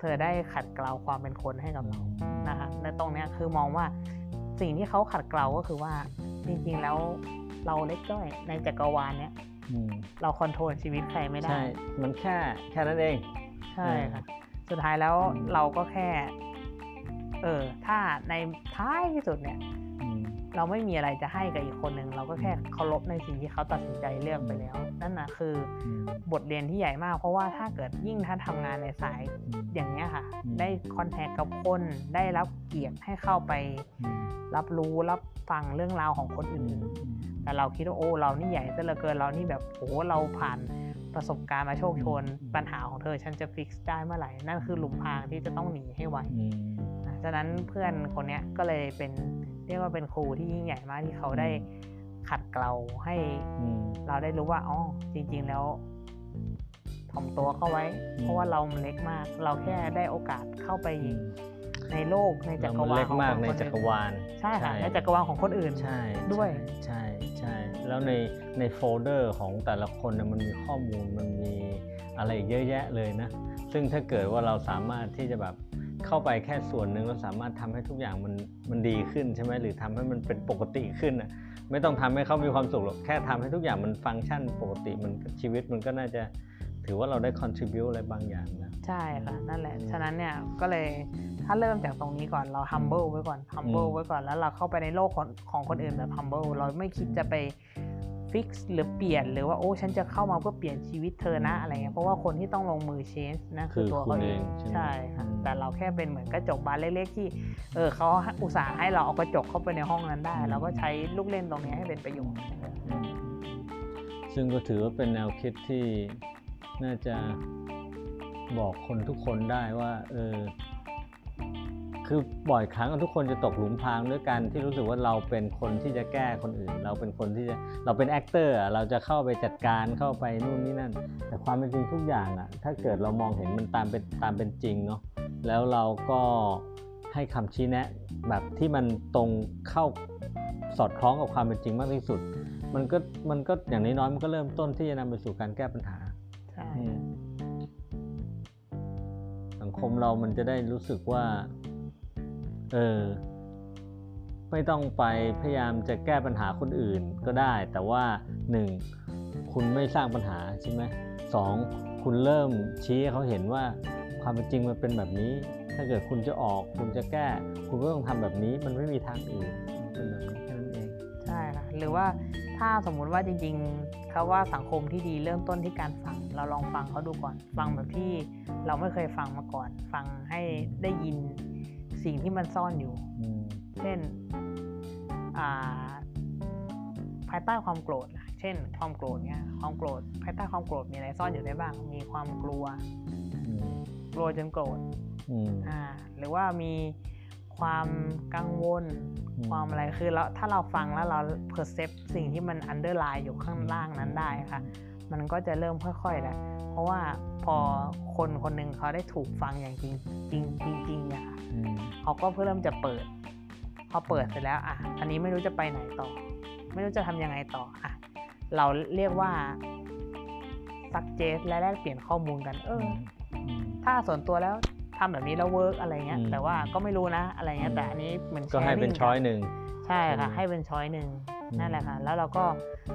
เธอได้ขัดเกลาความเป็นคนให้กับเรานะคะในตรงเนี้ยคือมองว่าสิ่งที่เขาขัดเกลาก็คือว่าจริงๆแล้วเราเล็กจ้อยในจักรวาลเนี้ยอืมเราคอนโทรลชีวิตใครไม่ได้ใช่มันแค่แค่นั้นเองใช่ค่ะสุดท้ายแล้วเราก็แค่ เออถ้าในท้ายที่สุดเนี่ยอืม เราไม่มีอะไรจะให้กับอีกคนหนึ่งเราก็แค่เคารพในสิ่งที่เขาตัดสินใจเลือกไปแล้ว นั่นนะคืออืมบทเรียนที่ใหญ่มาก เพราะว่าถ้าเกิดยิ่งถ้าทำงานในสายอืมอย่างเนี้ยค่ะอืมได้คอนแทคกับคนได้รับเกียรติให้เข้าไปอืมรับรู้รับฟังเรื่องราวของคนอือื่มนแต่เราคิดว่าโอ้เรานี่ใหญ่ซะเหลือเกินเรานี่แบบโอ้เราผ่านประสบการณ์มาโชคโชนปัญหาของเธอฉันจะฟิกซ์ได้เมื่อไหร่ นั่นคือหลุมพรางที่จะต้องหนีให้ไวอืมนะฉะนั้นเพื่อนคนเนี้ยก็เลยเป็น เรียกว่าเป็นครูที่ยิ่งใหญ่มากที่เขาได้ขัดเกลาให้อืมเราได้รู้ว่าอ๋อจริง ๆ แล้วถ่อมตัวเข้าไว้อืมเพราะว่าเรามันเล็กมาก เราแค่ได้โอกาสเข้าไปอืมในโลกในจัเรากรมันวาลเล็กของมากคนในคนจักรอื่นวาลใช่ค่ะในจักรวาลของคนอื่นใช่ด้วยใช่ใช่แล้วในในโฟลเดอร์ของแต่ละคนน่ะมันมีข้อมูลมันมีอะไรอีกเยอะแยะเลยนะ ซึ่งถ้าเกิดว่าเราสามารถที่จะแบบเข้าไปแค่ส่วนหนึ่งเราสามารถทำให้ทุกอย่างมันมันดีขึ้นใช่ไหมหรือทำให้มันเป็นปกติขึ้นนะไม่ต้องทำให้เขามีความสุขหรอกแค่ทำให้ทุกอย่างมันฟังก์ชันปกติมันชีวิตมันก็น่าจะถือว่าเราได้ contribu อะไรบางอย่างนะใช่ค่ะ นั่นแหละอืมฉะนั้นเนี่ยก็เลยถ้าเริ่มจากตรงนี้ก่อนเรา humble ไว้ก่อน humble อืมไว้ก่อนแล้วเราเข้าไปในโลกของของคนอื่นแบบ humble เราไม่คิดจะไป fix หรือเปลี่ยนหรือว่าโอ้ฉันจะเข้ามาเพื่อเปลี่ยนชีวิตเธอนะอะไรเงี้ยเพราะว่าคนที่ต้องลงมือ change นะคือตัวเขาเองใช่ไหมใช่ค่ะอืมแต่เราแค่เป็นเหมือนกระจกบานเล็กๆที่เออเขาอุตส่าห์ให้เราเอากระจกเข้าไปในห้องนั้นได้ เราก็ใช้ลูกเล่นตรงนี้ให้เป็นประโยชน์อืมซึ่งก็ถือว่าเป็นแนวคิดที่น่าจะบอกคนทุกคนได้ว่าเออ คือบ่อยครั้งทุกคนจะตกหลุมพรางด้วยกันที่รู้สึกว่าเราเป็นคนที่จะแก้คนอื่น เราเป็นคนที่จะเราเป็น actor อะเราจะเข้าไปจัดการเข้าไปนู่นนี่นั่น แต่ความเป็นจริงทุกอย่างอะถ้าเกิดเรามองเห็นมันตามเป็นตามเป็นจริงเนาะแล้วเราก็ให้คำชี้แนะ แบบที่มันตรงเข้าสอดคล้องกับความเป็นจริงมากที่สุด มันก็มันก็อย่างน้อยๆมันก็เริ่มต้นที่จะนำไปสู่การแก้ปัญหาใช่อืมสังคมเรามันจะได้รู้สึกว่า เออ ไม่ต้องไปพยายามจะแก้ปัญหาคนอื่นก็ได้ แต่ว่าหนึ่งคุณไม่สร้างปัญหาใช่ไหมสองคุณเริ่มชี้ให้เขาเห็นว่าความเป็นจริงมันเป็นแบบนี้ ถ้าเกิดคุณจะออกคุณจะแก้ คุณก็ต้องทำแบบนี้ มันไม่มีทางอื่นเป็นแบบนี้แค่นั้นเอง ใช่ค่ะ หรือว่าถ้าสมมุติว่าจริงๆเขาว่าสังคมที่ดีเริ่มต้นที่การฟัง เราลองฟังเขาดูก่อน ฟังแบบที่เราไม่เคยฟังมาก่อน ฟังให้ได้ยิน สิ่งที่มันซ่อนอยู่อืมเช่นอ่าภายใต้ความโกรธนะเช่น ความโกรธเนี่ยความโกรธ ภายใต้ความโกรธมีอะไรซ่อนอยู่ได้บ้าง มีความกลัวอืมกลัวจนโกรธอืมอ่า หรือว่ามีความกังวลอืมความอะไร คือแล้วถ้าเราฟังแล้วเรา percept สิ่งที่มัน underline อยู่ข้างล่างนั้นได้ค่ะ มันก็จะเริ่มค่อยๆแหละ เพราะว่าพอคนคนหนึ่งเขาได้ถูกฟังอย่างจริงจริงจริงๆเนี่ยค่ะอืมเขาก็เริ่มจะเปิด พอเปิดเสร็จแล้วอะอันนี้ไม่รู้จะไปไหนต่อ ไม่รู้จะทำยังไงต่ออะเราเรียกว่า suggest และแลกเปลี่ยนข้อมูลกัน เออ ถ้าส่วนตัวแล้วทำแบบนี้แล้ว work อะไรเงี้ยอืมแต่ว่าก็ไม่รู้นะ อะไรเงี้ยอืมแต่อันนี้เหมือนก็ให้เป็น sharing choice หนึ่งใช่ค่ะอืมให้เป็น choice หนึ่งอืมนั่นแหละค่ะ แล้วเราก็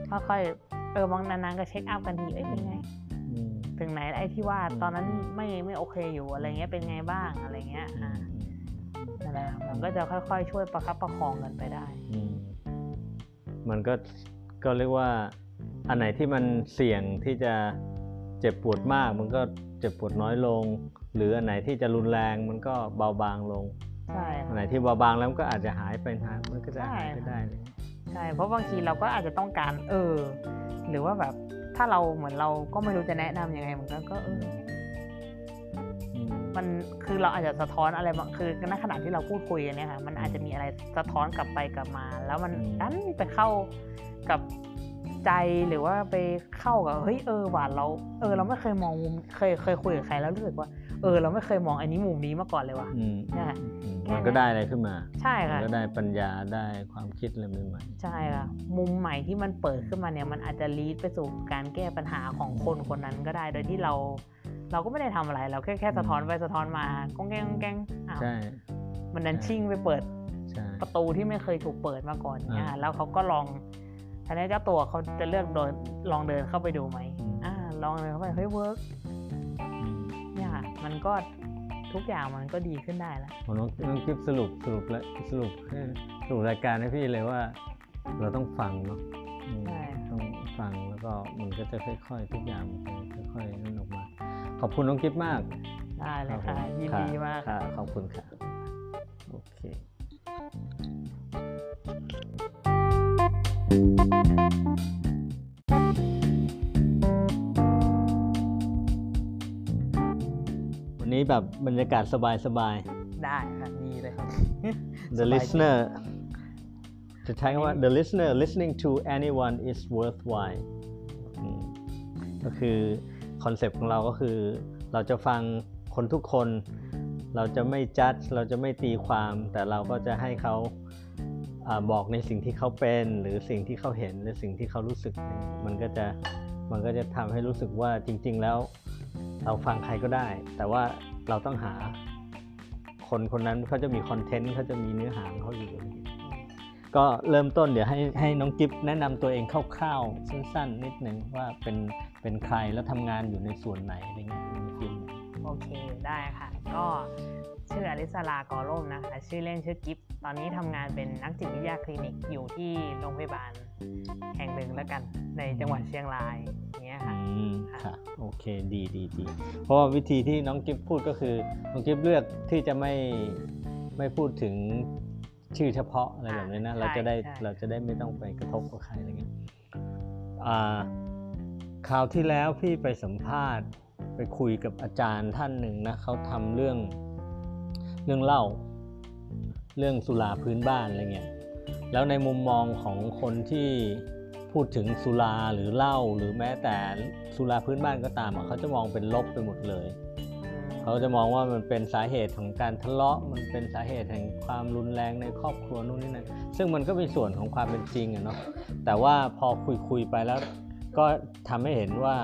ค่อยๆเออบางนานๆก็ check up กันทีเอ้ยเป็นไงอืม ถึงไหนไอ้ที่ว่าอืมตอนนั้นไม่ไม่โอเคอยู่อะไรเงี้ยเป็นไงบ้างอะไรเงี้ยอือ่ามนั่นแหละครับมันก็จะค่อยๆ ช่วยประคับประคองกันไปได้อืมมันก็ก็เรียกว่า อันไหนที่มันเสี่ยงที่จะเจ็บปวดมาก มันก็เจ็บปวดน้อยลง หรืออันไหนที่จะรุนแรงมันก็เบาบางลงใช่คอัรันบไหนที่เบาบางแล้วมันก็อาจจะหายไปหายมันก็จะใช่หายไปได้เลยใช่เพราะบางทีเราก็อาจจะต้องการเออ หรือว่าแบบ ถ้าเราเหมือนเราก็ไม่รู้จะแนะนำยังไงเหมือนกันก็เอออืมมันคือเราอาจจะสะท้อนอะไรบางคือในขณะที่เราพูดคุยกันเนี่ยค่ะมันอาจจะมีอะไรสะท้อนกลับไปกลับมา แล้วมันดันไปเข้ากับใจหรือว่าไปเข้ากับเฮ้ยเออหวานเรา เออ เราไม่เคยมองมุมเคยเคยคุยกับใครแล้วรู้สึกว่า เออ เราไม่เคยมองอันนี้มุมนี้มาก่อนเลยว่ะอืมเนี่ยอืมแค่มันนั้นก็ได้อะไรขึ้นมา ใช่มัค่ะก็ได้ปัญญาได้ความคิดอะไรใหม่ใช่ค่ะมุมใหม่ที่มันเปิดขึ้นมาเนี่ยมันอาจจะลีดไปสู่การแก้ปัญหาของคนคนนั้นก็ได้โดยที่เรา เราก็ไม่ได้ทำอะไรเราแค่แค่สะท้อนไปสะท้อนมาก้องแกงก้องแกงอ้าวๆใช่มันดันใช่ชิ่งไปเปิดใช่ประตูที่ไม่เคยถูกเปิดมาก่อนเนี่ยอ่าแล้วเขาก็ลองอันนี้เจ้าตัวเขาจะเลือกเดินลองเดินเข้าไปดูไหมอืมอ่าลองเดินเข้าไปเฮ้ยเวิร์กอืม เนี่ยค่ะมันก็ทุกอย่างมันก็ดีขึ้นได้แล้วผมน้องน้องกิฟสรุปสรุปและสรุปให้สรุปรายการให้พี่เลยว่า เราต้องฟังเนาะอืมใช่ต้องฟังแล้วก็มันก็จะค่อย ๆ ทุกอย่างมันจะค่อยๆนั่นออกมา ขอบคุณน้องกิฟมากได้เลยครัค่ะบผมยินดีมากค่ะขอบคุณค่ะโอเค วันนี้แบบบรรยากาศสบายได้ค่ะดีเลยครับๆส The บายจริง listener จะใช้คำว่า the listener listening to anyone is worthwhile อืมก็คือคอนเซปต์ของเราก็คือ เราจะฟังคนทุกคน เราจะไม่จัด เราจะไม่ตีความ แต่เราก็จะให้เขาอาบอกในสิ่งที่เขาเป็น หรือสิ่งที่เขาเห็นหรือสิ่งที่เขารู้สึก มันก็จะมันก็จะทำให้รู้สึกว่าจริง ๆ แล้ว เราฟังใครก็ได้ แต่ว่าเราต้องหาคนคนนั้นเขาจะมีคอนเทนต์เขาจะมีเนื้อหาเขาอยู่ก็เริ่มต้นเดี๋ยวให้ให้น้องกิฟแนะนำตัวเองคร่าวๆสั้นๆ นิดนึงว่าเป็นเป็นใครแล้วทำงานอยู่ในส่วนไหนอะไรเงี้ยในฟิล์ม โอเคได้ค่ะ ก็ชื่ออลิสลากอร่มนะคะ ชื่อเล่นชื่อกิฟตอนนี้ทำงานเป็นนักจิตวิทยาคลินิกอยู่ที่โรงพยาบาลแห่งหนึ่งแล้วกัน ในจังหวัดเชียงรายอย่างเงี้ยค่ะอืมค่ะค่ะโอเคดีดีดีเพราะว่าวิธีที่น้องกิฟพูดก็คือน้องกิฟเลือกที่จะไม่ไม่พูดถึงชื่อเฉพาะอะไรแบบนี้นะอ่าเราจะได้ใช่ใช่เราจะได้ไม่ต้องไปกระทบกับใครอะไรเงี้ยอ่าคราวที่แล้วพี่ไปสัมภาษณ์ ไปคุยกับอาจารย์ท่านหนึ่งนะเขาทำเรื่องเรื่องเล่า เรื่องสุราพื้นบ้านอะไรเงี้ยแล้วในมุมมองของคนที่พูดถึงสุราหรือเหล้าหรือแม้แต่สุราพื้นบ้านก็ตามเขาจะมองเป็นลบไปหมดเลย เขาจะมองว่ามันเป็นสาเหตุของการทะเลาะมันเป็นสาเหตุแห่งความรุนแรงในครอบครัวนู่นนี่นั่นซึ่งมันก็มีส่วนของความเป็นจริงอะเนาะแต่ว่าพอคุยคุยไปแล้วก็ทำให้เห็นว่า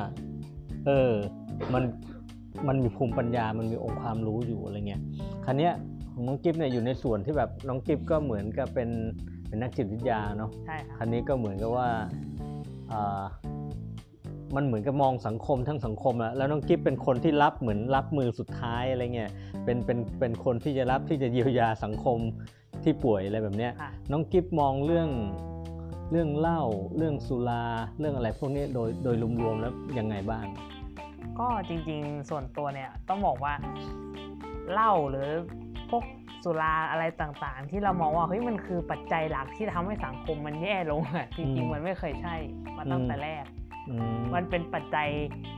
เออ มันมันมีภูมิปัญญา มันมีองค์ความรู้อยู่อะไรเงี้ยครั้เนี้ยของน้องกิฟเนี่ยอยู่ในส่วนที่แบบน้องกิฟก็เหมือนกับเป็นเป็นนักจิตวิทยาเนาะใช่ค่ะครั้นี้ก็เหมือนกับว่าอ่ามันเหมือนกับมองสังคมทั้งสังคมแล้วแล้วน้องกิฟเป็นคนที่รับเหมือนรับมือสุดท้ายอะไรเงี้ยเป็นเป็นเป็นคนที่จะรับที่จะเยียวยาสังคมที่ป่วยอะไรแบบเนี้ยค่ะน้องกิฟมองเรื่องเรื่องเหล้าเรื่องสุราเรื่องอะไรพวกนี้โดยโดยรวมๆแล้วยังไงบ้าง ก็จริงๆ ส่วนตัวเนี่ยต้องบอกว่าเหล้าหรือพวกสุราอะไรต่างๆ ที่เรามองว่าเฮ้ยมันคือปัจจัยหลักที่ทำให้สังคมมันแย่ลงอะจริงๆมันไม่เคยใช่มาตั้งแต่แรก มมันเป็นปัจจัย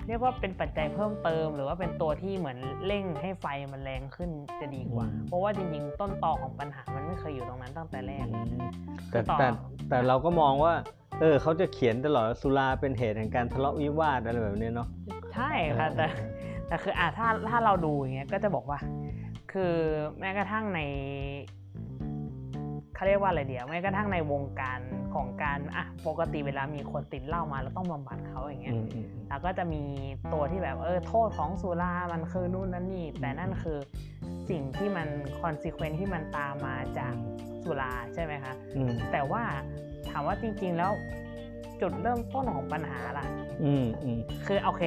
เรียกว่าเป็นปัจจัยเพิ่มเติม หรือว่าเป็นตัวที่เหมือนเร่งให้ไฟมันแรงขึ้นจะดีกว่า เพราะว่าจริงๆ ต้นตอของปัญหามันไม่เคยอยู่ตรงนั้นตั้งแต่แรกอืมคืแต่อต่อแต่แต่เราก็มองว่าเออเขาจะเขียนตลอดว่าสุราเป็นเหตุแห่งการทะเลาะวิวาทอะไรแบบนี้เนาะใช่ค่ะแต่แต่คืออะถ้าถ้าเราดูอย่างเงี้ยก็จะบอกว่า คือแม้กระทั่งใน เขาเรียกว่าอะไรเดียวแม้กระทั่งในวงการของการอะปกติเวลามีคนติดเหล้ามาแล้วต้องบำบัดเขาอย่างเงี้ยอืมอืมแล้วก็จะมีตัวที่แบบเออโทษของสุรามันคือนู่นนั่นนี่ แต่นั่นคือสิ่งที่มัน consequence ที่มันตามมาจากสุราใช่ไหมคะอืมแต่ว่าถามว่าจริง ๆแล้วจุดเริ่มต้นของปัญหาล่ะอืมอืมคือโอเค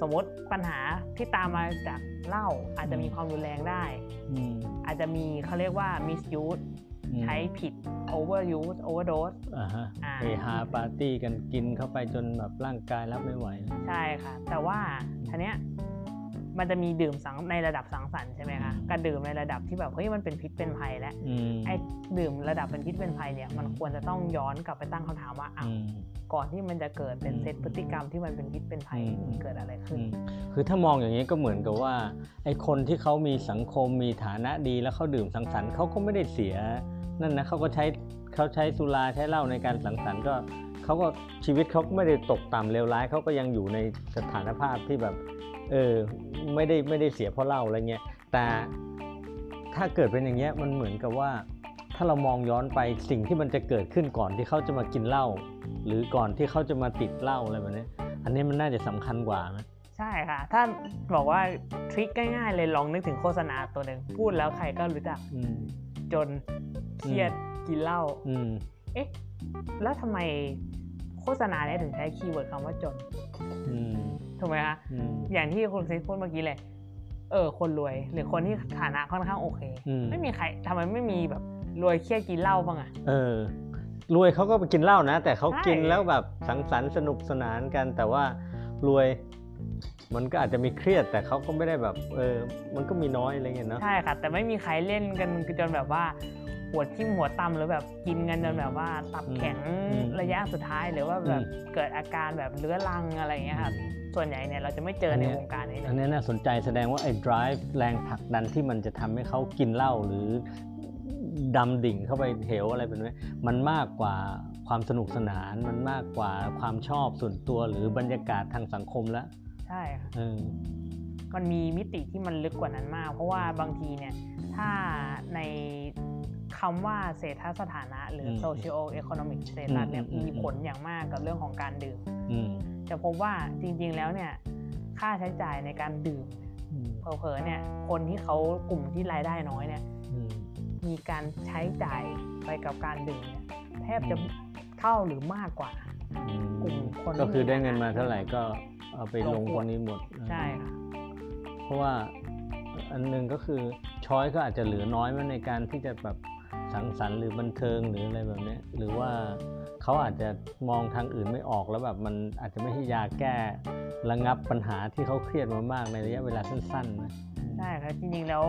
สสมมติปัญหาที่ตามมาจากเหล้าอาจจะมีความรุนแรงได้อืมอาจจะมีเขาเรียกว่า misuse อืม ใช้ผิด overuse overdose อ่าฮะอ่าเฮฮาปาร์ตี้กันกินเข้าไปจนแบบร่างกายรับไม่ไหว ใช่ค่ะ แต่ว่าทีเนี้ยมันจะมีดื่มสังในระดับสังสรรค์ใช่ไหมคะการดื่มในระดับที่แบบเฮ้ยมันเป็นพิษเป็นภัยแล้วอืมไอ้ดื่มระดับเป็นพิษเป็นภัยเนี่ยมันควรจะต้องย้อนกลับไปตั้งคำถามว่าอ้าวอืมก่อนที่มันจะเกิดเป็นอืมเซตพฤติกรรมที่มันเป็นพิษเป็นภัยอืมมันเกิดอะไรขึ้นอืมคือถ้ามองอย่างนี้ก็เหมือนกับว่าไอ้คนที่เขามีสังคมมีฐานะดีแล้วเขาดื่มสังสรรค์เขาก็ไม่ได้เสีย นั่นนะเขาก็ใช้เขาใช้สุราใช้เหล้าในการสังสรรค์ก็เขาก็ชีวิตเขาก็ไม่ได้ตกต่ำเลวร้ายเขาก็ยังอยู่ในสถานภาพที่แบบเออไม่ได้ไม่ได้เสียเพราะเหล้าอะไรเงี้ยแต่ถ้าเกิดเป็นอย่างเงี้ยมันเหมือนกับว่าถ้าเรามองย้อนไปสิ่งที่มันจะเกิดขึ้นก่อนที่เขาจะมากินเหล้าหรือก่อนที่เขาจะมาติดเหล้าอะไรแบบนี้อันนี้มันน่าจะสำคัญกว่านะใช่ค่ะ ถ้าบอกว่า trick ง่ายๆเลยลองนึกถึงโฆษณาตัวหนึ่งพูดแล้วใครก็รู้จักอืม จนเครียดกินเหล้าอืมเอ๊ะ แล้วทำไมโฆษณาเนี่ยถึงใช้ keyword คำว่าจนอืมถูกไหมคะอืมอย่างที่คุณซิสพูดเมื่อกี้เลยเออคนรวย หรือคนที่ฐานะค่อนข้างโอเคอืมไม่มีใครทำไมไม่มีแบบรวยเครียดกินเหล้าบ้างอะเออรวยเขาก็ไปกินเหล้านะ แต่เขาใช่กินแล้วแบบสังสรรค์สนุกสนานกันแต่ว่ารวย มันก็อาจจะมีเครียดแต่เขาก็ไม่ได้แบบเออมันก็มีน้อยอะไรเงี้ยเนาะใช่ค่ะ แต่ไม่มีใครเล่นกันจนแบบว่าหัวทิ่มหัวตำหรือแบบกินกันจนแบบว่าตับแข็งระยะสุดท้ายหรือว่าแบบเกิดอาการแบบเรื้อรังอะไรอย่างเงี้ยค่ะส่วนใหญ่เนี่ยเราจะไม่เจอในวงการนี้เลอันยนี้น่าสนใจแสดงว่าไอ้ drive แรงผลักดันที่มันจะทำให้เขากินเหล้าหรือดำดิ่งเข้าไปเหวอะไรแบบนี้มันมากกว่าความสนุกสนาน มันมากกว่าความชอบส่วนตัวหรือบรรยากาศทางสังคมแล้ว ใช่ค่ะเออมันมีมิติที่มันลึกกว่านั้นมาก เพราะว่าบางทีเนี่ย ถ้าในคำว่าเศรษฐสถานะ หรือม socio economic status เนี่ยอืมอืมมีผลอย่างมากกับเรื่องของการดื่มอืมจะพบว่าจริง ๆ แล้วเนี่ย ค่าใช้จ่ายในการดื่มอืมเผลอๆเนี่ย คนที่เขากลุ่มที่รายได้น้อยเนี่ยอืมมีการใช้จ่ายไปกับการดื่มเนี่ยแทบจะอืมเท่าหรือมากกว่า กลุ่มคนที่ก็คือได้เงินมาเท่าไหร่ก็เอาไปลงลงตขรวดงนี้หมดใช่ค่ะเพราะว่าอันหนึงก็คือช้อยก็อาจจะเหลือน้อยมาในการที่จะแบบสังสรรค์หรือบันเทิงหรืออะไรแบบเนี้ยหรือว่าเขาอาจจะมองทางอื่นไม่ออกแล้วแบบมันอาจจะไม่ใช่ยาแก้ระงับปัญหาที่เขาเครียดมามากในระยะเวลาสั้นๆนะ ใช่ครับจริงๆแล้ว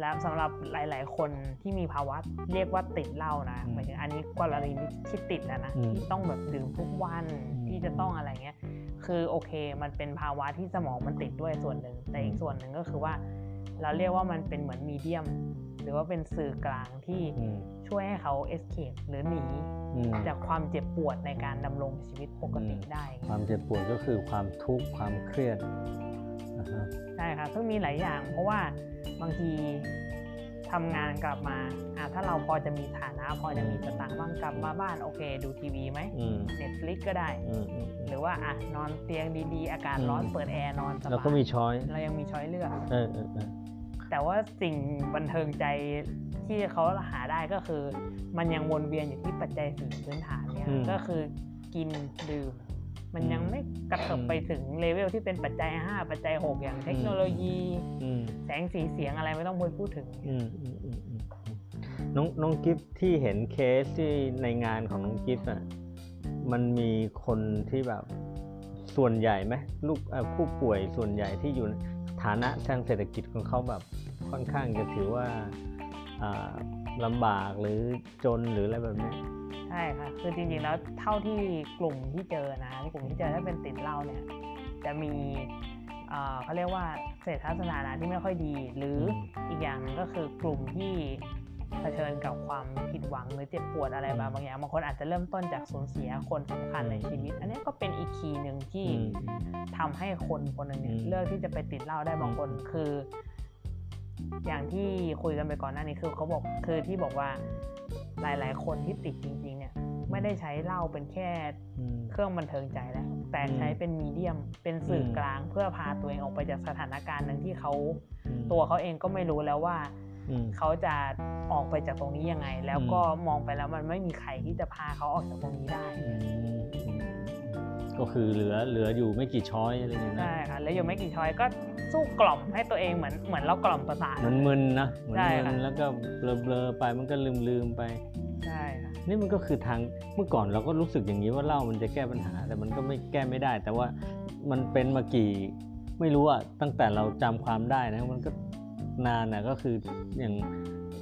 แล้วสำหรับหลาย ๆ คนที่มีภาวะเรียกว่าติดเหล้านะหมายถึงอันนี้กรณีที่ติดแล้วนะที่ต้องแบบดื่มทุกวันที่จะต้องอะไรเงี้ย คือโอเค มันเป็นภาวะที่สมองมันติดด้วยส่วนหนึ่ง แต่อีกส่วนหนึ่งก็คือว่า เราเรียกว่ามันเป็นเหมือนมีเดียม หรือว่าเป็นสื่อกลางที่อืมช่วยให้เขา escape หรือหนีอืมจากความเจ็บปวดในการดำรงชีวิตปกติได้ ความเจ็บปวดก็คือความทุกข์ความเครียดอ่าฮะ ใช่ค่ะซึ่งมีหลายอย่าง เพราะว่าบางทีทำงานกลับมาอะถ้าเราพอจะมีฐานะ พอจะมีสตางค์บ้างกลับมาบ้านโอเค ดูทีวีไหมอืม Netflix ก็ได้อืมอืมอืมหรือว่าอะนอนเตียงดีๆ อากาศอืมร้อนเปิดแอร์นอนสบายแล้วก็มี choice เรายังมี choice เลือกเออเออเออแต่ว่าสิ่งบันเทิงใจที่เขาหาได้ก็คือ มันยังวนเวียนอยู่ที่ปัจจัยสี่พื้นฐานเนี่ยอืมก็คือกินดื่ม มันยังอืมไม่กระเถิบไปถึงเลเวลที่เป็นปัจจัย 5 ปัจจัย 6 อย่างเทคโนโลยีอืมแสงสีเสียงอะไรไม่ต้องพูดถึงอืมอืมอืมอืมน้องน้องกิฟที่เห็นเคสที่ในงานของน้องกิฟอะมันมีคนที่แบบส่วนใหญ่ไหมลูกเอ่อผู้ป่วยส่วนใหญ่ที่อยู่ในฐานะทางเศรษฐกิจของเขาแบบค่อนข้างจะถือว่าอ่า ลำบากหรือจนหรืออะไรแบบเนี้ยใช่ค่ะ คือจริงๆแล้วเท่าที่กลุ่มที่เจอนะกลุ่มที่เจอถ้าเป็นติดเหล้าเนี่ยจะมีเอ่อเขาเรียกว่าเศรษฐสถานะที่ไม่ค่อยดี หรืออีกอย่างหนึ่งก็คือกลุ่มที่เผชิญกับความผิดหวังหรือเจ็บปวดอะไรมาบางอย่างบางคนอาจจะเริ่มต้นจากสูญเสียคนสำคัญในชีวิต อันนี้ก็เป็นอีกคีย์หนึ่งที่อืมทำให้คนคนหนึ่งเนี่ยอืมเลือกที่จะไปติดเหล้าได้บางคนคือ อย่างที่คุยกันไปก่อนหน้านี้คือเขาบอกคือที่บอกว่าหลาย ๆ คนที่ติดจริง ๆ เนี่ย ไม่ได้ใช้เหล้าเป็นแค่อืมเครื่องบันเทิงใจแล้ว แต่อืมใช้เป็นมีเดียมเป็นสื่ออมกลางเพื่อพาตัวเองออกไปจากสถานการณ์หนึ่งที่เขาอืมตัวเขาเองก็ไม่รู้แล้วว่าอืมเขาจะออกไปจากตรงนี้ยังไง แล้วอืมก็มองไปแล้วมันไม่มีใครที่จะพาเขาออกจากตรงนี้ได้อืมอืม ก็คือเหลือเหลืออยู่ไม่กี่ช้อยอะไรเงี้ยนะใช่ค่ะแล้วอยู่ไม่กี่ช้อยก็สู้กล่อมให้ตัวเองเหมือนเหมือนเรากล่อมประสาทมันมึนนะเหมือนใช่มึค่ะนแล้วก็เบลอๆไปมันก็ลืมลืมๆไปใช่ค่ะนี่มันก็คือทางเมื่อก่อนเราก็รู้สึกอย่างนี้ว่าเหล้ามันจะแก้ปัญหา แต่มันก็ไม่แก้ไม่ได้ แต่ว่ามันเป็นมากี่ไม่รู้อะตั้งแต่เราจำความได้นะมันก็นานนะก็คืออย่าง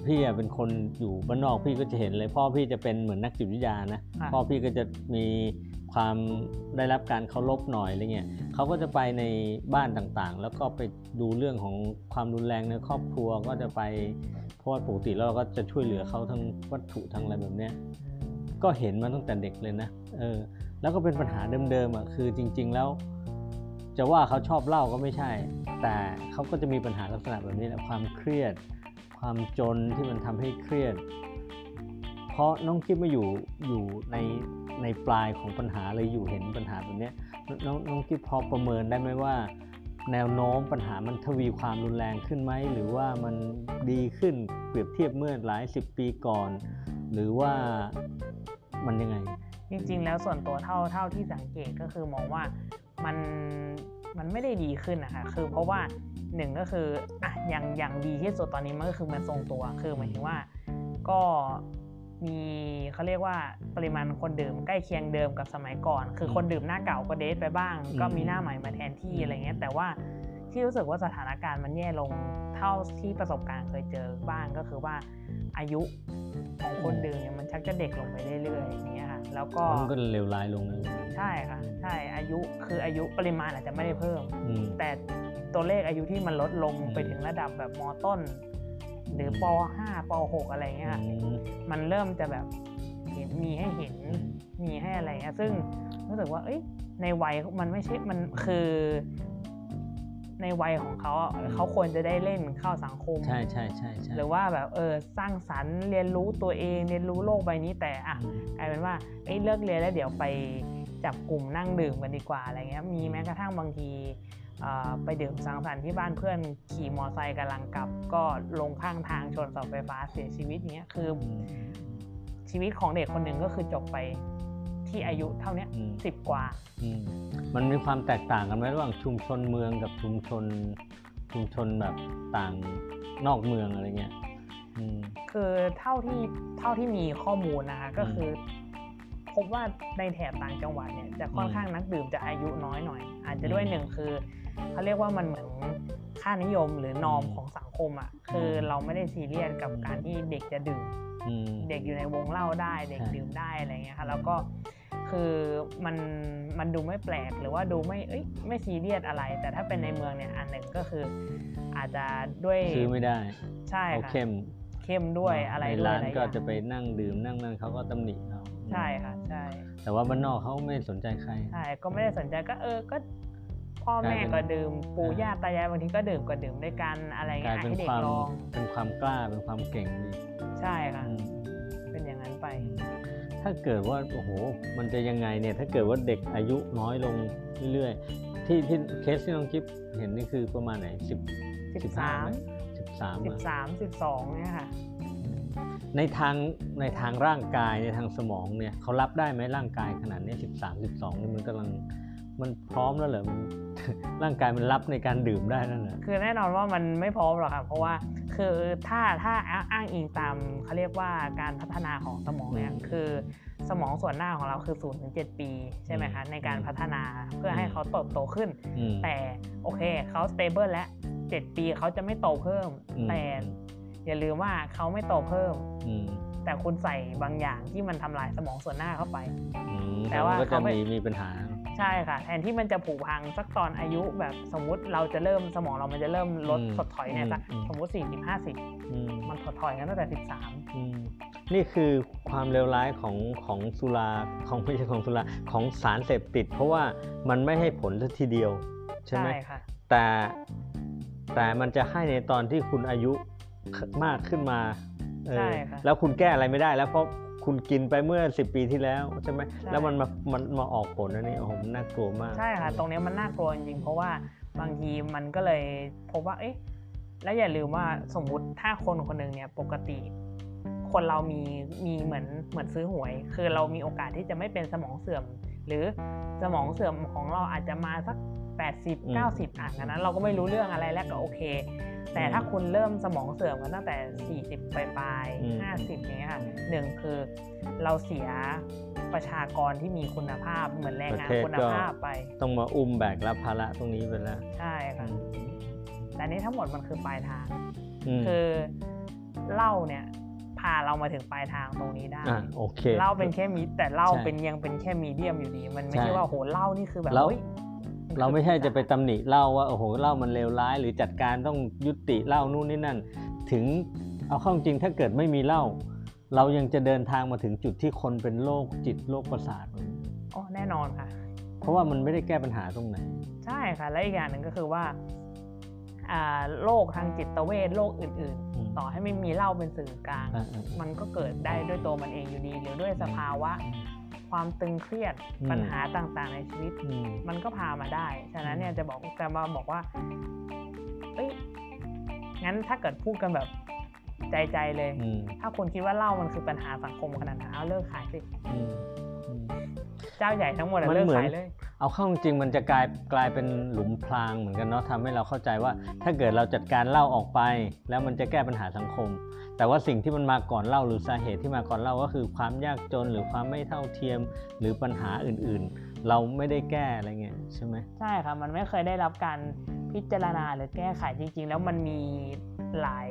พี่อะเป็นคนอยู่บ้านนอกพี่ก็จะเห็นเลย พ่อพี่จะเป็นเหมือนนักจิตวิทยานะค่ะพ่อพี่ก็จะมี ความได้รับการเคารพหน่อยอะไรเงี้ยเขาก็จะไปในบ้านต่างๆ แล้วก็ไปดูเรื่องของความรุนแรงในครอบครัวก็จะไปเพราะว่าปกติแล้วเราก็จะช่วยเหลือเขาทั้งวัตถุทั้งอะไรแบบเนี้ยก็เห็นมาตั้งแต่เด็กเลยนะเออแล้วก็เป็นปัญหาเดิมๆอะคือจริง ๆแล้ว จะว่าเขาชอบเหล้าก็ไม่ใช่ แต่เขาก็จะมีปัญหาลักษณะแบบนี้แหละความเครียด ความจนที่มันทำให้เครียด เพราะน้องคิดมาอยู่อยู่ในในปลายของปัญหาเลยอยู่เห็นปัญหาแบบนี้น้องน้องคิดพอประเมินได้ไหมว่า แนวโน้มปัญหามันทวีความรุนแรงขึ้นไหมหรือว่ามันดีขึ้นเปรียบเทียบเมื่อหลายสิบปีก่อน หรือว่ามันยังไง จริง ๆ แล้วส่วนตัวเท่าเท่าที่สังเกตก็คือมองว่ามันมันไม่ได้ดีขึ้นนะคะคือเพราะว่าหนึ่งก็คืออะอย่างอย่างดีที่สุดตอนนี้มันก็คือมันทรงตัวคือหมายถึงว่าก็ มีเขาเรียกว่าปริมาณคนดื่มใกล้เคียงเดิมกับสมัยก่อน คือคนดื่มหน้าเก่าก็เดทไปบ้างอืมก็มีหน้าใหม่มาแทนที่อะไรเงี้ยแต่ว่าที่รู้สึกว่าสถานการณ์มันแย่ลงเท่าที่ประสบการณ์เคยเจอบ้างก็คือว่าอายุของคนดื่มเนี่ยมันชักจะเด็กลงไปเรื่อยๆอย่างเงี้ยค่ะแล้วก็มันก็เลวร้ายลงเลยใช่ค่ะใช่อายุคืออายุปริมาณอาจจะไม่ได้เพิ่มอืมแต่ตัวเลขอายุที่มันลดลงอืมไปถึงระดับแบบมต้น หรือป .5 ป .6 อะไรเงี้ยค่ะอืมมันเริ่มจะแบบเห็นมีให้เห็นมีให้อะไรเงี้ยซึ่งรู้สึกว่า เอ้ยในวัยมันไม่ใช่มันคือ ในวัยของเขาอะเขาควรจะได้เล่นเข้าสังคม ใช่ใช่ใช่ใช่หรือว่าแบบเออสร้างสรรค์เรียนรู้ตัวเองเรียนรู้โลกใบนี้แต่อะอืมกลายเป็นว่าเอ้ยเลิกเรียนแล้วเดี๋ยวไปจับกลุ่มนั่งดื่มกันดีกว่าอะไรเงี้ยมีแม้กระทั่งบางทีเอ่อ ไปดื่มสังสรรค์ที่บ้านเพื่อนขี่มอไซค์กำลังกลับ ก็ลงข้างทางชนเสาไฟฟ้าเสียชีวิตเงี้ยคืออืมชีวิตของเด็กคนหนึ่งก็คือจบไปที่อายุเท่าเนี้ยอืมสิบกว่าอืมมันมีความแตกต่างกันไหมระหว่างชุมชนเมืองกับชุมชนชุมชนแบบต่างนอกเมืองอะไรเงี้ยอืมคือเท่าที่เท่าที่มีข้อมูลนะคะก็อืมคือ พบว่าในแถบต่างจังหวัดเนี่ยจะค่อนอืมข้างนักดื่มจะอายุน้อยหน่อย อาจจะด้วยอืมหนึ่งคือ เขาเรียกว่ามันเหมือนค่านิยมหรือนอมอืมของสังคมอะคือเราไม่ได้ซีเรียสกับการที่เด็กจะดื่มอืมเด็กอยู่ในวงเล่าได้ เด็กใช่ดื่มได้อะไรเงี้ยค่ะแล้วก็คือมันมันดูไม่แปลกหรือว่าดูไม่เอ้ยไม่ซีเรียสอะไร แต่ถ้าเป็นในเมืองเนี่ยอันหนึ่งก็คือ อาจจะด้วยซื้อไม่ได้ ใช่เขาค่ะเข้มเข้มด้วยอะไรในด้วยร้าอะนไรก็อย่างจะไปนั่งดื่มนั่งนั่นเขาก็ตำหนิเราใช่ค่ะใช่แต่ว่าบ้านนอกเขาไม่สนใจใครใช่ก็ไม่ได้สนใจก็เออก็ พ่อกลายแม่เป็นก็ดื่ม ปู่อ่าย่าตายายบางทีก็ดื่มก็ดื่มด้วยกันอะไรกเงี้ลายยเป็นให้เด็คกวามลองเป็นความกล้าเป็นความเก่งดีใช่ค่ะอืมเป็นอย่างนั้นไป ถ้าเกิดว่าโอ้โหมันจะยังไงเนี่ยถ้าเกิดว่าเด็กอายุน้อยลงเรื่อยๆที่ที่เคสที่น้องกิฟเห็นนี่คือประมาณไหนสิบสิบสิบห้าสามไหมสิบสามสิบสามสิบสองเนี่ยค่ะในทางในทางร่างกายในทางสมองเนี่ยเขารับได้ไหมร่างกายขนาดเนี้สิบสามสิบสองนี่มันกำลัง มันพร้อมแล้วเหรอมันร่างกายมันรับในการดื่มได้นั่นเหรอคือแน่นอนว่ามันไม่พร้อมหรอกค่ะเพราะว่าคือถ้าถ้าอ้างอิงตามเขาเรียกว่าการพัฒนาของสมองเนี่ยคือสมองส่วนหน้าของเราคือ0 ถึง 7 ปี ใช่ไหมคะในการพัฒนาเพื่อให้เขาเติบโตขึ้นอืมแต่โอเคเขา stable แล้ว7ปีเขาจะไม่โตเพิ่มอืมแต่อย่าลืมว่าเขาไม่โตเพิ่มอืมแต่คุณใส่บางอย่างที่มันทำลายสมองส่วนหน้าเข้าไปอืมแต่ว่ามันก็จะเขาไม่มีมีปัญหา ใช่ค่ะ แทนที่มันจะผุพังสักตอนอายุแบบสมมุติเราจะเริ่มสมองเรามันจะเริ่มลดอืมถดถอยเนี่ยสักอืมสมมติ40 50อืมมันถดถอยกันตั้งแต่ 13อืมนี่คือความเลวร้ายของของสุราของไม่ใช่ของสุราของสารเสพติด เพราะว่ามันไม่ให้ผลสักทีเดียว ใช่ไหมค่ะแต่แต่มันจะให้ในตอนที่คุณอายุมากขึ้นมาเออใช่ค่ะแล้วคุณแก้อะไรไม่ได้แล้วเพราะ คุณกินไปเมื่อ 10 ปีที่แล้วใช่ไหมใช่แล้วมันมามันมาออกผลอันนี้โอ้โหมันน่ากลัวมาก ใช่ค่ะ ตรงเนี้ยมันน่ากลัวจริงๆเพราะว่าบางทีมันก็เลยพบว่าเอ๊ะแล้วอย่าลืมว่าสมมุติถ้าคนคนหนึ่งเนี่ยปกติ คนเรามีมีเหมือนเหมือนซื้อหวย คือเรามีโอกาสที่จะไม่เป็นสมองเสื่อม หรือสมองเสื่อมของเราอาจจะมาสัก 80 90 อะอันนั้นเราก็ไม่รู้เรื่องอะไรแล้วก็โอเค แต่ถ้าคุณเริ่มสมองเสื่อมกันตั้งแต่ 40 ปลายอืมๆ50อย่างเงี้ยค่ะหนึ่งคือเราเสียประชากรที่มีคุณภาพเหมือนแรงงานคุณภาพไป ต้องมาอุ้มแบกรับภาระตรงนี้ไปแล้ว ใช่ค่ะแต่อันนี้ทั้งหมดมันคือปลายทางมคือเหล้าเนี่ยพาเรามาถึงปลายทางตรงนี้ได้อะโอเคเหล้าเป็นแค่มีแต่เหล้าใช่เป็นยังเป็นแค่มีเดียมอยู่ดี มันไม่ใช่ใช่ว่าโหเหล้านี่คือแบบแล้วเฮ้ยนคือ เราไม่ใช่จะไปปีศาจตำหนิเหล้าว่าโอ้โหเหล้ามันเลวร้าย หรือจัดการต้องยุติเหล้านู่นนี่นั่น ถึงเอาเข้าจริงถ้าเกิดไม่มีเหล้าเรายังจะเดินทางมาถึงจุดที่คนเป็นโรคจิตโรคประสาทอ๋อแน่นอนค่ะ เพราะว่ามันไม่ได้แก้ปัญหาตรงไหน ใช่ค่ะ และอีกอย่างหนึ่งก็คือว่าอ่าโรคทางจิตเวชโรคอื่นอืมๆต่อให้ไม่มีเหล้าเป็นสื่อกลางอ่าอ่ามันก็เกิดได้ด้วยตัวมันเองอยู่ดี หรือด้วยสภาวะ ความตึงเครียดอืมปัญหาต่างๆ ในชีวิตอืมมันก็พามาได้ ฉะนั้นเนี่ยจะบอกจะมาบอกว่าเอ้ยงั้นถ้าเกิดพูดกันแบบใจใจๆเลยอืมถ้าคุณคิดว่าเหล้ามันคือปัญหาสังคมขนาดนั้นเอาเลิกขายสิอืมอืมเจ้าใหญ่ทั้งหมดอะมันเลิกเหมือนขายเลยเอาเข้าจริงๆมันจะกลายกลายเป็นหลุมพรางเหมือนกันเนาะทำให้เราเข้าใจว่า ถ้าเกิดเราจัดการเหล้าออกไป แล้วมันจะแก้ปัญหาสังคม แต่ว่าสิ่งที่มันมาก่อนเหล้าหรือสาเหตุที่มาก่อนเหล้าก็คือความยากจนหรือความไม่เท่าเทียมหรือปัญหาอื่นๆ เราไม่ได้แก้อะไรเงี้ยใช่ไหมใช่ค่ะมันไม่เคยได้รับการพิจารณาหรือแก้ไขจริง ๆ แล้วมันมีหลาย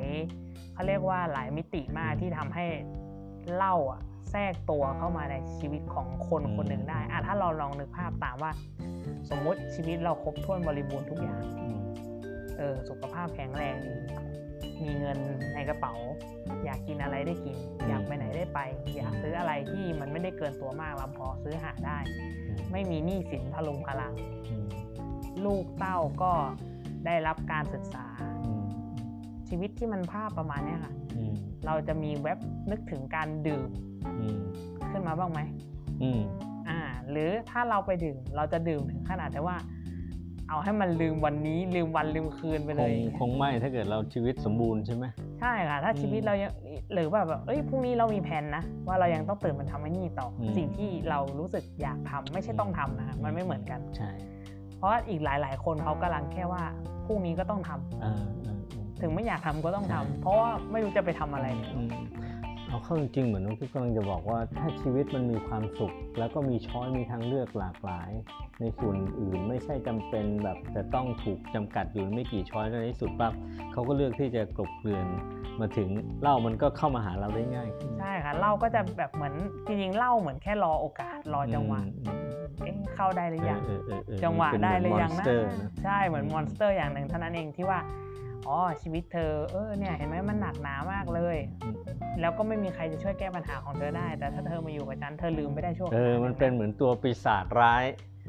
เขาเรียกว่าหลายมิติมากที่ทำให้เหล้าอะแทรกตัวเข้ามาในชีวิตของคนคนหนึ่งได้อะถ้าเราลองนึกภาพตามว่า สมมุติชีวิตเราครบถ้วนบริบูรณ์ทุกอย่างอืมเออสุขภาพแข็งแรงดี มีเงินในกระเป๋า อยากกินอะไรได้กิน อยากไปไหนได้ไป อยากซื้ออะไรที่มันไม่ได้เกินตัวมากเราพอซื้อหาได้ ไม่มีหนี้สินพลุงพลังอืมลูกเต้าก็ได้รับการศึกษาอืมชีวิตที่มันภาพประมาณเนี้ยค่ะอืมเราจะมีเว็บนึกถึงการดื่มอืมขึ้นมาบ้างไหมอืมอ่า หรือถ้าเราไปดื่มเราจะดื่มถึงขนาดที่ว่า เอาให้มันลืมวันนี้ลืมวันลืมคืนไปคเลงยคงไม่ถ้าเกิดเราชีวิตสมบูรณ์ใช่ไหม ใช่ค่ะ ถ้าอืมชีวิตเรายังหรือแบบแบบเอ้ยพรุ่งนี้เรามีแผนนะว่าเรายังต้องตื่นมาทำไอ้นี่ต่ออมสิ่งที่เรารู้สึกอยากทำไม่ใช่ต้องทำนะคะมันไม่เหมือนกัน ใช่เพราะว่าอีกหลาย ๆ คนเขากำลังแค่ว่าพรุ่งนี้ก็ต้องทำอ่าอ่าอ่า ถึงไม่อยากทำก็ต้องทำใช่ เพราะว่าไม่รู้จะไปทำอะไรเนี่ยอืม เอาเข้าจริงๆเหมือนน้องกิ๊กกำลังจะบอกว่าถ้าชีวิตมันมีความสุข แล้วก็มีช้อยมีทางเลือกหลากหลาย ในส่วนอื่นไม่ใช่จำเป็นแบบจะต้องถูกจำกัดอยู่ไม่กี่ช้อยแล้วในที่สุดปั๊บเขาก็เลือกที่จะกลบเกลื่อนมาถึงเหล้ามันก็เข้ามาหาเราได้ง่ายขึ้นใช่ค่ะเหล่าก็จะแบบเหมือนจริงๆเหล่าเหมือนแค่รอโอกาสรอจังหวะอืมเอ๊ะเข้าได้หรือยังเออเออเออจังหวะมันได้หรือยังเป็น monster นะใช่เหมือน monster อย่างหนึ่งเท่านั้นเองที่ว่า อ๋อชีวิตเธอเออเนี่ยเห็นไหมมันหนักหนามากเลยอืมแล้วก็ไม่มีใครจะช่วยแก้ปัญหาของเธอได้ แต่ถ้าเธอมาอยู่กับฉันเธอลืมมันได้ช่วงเออมันเป็นเหมือนตัวปีศาจร้าย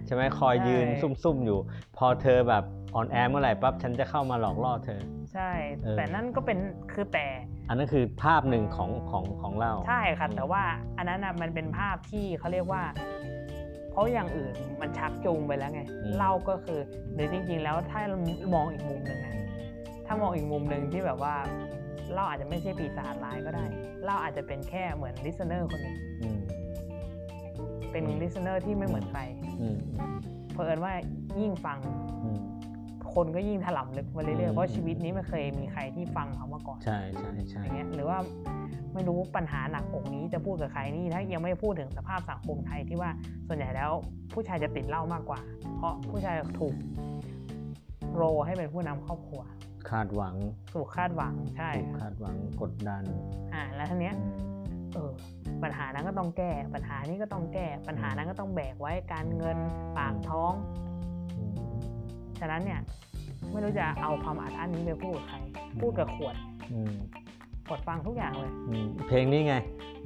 ใช่ไหมคอยยืนซุ่มๆอยู่ พอเธอแบบอ่อนแอเมื่อไหร่ปั๊บฉันจะเข้ามาหลอกล่อเธอ ใช่เออแต่นั่นก็เป็นคือแต่ อันนั้นคือภาพหนึ่งของของของเรา ใช่ค่ะแต่ว่าอันนั้นน่ะมันเป็นภาพที่เขาเรียกว่าเพราะอย่างอื่นมันชักจูงไปแล้วไงอืมเหล้าก็คือหรือจริง ๆ แล้วถ้ามองอีกมุมหนึ่งนะ ถ้ามองอีกมุมหนึ่งที่แบบว่า เหล้าอาจจะไม่ใช่ปีศาจร้ายก็ได้ เหล้าอาจจะเป็นแค่เหมือน listener คนหนึ่งอืมเป็นอืม listener ที่ไม่เหมือนใครอืมเพราะเอิญว่ายิ่งฟังอืมคนก็ยิ่งถลำลึกมาเรื่อยๆมเพราะชีวิตนี้ไม่เคยมีใครที่ฟังเขามาก่อน ใช่ใช่ใช่อย่างเงี้ยหรือว่าไม่รู้ปัญหาหนักอกนี้จะพูดกับใครนี่ถ้ายังไม่พูดถึงสภาพสังคมไทยที่ว่าส่วนใหญ่แล้ว ผู้ชายจะติดเหล้ามากกว่า เพราะผู้ชายถูกโรลให้เป็นผู้นำครอบครัว คาดหวัง ถูกคาดหวังใช่ถูกคาดหวังกดดัน อ่าแล้วทีเนี้ยเออปัญหานั้นก็ต้องแก้ ปัญหานี้ก็ต้องแก้ ปัญหานั้นก็ต้องแบกไว้การเงินปากท้องอืมฉะนั้นเนี่ยไม่รู้จะเอาความอัดอั้นนี้ไปพูดกับใครพูดกับขวดอืมขวดฟังทุกอย่างเลยอืมเพลงนี้ไง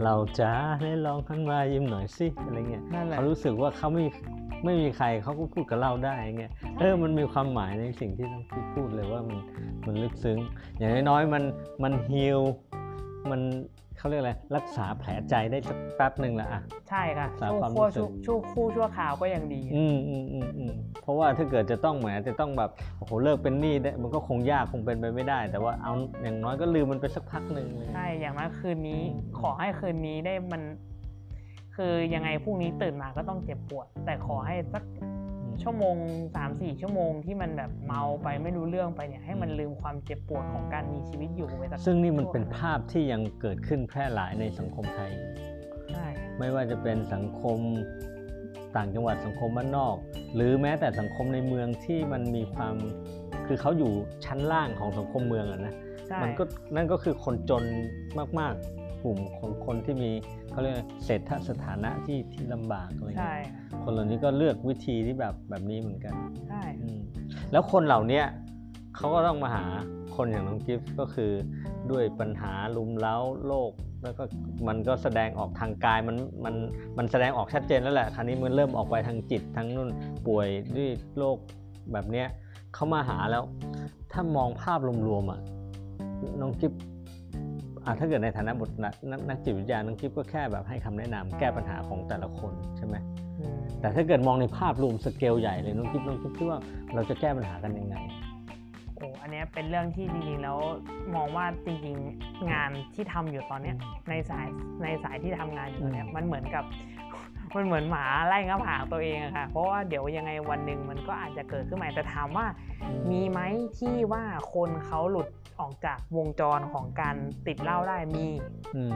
เราจะได้ลองขันมายิ้มหน่อยสิอะไรเงี้ยนั่นแหละเขารู้สึกว่าเขาไม่ ไม่มีใครเขาก็พูดกับเราได้เงี้ยเออมันมีความหมายในสิ่งที่ต้องคิดพูดเลยว่ามันมันลึกซึ้ง อย่างน้อยๆมันมันฮิลมันเขาเรียกอะไรรักษาแผลใจได้สักแป๊บหนึ่งละอะใช่ค่ะสาชั่วความคู่รู้สึกชั่วคู่ชั่วคราวก็ยังดี อืมอืมอืมอืมเพราะว่าถ้าเกิดจะต้องแหมจะต้องแบบโอ้โหเลิกเป็นหนี้ได้มันก็คงยากคงเป็นไปไม่ได้ แต่ว่าเอาอย่างน้อยก็ลืมมันไปสักพักหนึ่งเลยใช่อย่างน้อยคืนนี้อืมขอให้คืนนี้ได้มัน คืคือยังไงพรุ่งนี้ตื่นมาก็ต้องเจ็บปวด แต่ขอให้สักชั่วโมงสามสี่ชั่วโมงที่มันแบบเมาไปไม่รู้เรื่องไปเนี่ยให้มันลืมความเจ็บปวดของการมีชีวิตอยู่ไปสักซึ่งนี่มันช่วเป็นภาพที่ยังเกิดขึ้นแพร่หลายในสังคมไทย ใช่ ไม่ว่าจะเป็นสังคมต่างจังหวัดสังคมบ้านนอก หรือแม้แต่สังคมในเมืองที่มันมีความคือเขาอยู่ชั้นล่างของสังคมเมืองอะนะใช่มันก็นั่นก็คือคนจนมากๆ กลุ่มของคนที่มี เขาเรียกอะไรเศรษฐสถานะที่ที่ลำบากอะไรใช่เงี้ยคนเหล่านี้ก็เลือกวิธีที่แบบแบบนี้เหมือนกันใช่อืมแล้วคนเหล่าเนี้ยเขาก็ต้องมาหาคนอย่างน้องกิฟต์ก็คือด้วยปัญหาลุมเล้าโรคแล้วก็มันก็แสดงออกทางกายมันมันมันแสดงออกชัดเจนแล้วแหละคราวนี้มันเริ่มออกไปทางจิตทั้งนู่นป่วยด้วยโรคแบบเนี้ยเขามาหาแล้ว ถ้ามองภาพรวมๆอะน้องกิฟต์อะ ถ้าเกิดในฐานะบทนักนักนักจิตวิทยาน้องกิฟต์ก็แค่แบบให้คำแนะนำแก้ปัญหาของแต่ละคนใช่ไหมอืมแต่ถ้าเกิดมองในภาพรวมสเกลใหญ่เลยน้องคิดน้องคิดว่าเราจะแก้ปัญหากันยังไงโอ้อันเนี้ยเป็นเรื่องที่จริงๆแล้วมองว่าจริงๆงานที่ทำอยู่ตอนเนี้ยในสายในสายที่ทำงานอยู่เนี่ยอืมมันเหมือนกับมันเหมือนหมาไล่งับหางตัวเองอะค่ะ เพราะว่าเดี๋ยวยังไงวันหนึ่งมันก็อาจจะเกิดขึ้นใหม่แต่ถามว่ามีไหมที่ว่าคนเขาหลุด ออกจากวงจรของการติดเหล้าได้มีอืม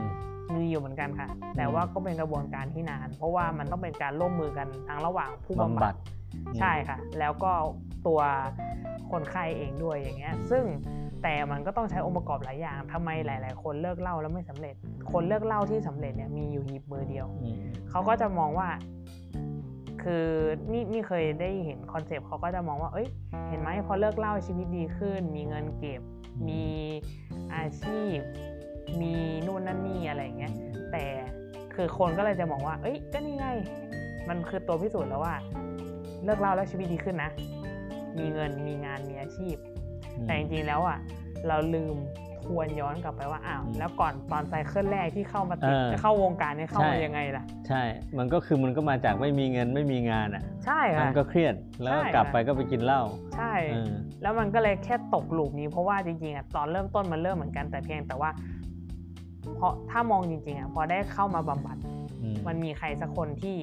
มีอยู่เหมือนกันค่ะ แต่ว่าก็เป็นกระบวนการที่นาน เพราะว่ามันต้องเป็นการร่วมมือกันทั้งระหว่างผู้บำบำบับัดดใช่ค่ะ แล้วก็ตัวคนไข้เองด้วยอย่างเงี้ย ซึ่งแต่มันก็ต้องใช้องค์ประกอบหลายอย่างทำไมหลาย ๆ คนเลิกเหล้าแล้วไม่สำเร็จ คนเลิกเหล้าที่สำเร็จเนี่ยมีอยู่หยิบมือเดียวอืมเขาก็จะมองว่า คือนี่นี่เคยได้เห็น concept เขาก็จะมองว่า เอ้ย เห็นไหมพอเลิกเหล้าชีวิตดีขึ้น มีเงินเก็บ มีอาชีพ มีนู่นนั่นนี่อะไรอย่างเงี้ย แต่คือคนก็เลยจะมองว่า เอ้ย ก็นี่ไง มันคือตัวพิสูจน์แล้วว่า เลิกเล่าแล้วชีวิตดีขึ้นนะ มีเงิน มีงาน มีอาชีพ แต่จริงๆแล้วอะ เราลืม ทวนย้อนกลับไปว่าอ้าวอืมแล้วก่อนตอนไซเคิลแรกที่เข้ามาติดเออเข้าวงการเนี่ยเข้ามาใช่ยังไงล่ะ ใช่ มันก็คือมันก็มาจากไม่มีเงินไม่มีงานอะ ใช่มัค่ะนก็เครียดแล้วก็ใช่กลับค่ะไปก็ไปกินเหล้าใช่เออแล้วมันก็เลยแค่ตกหลุมนี้เพราะว่าจริงๆอะตอนเริ่มต้นมันเริ่มเหมือนกันแต่เพียงแต่ว่าเพราะถ้ามองจริงๆอะพอได้เข้ามาบำบัดอืมมันมีใครสักคนที่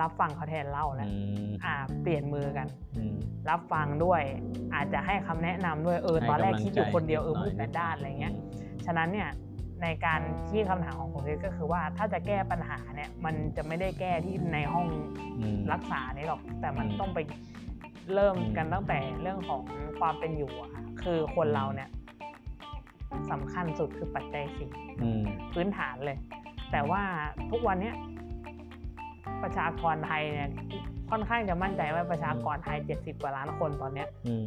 รับฟังเขาแทนเล่าแล้วอืมอ่า เปลี่ยนมือกันอืมรับฟังด้วย อาจจะให้คำแนะนำด้วยเออให้ตอนแรกกำลังคิดอยู่ใจคนเดียวเออหน่มือยดแปดด้านอะไรเงี้ยอืมฉะนั้นเนี่ยในการที่คำถามของผมเลยก็คือว่าถ้าจะแก้ปัญหาเนี่ย มันจะไม่ได้แก้ที่ในห้องอืมรักษานี่หรอก แต่มันอืมต้องไปเริ่มกันอืมตั้งแต่เรื่องของความเป็นอยู่อะค่ะคือคนเราเนี่ยสำคัญสุดคือปัจจัยสี่อืมพื้นฐานเลย แต่ว่าทุกวันเนี้ย ประชากรไทยเนี่ยค่อนข้างจะมั่นใจว่าประชากรไทย 70 กว่าล้านคนตอนเนี้ยอืม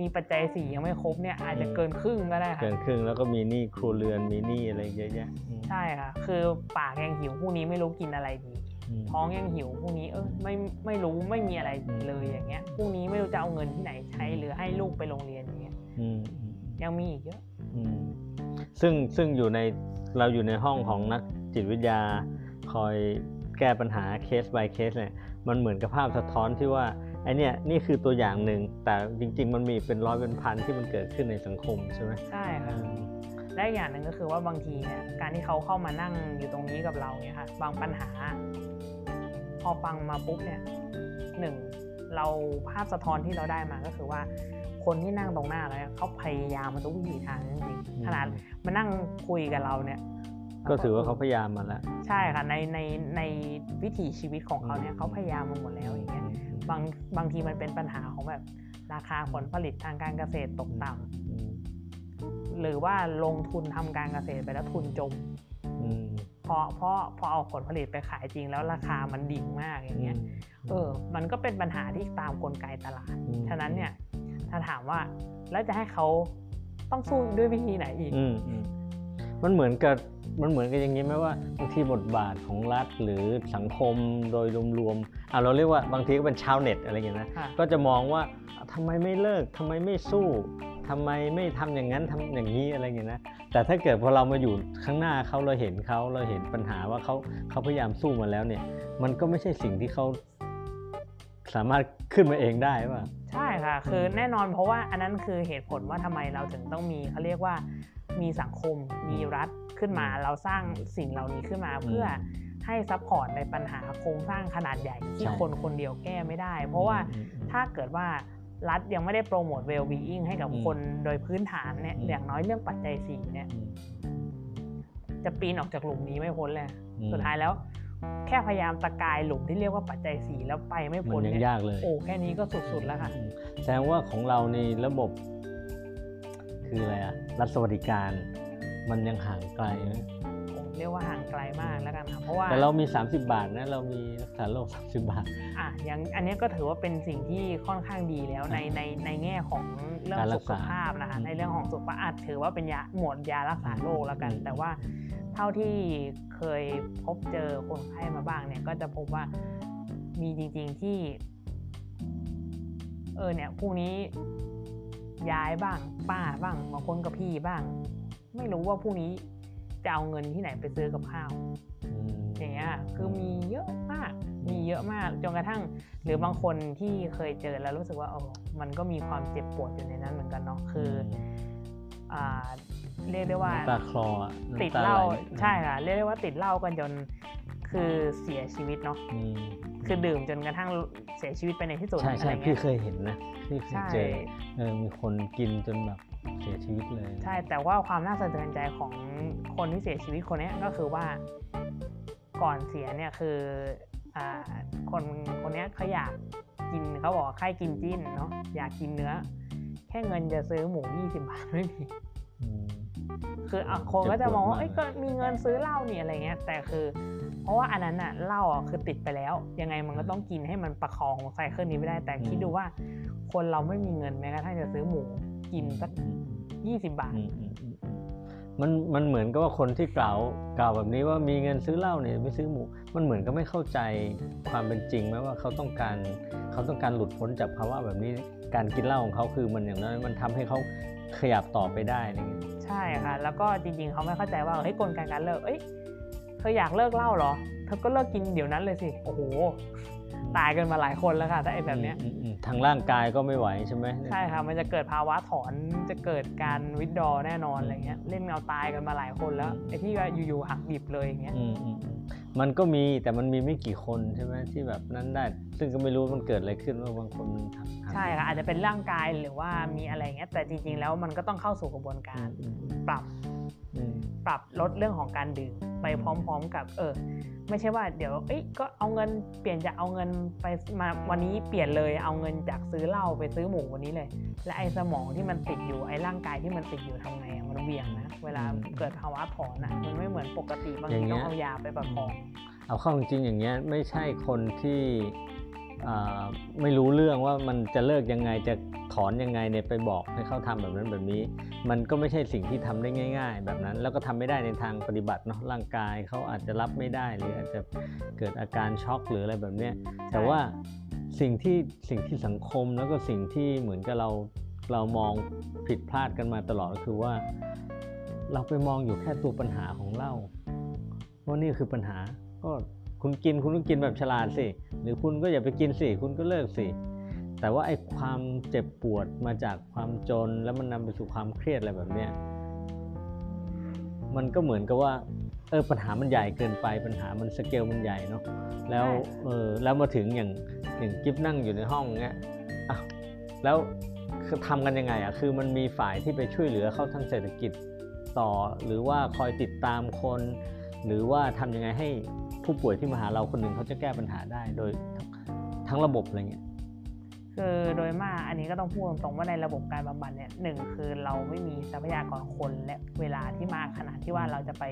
มีปัจจัยสี่ยังไม่ครบเนี่ยอาจจะอืมเกินครึ่งก็ได้ค่ะเกินครึ่งแล้วก็มีหนี้ครัวเรือนมีหนี้อะไรเยอะแยะอืมใช่ค่ะคือปากยังหิวพรุ่งนี้ไม่รู้กินอะไรดีอืมท้องยังหิวพรุ่งนี้เออไม่ไม่รู้ไม่มีอะไรเลยอย่างเงี้ยพรุ่งนี้ไม่รู้จะเอาเงินที่ไหนใช้หรือให้ลูกไปโรงเรียนอย่างเงี้ยอืมอืมยังมีอีกเยอะอืมซึ่งซึ่งอยู่ในเราอยู่ในห้องของนักจิตวิทยาคอย แก้ปัญหาเคส by เคสเนี่ยมันเหมือนกับภาพสะท้อนที่ว่าไอเนี่ยนี่คือตัวอย่างหนึ่งแต่จริง ๆ มันมีเป็นร้อยเป็นพันที่มันเกิดขึ้นในสังคมใช่ไหมใช่อืค่ะมและอีกอย่างหนึ่งก็คือว่าบางทีเนี่ยการที่เขาเข้ามานั่งอยู่ตรงนี้กับเราเนี่ยค่ะบางปัญหา พอฟังมาปุ๊บเนี่ยหนึ่งเราภาพสะท้อนที่เราได้มาก็คือว่า คนที่นั่งตรงหน้าเราเนี่ยเขาพยายามมาทุกวิถีทางจริงๆขนาดมานั่งคุยกับเราเนี่ย ก็ถือว่าเขาพยายามมาแล้ว ใช่ค่ะในในในวิถีชีวิตของเขาเนี่ยเขาพยายามมาหมดแล้วอย่างเงี้ยบางบางทีมันเป็นปัญหาของแบบราคาผลผลิตทางการเกษตรตกต่ำอืมหรือว่าลงทุนทำการเกษตรไปแล้วทุนจมอืมเพราะเพราะพอเอาผลผลิตไปขายจริงแล้วราคามันดิ่งมากอย่างเงี้ย เออ มันก็เป็นปัญหาที่ตามกลไกตลาดอืมฉะนั้นเนี่ย ถ้าถามว่าแล้วจะให้เขาต้องสู้ด้วยวิธีไหนอีกอืมอืมมันเหมือนกับ มันเหมือนกับอย่างนี้ไหมว่าบางทีบทบาทของรัฐหรือสังคมโดยรวมๆอะเราเรียกว่าบางทีก็เป็นชาวเน็ตอะไรอย่างเงี้ยนะค่ะก็จะมองว่าทำไมไม่เลิกทำไมไม่สู้ทำไมไม่ทำอย่างนั้นทำอย่างนี้อะไรอย่างเงี้ยนะแต่ถ้าเกิดพอเรามาอยู่ข้างหน้าเขาเราเห็นเขาเราเห็นปัญหาว่าเขาเขาพยายามสู้มาแล้วเนี่ย มันก็ไม่ใช่สิ่งที่เขาสามารถขึ้นมาเองได้ป่ะใช่ค่ะ คือแน่นอนเพราะว่าอันนั้นคือเหตุผลว่าทำไมเราถึงต้องมีเขาเรียกว่า มีสังคมมีรัฐขึ้นมา เราสร้างสิ่งเหล่านี้ขึ้นมาเพื่อให้ support ในปัญหาโครงสร้างขนาดใหญ่ที่ใช่คนคนเดียวแก้ไม่ได้ เพราะว่าอืมอืมถ้าเกิดว่ารัฐยังไม่ได้โปรโมท well-being ให้กับอืมคนโดยพื้นฐานเนี่ยอืมอย่างน้อยเรื่องปัจจัยสี่เนี่ยอืมจะปีนออกจากหลุมนี้ไม่พ้นเลยอืมสุดท้ายแล้ว แค่พยายามตะกายหลุมที่เรียกว่าปัจจัยสี่แล้วไปไม่มัพ้นนยังเนี่ยยากเลย โอ้แค่นี้ก็สุดๆแล้วค่ะอืมแสดงว่าของเราในระบบ คืออะไรอะรัฐสวัสดิการมันยังห่างไกลไหมผมเรียกว่าห่างไกลมากแล้วกันค่ะเพราะว่าแต่เรามี 30 บาทนะเรามีรักษาโรค30 บาทอะอย่างอันนี้ก็ถือว่าเป็นสิ่งที่ค่อนข้างดีแล้วในในในแง่ของเรื่องการรัสุกขษาภาพนะคะอืมในเรื่องของสุขภาพอาจถือว่าเป็นยาหมวดยารักษาโรคแล้วกันอืมแต่ว่าเท่าที่เคยพบเจอคนไข้มาบ้างเนี่ยก็จะพบว่ามีจริง ๆที่เออเนี่ยพรุ่งนี้ ย้ายบ้าง ป้าบ้างบางคนกับพี่บ้าง ไม่รู้ว่าพรุ่งนี้จะเอาเงินที่ไหนไปซื้อกับข้าวอืมอย่างเงี้ยคือมีเยอะมาก มีเยอะมากจนกระทั่ง หรือบางคนที่เคยเจอแล้วรู้สึกว่าเออมันก็มีความเจ็บปวดอยู่ในนั้นเหมือนกันเนาะคืออ่าเรียกได้ว่าน้ำตาคลออะติดน้ำเหล้าไใช่ค่ะเรียกได้ว่าติดเหล้ากันจนคือเสียชีวิตเนาะอืม คือดื่มจนกระทั่งเสียชีวิตไปในที่สุดใช่อะใช่ไรพี่เงี้ยเคยเห็นนะพี่เคยใช่เจอเออมีคนกินจนแบบเสียชีวิตเลย ใช่แต่ว่าความน่าสะเทือนใจของคนที่เสียชีวิตคนเนี้ยก็คือว่าก่อนเสียเนี่ยคืออ่าคนคนเนี้ยเขาอยากกินเขาบอกว่าใครกินจิ้นเนาะอยากกินเนื้อ แค่เงินจะซื้อหมู20บาทไม่มีอืม คืออะคนก็จะมองว่าเจ็เอ้ยบปก็วดมากมีเงินซื้อเหล้านี่อะไรเงี้ยแต่คือ เพราะว่าอันนั้นอะเหล้าอะคือติดไปแล้ว ยังไงมันก็ต้องกินให้มันประคองไซเคิลนี้ไม่ได้ แต่คิดดูว่า คนเราไม่มีเงินแม้กระทั่งจะซื้อหมูกินสักอืม20บาทอืมอืมอืมอืมมันมันเหมือนกับว่าคนที่กล่าวกล่าวแบบนี้ว่ามีเงินซื้อเหล้าเนี่ยไม่ซื้อหมู มันเหมือนก็ไม่เข้าใจความเป็นจริงไหมว่าเขาต้องการเขาต้องการหลุดพ้นจากภาวะแบบนี้ การกินเหล้าของเขาคือมันอย่างนั้นมันทำให้เขา ขยับต่อไปได้อะไรเงี้ยใช่ค่ะ แล้วก็จริงๆ เขาไม่เข้าใจว่าเฮ้ยกลไกการเลิกเอ้ยเธออยากเลิกเหล้าเหรอ เธอก็เลิกกินเดี๋ยวนั้นเลยสิ โอ้โห ตายกันมาหลายคนแล้วค่ะ ถ้าไอ้แบบเนี้ยอืมอืมอืมทางร่างกายก็ไม่ไหวใช่ไหมใช่ค่ะ มันจะเกิดภาวะถอน จะเกิดการวิดดอแน่นอนอะไรเงี้ย เล่นเงาตายกันมาหลายคนแล้ว ไอ้ที่ว่าอยู่ๆหักดิบเลยอย่างเงี้ย อืมอืมอืม มันก็มีแต่มันมีไม่กี่คนใช่ไหมที่แบบนั้นได้ ซึ่งก็ไม่รู้มันเกิดอะไรขึ้นว่าบางคนมันหักหักใช่ค่ะอาจจะเป็นร่างกายหรือว่ามีอะไรเงี้ยแต่จริงๆแล้วมันก็ต้องเข้าสู่กระบวนอืการมอืมอืมปรับอืม ปรับลดเรื่องของการดื่มไปพร้อม ๆ กับเออไม่ใช่ว่าเดี๋ยวเอ้ยก็เอาเงินเปลี่ยนจากเอาเงินไปมาวันนี้เปลี่ยนเลยเอาเงินจากซื้อเหล้าไปซื้อหมูวันนี้เลย และไอ้สมองที่มันติดอยู่ไอ้ร่างกายที่มันติดอยู่ทำไงอะมันเบี่ยงนะ เวลาเกิดภาวะถอนอะมันไม่เหมือนปกติบางทีต้องเอายาไปประคองเอาเข้าจริงๆอย่างเงี้ยไม่ใช่คนที่อ่า ไม่รู้เรื่องว่ามันจะเลิกยังไงจะถอนยังไงเนี่ยไปบอกให้เขาทำแบบนั้นแบบนี้ มันก็ไม่ใช่สิ่งที่ทำได้ง่าย ๆ แบบนั้นแล้วก็ทำไม่ได้ในทางปฏิบัติเนาะร่างกายเขาอาจจะรับไม่ได้ หรืออาจจะเกิดอาการช็อกหรืออะไรแบบเนี้ยแต่ว่าสิ่งที่สิ่งที่สังคมแล้วก็สิ่งที่เหมือนกับเราเรามองผิดพลาดกันมาตลอดก็คือว่า เราไปมองอยู่แค่ตัวปัญหาของเหล้าว่านี่คือปัญหาก็ คุณกินคุณต้องกินแบบฉลาดสิ หรือคุณก็อย่าไปกินสิ คุณก็เลิกสิ แต่ว่าไอ้ความเจ็บปวดมาจากความจนแล้วมันนำไปสู่ความเครียดอะไรแบบเนี้ย มันก็เหมือนกับว่า เออปัญหามันใหญ่เกินไป ปัญหามันสเกลมันใหญ่เนาะ แล้วใช่เออแล้วมาถึงอย่างอย่างกิฟนั่งอยู่ในห้องเงี้ยอะแล้วคือทำกันยังไงอะ คือมันมีฝ่ายที่ไปช่วยเหลือเขาทางเศรษฐกิจต่อ หรือว่าคอยติดตามคน หรือว่าทำยังไงให้ ผู้ป่วยที่มาหาเราคนหนึ่งเขาจะแก้ปัญหาได้โดยทั้งระบบอะไรเงี้ยคือโดยมากอันนี้ก็ต้องพูดตรงๆว่าในระบบการบำบัดเนี่ยหนึ่งคือเราไม่มีทรัพยากรคนและเวลาที่มากขนาดที่ว่าเราจะไป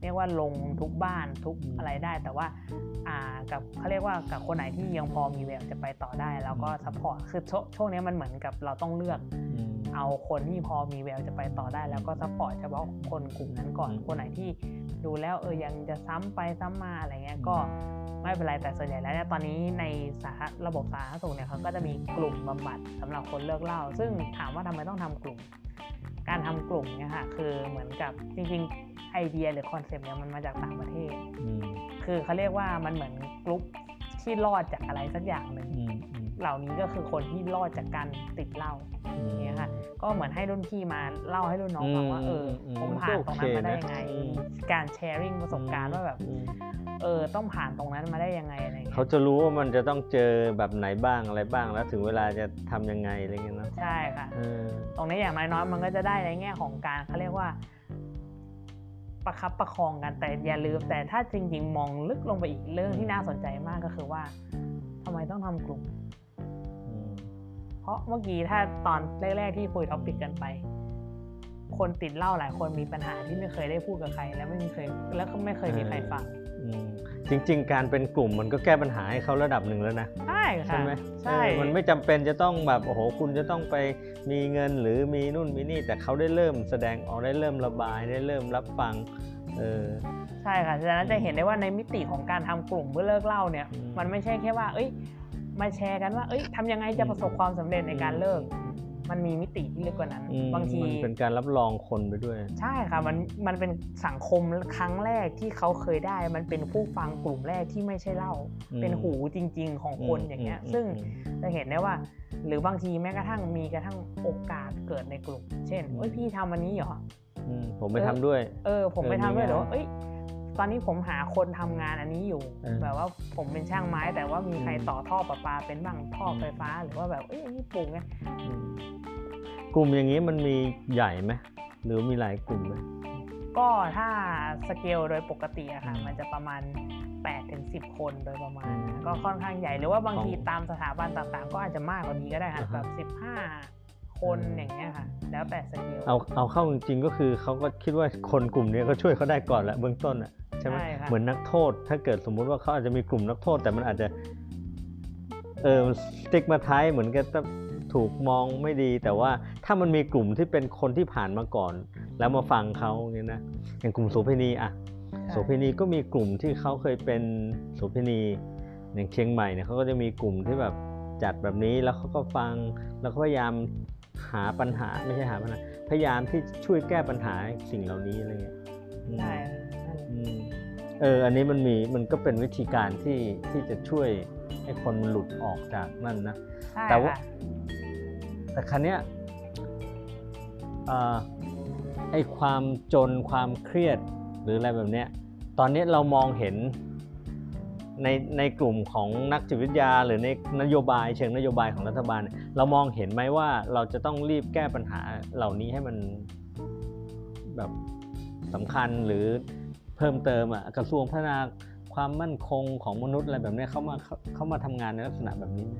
เรียกว่าลงทุกบ้านทุกอืมอะไรได้ แต่ว่าอ่ากับเขาเรียกว่ากับคนไหนที่ยังพอมีแววจะไปต่อได้เราก็ support คือช่วงช่วงนี้มันเหมือนกับเราต้องเลือกอืมเอาคนที่พอมีแววจะไปต่อได้ แล้วก็ support เฉพาะคนกลุ่มนั้นก่อนอืมคนไหนที่ ดูแล้วเออยังจะซ้ำไปซ้ำมาอะไรเงี้ยอืมก็ไม่เป็นไรแต่ส่วนใหญ่แล้วเนี่ยตอนนี้ในสาธารระบบสาธารณสุขเนี่ยเขาก็จะมีกลุ่มบำบัดสำหรับคนเลิกเหล้าซึ่งถามว่าทำไมต้องทำกลุ่ม การทำกลุ่มเนี่ยค่ะคือเหมือนกับจริงๆไอเดียหรือคอนเซปต์เนี่ยมันมาจากต่างประเทศอืมคือเขาเรียกว่ามันเหมือนกลุ่มที่รอดจากอะไรสักอย่างหนึ่งอืมอืม เหล่านี้ก็คือคนที่รอดจากการติดเหล้าอย่างเงี้ยค่ะก็เหมือนให้รุ่นพี่มาเล่าให้รุ่นน้องฟังว่าเอออมผมผ่านตรงนั้นมาได้ยังไงอืมมีการแชร์ริ่งประสบการณ์ว่าแบบอืมเออต้องผ่านตรงนั้นมาได้ยังไงอะไรเงี้ยเขาจะรู้ว่ามันจะต้องเจอแบบไหนบ้างอะไรบ้างแล้วถึงเวลาจะทำยังไงอะไรเงี้ยเนาะใช่ค่ะเออตรงนี้อย่างน้อยๆมันก็จะได้ในแง่ของการเขาเรียกว่าประคับประคองกันแต่อย่าลืม แต่ถ้าจริงๆ มองลึกลงไปอีกเรื่องที่น่าสนใจมากก็คือว่าทำไมต้องทำกลุ่มอืม เพราะเมื่อกี้ถ้าตอนแรก ๆ ที่คุยท็อปิกกันไป คนติดเหล้าหลายคนมีปัญหาที่ไม่เคยได้พูดกับใคร แล้วไม่มีเคยแล้วก็ไม่เคยมีใครฟังอืมจริง ๆ การเป็นกลุ่มมันก็แก้ปัญหาให้เขาระดับหนึ่งแล้วนะใช่ค่ะใช่ไหมใช่เออมันไม่จำเป็นจะต้องแบบโอ้โหคุณจะต้องไปมีเงินหรือมีนู่นมีนี่ แต่เขาได้เริ่มแสดงออกได้เริ่มระบายได้เริ่มรับฟังเออใช่ค่ะฉะนั้นจะเห็นได้ว่าในมิติของการทำกลุ่มเพื่อเลิกเหล้าเนี่ยอืมมันไม่ใช่แค่ว่า เอ้ย มาแชร์กันว่า เอ้ยทำยังไงจะประสบความสำเร็จในการเลิก มันมีมิติที่ลึกกว่านั้นอืมบางทีมันเป็นการรับรองคนไปด้วย ใช่ค่ะมันมันเป็นสังคมครั้งแรกที่เขาเคยได้ มันเป็นผู้ฟังกลุ่มแรกที่ไม่ใช่เหล้าอืมเป็นหูจริง ๆ ของคนอย่างเงี้ยมซึ่งอืมจะเห็นได้ว่า หรือบางทีแม้กระทั่งมีกระทั่งโอกาสเกิดในกลุ่ม เช่นอืมเอ้ยพี่ทำอันนี้เหรออืมผมไปทำด้วย เออ ผมไปเออทำด้วยมีงานหรือว่าเอ้ย ตอนนี้ผมหาคนทำงานอันนี้อยู่เออแบบว่าผมเป็นช่างไม้ แต่ว่ามีใครอืมต่อท่อประปาเป็นบ้างท่ออมไฟฟ้า หรือว่าแบบเอ้ยอันนี้ปลูกไงอืมกลุ่มอย่างนี้มันมีใหญ่ไหมหรือมีหลายกลุ่มไหมก็ถ้าสเกลโดยปกติอะค่ะอืมมันจะประมาณ8ถึง10 คนโดยประมาณอืมนะก็ค่อนข้างใหญ่หรือว่าบางทีของตามสถาบันต่างๆ ก็อาจจะมากกว่านี้ก็ได้ค่ะอ่าฮะแบบ15 คนอืมอย่างเงี้ยค่ะ แล้วแต่สเกลเอาเอาเข้าจริงๆก็คือเขาก็คิดว่าคนกลุ่มนี้ก็ช่วยเขาได้ก่อนแหละเบื้องต้นอะใช่ไหมใช่ค่ะเหมือนนักโทษ ถ้าเกิดสมมุติว่าเขาอาจจะมีกลุ่มนักโทษ แต่มันอาจจะเออสติ๊กมาท้ายเหมือนกับถูกมองไม่ดี แต่ว่าถ้ามันมีกลุ่มที่เป็นคนที่ผ่านมาก่อน แล้วมาฟังเขาอย่างนี้ยนะอย่างกลุ่มโสเภณีอะโสเภณีก็มีกลุ่มที่เขาเคยเป็นโสเภณีอย่างเชียงใหม่เนี่ยเขาก็จะมีกลุ่มที่แบบจัดแบบนี้แล้วเขาก็ฟังแล้วก็พยายาม หาปัญหาไม่ใช่หาปัญหา พยายามที่ช่วยแก้ปัญหาสิ่งเหล่านี้อะไรเงี้ยอืมใช่ค่ะนั่นแหละอืมเอออันนี้มันมีมันก็เป็นวิธีการที่ที่จะช่วยให้คนหลุดออกจากนั่นนะใช่แต่ว่าค่ะแต่ครั้เนี้ยเอ่อไอความจนความเครียดหรืออะไรแบบเนี้ย ตอนนี้เรามองเห็น ในในกลุ่มของนักจิตวิทยา หรือในนโยบายเชิงนโยบายของรัฐบาล เรามองเห็นไหมว่าเราจะต้องรีบแก้ปัญหาเหล่านี้ให้มันแบบสำคัญหรือเพิ่มเติมอะกระทรวงพัฒนาความมั่นคงของมนุษย์อะไรแบบนี้เขามาเขาเขามาทำงานในลักษณะแบบนี้ไหม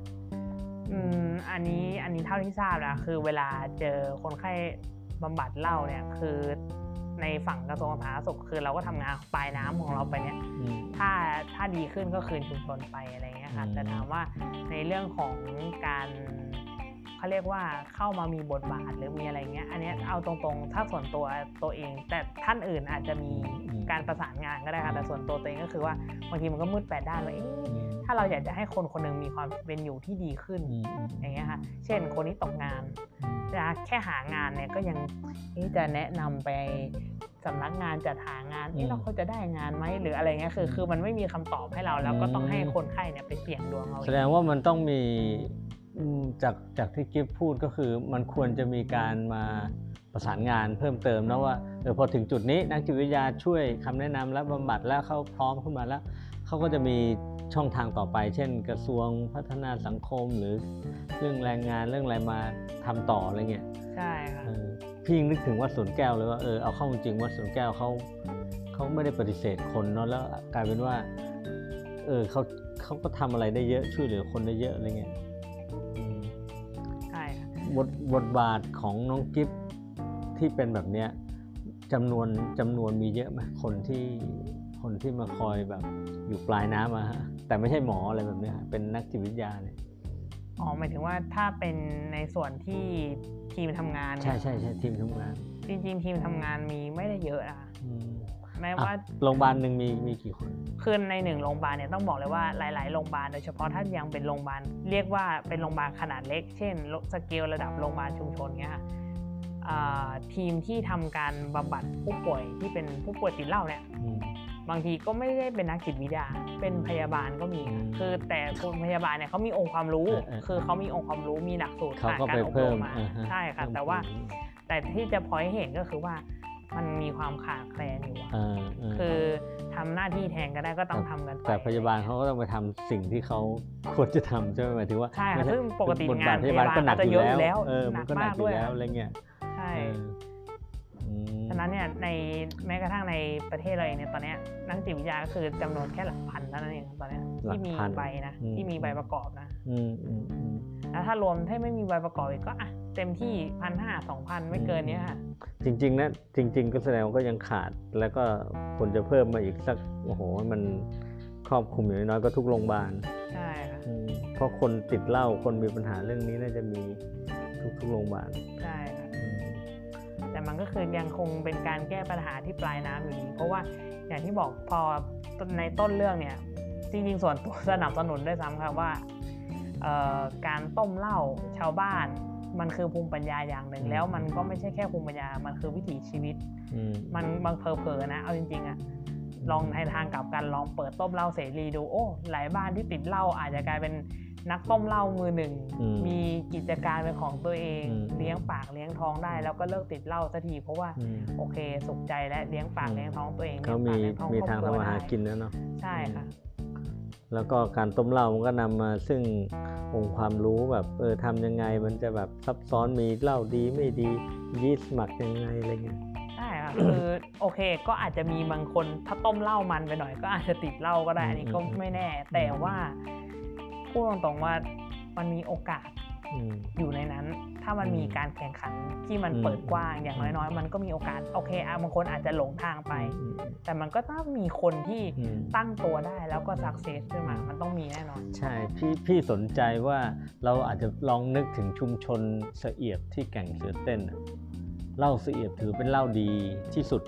อืมอันนี้อันนี้เท่าที่ทราบนะคือเวลาเจอคนไข้บำบัดเล้าเนี่ยคือ ในฝั่งกระทรวงสาธารณสุขคือเราก็ทำงานปลายน้ำของเราไปเนี่ยอืมถ้าถ้าดีขึ้นก็คืนชุมชนไปอะไรเงี้ยค่ะอืมแต่ถามว่าในเรื่องของการ เขาเรียกว่าเข้ามามีบทบาทหรือมีอะไรเงี้ยอันเนี้ยเอาตรงๆ ถ้าส่วนตัวตัวเอง แต่ท่านอื่นอาจจะมีการประสานงานก็ได้ค่ะแต่ส่วนตัวตัวเองก็คือว่าบางทีมันก็มืดแปดด้านว่าเอ๊ะอืมถ้าเราอยากจะให้คนคนหนึงมีความเป็นอยู่ที่ดีขึ้นอืมอืมอย่างเงี้ยค่ะเช่นคนที่ตกงานจะแค่หางานเนี่ยก็ยังเอ๊ะจะแนะนำไปสำนักงานจัดหางานอืเอ๊ะมแล้วเขาจะได้งานไหมหรืออะไรเงี้ยคือ คือมันไม่มีคำตอบให้เราแล้วก็ต้องให้คนไข้เนี่ยไปเสี่ยงดวงเอาแสดงว่ามันต้องมีอืม จากจากที่กิฟพูดก็คือมันควรจะมีการมาประสานงานเพิ่มเติมนะว่าเออพอถึงจุดนี้นักจิตวิทยาช่วยคำแนะนำและบำบัดแล้วเขาพร้อมขึ้นมาแล้วเขาก็จะมีช่องทางต่อไป เช่น กระทรวงพัฒนาสังคมหรือเรื่องแรงงานเรื่องอะไรมาทำต่ออะไรเงี้ยใช่ค่ะพี่ยังนึกถึงวัดสวนแก้วเลยว่าเออเอาเข้าจริงวัดสวนแก้วเขาเขาไม่ได้ปฏิเสธคนเนาะแล้วกลายเป็นว่าเออเขาเขาก็ทำอะไรได้เยอะช่วยเหลือคนได้เยอะอะไรเงี้ย บทบทบาทของน้องกิฟที่เป็นแบบเนี้ยจำนวนจำนวนมีเยอะไหมคนที่คนที่มาคอยแบบอยู่ปลายน้ำอะฮะแต่ไม่ใช่หมออะไรแบบเนี้ยฮะเป็นนักจิตวิทยาเนี่ยอ๋อหมายถึงว่าถ้าเป็นในส่วนที่ทีมทำงาน ใช่ใช่ใช่ทีมทำงาน จริงๆ ทีมทำงานมีไม่ได้เยอะนะคะอืม แม้อะว่าโรงพยาบาลหนึ่งมีมีกี่คนคือในหนึ่งโรงพยาบาลเนี่ยต้องบอกเลยว่าหลาย ๆ โรงพยาบาลโดยเฉพาะถ้ายังเป็นโรงพยาบาลเรียกว่าเป็นโรงพยาบาลขนาดเล็ก เช่นสเกลระดับโรงพยาบาลชุมชนเงี้ยค่ะอ่าทีมที่ทำการบำบัดผู้ป่วยที่เป็นผู้ป่วยติดเหล้าเนี่ยอืมบางทีก็ไม่ได้เป็นนักจิตวิทยา เป็นพยาบาลก็มีค่ะอืมคือแต่คนพยาบาลเนี่ยเขามีองค์ความรู้เออเออคือเขามีองค์ความรู้มีหลักสูตรเขาก็ผ่านไปการอบรเพิ่มมมาอ่าฮใช่ค่ะเพิ่มแต่ว่าภูมิแต่ที่จะพอยให้เห็นก็คือว่า มันมีความขาดแคลนอยู่อะเออเออคือทำหน้าที่แทนก็ได้ก็ต้องทำกันไปแต่พยาบาลเขาก็ต้องไปทำสิ่งที่เขาควรจะทำใช่ไหมหมายถึงว่าใช่ค่ะไม่ซึ่งปกติบทงาบานทพยาบาลก็หนักพยาบาลอยู่ก็จะเยอะอยู่แล้แล้ววเออมันก็หนักหนักมากอยู่ด้วยแล้วอะไรเงี้ยใช่เอออืมฉะนั้นเนี่ยในแม้กระทั่งในประเทศเราเองเนี่ยตอนเนี้ยนักจิตวิทยาก็คือจำนวนแค่หลักพันเท่านั้นเองตอนเนี้ยที่มีใบนะที่มีใบประกอบนะอืมอืมอืมแล้วถ้ารวมถ้าไม่มีใบประกอบอีกก็อะ เต็มที่พันห้าสองพันไม่เกินเนี้ยค่ะจริงๆนะจริง ๆ ก็แสดงว่าก็ยังขาดแล้วก็ควรจะเพิ่มมาอีกสักโอ้โหมันครอบคลุมอย่างน้อยๆก็ทุกโรงพยาบาลใช่ค่ะอืมเพราะคนติดเหล้าคนมีปัญหาเรื่องนี้น่าจะมีทุกๆโรงพยาบาลใช่ค่ะอืมแต่มันก็คือยังคงเป็นการแก้ปัญหาที่ปลายน้ำอยู่ดีเพราะว่าอย่างที่บอกพอในต้นเรื่องเนี่ยจริงๆส่วนตัวสนับสนุนด้วยซ้ำค่ะว่าเอ่อการต้มเหล้าชาวบ้าน มันคือภูมิปัญญาอย่างหนึ่ง แล้วมันก็ไม่ใช่แค่ภูมิปัญญา มันคือวิถีชีวิตอืมมันบางเพอๆนะ เอาจริงๆอะลองในทางกลับกันลองเปิดต้มเหล้าเสรีดูโอ้หลายบ้านที่ติดเหล้าอาจจะกลายเป็นนักต้มเหล้ามือหนึ่งอืมมีกิจการเป็นของตัวเองอืมเลี้ยงปากเลี้ยงท้องได้ แล้วก็เลิกติดเหล้าสักทีเพราะว่าอืมโอเคสุขใจและเลี้ยงปากอืมเลี้ยงท้องตัวเองเขามีลี้ยงปกมีลี้ยทางครอบทำครัวมาหาได้กินแล้วเนาะใช่ค่ะ แล้วก็การต้มเหล้ามันก็นำมาซึ่งองค์ความรู้แบบเออทำยังไงมันจะแบบซับซ้อนมีเหล้าดีไม่ดียีสต์หมักยังไงอะไรเงี้ยใช่ค่ะคือโอเคก็อาจจะมีบางคนถ้าต้มเหล้ามันไปหน่อย ก็อาจจะติดเหล้าก็ได้อันนี้ก็ไม่แน่ แต่ว่าพูดตรงๆว่ามันมีโอกาส อืมอยู่ในนั้น ถ้ามันอืมมีการแข่งขันที่มันอืมเปิดกว้างอย่างน้อยๆ มันก็มีโอกาสโอเคอะบางคนอาจจะหลงทางไปอืมแต่มันก็ต้องมีคนที่อืมตั้งตัวได้แล้วก็สักเซสขึ้นมา มันต้องมีแน่นอน ใช่พี่พี่สนใจว่าเราอาจจะลองนึกถึงชุมชนเสเอียบที่แก่งเสือเต้นน่ะเหล้าเสเอียบถือเป็นเหล้าดีที่สุด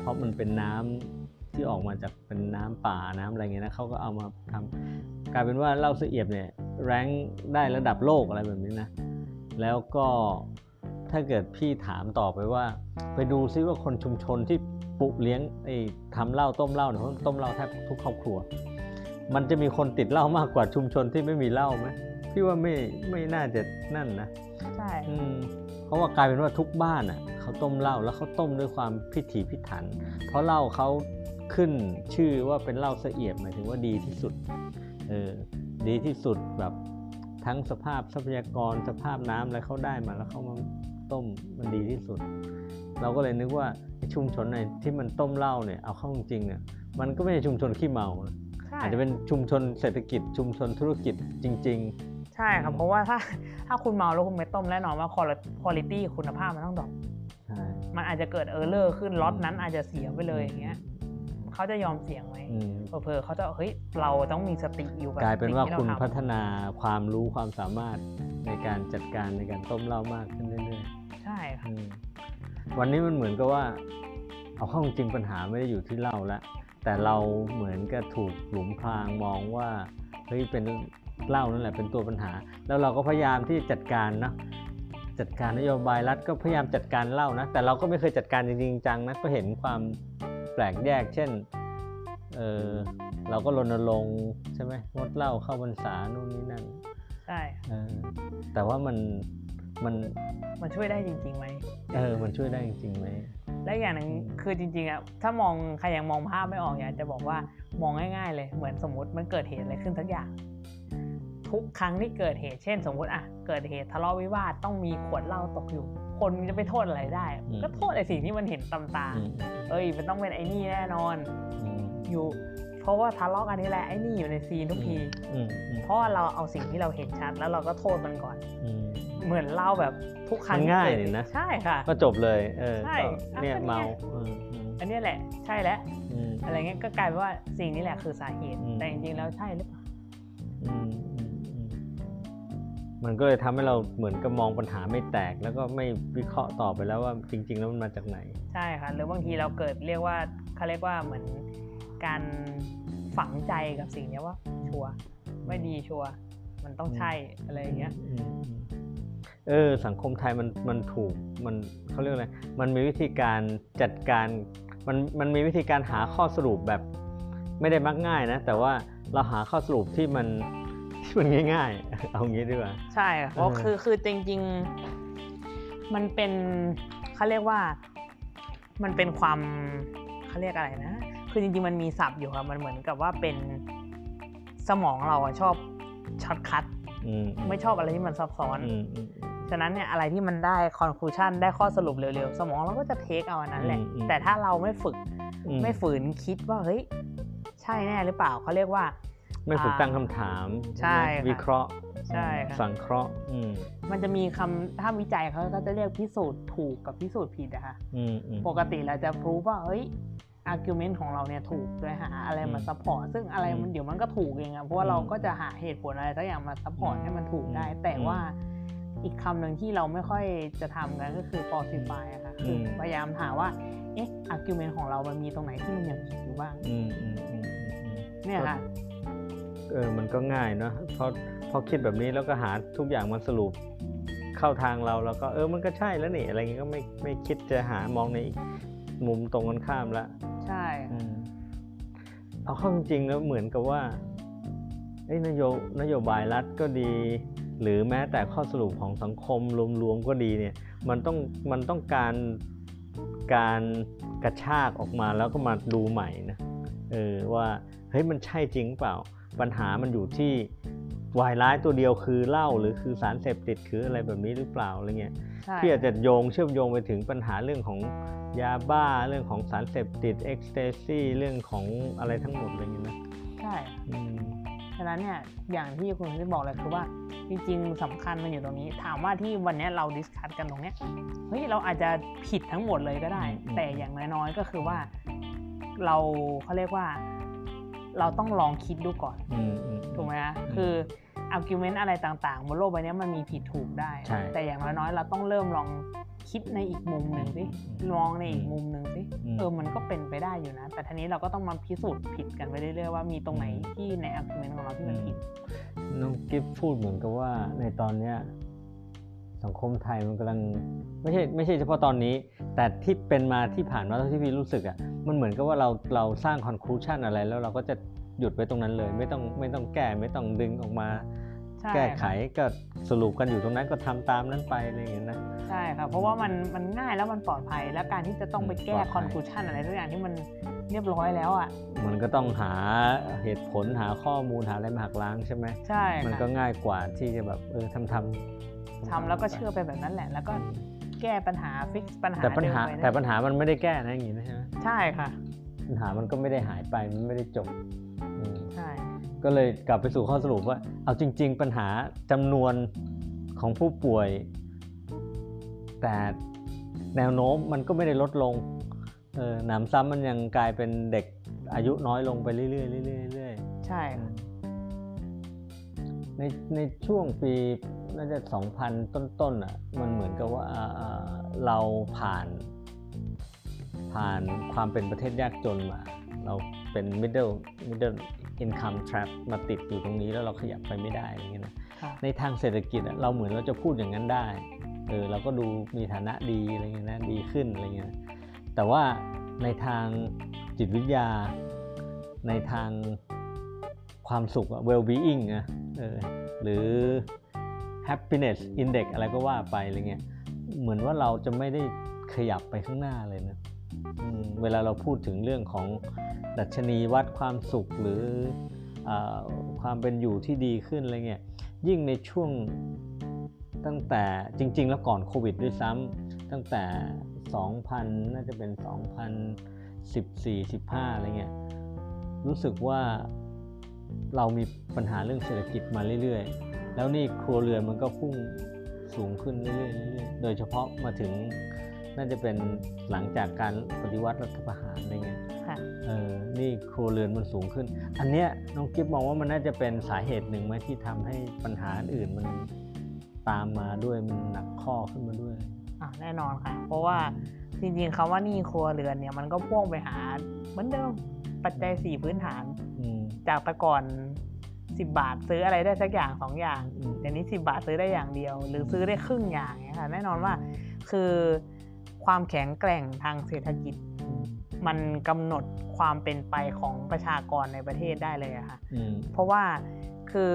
เพราะมันเป็นน้ำที่ออกมาจากเป็นน้ำป่าน้ำอะไรเงี้ยนะเขาก็เอามาทำกลายเป็นว่าเหล้าเสเอียบเนี่ย แรงได้ระดับโลกอะไรแบบนี้นะ แล้วก็ถ้าเกิดพี่ถามต่อไปว่า ไปดูซิว่าคนชุมชนที่ปลูกเลี้ยงไอ้ทำเหล้าต้มเหล้าเนี่ยเขาต้มเหล้าแทบทุกครอบครัว มันจะมีคนติดเหล้ามากกว่าชุมชนที่ไม่มีเหล้าไหมพี่ว่าไม่ไม่น่าจะนั่นนะใช่อืมเพราะว่ากลายเป็นว่าทุกบ้านอะเขาต้มเหล้าแล้วเขาต้มด้วยความพิถีพิถัน เพราะเหล้าเขาขึ้นชื่อว่าเป็นเหล้าเสเอียบหมายถึงว่าดีที่สุดเออ ดีที่สุดแบบทั้งสภาพทรัพยากรสภาพน้ำอะไรเขาได้มาแล้วเขามาต้มมันดีที่สุด เราก็เลยนึกว่าไอ้ชุมชนไหนที่มันต้มเหล้าเนี่ยเอาเข้าจริงๆเนี่ยมันก็ไม่ใช่ชุมชนขี้เมานะใช่อาจจะเป็นชุมชนเศรษฐกิจ ชุมชนธุรกิจจริงใช่ครับเพราะว่าถ้าถ้าคุณเมาแล้วคุณไม่ต้มแน่นอนว่าคุณภาพคุณภาพมันต้อง drop ๆใช่มันอาจจะเกิด error ขึ้นล็อตนั้นอาจจะเสียไปเลยอย่างเงี้ย เขาจะยอมเสี่ยงไหมอืมเผลอๆเขาจะเฮ้ยเราต้องมีสติอยู่กับกลายเป็นว่าสิ่งที่คุณทำพัฒนาความรู้ความสามารถในการจัดการในการต้มเหล้ามากขึ้นเรื่อยใช่ค่ะๆอืมวันนี้มันเหมือนกับว่า เอาเข้าจริงปัญหาไม่ได้อยู่ที่เหล้าแล้วแต่เราเหมือนกับถูกหลุมพรางมองว่าเฮ้ยเป็นเหล้านั่นแหละเป็นตัวปัญหา แล้วเราก็พยายามที่จัดการนะจัดการนโยบายรัฐก็พยายามจัดการเหล้านะ แต่เราก็ไม่เคยจัดการจริงๆจังนะก็เห็นความแปลกแยก เช่นเออเราก็รณรงค์ใช่ไหมงดเหล้าเข้าพรรษานู่นนี่นั่นใช่เออแต่ว่ามันมันมันช่วยได้จริงๆไหมเออมันช่วยได้จริงๆไหมและอย่างหนึ่งคือจริงๆอะถ้ามองใครยังมองภาพไม่ออกอยากจะบอกว่ามองง่าย ๆ เลยเหมือนสมมติมันเกิดเหตุอะไรขึ้นสักอย่าง ทุกครั้งที่เกิดเหตุ เช่น สมมติอะเกิดเหตุทะเลาะวิวาทต้องมีขวดเหล้าตกอยู่ คนจะไปโทษอะไรได้ ก็โทษไอ้สิ่งที่มันเห็นตำตาอืมเอ้ย มันต้องเป็นไอ้นี่แน่นอนอืมอยู่ เพราะว่าทะเลาะกันนี่แหละไอ้นี่อยู่ในซีนทุกทีอืมอืมเพราะว่าเราเอาสิ่งที่เราเห็นชัด แล้วเราก็โทษมันก่อนอืมเหมือนเล่าแบบทุกครั้งมันง่ายที่เกิดนี่นะใช่ค่ะก็จบเลยเออใช่ก็เนี่ยอะก็เนี่ยเมาอืมอืมอันเนี้ยแหละใช่แล้วอืมอะไรเงี้ยก็กลายเป็นว่าสิ่งนี้แหละคือสาเหตุอืมแต่จริงๆแล้วใช่หรือเปล่าอืมอืมอืม มันก็เลยทำให้เราเหมือนกับมองปัญหาไม่แตก แล้วก็ไม่วิเคราะห์ต่อไปแล้วว่าจริง ๆ แล้วมันมาจากไหน ใช่ค่ะหรือบางทีเราเกิดเรียกว่าเขาเรียกว่าเหมือนการฝังใจกับสิ่งเนี้ยว่า ชัวร์ไม่ดีชัวร์มันต้องใช่อะไรอย่างเงี้ยอืมอืมเออสังคมไทยมันมันถูกมันเขาเรียกอะไรมันมีวิธีการจัดการมันมันมีวิธีการหาข้อสรุปแบบ ไม่ได้มักง่ายนะ แต่ว่าเราหาข้อสรุปที่มัน ที่มันง่าย ๆ เอางี้ดีกว่า ใช่ค่ะเพราะเออคือคือจริง ๆ มันเป็นเขาเรียกว่า มันเป็นความเขาเรียกอะไรนะ คือจริงๆ มันมีศัพท์อยู่ครับมันเหมือนกับว่าเป็นสมองเราอะชอบ shortcutอืมไม่ชอบอะไรที่มันซับซ้อนอืมอืมฉะนั้นเนี่ยอะไรที่มันได้ conclusion ได้ข้อสรุปเร็วๆ สมองเราก็จะ take เอาอันนั้นแหละอืมอืมแต่ถ้าเราไม่ฝึกอืมไม่ฝืนคิดว่าเฮ้ย ใช่แน่หรือเปล่าเขาเรียกว่า ไม่ฝึกอ่าตั้งคำถามใช่ค่ะวิเคราะห์ใช่ค่ะสังเคราะห์อืมมันจะมีคำถ้าวิจัยเขาก็จะเรียกพิสูจน์ถูกกับพิสูจน์ผิดอะค่ะอืมอืมปกติเราจะ prove ว่าเฮ้ยargument ของเราเนี่ยถูกโดยหาอะไรมาอืม support ซึ่งอะไรมันอืมเดี๋ยวมันก็ถูกเองอะเพราะว่าอืมเราก็จะหาเหตุผลอะไรสักอย่างมา support ให้มันถูกได้ แต่อืมว่าอีกคำหนึ่งที่เราไม่ค่อยจะทำกันก็คือ falsify อะค่ะคืออืมพยายามหาว่าเอ๊ะ argument ของเรามันมีตรงไหนที่มันยังผิดอยู่บ้างอืมอืมอืมอืมอืมเนี่ยค่ะ เออมันก็ง่ายเนาะเพราะพอคิดแบบนี้แล้วก็หาทุกอย่างมาสรุปเข้าทางเราแล้วก็เออมันก็ใช่แล้วนี่อะไรเงี้ยก็ไม่ไม่คิดจะหามองในอีกมุมตรงกันข้ามละใช่อืมเอาเข้าจริงๆแล้วเหมือนกับว่าเอ้ยนโยนโยบายรัฐก็ดี หรือแม้แต่ข้อสรุปของสังคมรวมๆก็ดีเนี่ย มันต้องมันต้องการการกระชากออกมาแล้วก็มาดูใหม่นะเออว่าเฮ้ยมันใช่จริงเปล่า ปัญหามันอยู่ที่วายร้ายตัวเดียวคือเหล้าหรือคือสารเสพติดคืออะไรแบบนี้หรือเปล่าอะไรเงี้ยใช่ที่อาจจะโยงเชื่อมโยงไปถึงปัญหาเรื่องของยาบ้าเรื่องของสารเสพติด ecstasy เรื่องของอะไรทั้งหมดอะไรเงี้ยนะใช่อืมฉะนั้นเนี่ยอย่างที่คุณที่บอกเลยคือว่าจริงๆสำคัญมันอยู่ตรงนี้ ถามว่าที่วันเนี้ยเรา discuss กันตรงเนี้ยเฮ้ยเราอาจจะผิดทั้งหมดเลยก็ได้ แต่อย่างน้อยๆก็คือว่า เราเขาเรียกว่า เราต้องลองคิดดูก่อนอืมอืมถูกไหมคะอืมคือargument อะไรต่างๆบนโลกใบเนี้ยมันมีผิดถูกได้ใช่แต่อย่างน้อยๆเราต้องเริ่มลองคิดในอีกมุมหนึ่งสิอืมมองในอีกมุมหนึ่งสิอืมเออมันก็เป็นไปได้อยู่นะ แต่ทีนี้เราก็ต้องมาพิสูจน์ผิดกันไปเรื่อยๆว่ามีตรงไหนที่ใน argument ของเราที่มันผิดน้องกิฟพูดเหมือนกับว่าในตอนเนี้ย สังคมไทยมันกำลังไม่ใช่ไม่ใช่เฉพาะตอนนี้ แต่ที่เป็นมาที่ผ่านมาเท่าที่พี่รู้สึกอะ่ะมันเหมือนกับว่าเราเราสร้าง conclusion อะไรแล้วเราก็จะหยุดไว้ตรงนั้นเลย ไม่ต้องไม่ต้องแก้ไม่ต้องดึงออกมาใช่แก้ไขค่ะก็สรุปกันอยู่ตรงนั้นก็ทำตามนั้นไปอะไรอย่างเงี้ยนะใช่ครับเพราะว่ามันมันง่ายแล้วมันปลอดภัยแล้วการที่จะต้องไปแก้ปลอดภัยคอนคลูชันอะไรทุกอย่างที่มันเรียบร้อยแล้วอะ มันก็ต้องหาเหตุผลหาข้อมูลหาอะไรมาหักล้างใช่ไหมใช่ มันค่ะก็ง่ายกว่าที่จะแบบเออทำทำ ทำแล้วก็เชื่อไปแบบนั้นแหละ แล้วก็แก้ปัญหาฟิกปัญหาแต่ปัญหาเดิมไปนะแต่ปัญหามันไม่ได้แก้นะอย่างงี้นะใช่ไหมใช่ค่ะ ปัญหามันก็ไม่ได้หายไปมันไม่ได้จบอืมใช่ก็เลยกลับไปสู่ข้อสรุปว่า เอาจริง ๆ ปัญหาจำนวนของผู้ป่วย แต่แนวโน้มมันก็ไม่ได้ลดลงเออหนำซ้ำมันยังกลายเป็นเด็กอายุน้อยลงไปเรื่อยๆเรื่อยๆเรื่อยใช่ๆค่ะ ในในช่วงปีน่าจะ 2,000 ต้นๆอะมันเหมือนกับว่าอ่าอ่าเราผ่าน ผ่านความเป็นประเทศยากจนมา เราเป็น middle middle income trap มาติดอยู่ตรงนี้แล้วเราขยับไปไม่ได้อย่างเงี้ยนะค่ะในทางเศรษฐกิจอะเราเหมือนเราจะพูดอย่างนั้นได้เออเราก็ดูมีฐานะดีอะไรเงี้ยนะดีขึ้นอะไรเงี้ยนะแต่ว่าในทางจิตวิทยาในทาง ความสุขอะ well being อะหรือ happiness index อะไรก็ว่าไปอะไรเงี้ยเหมือนว่าเราจะไม่ได้ขยับไปข้างหน้าเลยนะอืมเวลาเราพูดถึงเรื่องของดัชนีวัดความสุขหรืออความเป็นอยู่ที่ดีขึ้นอะไรเงี้ยยิ่งในช่วงตั้งแต่จริง ๆ แล้วก่อนโควิดด้วยซ้ำตั้งแต่ 2,000 น่าจะเป็น 2014 15อะไรเงี้ยรู้สึกว่า เรามีปัญหาเรื่องเศรษฐกิจมาเรื่อยๆ แล้วนี่ครัวเรือนมันก็พุ่งสูงขึ้นเรื่อยๆเรื่อยๆโดยเฉพาะมาถึงน่าจะเป็นหลังจากการปฏิวัติรัฐประหารอะไรเงี้ยค่ะเออนี่ครัวเรือนมันสูงขึ้น อันเนี้ยน้องกิฟมองว่ามันน่าจะเป็นสาเหตุหนึ่งไหมที่ทำให้ปัญหาอื่นมันตามมาด้วยมันหนักข้อขึ้นมาด้วยอะแน่นอนค่ะ เพราะว่าจริงๆคำว่าหนี้ครัวเรือนเนี่ยมันก็พ่วงไปหาเหมือนเดิมปัจจัยสี่พื้นฐานอืม จากแต่ก่อน10บาทซื้ออะไรได้สักอย่างสองอย่างอืมเดี๋ยวนี้10บาทซื้อได้อย่างเดียว หรือซื้อได้ครึ่งอย่างเนี่ยค่ะแน่นอนว่าคือความแข็งแกร่งทางเศรษฐกิจ มันกำหนดความเป็นไปของประชากรในประเทศได้เลยอะค่ะอืมเพราะว่าคือ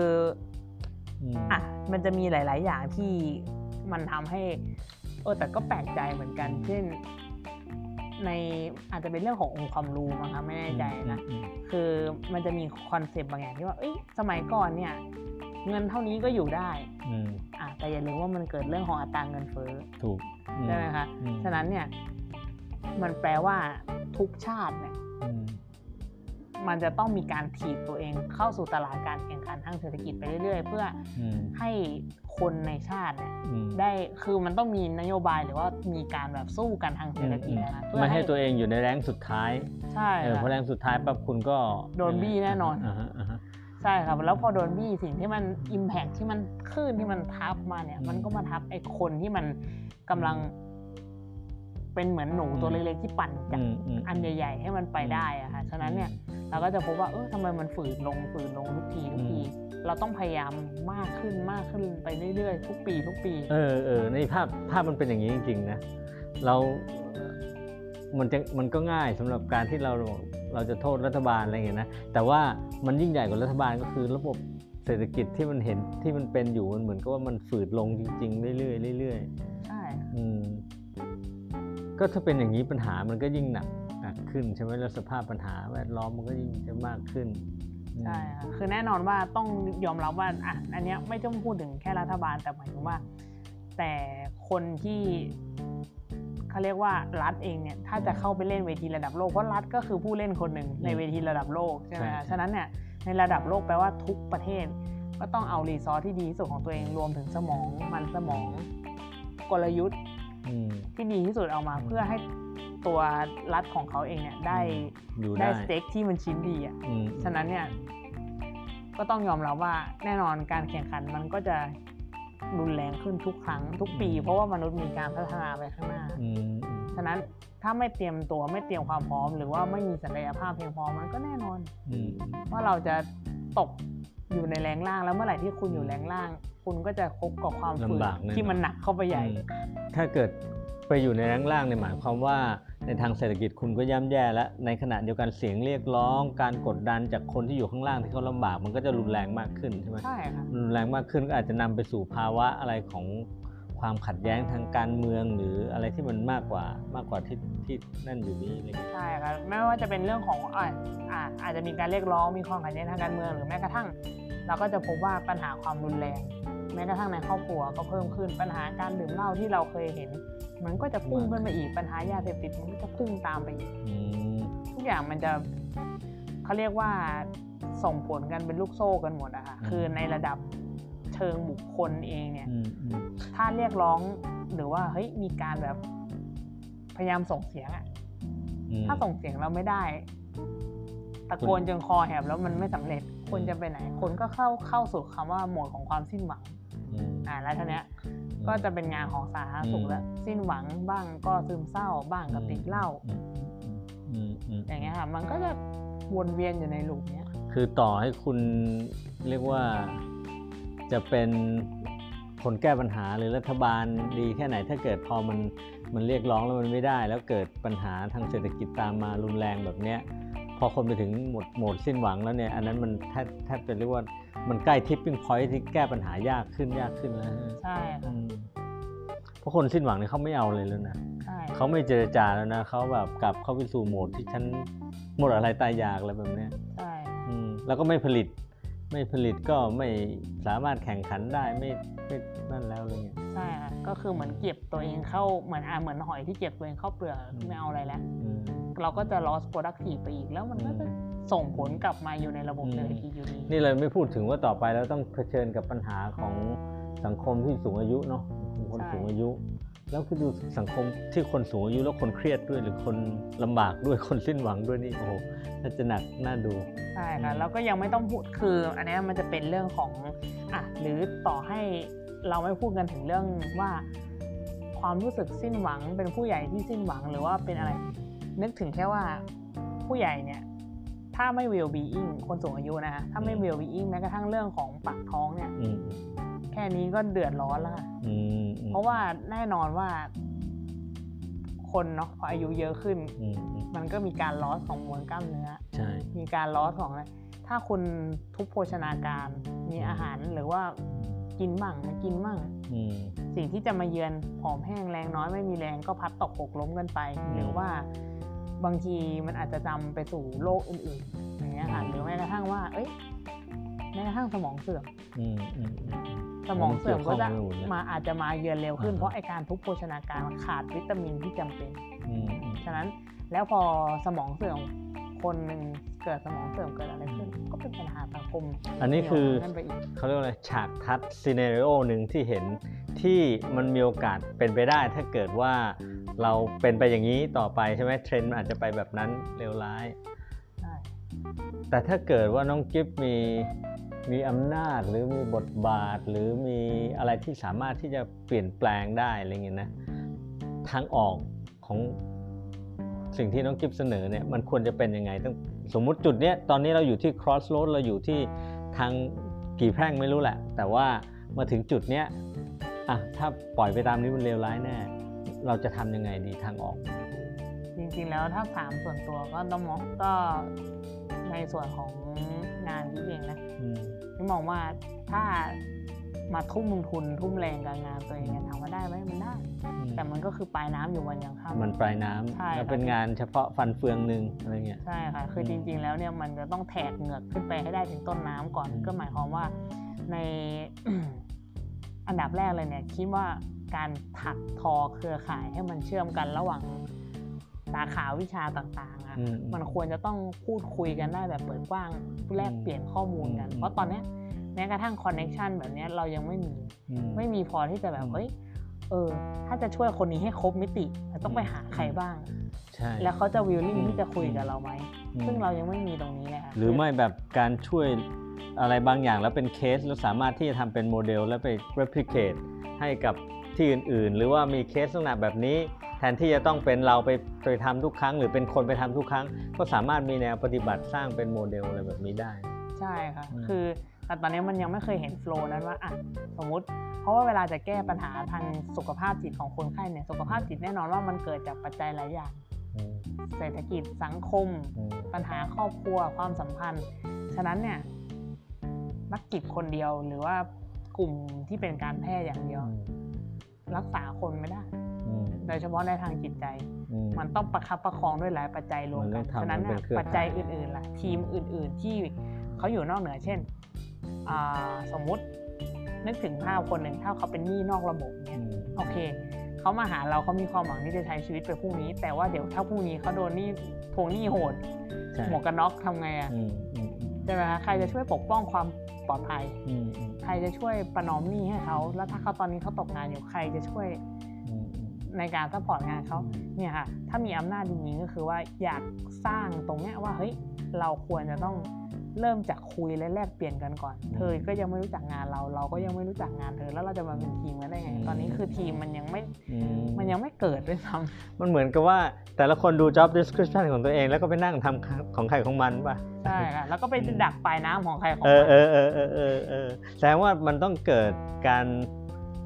อืมอะมันจะมีหลาย ๆ อย่างที่มันทำให้เออแต่ก็แปลกใจเหมือนกัน เช่น ในอาจจะเป็นเรื่องขององค์ความรู้มั้งคะไม่แน่ใจนะอืมคือมันจะมีคอนเซปต์บางอย่างที่ว่าเอ้ยสมัยก่อนเนี่ยเงินเท่านี้ก็อยู่ได้อืมอะแต่อย่าลืมว่ามันเกิดเรื่องของอัตราเงินเฟ้อถูกอืใช่ไหมคะอืมฉะนั้นเนี่ยมันแปลว่าทุกชาติเนี่ยอื มมันจะต้องมีการถีบตัวเองเข้าสู่ตลาดการแข่งขันทางเศรษฐกิจไปเรื่อย ๆ เพื่ออืมให้คนในชาติเนี่ยอืมได้คือมันต้องมีนโยบายหรือว่ามีการแบบสู้กันทางเศรษฐกิจนะคะเพื่อไม่ให้ตัวเองอยู่ในแรงสุดท้ายใช่เออเพค่ะราะแรงสุดท้ายปั๊บคุณก็โดนบี้แน่นอนาฮะอ่าฮะใช่ครับแล้วพอโดนบี้สิ่งที่มัน Impact ที่มันคลื่นที่มันทับมาเนี่ยอืมมันก็มาทับไอ้คนที่มันกำลัง เป็นเหมือนหนูตัวเล็กๆที่ปั่นจากอืมมอันใหญ่ๆ ให้มันไปได้อะค่ะฉะนั้นเนี่ยเราก็จะพบว่าเออทำไมมันฝืดลงฝืดลงทุกทีทุกที เราต้องพยายามมากขึ้นมากขึ้นไปเรื่อยๆ ทุกปีทุกปี เออเออในภาพภาพมันเป็นอย่างนี้จริงๆนะเรามันจะมันก็ง่ายสำหรับการที่เราเราจะโทษรัฐบาลอะไรอย่างเงี้ยนะแต่ว่ามันยิ่งใหญ่กว่ารัฐบาลก็คือระบบเศรษฐกิจที่มันเห็นที่มันเป็นอยู่มันเหมือนกับว่ามันฝืดลงจริง ๆ เรื่อยๆเรื่อยๆใช่อืม ก็ถ้าเป็นอย่างนี้ปัญหามันก็ยิ่งหนักหนักขึ้นใช่ไหมแล้วสภาพปัญหาแวดล้อมมันก็ยิ่งจะมากขึ้นอืมใช่ค่ะคือแน่นอนว่าต้องยอมรับว่าอะอันเนี้ยไม่ต้องพูดถึงแค่รัฐบาลแต่หมายถึงว่า แต่คนที่เขาเรียกว่ารัฐเองเนี่ยถ้าจะเข้าไปเล่นเวทีระดับโลกเพราะรัฐก็คือผู้เล่นคนหนึ่งในเวทีระดับโลกใช่ไหมคะฉะนั้นเนี่ยในระดับโลกแปลว่าทุกประเทศ ก็ต้องเอารีซอสที่ดีที่สุดของตัวเองรวมถึงสมองมันสมองกลยุทธ์อืม ที่ดีที่สุดเอามาอืมเพื่อให้ตัวรัฐของเขาเองเนี่ยได้อยู่ได้ได้สเต็กที่มันชิ้นดีอะอืมฉะนั้นเนี่ยก็ต้องยอมรับว่าแน่นอนการแข่งขันมันก็จะรุนแรงขึ้นทุกครั้งทุกปี เพราะว่ามนุษย์มีการพัฒนาไปข้างหน้าอืมอืมฉะนั้นถ้าไม่เตรียมตัวไม่เตรียมความพร้อม หรือว่าไม่มีศักยภาพเพียงพอมันก็แน่นอนอืมว่าเราจะตกอยู่ในแรงล่างแล้วเมื่อไหร่ที่คุณอยู่แรงล่าง คุณก็จะคบกับความฝืนลำบากแน่นอนที่มันหนักเข้าไปใหญ่อืมถ้าเกิดไปอยู่ในแรงล่างเนี่ยหมายความว่าในทางเศรษฐกิจคุณก็ย่ำแย่แล้วในขณะเดียวกันเสียงเรียกร้อง การกดดันจากคนที่อยู่ข้างล่างที่เขาลำบาก มันก็จะรุนแรงมากขึ้นใช่ไหมใช่ค่ะรุนแรงมากขึ้นก็อาจจะนำไปสู่ภาวะอะไรของความขัดแย้งทางการเมืองหรืออะไรที่มันมากกว่ามากกว่าที่ที่นั่นอยู่นี้อะไรอย่างเงี้ยใช่ครับไม่ว่าจะเป็นเรื่องของอ่าอ่าอาจจะมีการเรียกร้องมีความขัดแย้งทางการเมืองหรือแม้กระทั่ง เราก็จะพบว่าปัญหาความรุนแรง แม้กระทั่งในครอบครัวก็เพิ่มขึ้นปัญหาการดื่มเหล้าที่เราเคยเห็น มันก็จะพุ่งขึ้นไปอีกปัญหายาเสพติดมันก็จะพุ่งตามไปอีกอืมทุกอย่างมันจะเขาเรียกว่าส่งผลกันเป็นลูกโซ่กันหมดอะค่ะคือในระดับเชิงบุคคลเองเนี่ยอืมอืมถ้าเรียกร้องหรือว่าเฮ้ยมีการแบบพยายามส่งเสียงอะอืมถ้าส่งเสียงเราไม่ได้ตะโกนจนคอแหบแล้วมันไม่สำเร็จคนจะไปไหน คนก็เข้าเข้าสู่คำว่าโหมดของความสิ้นหวัง อืมอ่าแล้วทีเนี้ยก็จะเป็นงานของสาธารณสุขอืมแล้วสิ้นหวังบ้างก็ซึมเศร้าบ้างก็ติดเหล้าอืมอืมอืมอย่างเงี้ยค่ะมันก็จะวนเวียนอยู่ในลูปเนี้ยคือต่อให้คุณเรียกว่าจะเป็นคนแก้ปัญหาหรือรัฐบาลดีแค่ไหนถ้าเกิดพอมันมันเรียกร้องแล้วมันไม่ได้ แล้วเกิดปัญหาทางเศรษฐกิจตามมารุนแรงแบบเนี้ย พอคนไปถึงหมดโหมดสิ้นหวังแล้วเนี่ยอันนั้นมันแทบแทบจะเรียกว่ามันใกล้ทิปปิ้งพอยท์ที่แก้ปัญหายากขึ้นยากขึ้นแล้วใช่อืค่ะมเพราะคนสิ้นหวังเนี่ยเขาไม่เอาเลยแล้วนะใช่เขาไม่เจรจาแล้วนะเขาแบบกลับเข้าไปสู่โหมดที่ฉันหมดอะไรตายอยากอะไรแบบเนี้ยใช่อืมแล้วก็ไม่ผลิต ไม่ผลิตก็ไม่สามารถแข่งขันได้ไม่ไม่นั่นแล้วอะไรเงี้ยใช่ค่ะก็คือเหมือนเก็บตัวเองเข้าเหมือนอ่าเหมือนหอยที่เก็บตัวเองเข้าเปลือกไม่เอาอะไรแล้วอืม เราก็จะ loss productive ไปอีก แล้วมันก็จะส่งผลกลับมาอยู่ในระบบอืมเศรษฐกิจอยู่ดีนี่เราไม่พูดถึงว่าต่อไปเราต้องเผชิญกับปัญหาของสังคมที่สูงอายุเนาะคนใช่สูงอายุ แล้วคือดูสังคมที่คนสูงอายุแล้วคนเครียดด้วยหรือคนลำบากด้วยคนสิ้นหวังด้วยนี่โอ้โหน่าจะหนักน่าดูใช่ค่ะอืมแล้วก็ยังไม่ต้องพูดคือ อันเนี้ยมันจะเป็นเรื่องของอะหรือต่อให้เราไม่พูดกันถึงเรื่องว่าความรู้สึกสิ้นหวังเป็นผู้ใหญ่ที่สิ้นหวังหรือว่าเป็นอะไร นึกถึงแค่ว่าผู้ใหญ่เนี่ยถ้าไม่ well being คนสูงอายุนะคะถ้าไม่อืม well being แม้กระทั่งเรื่องของปากท้องเนี่ยอืมแค่นี้ก็เดือดร้อนแล้วค่ะอืมอืมเพราะว่าแน่นอนว่า คนเนาะพออายุเยอะขึ้นอืมอืมมันก็มีการลอสของมวลกล้ามเนื้อใช่มีการลอสของอะไรถ้าคุณทุกโภชนาการ มีอาหารหรือว่ากินบ้างไม่กินบ้างอืมสิ่งที่จะมาเยือนผอมแห้งแรงน้อยไม่มีแรงก็พัดตกหกล้มกันไปอืมหรือว่า บางทีมันอาจจะนำไปสู่โรคอื่นๆอย่างเงี้ยค่ะหรือแม้กระทั่งว่า เอ้ยแม้กระทั่งสมองเสื่อมอืมอืมอืมสมองเสื่อมก็จะมันเกี่ยวข้องกันหมดเลยมาอาจจะมาเยือนเร็วขึ้นอ่าฮะเพราะไอการทุกโภชนาการมันขาดวิตามินที่จำเป็นอืมอืมฉะนั้นแล้วพอสมองเสื่อมคนหนึ่งเกิดสมองเสื่อมเกิดอะไรขึ้นก็เป็นปัญหาสังคม อันนี้คือนั่นไปอีกเขาเรียกว่าอะไรฉากทัดซีเน r ร o หนึ่งที่เห็นที่มันมีโอกาสเป็นไปได้ถ้าเกิดว่า เราเป็นไปอย่างนี้ต่อไปใช่ไหมเทรนด์มันอาจจะไปแบบนั้นเลวร้ายใช่แต่ถ้าเกิดว่าน้องกิฟมีมีอำนาจหรือมีบทบาทหรือมีอะไรที่สามารถที่จะเปลี่ยนแปลงได้อะไรเงี้ยนะทางออกของสิ่งที่น้องกิฟเสนอเนี่ยมันควรจะเป็นยังไงต้องสมมุติจุดเนี้ยตอนนี้เราอยู่ที่ cross road เราอยู่ที่ทางกี่แพร่งไม่รู้แหละ แต่ว่ามาถึงจุดเนี้ยอะถ้าปล่อยไปตามนี้มันเลวร้ายแน่ เราจะทำยังไงดีทางออก จริงๆแล้วถ้าถามส่วนตัวก็ต้องมองก็ในส่วนของงานที่เองนะอืมที่มองว่าถ้ามาทุ่มลงทุนทุ่มแรงกับงานตัวเองเนี่ยถามว่าได้ไหมมันได้ แต่มันก็คือปลายน้ำอยู่วันยังค่ำมันปลายน้ำใช่แล้วค่ะเป็นงานเฉพาะฟันเฟืองหนึ่งอะไรเงี้ยใช่ค่ะคืออืจมริง ๆ แล้วเนี่ยมันจะต้องแทกเหงือกขึ้นไปให้ได้ถึงต้นน้ำก่อนอืมก็หมายความว่าในอันดับแรกเลยเนี่ยคิดว่า การถักทอเครือข่ายให้มันเชื่อมกันระหว่างสาขาวิชาต่างๆอะอืมมันควรจะต้องพูดคุยกันได้แบบเปิดกว้างแลกเปลี่ยนข้อมูลกันอืมเพราะตอนเนี้ยแม้กระทั่งคอนเน็ชันแบบเนี้ยเรายังไม่มีอืมไม่มีพอที่จะแบบอืมเฮ้ยเออ ถ้าจะช่วยคนนี้ให้ครบมิติเราต้องไปหาใครบ้างใช่แล้วเขาจะวิลลิ่งอืมที่จะคุยกับเราไหมอืมซึ่งเรายังไม่มีตรงนี้เลยค่ะหรือไม่แบบการช่วยอะไรบางอย่างแล้วเป็นเคส แล้วสามารถที่จะทำเป็นโมเดลแล้วไป replicate ให้กับ ที่อื่น ๆ หรือว่ามีเคสลักษณะแบบนี้ แทนที่จะต้องเป็นเราไปไปทำทุกครั้ง หรือเป็นคนไปทำทุกครั้ง ก็สามารถมีแนวปฏิบัติสร้างเป็นโมเดลอะไรแบบนี้ได้ ใช่ค่ะอืมคือแต่ตอนนี้มันยังไม่เคยเห็น flow นั้นว่าอะสมมุติ เพราะว่าเวลาจะแก้ปัญหาทางสุขภาพจิตของคนไข้เนี่ยสุขภาพจิตแน่นอนว่ามันเกิดจากปัจจัยหลายอย่างอืมเศรษฐกิจสังคมอืมปัญหาครอบครัวความสัมพันธ์ ฉะนั้นเนี่ยนักจิตคนเดียวหรือว่ากลุ่มที่เป็นการแพทย์อย่างเดียว รักษาคนไม่ได้อืมโดยเฉพาะในทางจิตใจอืมมันต้องประคับประคองด้วยหลายปัจจัยรวมมันต้กัอนงทำฉะนั้นมันเป็น่ะนเครือปัจจัยข่ายอื่นๆล่ะทีมอื่น ๆ ที่เขาอยู่นอกเหนือเช่นอ่าสมมุตินึกถึงภาพคนหนึ่งถ้าเขาเป็นหนี้นอกระบบอืเนี่ยมโอเคเขามาหาเราเขามีความหวังที่จะใช้ชีวิตไปพรุ่งนี้ แต่ว่าเดี๋ยวถ้าพรุ่งนี้เขาโดนหนี้ทวงหนี้โหดใช่หมวกกันน็อกทำไงอะอืมอืมอืมใช่ไหมคะใครจะช่วยปกป้องความ ปลอดภัยอืมอืมใครจะช่วยประนอมหนี้ให้เขา แล้วถ้าเขาตอนนี้เขาตกงานอยู่ใครจะช่วยอืมอืมในการ support งานเขาเนี่ยค่ะถ้ามีอำนาจจริงๆก็คือว่าอยากสร้างตรงเนี้ยว่าเฮ้ยเราควรจะต้อง เริ่มจากคุยและแลกเปลี่ยนกันก่อน เธอก็ยังไม่รู้จักงานเรา เราก็ยังไม่รู้จักงานเธอ แล้วเราจะมาเป็นทีมกันได้ไง ตอนนี้คือทีมมันยังไม่อืมมันยังไม่เกิดด้วยซ้มันเหมือนกับว่าแต่ละคนดู job description ของตัวเอง แล้วก็ไปนั่งทำของใครของมันป่ะำใช่ค่ะ แล้วก็ไปดักปลายน้ำของใครของเอมัอนเออเออเออเออเออแสดงว่ามันต้องเกิดการ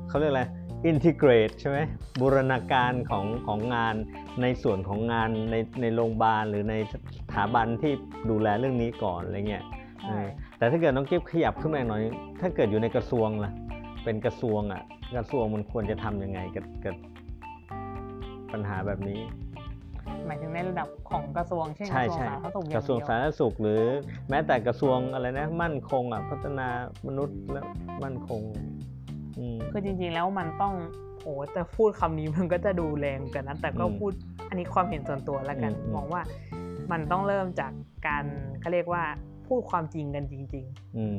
เขาเรียกอะไร integrate ใช่ไหมบูรณาการของของงานในส่วนของงานในในโรงพยาบาลหรือในสถาบันที่ดูแลเรื่องนี้ก่อนอะไรเงี้ยใช่แต่ถ้าเกิดน้องกิฟขยับขึ้นมาหน่อย ถ้าเกิดอยู่ในกระทรวงล่ะ เป็นกระทรวงอะ กระทรวงมันควรจะทำยังไงกับกับปัญหาแบบนี้ หมายถึงในระดับของกระทรวงเช่นกใช่ระทรวงใช่สาธารณสุขอกย่างระทรวงเดียวสาธารณสุขหรือ แม้แต่กระทรวงอะไรนะ มั่นคงอะพัฒนามนุษย์และมั่นคงอืม คือจริง ๆ แล้วมันต้องโอ้แต่พูดคำนี้มันก็จะดูแรงกันนะแต่ก็อืมพูดอันนี้ความเห็นส่วนตัวแล้วกันอืมอืมมองว่ามันต้องเริ่มจากการเขาเรียกว่าพูดความจริงกันจริงอืม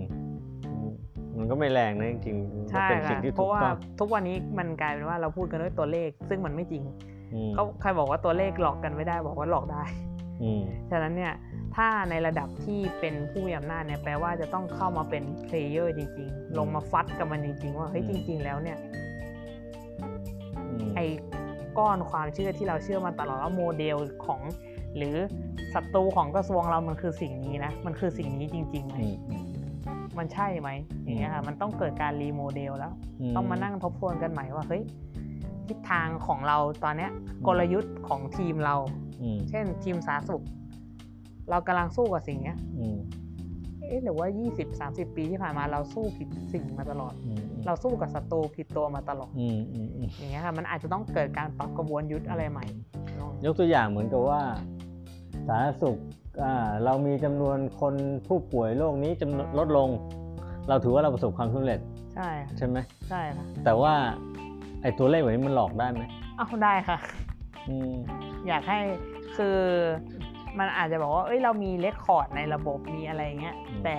อืมมันก็ไม่แรงนะจริงๆๆมันใช่เป็นค่ะสิ่งที่เพถูราะกว่าต้องทุกวันนี้มันกลายเป็นว่าเราพูดกันด้วยตัวเลข ซึ่งมันไม่จริงอืมเขาใครบอกว่าตัวเลขหลอกกันไม่ได้บอกว่าหลอกได้อืม ฉะนั้นเนี่ยถ้าในระดับที่เป็นผู้มีอำนาจเนี่ยแปลว่าจะต้องเข้ามาเป็นเพลเยอร์จริง ๆ ลงมาฟัดกับมันจริง ๆ ว่าเฮ้ยจริง ๆ แล้วเนี่ยอืมไอ้ก้อนความเชื่อที่เราเชื่อมาตลอดว่าโมเดลของ หรือศัตรูของกระทรวงเรามันคือสิ่งนี้นะมันคือสิ่งนี้จริงๆไหมอืมอืมมันใช่ไหมอย่างเงี้ยค่ะมันต้องเกิดการรีโมเดลแล้ว ต้องมานั่งทบทวนกันใหม่ว่าเฮ้ย ทิศทางของเราตอนเนี้ย กลยุทธ์ของทีมเราอืมเช่นทีมสาธารณสุข เรากำลังสู้กับสิ่งเนี้ยอืมเอ๊ะหรือว่า 20-30 ปีที่ผ่านมาเราสู้ผิดสิ่งมาตลอดอืมเราสู้กับศัตรูผิดตัวมาตลอดอืมอืมอืมอย่างเงี้ยค่ะมันอาจจะต้องเกิดการปรับกระบวนยุทธ์อะไรใหม่เนอะยกตัวอย่างเหมือนกับว่า สาธารณสุขอ่าเรามีจำนวนคนผู้ป่วยโรคนี้จำนวนลดลง เราถือว่าเราประสบความสำเร็จ ใช่ค่ะใช่ไหมใช่ค่ะแต่ว่า ไอ้ตัวเลขแบบนี้มันหลอกได้ไหมอ้าวได้ค่ะ อืมอยากให้คือมันอาจจะบอกว่า เอ้ยเรามีเลคคอร์ดในระบบมีอะไรเงี้ย แต่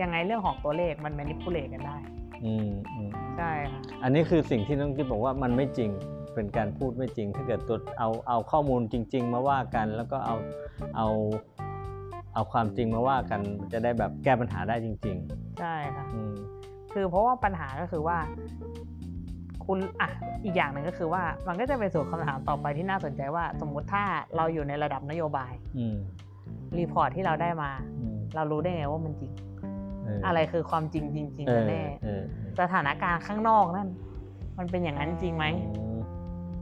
ยังไงเรื่องของตัวเลขมันแมนิปูเลตกันได้ อืมอืมใช่ค่ะ อันนี้คือสิ่งที่น้องกิ๊บบอกว่ามันไม่จริงเป็นการพูดไม่จริง ถ้าเกิดตัวเอาเอาข้อมูลจริง ๆ มาว่ากัน แล้วก็เอาเอาเอาความจริงมาว่ากันมันจะได้แบบแก้ปัญหาได้จริง ใช่ค่ะ ๆ อืม คือเพราะว่าปัญหาก็คือว่า คุณอะอีกอย่างหนึ่งก็คือว่ามันก็จะไปสู่คำถามต่อไปที่น่าสนใจว่าสมมุติถ้าเราอยู่ในระดับนโยบายอืมรีพอร์ตที่เราได้มาอืมเรารู้ได้ไงว่ามันจริงเอออะไรคือความจริงจริงเอๆอกันแน่เออสถานการณ์ข้างนอกนั่น มันเป็นอย่างนั้นจริงไหมอืม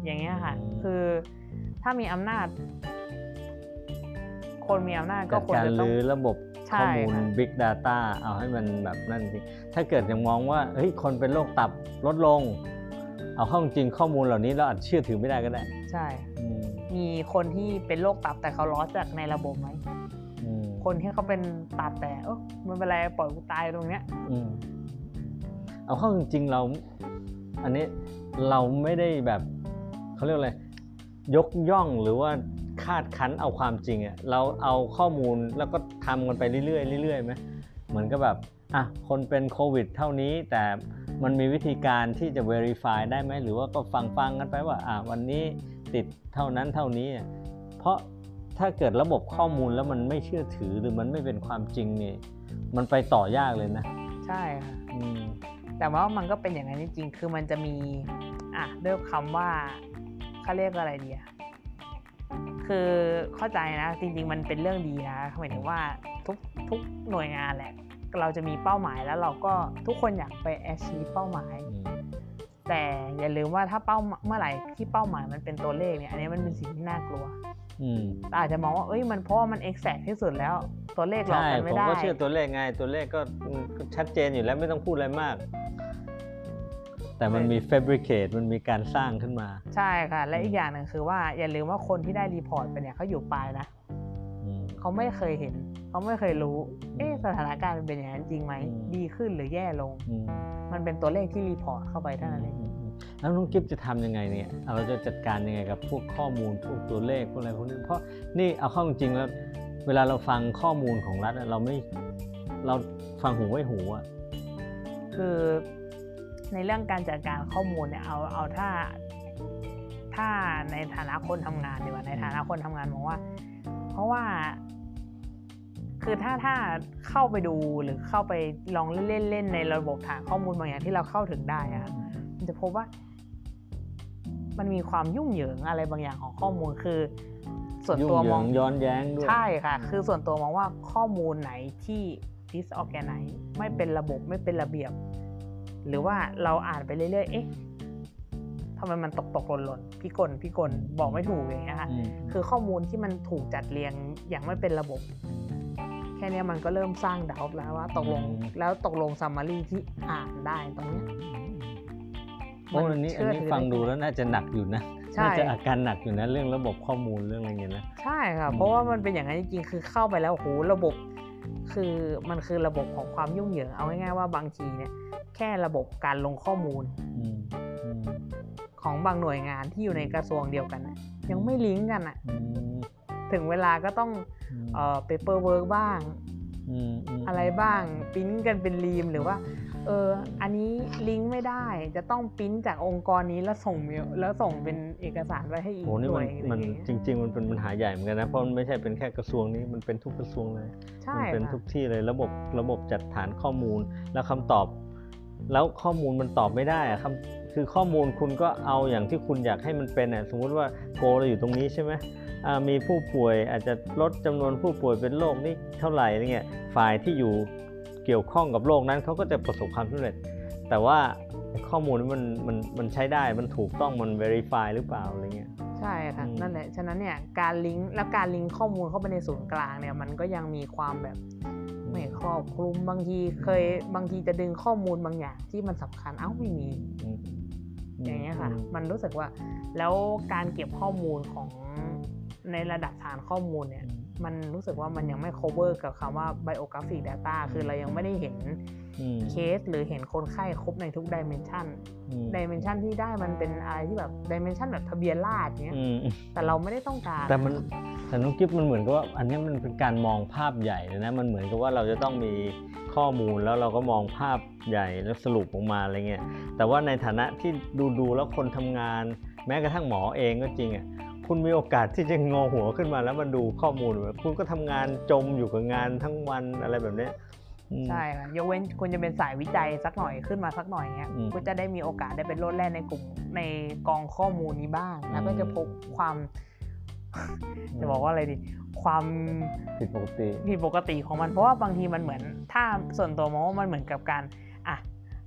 อย่างเงี้ยค่ะอืมคือถ้ามีอำนาจ คนมีอำนาจก็จัดควรการจะต้องรื้อระบบใช่ข้อมูลค่ะ Big Data เอาให้มันแบบนั่นจริง ถ้าเกิดยังมองว่าเฮ้ยคนเป็นโรคตับลดลง เอาเข้าจริงข้อมูลเหล่านี้เราอาจเชื่อถือไม่ได้ก็ได้ ใช่ อืมมีคนที่เป็นโรคตับแต่เขาล้อจากในระบบไหม อืมคนที่เขาเป็นตับแต่เออมันเป็นไรปล่อยกูตายตรงเนี้ย อืมเอาเข้าจริงๆเรา อันนี้เราไม่ได้แบบเขาเรียกอะไรยกย่องหรือว่าคาดคั้นเอาความจริงอะเราเอาข้อมูลแล้วก็ทำกันไปเรื่อยๆเรื่อยๆไหมเหมือนกับแบบอะคนเป็นโควิด เท่านี้แต่ มันมีวิธีการที่จะ verify ได้ไหมหรือว่าก็ฟังฟังๆกันไปว่าอะวันนี้ติดเท่านั้นเท่านี้อะเพราะถ้าเกิดระบบข้อมูลแล้วมันไม่เชื่อถือหรือมันไม่เป็นความจริงนี่มันไปต่อยากเลยนะ ใช่ค่ะอืมแต่ว่ามันก็เป็นอย่างนั้นจริงๆคือมันจะมีอะด้วยคำว่าเขาเรียกอะไรดีอะคือเข้าใจนะจริง ๆ มันเป็นเรื่องดีนะหมายถึงว่าทุกทุกหน่วยงานแหละ เราจะมีเป้าหมายแล้วเราก็ทุกคนอยากไป achieve เป้าหมายอืมแต่อย่าลืมว่าถ้าเป้าเมื่อไหร่ที่เป้าหมายมันเป็นตัวเลขเนี่ยอันนี้มันเป็นสิ่งที่น่ากลัวอืมเราอาจจะมองว่าเอ้ยมันเพราะว่ามัน exact ที่สุดแล้วตัวเลขหลอกใช่กันผไม่มได้ก็เชื่อตัวเลขไงตัวเลขก็ก็ชัดเจนอยู่แล้วไม่ต้องพูดอะไรมาก แต่มันมี fabricate มันมีการสร้างขึ้นมา ใช่ค่ะ และอืมอีกอย่างหนึ่งคือว่าอย่าลืมว่าคนที่ได้รีพอร์ตไปเนี่ยเขาอยู่ปลายนะอืม เขาไม่เคยเห็น เขาไม่เคยรู้ เอ๊ะสถานการณ์มันเป็นอย่างนั้นจริงไหมอืมดีขึ้นหรือแย่ลงอืมมันเป็นตัวเลขที่ report เข้าไปเท่านั้นเองอืมอืมแล้วน้องกิฟจะทำยังไงเนี่ย เราจะจัดการยังไงกับพวกข้อมูลพวกตัวเลขพวกอะไรพวกนี้เพราะนี่เอาเข้าจริงๆแล้ว เวลาเราฟังข้อมูลของรัฐอะเราไม่เราฟังหูไว้หูอะคือในเรื่องการจัดการข้อมูลเนี่ยเอาเอาถ้าถ้าในฐานะคนทำงานดีกว่าในฐานะคนทำงานมองว่าเพ ราะว่า คือถ้าถ้าเข้าไปดูหรือเข้าไปลองเล่นๆเล่นในระบบฐานข้อมูลบางอย่างที่เราเข้าถึงได้อะมันจะพบว่า มันมีความยุ่งเหยิงอะไรบางอย่างของข้อมูลคือ ส่วนยุ่งตัวเหยิมองงย้อนแย้งด้วยใช่ค่ะ คือส่วนตัวมองว่าข้อมูลไหนที่ disorganize ไม่เป็นระบบไม่เป็นระเบียบ หรือว่าเราอ่านไปเรื่อยๆเอ๊ะทำไมมันตกตกหล่นหล่นๆพี่กลพี่กลบอกไม่ถูกอย่างเงี้ยค่ะอืมคือข้อมูลที่มันถูกจัดเรียงอย่างไม่เป็นระบบ แค่เนี้ยมันก็เริ่มสร้างดาวแล้วว่าตกลงแล้วตกลงซัมมารีที่อ่านได้ตรงเนี้ยโอ้อันนี้อันนี้เชื่อถือฟังดูได้แล้วน่าจะหนักอยู่นะใช่น่าจะอาการหนักอยู่นะเรื่องระบบข้อมูลเรื่องอะไรเงี้ยนะใช่ค่ะอืมเพราะว่ามันเป็นอย่างนั้นจริงๆคือเข้าไปแล้วโหระบบคือมันคือระบบของความยุ่งเหยิงเอาง่ายๆว่าบางทีเนี่ยแค่ระบบการลงข้อมูลอืมอืม ของบางหน่วยงานที่อยู่ในกระทรวงเดียวกันน่ะยังไม่ลิงก์กันอะอืมถึงเวลาก็ต้องเอ่อ paperwork บ้างอืมมอะไรบ้างปริ้นกันเป็นรีมหรือว่าเอออันนี้ลิงก์ไม่ได้จะต้องปริ้นจากองค์กรนี้แล้วส่งเมลแล้วส่งเป็นเอกสารไปให้อีกโหนี่หน่มัวนยมันอะไรอย่างจเงี้ยริง ๆ มันเป็นปัญหาใหญ่เหมือนกันนะเพราะมันไม่ใช่เป็นแค่กระทรวงนี้มันเป็นทุกกระทรวงเลยใช่มัเป็นค่ะทุกที่เลยระบบระบบจัดฐานข้อมูลแล้วคำตอบ แล้วข้อมูลมันตอบไม่ได้อะคำ คือข้อมูลคุณก็เอาอย่างที่คุณอยากให้มันเป็นอะสมมุติว่าโกเราอยู่ตรงนี้ใช่ไหมอ่ามีผู้ป่วยอาจจะลดจำนวนผู้ป่วยเป็นโรคนี้เท่าไหร่อะไรเงี้ยฝ่ายที่อยู่เกี่ยวข้องกับโรคนั้นเขาก็จะประสบความสำเร็จ แต่ว่าไอ้ข้อมูลนี้มันมันมันใช้ได้มันถูกต้องมัน verify หรือเปล่าอะไรเงี้ยใช่ค่ะอืมนั่นแหละฉะนั้นเนี่ยการลิงก์แล้วการลิงก์ข้อมูลเข้าไปในศูนย์กลางเนี่ยมันก็ยังมีความแบบไม่ครอบคลุมบางทีเคยบางทีจะดึงข้อมูลบางอย่างที่มันสำคัญเอ้าไม่มี อืมอย่างเงี้ยค่ะอืมมันรู้สึกว่าแล้วการเก็บข้อมูลของในระดับฐานข้อมูลเนี่ยมันรู้สึกว่ามันยังไม่ cover กับคำว่า biographic data คือเรายังไม่ได้เห็นอืมเคสหรือเห็นคนไข้ครบในทุก dimension อืม dimension ที่ได้มันเป็นอะไรที่แบบ dimension แบบทะเบียนราษฎร์เนี้ยอืมแต่เราไม่ได้ต้องการ แต่มันแต่น้องกิฟมันเหมือนกับว่าอันนี้มันเป็นการมองภาพใหญ่เลยนะ มันเหมือนกับว่าเราจะต้องมี ข้อมูลแล้วเราก็มองภาพใหญ่แล้วสรุปออกมาอะไรเงี้ยแต่ว่าในฐานะที่ดูดูๆแล้วคนทำงาน แม้กระทั่งหมอเองก็จริงอะคุณมีโอกาสที่จะงอหัวขึ้นมาแล้วมาดูข้อมูลแบบคุณก็ทำงานจมอยู่กับงานทั้งวันอะไรแบบเนี้ยอืมใช่ค่ะยกเว้นคุณจะเป็นสายวิจัยสักหน่อยขึ้นมาสักหน่อยเงี้ยอืมคุณจะได้มีโอกาสได้เป็นโลดแล่นในกลุ่มในกองข้อมูลนี้บ้างแล้วก็จะพบความ จะบอกว่าอะไรดี ความผิดปกติผิดปกติของมันเพราะว่าบางทีมันเหมือน ถ้าส่วนตัวมองว่ามันเหมือนกับการอะ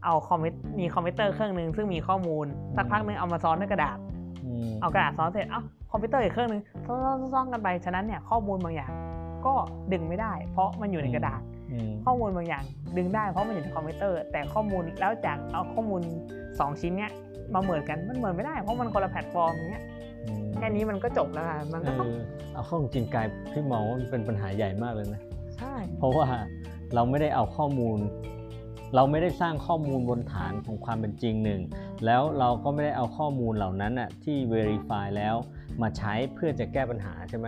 เอาคอมพิวมีคอมพิวเตอร์เครื่องหนึ่งซึ่งมีข้อมูลสักพักหนึงเอามาซ้อนด้วยกระดาษอืมเอากระดาษซ้อนเสร็จเอ้าคอมพิวเตอร์อีกเครื่องหนึงซ้อนๆซ้อนๆกันไปฉะนั้นเนี่ยข้อมูลบางอย่างก็ดึงไม่ได้ เพราะมันอยู่ในกระดาษอืมข้อมูลบางอย่างดึงได้เพราะมันอยู่ในคอมพิวเตอร์ แต่ข้อมูลแล้วจากเอาข้อมูลสองชิ้นเนี้ยมาเหมือนกันมันเหมือนไม่ได้เพราะมันคนละแพลตฟอร์มอย่างเงี้ยอืม แค่นี้มันก็จบแล้วค่ะมันเอก็ต้องอเอาเข้าจริงๆกายพี่มองว่ามันเป็นปัญหาใหญ่มากเลยนะใช่เพราะว่าเราไม่ได้เอาข้อมูล เราไม่ได้สร้างข้อมูลบนฐานของความเป็นจริงหนึ่งแล้วเราก็ไม่ได้เอาข้อมูลเหล่านั้นน่ะที่ verify แล้วมาใช้เพื่อจะแก้ปัญหาใช่ไหม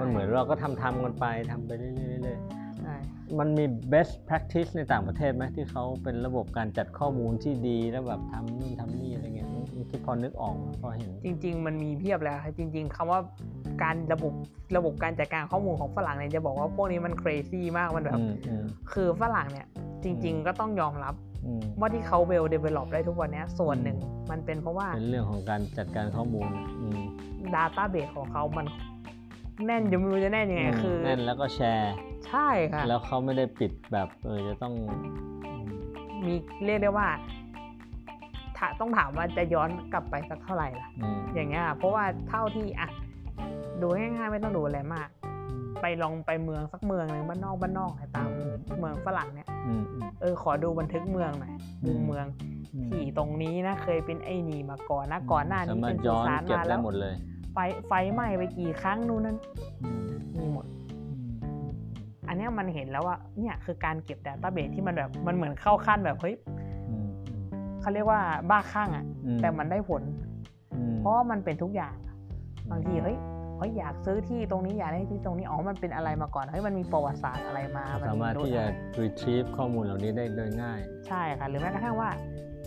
มันเหมือนเราก็ทำทำกันไปทำไปเรื่อยๆเรื่อยใช่ๆมันมี best practice ในต่างประเทศไหมที่เขาเป็นระบบการจัดข้อมูลที่ดีแล้วแบบทำนู่นทำนี่อะไรเงี้ย ที่พอนึกออกพอเห็น จริง ๆ มันมีเพียบแล้วค่ะจริง ๆคำว่าการระบบระบบการจัดการข้อมูลของฝรั่งเนี่ยจะบอกว่าพวกนี้มัน crazy มากมันแบบอืมอืมคือฝรั่งเนี่ยจริง ๆ ก็ต้องยอมรับอืมว่าที่เขาเวลเดเวล็อปได้ทุกวันเนี้ยส่วนหนึ่ง มันเป็นเพราะว่าเป็นเรื่องของการจัดการข้อมูลอืม Database ของเขามันแน่นจะไม่รู้จะแน่นยังไงคือแน่นแล้วก็แชร์ ใช่ค่ะ แล้วเขาไม่ได้ปิดแบบเออจะต้องอืมมีเรียกได้ว่าถ้า ต้องถามว่าจะย้อนกลับไปสักเท่าไหร่ล่ะอืมอย่างเงี้ยค่ะเพราะว่าเท่าที่อะดูง่ายๆไม่ต้องดูอะไรมาก ไปลองไปเมืองสักเมืองหนึ่งบ้านนอกบ้านนอกตามเมืองฝรั่งเนี่ยอืมอืมเออขอดูบันทึกเมืองหน่อยอืดูมเมืองอืมที่ตรงนี้นะเคยเป็นไอ้นี่มาก่อนนะก่อนหน้าสานี้มารเป็ถนสุย้อนสานเก็บมาได้แล้วหมดเลยไฟไฟไหม้ไปกี่ครั้งนู่นนั่นอืมมีหมดอันเนี้ยมันเห็นแล้วว่าเนี่ยคือการเก็บ Database ที่มันแบบมันเหมือนเข้าขั้นแบบเฮ้ยอืม เขาเรียกว่าบ้าคลั่งอะอืมแต่มันได้ผลอืมเพราะว่ามันเป็นทุกอย่าง บางทีเฮ้ยเฮ้ยอยากซื้อที่ตรงนี้อยากได้ที่ตรงนี้อ๋อมันเป็นอะไรมาก่อนเฮ้ยมันมีประวัติศาสตร์อะไรมาเรานสามารถที่จะ retrieve ข้อมูลเหล่านี้ได้โดยง่าย ใช่ค่ะหรือแม้กระทั่งว่า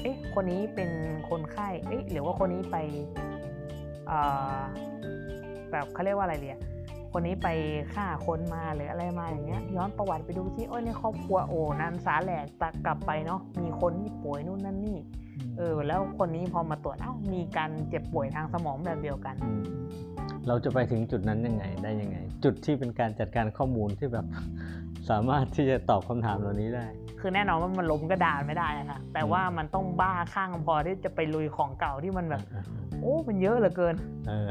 เอ๊ะคนนี้เป็นคนไข้เอ๊ะหรือว่าคนนี้ไปเอ่อแบบเขาเรียกว่าอะไรเรีย คนนี้ไปฆ่าคนมาหรืออะไรมาอย่างเงี้ย ย้อนประวัติไปดูที่โอ้ยในครอบครัวโอ้นันสาแหลกตักกลับไปเนาะมีคนที่ป่วยนู่นนั่นนี่เออ แล้วคนนี้พอมาตรวจเอ้ามีการเจ็บป่วยทางสมองแบบเดียวกันอืมเราจะไปถึงจุดนั้นยังไงได้ยังไง จุดที่เป็นการจัดการข้อมูลที่แบบสามารถที่จะตอบคำถามเหล่านี้ได้ คือแน่นอนว่ามันล้มกระดานไม่ได้นะคะแต่ว่ามันต้องบ้าข้างพอที่จะไปลุยของเก่าที่มันแบบ โอ้มันเยอะเหลือเกินเออ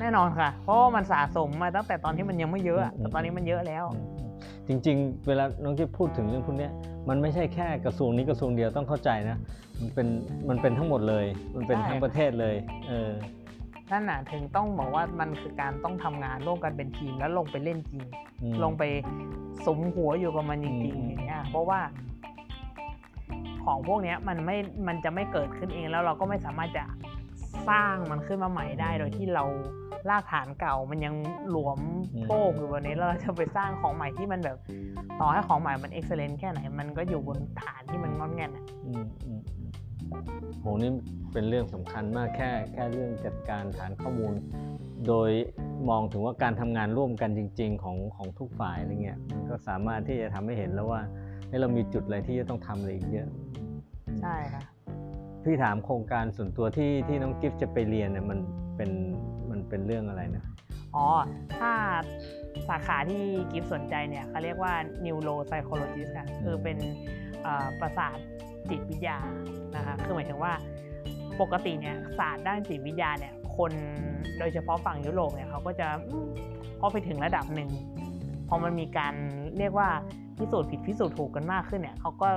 แน่นอนค่ะ เพราะว่ามันสะสมมาตั้งแต่ตอนที่มันยังไม่เยอะอะอืมแต่ตอนนี้มันเยอะแล้ว จริง ๆ เวลาน้องที่พูดถึงเรื่องพวกเนี้ยมันไม่ใช่แค่กระทรวงนี้กระทรวงเดียวต้องเข้าใจนะ มันเป็นมันเป็นทั้งหมดเลย มันเป็นใช่ทั้งประเทศเลย เออ นั่นน่ะถึงต้องบอกว่ามันคือการต้องทำงานร่วมกันเป็นทีมแล้วลงไปเล่นจริงอืมลงไปสมหัวอยู่กับมันจริงอืมๆอย่างเงี้ยเพราะว่าของพวกเนี้ยมันไม่ มันจะไม่เกิดขึ้นเองแล้วเราก็ไม่สามารถจะสร้างมันขึ้นมาใหม่ได้ โดยที่เราลากฐานเก่ามันยังหลวมโป้งอยู่บนนี้แล้วเราจะไปสร้างของใหม่ที่มันแบบ ต่อให้ของใหม่มันเอ็กซ์เลนแค่ไหน มันก็อยู่บนฐานที่มันงอนแงนอะอืมอืมอืม โหนี่เป็นเรื่องสำคัญมากแค่แค่เรื่องจัดการฐานข้อมูล โดยมองถึงว่าการทำงานร่วมกันจริง ๆ ของของทุกฝ่ายอะไรเงี้ยมันก็สามารถที่จะทำให้เห็นแล้วว่าเฮ้ยเรามีจุดอะไรที่จะต้องทำอะไรอีกเยอะ ใช่ค่ะพี่ถามโครงการส่วนตัวที่ที่น้องกิฟต์จะไปเรียนเนี่ยมันเป็นมันเป็นเรื่องอะไรนะอ๋อ ถ้าสาขาที่กิฟสนใจเนี่ยเขาเรียกว่า neuropsychologist ค่ะ คือเป็นเอ่อประสาท จิตวิทยานะคะคือหมายถึงว่าปกติเนี่ยศาสตร์ด้านจิตวิทยาเนี่ยคนโดยเฉพาะฝั่งยุโรปเนี่ยเขาก็จะอืมพอไปถึงระดับหนึ่งพอมันมีการเรียกว่าพิสูจน์ผิดพิสูจน์ถูกกันมากขึ้นเนี่ยเขาก็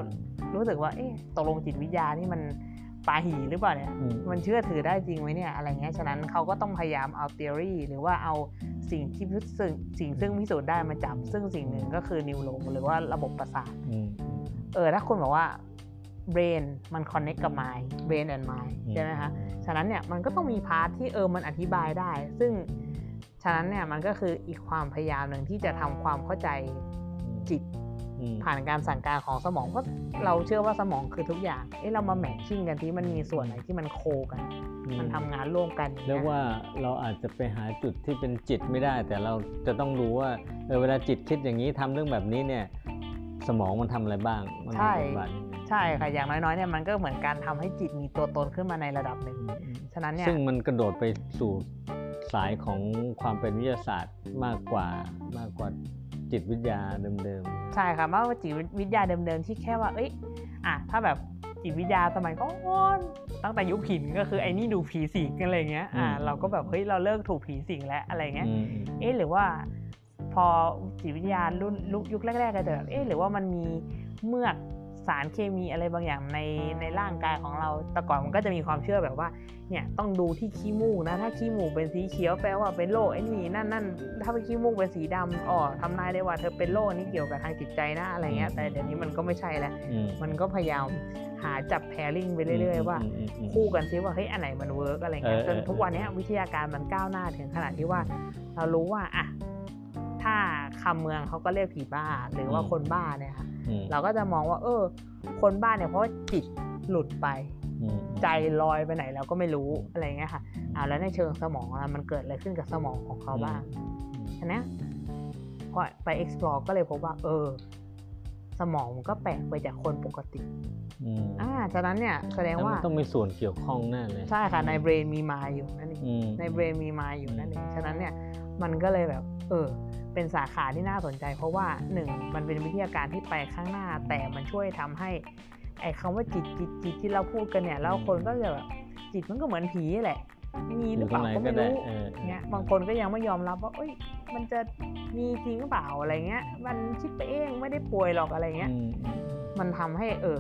รู้สึกว่าเอ๊ะตกลงจิตวิทยานี่มันปาหีหรือเปล่าเนี่ยอืมมันเชื่อถือได้จริงไหมเนี่ยอะไรเงี้ยฉะนั้นเขาก็ต้องพยายามเอา theory หรือว่าเอาสิ่งที่พิสูจน์สิ่งซึ่งพิสูจน์ได้มาจับซึ่งสิ่งหนึ่งก็คือนิวโรหรือว่าระบบประสาทอืมเออถ้าคุณบอกว่า brain มัน connect กับ mind brain and mind ใช่ไหมคะฉะนั้นเนี่ยมันก็ต้องมี part ที่เออมันอธิบายได้ ซึ่งฉะนั้นเนี่ยมันก็คืออีกความพยายามหนึ่งที่จะทำความเข้าใจจิตอืมผ่านการสั่งการของสมองเพราะเราเชื่อว่าสมองคือทุกอย่างเอ๊ะเรามา matching กันที่มันมีส่วนไหนที่มันโคกัน มันทำงานร่วมกันอางเรีงี้ยกว่าเราอาจจะไปหาจุดที่เป็นจิตไม่ได้ แต่เราจะต้องรู้ว่าเออเวลาจิตคิดอย่างนี้ทำเรื่องแบบนี้เนี่ย สมองมันทำอะไรบ้างมัมีใช่บทบาทยังไง ใช่ค่ะอย่างน้อยๆเนี่ยมันก็เหมือนการทำให้จิตมีตัวตนขึ้นมาในระดับหนึ่งอืมอืมฉะนั้นเนี่ยซึ่งมันกระโดดไปสู่สายของความเป็นวิทยาศาสตร์มากกว่ามากกว่าจิตวิทยาเดิมใช่ค่ะมากกว่าจิตวิทยาเดิมๆที่แค่ว่า เอ้ยอะถ้าแบบจิตวิทยาสมัยก่อนตั้งแต่ยุคหินก็คือไอ้นี่ดูผีสิงกันอะไรเงี้ยอ่าเราก็แบบเฮ้ยเราเลิกถูกผีสิงแล้วอะไรๆเงี้ยอืมอืมเอ๊ะหรือว่าพอจิตวิทยารุ่นลุยุคแรกๆก็จะแบบเอ๊ะหรือว่ามันมีเมือก สารเคมีอะไรบางอย่างในในร่างกายของเรา แต่ก่อนมันก็จะมีความเชื่อแบบว่า เนี่ยต้องดูที่ขี้มูกนะ ถ้าขี้มูกเป็นสีเขียวแปลว่าเป็นโรคไอ้นี่นั่นนั่นถ้าเป็นขี้มูกเป็นสีดำอ๋อทำนายได้ว่าเธอเป็นโรคนี้เกี่ยวกับทางจิตใจนะอะไรเงี้ย แต่เดี๋ยวนี้มันก็ไม่ใช่แล้วอืมมันก็พยายามหาจับ pairing ไปเรื่อย ๆ ว่ามอืมอืมคู่กันซิว่าเฮ้ยอันไหนมัน work อะไรเงี้ยเออจนเออทุกวันเนี้ยวิทยาการมันก้าวหน้าถึงขนาดที่ว่า เรารู้ว่าอะ ถ้าคำเมืองเขาก็เรียกผีบ้าหรือว่าคนบ้าเนี่ยค่ะอืมเราก็จะมองว่า เออ คนบ้าเนี่ยเพราะว่าจิตหลุดไปอืมใจลอยไปไหนเราก็ไม่รู้อะไรเงี้ยค่ะอ่าแล้วในเชิงสมองอะมันเกิดอะไรขึ้นกับสมองของเขาบ้างอันเนี้ยก็ไป explore ก็เลยพบว่า เออ สมองมันก็แปลกไปจากคนปกติอืมอ่าฉะนั้นเนี่ยแสดงแล้วว่ามันต้องมีส่วนเกี่ยวข้องแน่เลย ใช่ค่ะในเบรนมีมายอยู่นั่นเองอืมในเบรนมีมายอยู่นั่นเองฉะนั้นเนี่ย มันก็เลยแบบ เออ เป็นสาขาที่น่าสนใจ เพราะว่าหนึ่งมันเป็นวิทยาการที่ไปข้างหน้า แต่มันช่วยทำให้ไอ้คำว่าจิตจิตจิตที่เราพูดกันเนี่ยแล้วคนก็จะแบบจิตมันก็เหมือนผีแหละมีหรือเปล่าก็ไม่รู้เออเนี่ยบางคนก็ยังไม่ยอมรับว่าเอ้ย มันจะมีจริงหรือเปล่าอะไรเงี้ย มันคิดไปเองไม่ได้ป่วยหรอกอะไรเงี้ยอืมอืมมันทำให้เออ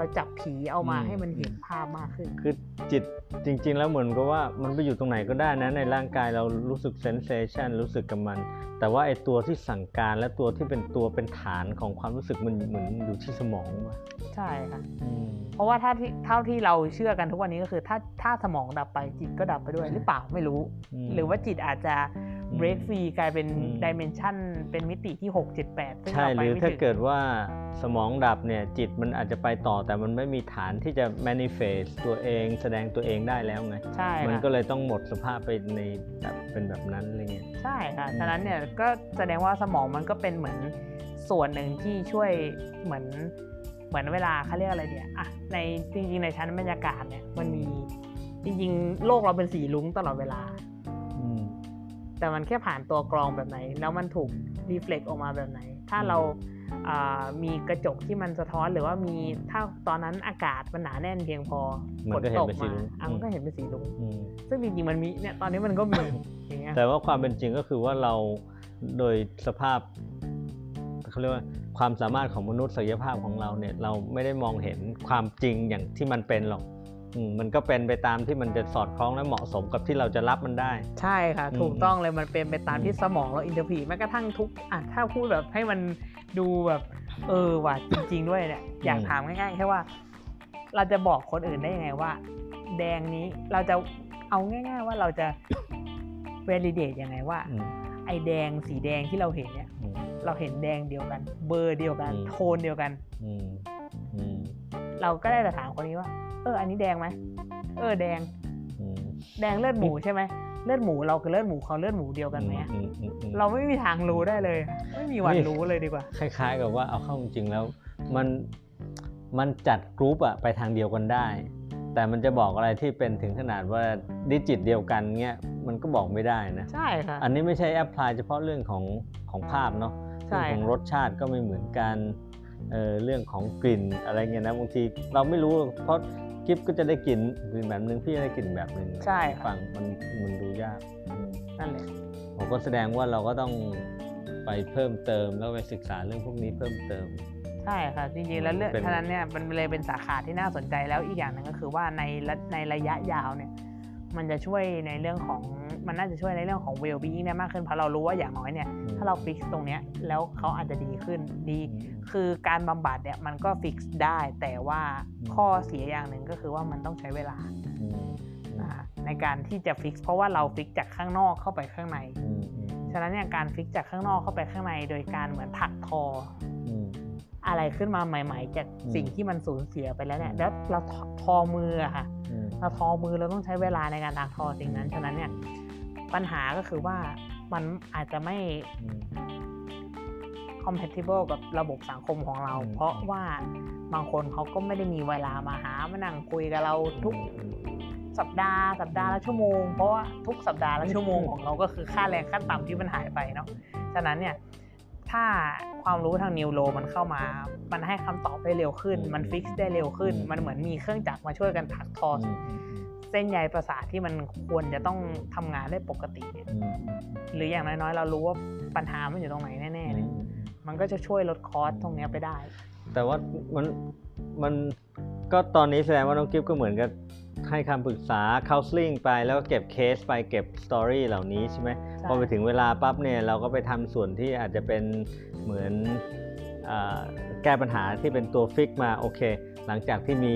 เราจับผีเอามาอืมให้มันเห็นภาพมากขึ้น คือจิตจริง ๆ แล้วเหมือนกับว่ามันไปอยู่ตรงไหนก็ได้นะในร่างกายเรารู้สึก sensation รู้สึกกับมัน แต่ว่าไอ้ตัวที่สั่งการและตัวที่เป็นตัวเป็นฐานของความรู้สึกมันเหมือนอยู่ที่สมองว่ะใช่ค่ะอืมเพราะว่าถ้าที่เท่าที่เราเชื่อกันทุกวันนี้ก็คือถ้าถ้าสมองดับไปจิตก็ดับไปด้วยหรือเปล่าไม่รู้มหรือว่าจิตอาจจะอืม break free กลายเป็นอืม dimension เป็นมิติที่ 6 7 8ซึ่งใช่เราหไปรือไม่ถ้าถึงเกิดว่าสมองดับเนี่ยจิตมันอาจจะไปต่อแต่มันไม่มีฐานที่จะ manifest ตัวเองแสดงตัวเองได้แล้วไง ใช่มันค่ะก็เลยต้องหมดสภาพไปในแบบเป็นแบบนั้นอะไรเงี้ย ใช่ค่ะอืมฉะนั้นเนี่ยก็แสดงว่าสมองมันก็เป็นเหมือนส่วนหนึ่งที่ช่วยเหมือนเหมือนเวลาเขาเรียกอะไรเดียอะในจริงๆในชั้นบรรยากาศเนี่ยมันมีจริงๆ โลกเราเป็นสีลุ้งตลอดเวลา อืม แต่มันแค่ผ่านตัวกรองแบบไหน แล้วมันถูกรีเฟล็กออกมาแบบไหน ถ้าเราอ่า มีกระจกที่มันสะท้อนหรือว่ามีถ้าตอนนั้นอากาศมันหนาแน่นเพียงพอมัฝนนก็เห็ตนกเป็นสีมารุ้งอะมันก็เห็นเป็นสีลุงอืมซึ่งจริงๆมันมีเนี่ยตอนนี้มันก็มีอย่างเงี้ยแต่ว่าความเป็นจริงก็คือว่าเราโดยสภาพเขาเรียกว่าความสามารถของมนุษย์ศักยภาพของเราเนี่ยเราไม่ได้มองเห็นความจริงอย่างที่มันเป็นหรอกอื มมันก็เป็นไปตามที่มันจะสอดคล้องและเหมาะสมกับที่เราจะรับมันได้ ใช่ค่ะอืมถูกต้องเลยมันเป็นไปตามอืมที่สมองเรา interpret แม้กระทั่งทุกอะถ้าพูดแบบให้มันดูแบบเออว่ะจริง ๆ ด้วยเนี่ยอยากถามง่ายๆแค่ว่า เราจะบอกคนอื่นได้ยังไงว่า แดงนี้เราจะเอาง่าย ๆ ว่าเราจะ validate ยังไงว่าอืมไอ้แดงสีแดงที่เราเห็นเนี่ยอืมเราเห็นแดงเดียวกัน เบอร์เดียวกันอืมโทนเดียวกันอืมอืมเราก็ได้แต่ถามคนนี้ว่า เออ อันนี้แดงไหมเออแดงอืมแดงเลือดหมูใช่ไหมเลือดหมูเรากับเลือดหมูเขาเลือดหมูเดียวกันไหมอะอืมอืมอืมเราไม่มีทางรู้ได้เลย ไม่มีวันนี่รู้เลยดีกว่า คล้าย ๆ กับว่าเอาเข้าจริงๆแล้ว มันมันจัดกรุ๊ปอะไปทางเดียวกันได้ แต่มันจะบอกอะไรที่เป็นถึงขนาดว่า digit เดียวกันเงี้ยมันก็บอกไม่ได้นะใช่ค่ะอันนี้ไม่ใช่ apply เฉพาะเรื่องของของภาพเนาะใช่เรื่องของรสชาติก็ไม่เหมือนกันเออเรื่องของกลิ่นอะไรเงี้ยนะบางทีเราไม่รู้เพราะ กิฟก็จะได้กลิ่นกลิ่นแบบนึงพี่จะได้กลิ่นแบบนึงใช่ครับฟังมันมันดูยากอืมนั่นแหละผมก็แสดงว่าเราก็ต้องไปเพิ่มเติมแล้วไปศึกษาเรื่องพวกนี้เพิ่มเติม ใช่ค่ะจริงๆแล้วเรื่องเป็น ฉะนั้นเนี่ยมันเลยเป็นสาขาที่น่าสนใจแล้วอีกอย่างหนึ่งก็คือว่าในระในระยะยาวเนี่ย มันจะช่วยในเรื่องของมันน่าจะช่วยในเรื่องของ well being ได้มากขึ้นเพราะเรารู้ว่าอย่างน้อยเนี่ยถ้าเรา fix ตรงเนี้ยแล้วเขาอาจจะดีขึ้นดี คือการบำบัดเนี่ยมันก็ fix ได้แต่ว่าอืมข้อเสียอย่างหนึ่งก็คือว่ามันต้องใช้เวลาอืมนะคะในการที่จะ fix เพราะว่าเรา fix จากข้างนอกเข้าไปข้างในอืมอืมฉะนั้นเนี่ยการ fix จากข้างนอกเข้าไปข้างใน โดยการเหมือนถักทออืมอะไรขึ้นมาใหม่ ๆ จากอืมสิ่งที่มันสูญเสียไปแล้วเนี่ยแล้วเราทอทอมืออะค่ะอืม เราทอมือเราต้องใช้เวลาในการถักทอสิ่งนั้น ฉะนั้นเนี่ยปัญหาก็คือว่ามันอาจจะไม่อืม compatible กับระบบสังคมของเราอืมเพราะว่าบางคนเขาก็ไม่ได้มีเวลามาหามานั่งคุยกับเราทุกสัปดาห์สัปดาห์ละชั่วโมง เพราะว่าทุกสัปดาห์ละชั่วโมงของเราก็คือค่าแรงขั้นต่ำที่มันหายไปเนาะฉะนั้นเนี่ย ถ้าความรู้ทางนิวโรมันเข้ามา มันให้คำตอบได้เร็วขึ้น มัน fix ได้เร็วขึ้น มันเหมือนมีเครื่องจักรมาช่วยกันถักทอออืมเส้นใยประสาทที่มันควรจะต้องทำงานได้ปกติเนี่ยอืมหรืออย่างน้อยๆ เรารู้ว่าปัญหามันอยู่ตรงไหนแน่ๆเนี่ยอืมมันก็จะช่วยลด cost ตรงเนี้ยไปได้ แต่ว่ามันมันก็ตอนนี้แสดงว่าน้องกิฟก็เหมือนกับ ให้คำปรึกษา counseling ไปแล้วก็เก็บเคสไปเก็บ story เหล่านี้ใช่ไหมใช่พอไปถึงเวลาปั๊บเนี่ยเราก็ไปทำส่วนที่อาจจะเป็นเหมือนอาแก้ปัญหาที่เป็นตัว fix มาโอเค หลังจากที่มี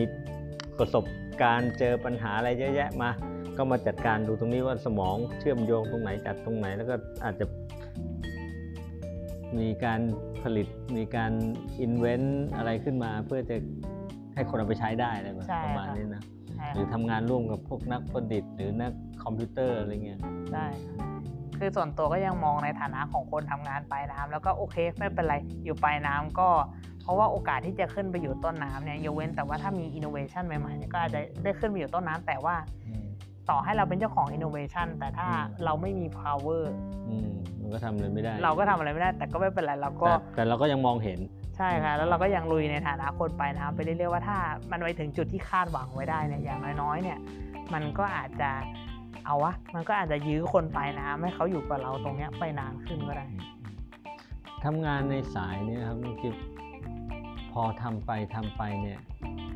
ประสบการณ์เจอปัญหาอะไรเยอะแยะมา ก็มาจัดการดูตรงนี้ว่าสมองเชื่อมโยงตรงไหนจัดตรงไหน แล้วก็อาจจะมีการผลิตมีการ invent อะไรขึ้นมาเพื่อจะให้คนเอาไปใช้ได้อะไรแบบใช่ประมาณค่ะนี้นะใช่ หรือทำงานร่วมกับพวกนักประดิษฐ์หรือนักคอมพิวเตอร์อะไรเงี้ยใช่คือส่วนตัวก็ยังมองในฐานะของคนทำงานปลายน้ำแล้วก็โอเคไม่เป็นไรอยู่ปลายน้ำก็ เพราะว่าโอกาสที่จะขึ้นไปอยู่ต้นน้ำเนี่ยยกเว้นแต่ว่าถ้ามีอินโนเวชันใหม่ๆเนี่ยก็อาจจะได้ขึ้นไปอยู่ต้นน้ำแต่ว่าต่อให้เราเป็นเจ้าของอินโนเวชันแต่ถ้าอืมเราไม่มี power อืมมันก็ทำอะไรไม่ได้ เราก็ทำอะไรไม่ได้ แต่ก็ไม่เป็นไรเราก็แต่แต่เราก็ยังมองเห็น ใช่ค่ะแล้วเราก็ยังลุยในฐานะคนไปลายน้ำไปเรื่อยๆว่าถ้ามันไปถึงจุดที่คาดหวังไว้ได้เนี่ยอย่างน้อยๆเนี่ยมันก็อาจจะเอาวะมันก็อาจจะยื้อคนไปน้ำให้เขาอยู่กับเราตรงเนี้ยไปนานขึ้นก็ได้ทำงานในสายเนี่ยครับน้องกิฟพอทำไปทำไปเนี่ย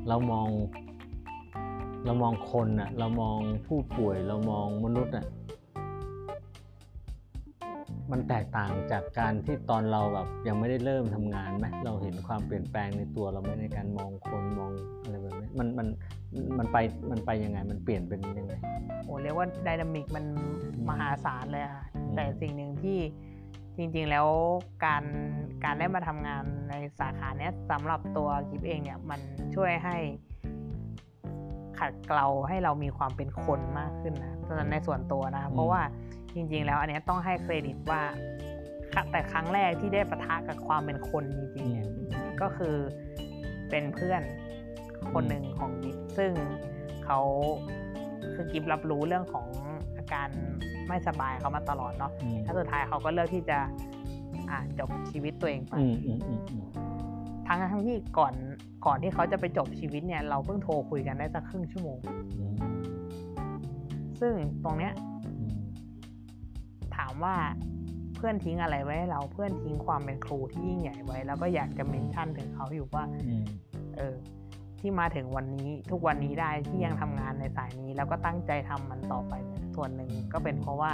เรามอง เรามองคนอะเรามองผู้ป่วยเรามองมนุษย์อะ มันแตกต่างจากการที่ตอนเราแบบยังไม่ได้เริ่มทำงานไหมเราเห็นความเปลี่ยนแปลงในตัวเราไหมในการมองคนมองอะไรแบบนี้มันมันมันไปมันไปยังไงมันเปลี่ยนเป็นยังไงโอ้เรียกว่าไดนามิกมันอืมมหาศาลเลยอะค่ะอืมแต่สิ่งหนึ่งที่จริงๆแล้วการการได้มาทำงานในสาขาเนี้ยสำหรับตัวกิฟเองเนี่ยมันช่วยให้ ขัดเกลาให้เรามีความเป็นคนมากขึ้นนะตอนในส่วนตัวนะอืมเพราะว่า จริงๆ แล้วอันเนี้ยต้องให้เครดิตว่าค่ะแต่ครั้งแรกที่ได้ปะทะกับความเป็นคนจริงๆเนี่ยก็คือเป็นเพื่อนคนหนึ่งของกิฟซึ่งเขาคือกิฟรับรู้เรื่องของอาการไม่สบายเขามาตลอดเนาะอืมแล้วสุดท้ายเขาก็เลือกที่จะอ่าจบชีวิตตัวเองไปอืมอืมอืมอืมทั้งทั้งที่ก่อนก่อนที่เขาจะไปจบชีวิตเนี่ย เราเพิ่งโทรคุยกันได้สักครึ่งชั่วโมงอืมซึ่งตรงเนี้ยอืม ถามว่าเพื่อนทิ้งอะไรไว้ให้เราเพื่อนทิ้งความเป็นครูที่ยิ่งใหญ่ไว้ แล้วก็อยากจะเมนชั่นถึงเขาอยู่ว่าอืมเออที่มาถึงวันนี้ทุกวันนี้ได้ที่ยังทำงานในสายนี้ แล้วก็ตั้งใจทำมันต่อไปเนี่ยส่วนหนึ่งก็เป็นเพราะว่า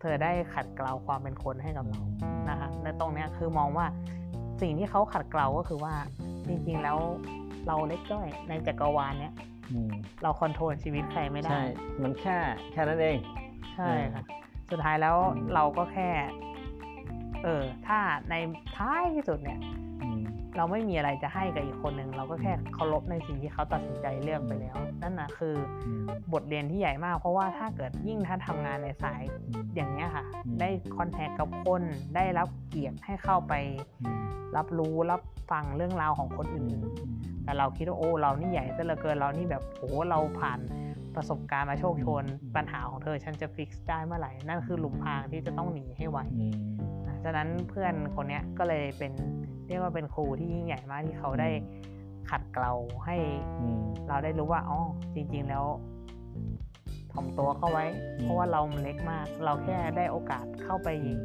เธอได้ขัดเกลาความเป็นคนให้กับเรานะคะและตรงเนี้ยคือมองว่าสิ่งที่เขาขัดเกลาก็คือว่า จริง ๆ แล้วเราเล็กจ้อยในจักรวาลเนี้ยอืมเราคอนโทรลชีวิตใครไม่ได้ใช่มันแค่แค่นั้นเอง ใช่ค่ะ สุดท้ายแล้วอืมเราก็แค่ เออ ถ้าในท้ายที่สุดเนี่ยอืมเราไม่มีอะไรจะให้กับอีกคนหนึ่งเราก็แค่เคารพในสิ่งที่เขาตัดสินใจเลือกไปแล้ว นั่นนะคืออืมบทเรียนที่ใหญ่มาก เพราะว่าถ้าเกิดยิ่งถ้าทำงานในสายอย่างเนี้ยค่ะอืมได้คอนแทคกับคนได้รับเกียรติให้เข้าไปอืมรับรู้รับฟังเรื่องราวของคนอือื่มนๆแต่เราคิดว่าโอ้เรานี่ใหญ่ซะเหลือเกินเรานี่แบบโอ้เราผ่าน ประสบการณ์มาโชคโชนอืมปัญหาของเธอฉันจะฟิกซ์ได้เมื่อไหร่ นั่นคือหลุมพรางที่จะต้องหนีให้ไวอืมนะฉะนั้นเพื่อนคนเนี้ยก็เลยเป็นเรียกว่าเป็นครูที่ยิ่งใหญ่มากที่เขาได้ขัดเกลาให้อืมเราได้รู้ว่าอ๋อจริง ๆ แล้วถ่อมตัวเข้าไว้อืมเพราะว่าเรามันเล็กมาก เราแค่ได้โอกาสเข้าไปอืม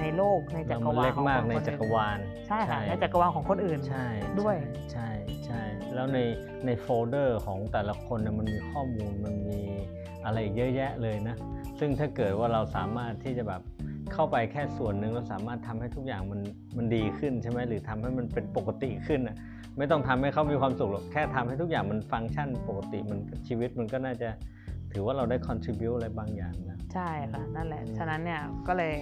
ในโลกในจัเรากรมันวาลเล็กของมากคนในคนจักรอื่นวาลใช่ค่ะในจักรวาลของคนอื่นใช่ด้วยใช่ใช่ใช่แล้วในในโฟลเดอร์ของแต่ละคนน่ะมันมีข้อมูลมันมีอะไรอีกเยอะแยะเลยนะ ซึ่งถ้าเกิดว่าเราสามารถที่จะแบบเข้าไปแค่ส่วนหนึ่งเราสามารถทำให้ทุกอย่างมันมันดีขึ้นใช่ไหมหรือทำให้มันเป็นปกติขึ้นอะไม่ต้องทำให้เขามีความสุขหรอกแค่ทำให้ทุกอย่างมันฟังก์ชันปกติมันชีวิตมันก็น่าจะ ถือว่าเราได้ contribu อะไรบางอย่างนะใช่ค่ะนั่นแหละอืมฉะนั้นเนี่ยก็เลย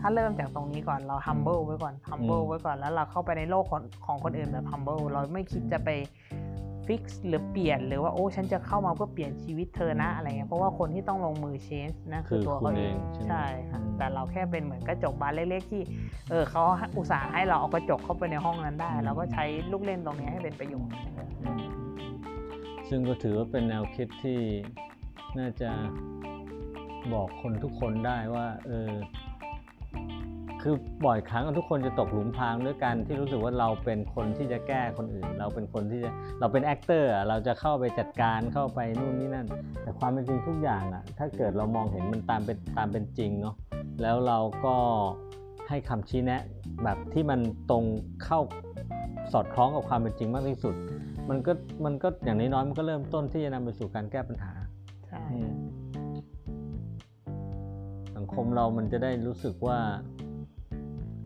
ถ้าเริ่มจากตรงนี้ก่อนเรา humble ไว้ก่อน humble อืมไว้ก่อนแล้วเราเข้าไปในโลกของของคนอื่นแบบ humble เราไม่คิดจะไป fix หรือเปลี่ยนหรือว่าโอ้ฉันจะเข้ามาเพื่อเปลี่ยนชีวิตเธอนะอะไรเงี้ยเพราะว่าคนที่ต้องลงมือ change นะคือตัวเขาเองใช่ไหมใช่ค่ะอืมแต่เราแค่เป็นเหมือนกระจกบานเล็กๆที่เออเขาอุตส่าห์ให้เราเอากระจกเข้าไปในห้องนั้นได้เราก็ใช้ลูกเล่นตรงนี้ให้เป็นประโยชน์อืมซึ่งก็ถือว่าเป็นแนวคิดที่ น่าจะบอกคนทุกคนได้ว่าเออคือบ่อยครั้งทุกคนจะตกหลุมพรางด้วยกันที่รู้สึกว่าเราเป็นคนที่จะแก้คนอื่น เราเป็นคนที่จะเราเป็น actor เราจะเข้าไปจัดการเข้าไปนู่นนี่นั่น แต่ความเป็นจริงทุกอย่างอะถ้าเกิดเรามองเห็นมันตามเป็นตามเป็นจริงเนาะแล้วเราก็ให้คำชี้แนะ แบบที่มันตรงเข้าสอดคล้องกับความเป็นจริงมากที่สุด มันก็มันก็อย่างน้อยๆมันก็เริ่มต้นที่จะนำไปสู่การแก้ปัญหา ใช่อืมสังคมเรามันจะได้รู้สึกว่า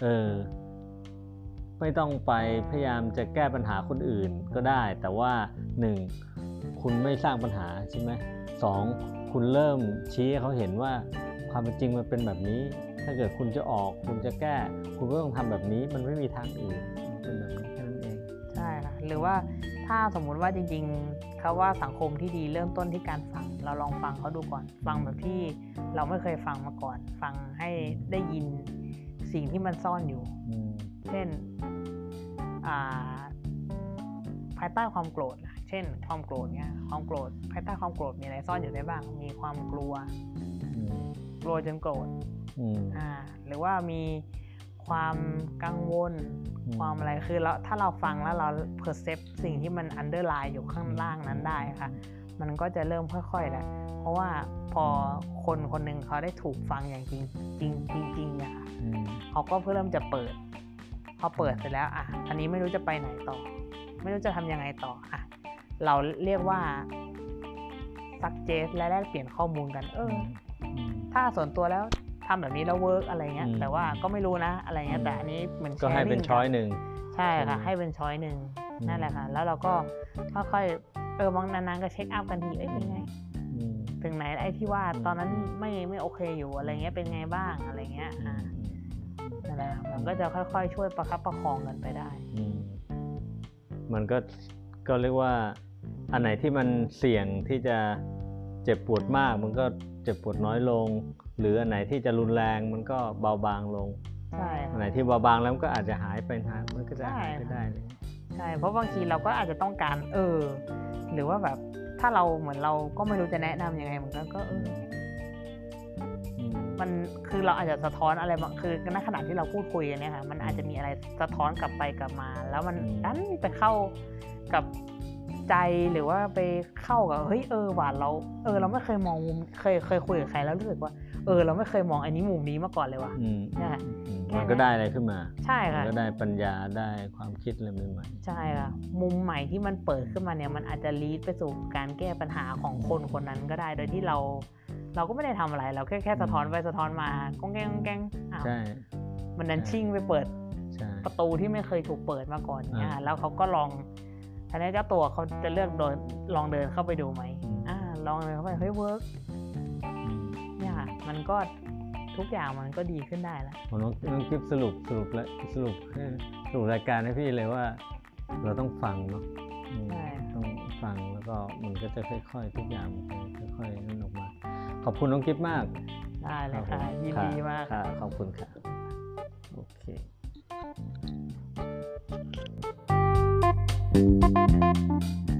เออ ไม่ต้องไปพยายามจะแก้ปัญหาคนอื่นก็ได้ แต่ว่าหนึ่งคุณไม่สร้างปัญหาใช่ไหมสองคุณเริ่มชี้ให้เขาเห็นว่าความเป็นจริงมันเป็นแบบนี้ ถ้าเกิดคุณจะออก คุณจะแก้ คุณก็ต้องทำแบบนี้ มันไม่มีทางอื่นมันเป็นแบบนี้ หรือว่าถ้าสมมุติว่าจริงๆเขาว่าสังคมที่ดีเริ่มต้นที่การฟัง เราลองฟังเขาดูก่อน ฟังแบบที่เราไม่เคยฟังมาก่อน ฟังให้ได้ยินสิ่งที่มันซ่อนอยู่ เช่นาภายใต้ความโกรธ เช่น ความโกรธเนี่ยความโกรธ ภายใต้ความโกรธมีอะไรซ่อนอยู่ได้บ้าง มีความกลัว กลัวจนโกรธ อ่า หรือว่ามี ความกังวลอืมความอะไรคือแล้วถ้าเราฟังแล้วเรา perceive สิ่งที่มัน underline อยู่ข้างล่างนั้นได้ค่ะ มันก็จะเริ่มค่อยๆแหละเพราะว่าพอคนคนหนึ่งเขาได้ถูกฟังอย่างจริงจริงจริงๆเนี่ยค่ะอืมเขาก็เริ่มจะเปิด พอเปิดเสร็จแล้วอะอันนี้ไม่รู้จะไปไหนต่อ ไม่รู้จะทำยังไงต่ออะเราเรียกว่า suggest และแลกเปลี่ยนข้อมูลกัน เอออืมถ้าส่วนตัวแล้ว ทำแบบนี้แล้ว work อะไรเงี้ยอืมแต่ว่าก็ไม่รู้นะอะไรเงี้ยอืมแต่อันนี้เหมือนก็ให้เป็น sharing choice หนึ่งใช่ค่ะอืมให้เป็น choice หนึ่งอืมนั่นแหละค่ะ แล้วเราก็ค่อยๆเออบางนานๆก็ check up กันทีเอ้ยเป็นไงอืมถึงไหนไอ้ที่ว่าอืมตอนนั้นไม่ไม่โอเคอยู่อะไรเงี้ยเป็นไงบ้างอะไรเงี้ยอือ่าอืมนั่นแหละค่ะมันก็จะค่อยๆ ช่วยประคับประคองกันไปได้อืมมันก็ก็เรียกว่า อันไหนที่มันเสี่ยงที่จะเจ็บปวดมาก มันก็เจ็บปวดน้อยลง หรืออันไหนที่จะรุนแรงมันก็เบาบางลงใช่อันค่ะไหนที่เบาบางแล้วมันก็อาจจะหายไปทางมันก็จะใช่หายไปได้เลยใช่เพราะบางทีเราก็อาจจะต้องการเออ หรือว่าแบบถ้าเราเหมือนเราก็ไม่รู้จะแนะนำยังไงเหมือนกันก็เอออืมมันคือเราอาจจะสะท้อนอะไรบางคือในขณะที่เราพูดคุยกันเนี่ยค่ะมันอาจจะมีอะไรสะท้อนกลับไปกลับมา แล้วมันดันไปเข้ากับใจหรือว่าไปเข้ากับเฮ้ยเออหวานเรา เออ เราไม่เคยมองมุมเคยเคยคุยกับใครแล้วรู้สึกว่า เออเราไม่เคยมองอันนี้มุมนี้มาก่อนเลยว่ะอืมเนี่ยอืมแค่มันก็ได้อะไรขึ้นมา ใช่มัค่ะก็ได้ปัญญาได้ความคิดอะไรใหม่ใช่ค่ะมุมใหม่ที่มันเปิดขึ้นมาเนี่ยมันอาจจะลีดไปสู่การแก้ปัญหาของคนคนนั้นก็ได้โดยที่เรา เราก็ไม่ได้ทำอะไรเราแค่แค่สะท้อนไปสะท้อนมาก้องแกงก้องแกงอ้าวๆใช่มันดันใช่ชิ่งไปเปิดใช่ประตูที่ไม่เคยถูกเปิดมาก่อนเนี่ยอ่าแล้วเขาก็ลองทีนี้เจ้าตัวเขาจะเลือกเดินลองเดินเข้าไปดูไหมอืมอ่าลองเดินเข้าไปเฮ้ย work อืมเนี่ยค่ะ มันก็ทุกอย่างมันก็ดีขึ้นได้แล้วผมน้องกิฟสรุปสรุปและสรุปสรุปรายการให้พี่เลยว่า เราต้องฟังเนาะต้องฟังแล้วก็มันก็จะค่อย ๆ ทุกอย่างค่อยๆนั่นออกมา ขอบคุณน้องกิฟมากได้เลยค่ะยินดีมากค่ะขอบคุณค่ะโอเค thank you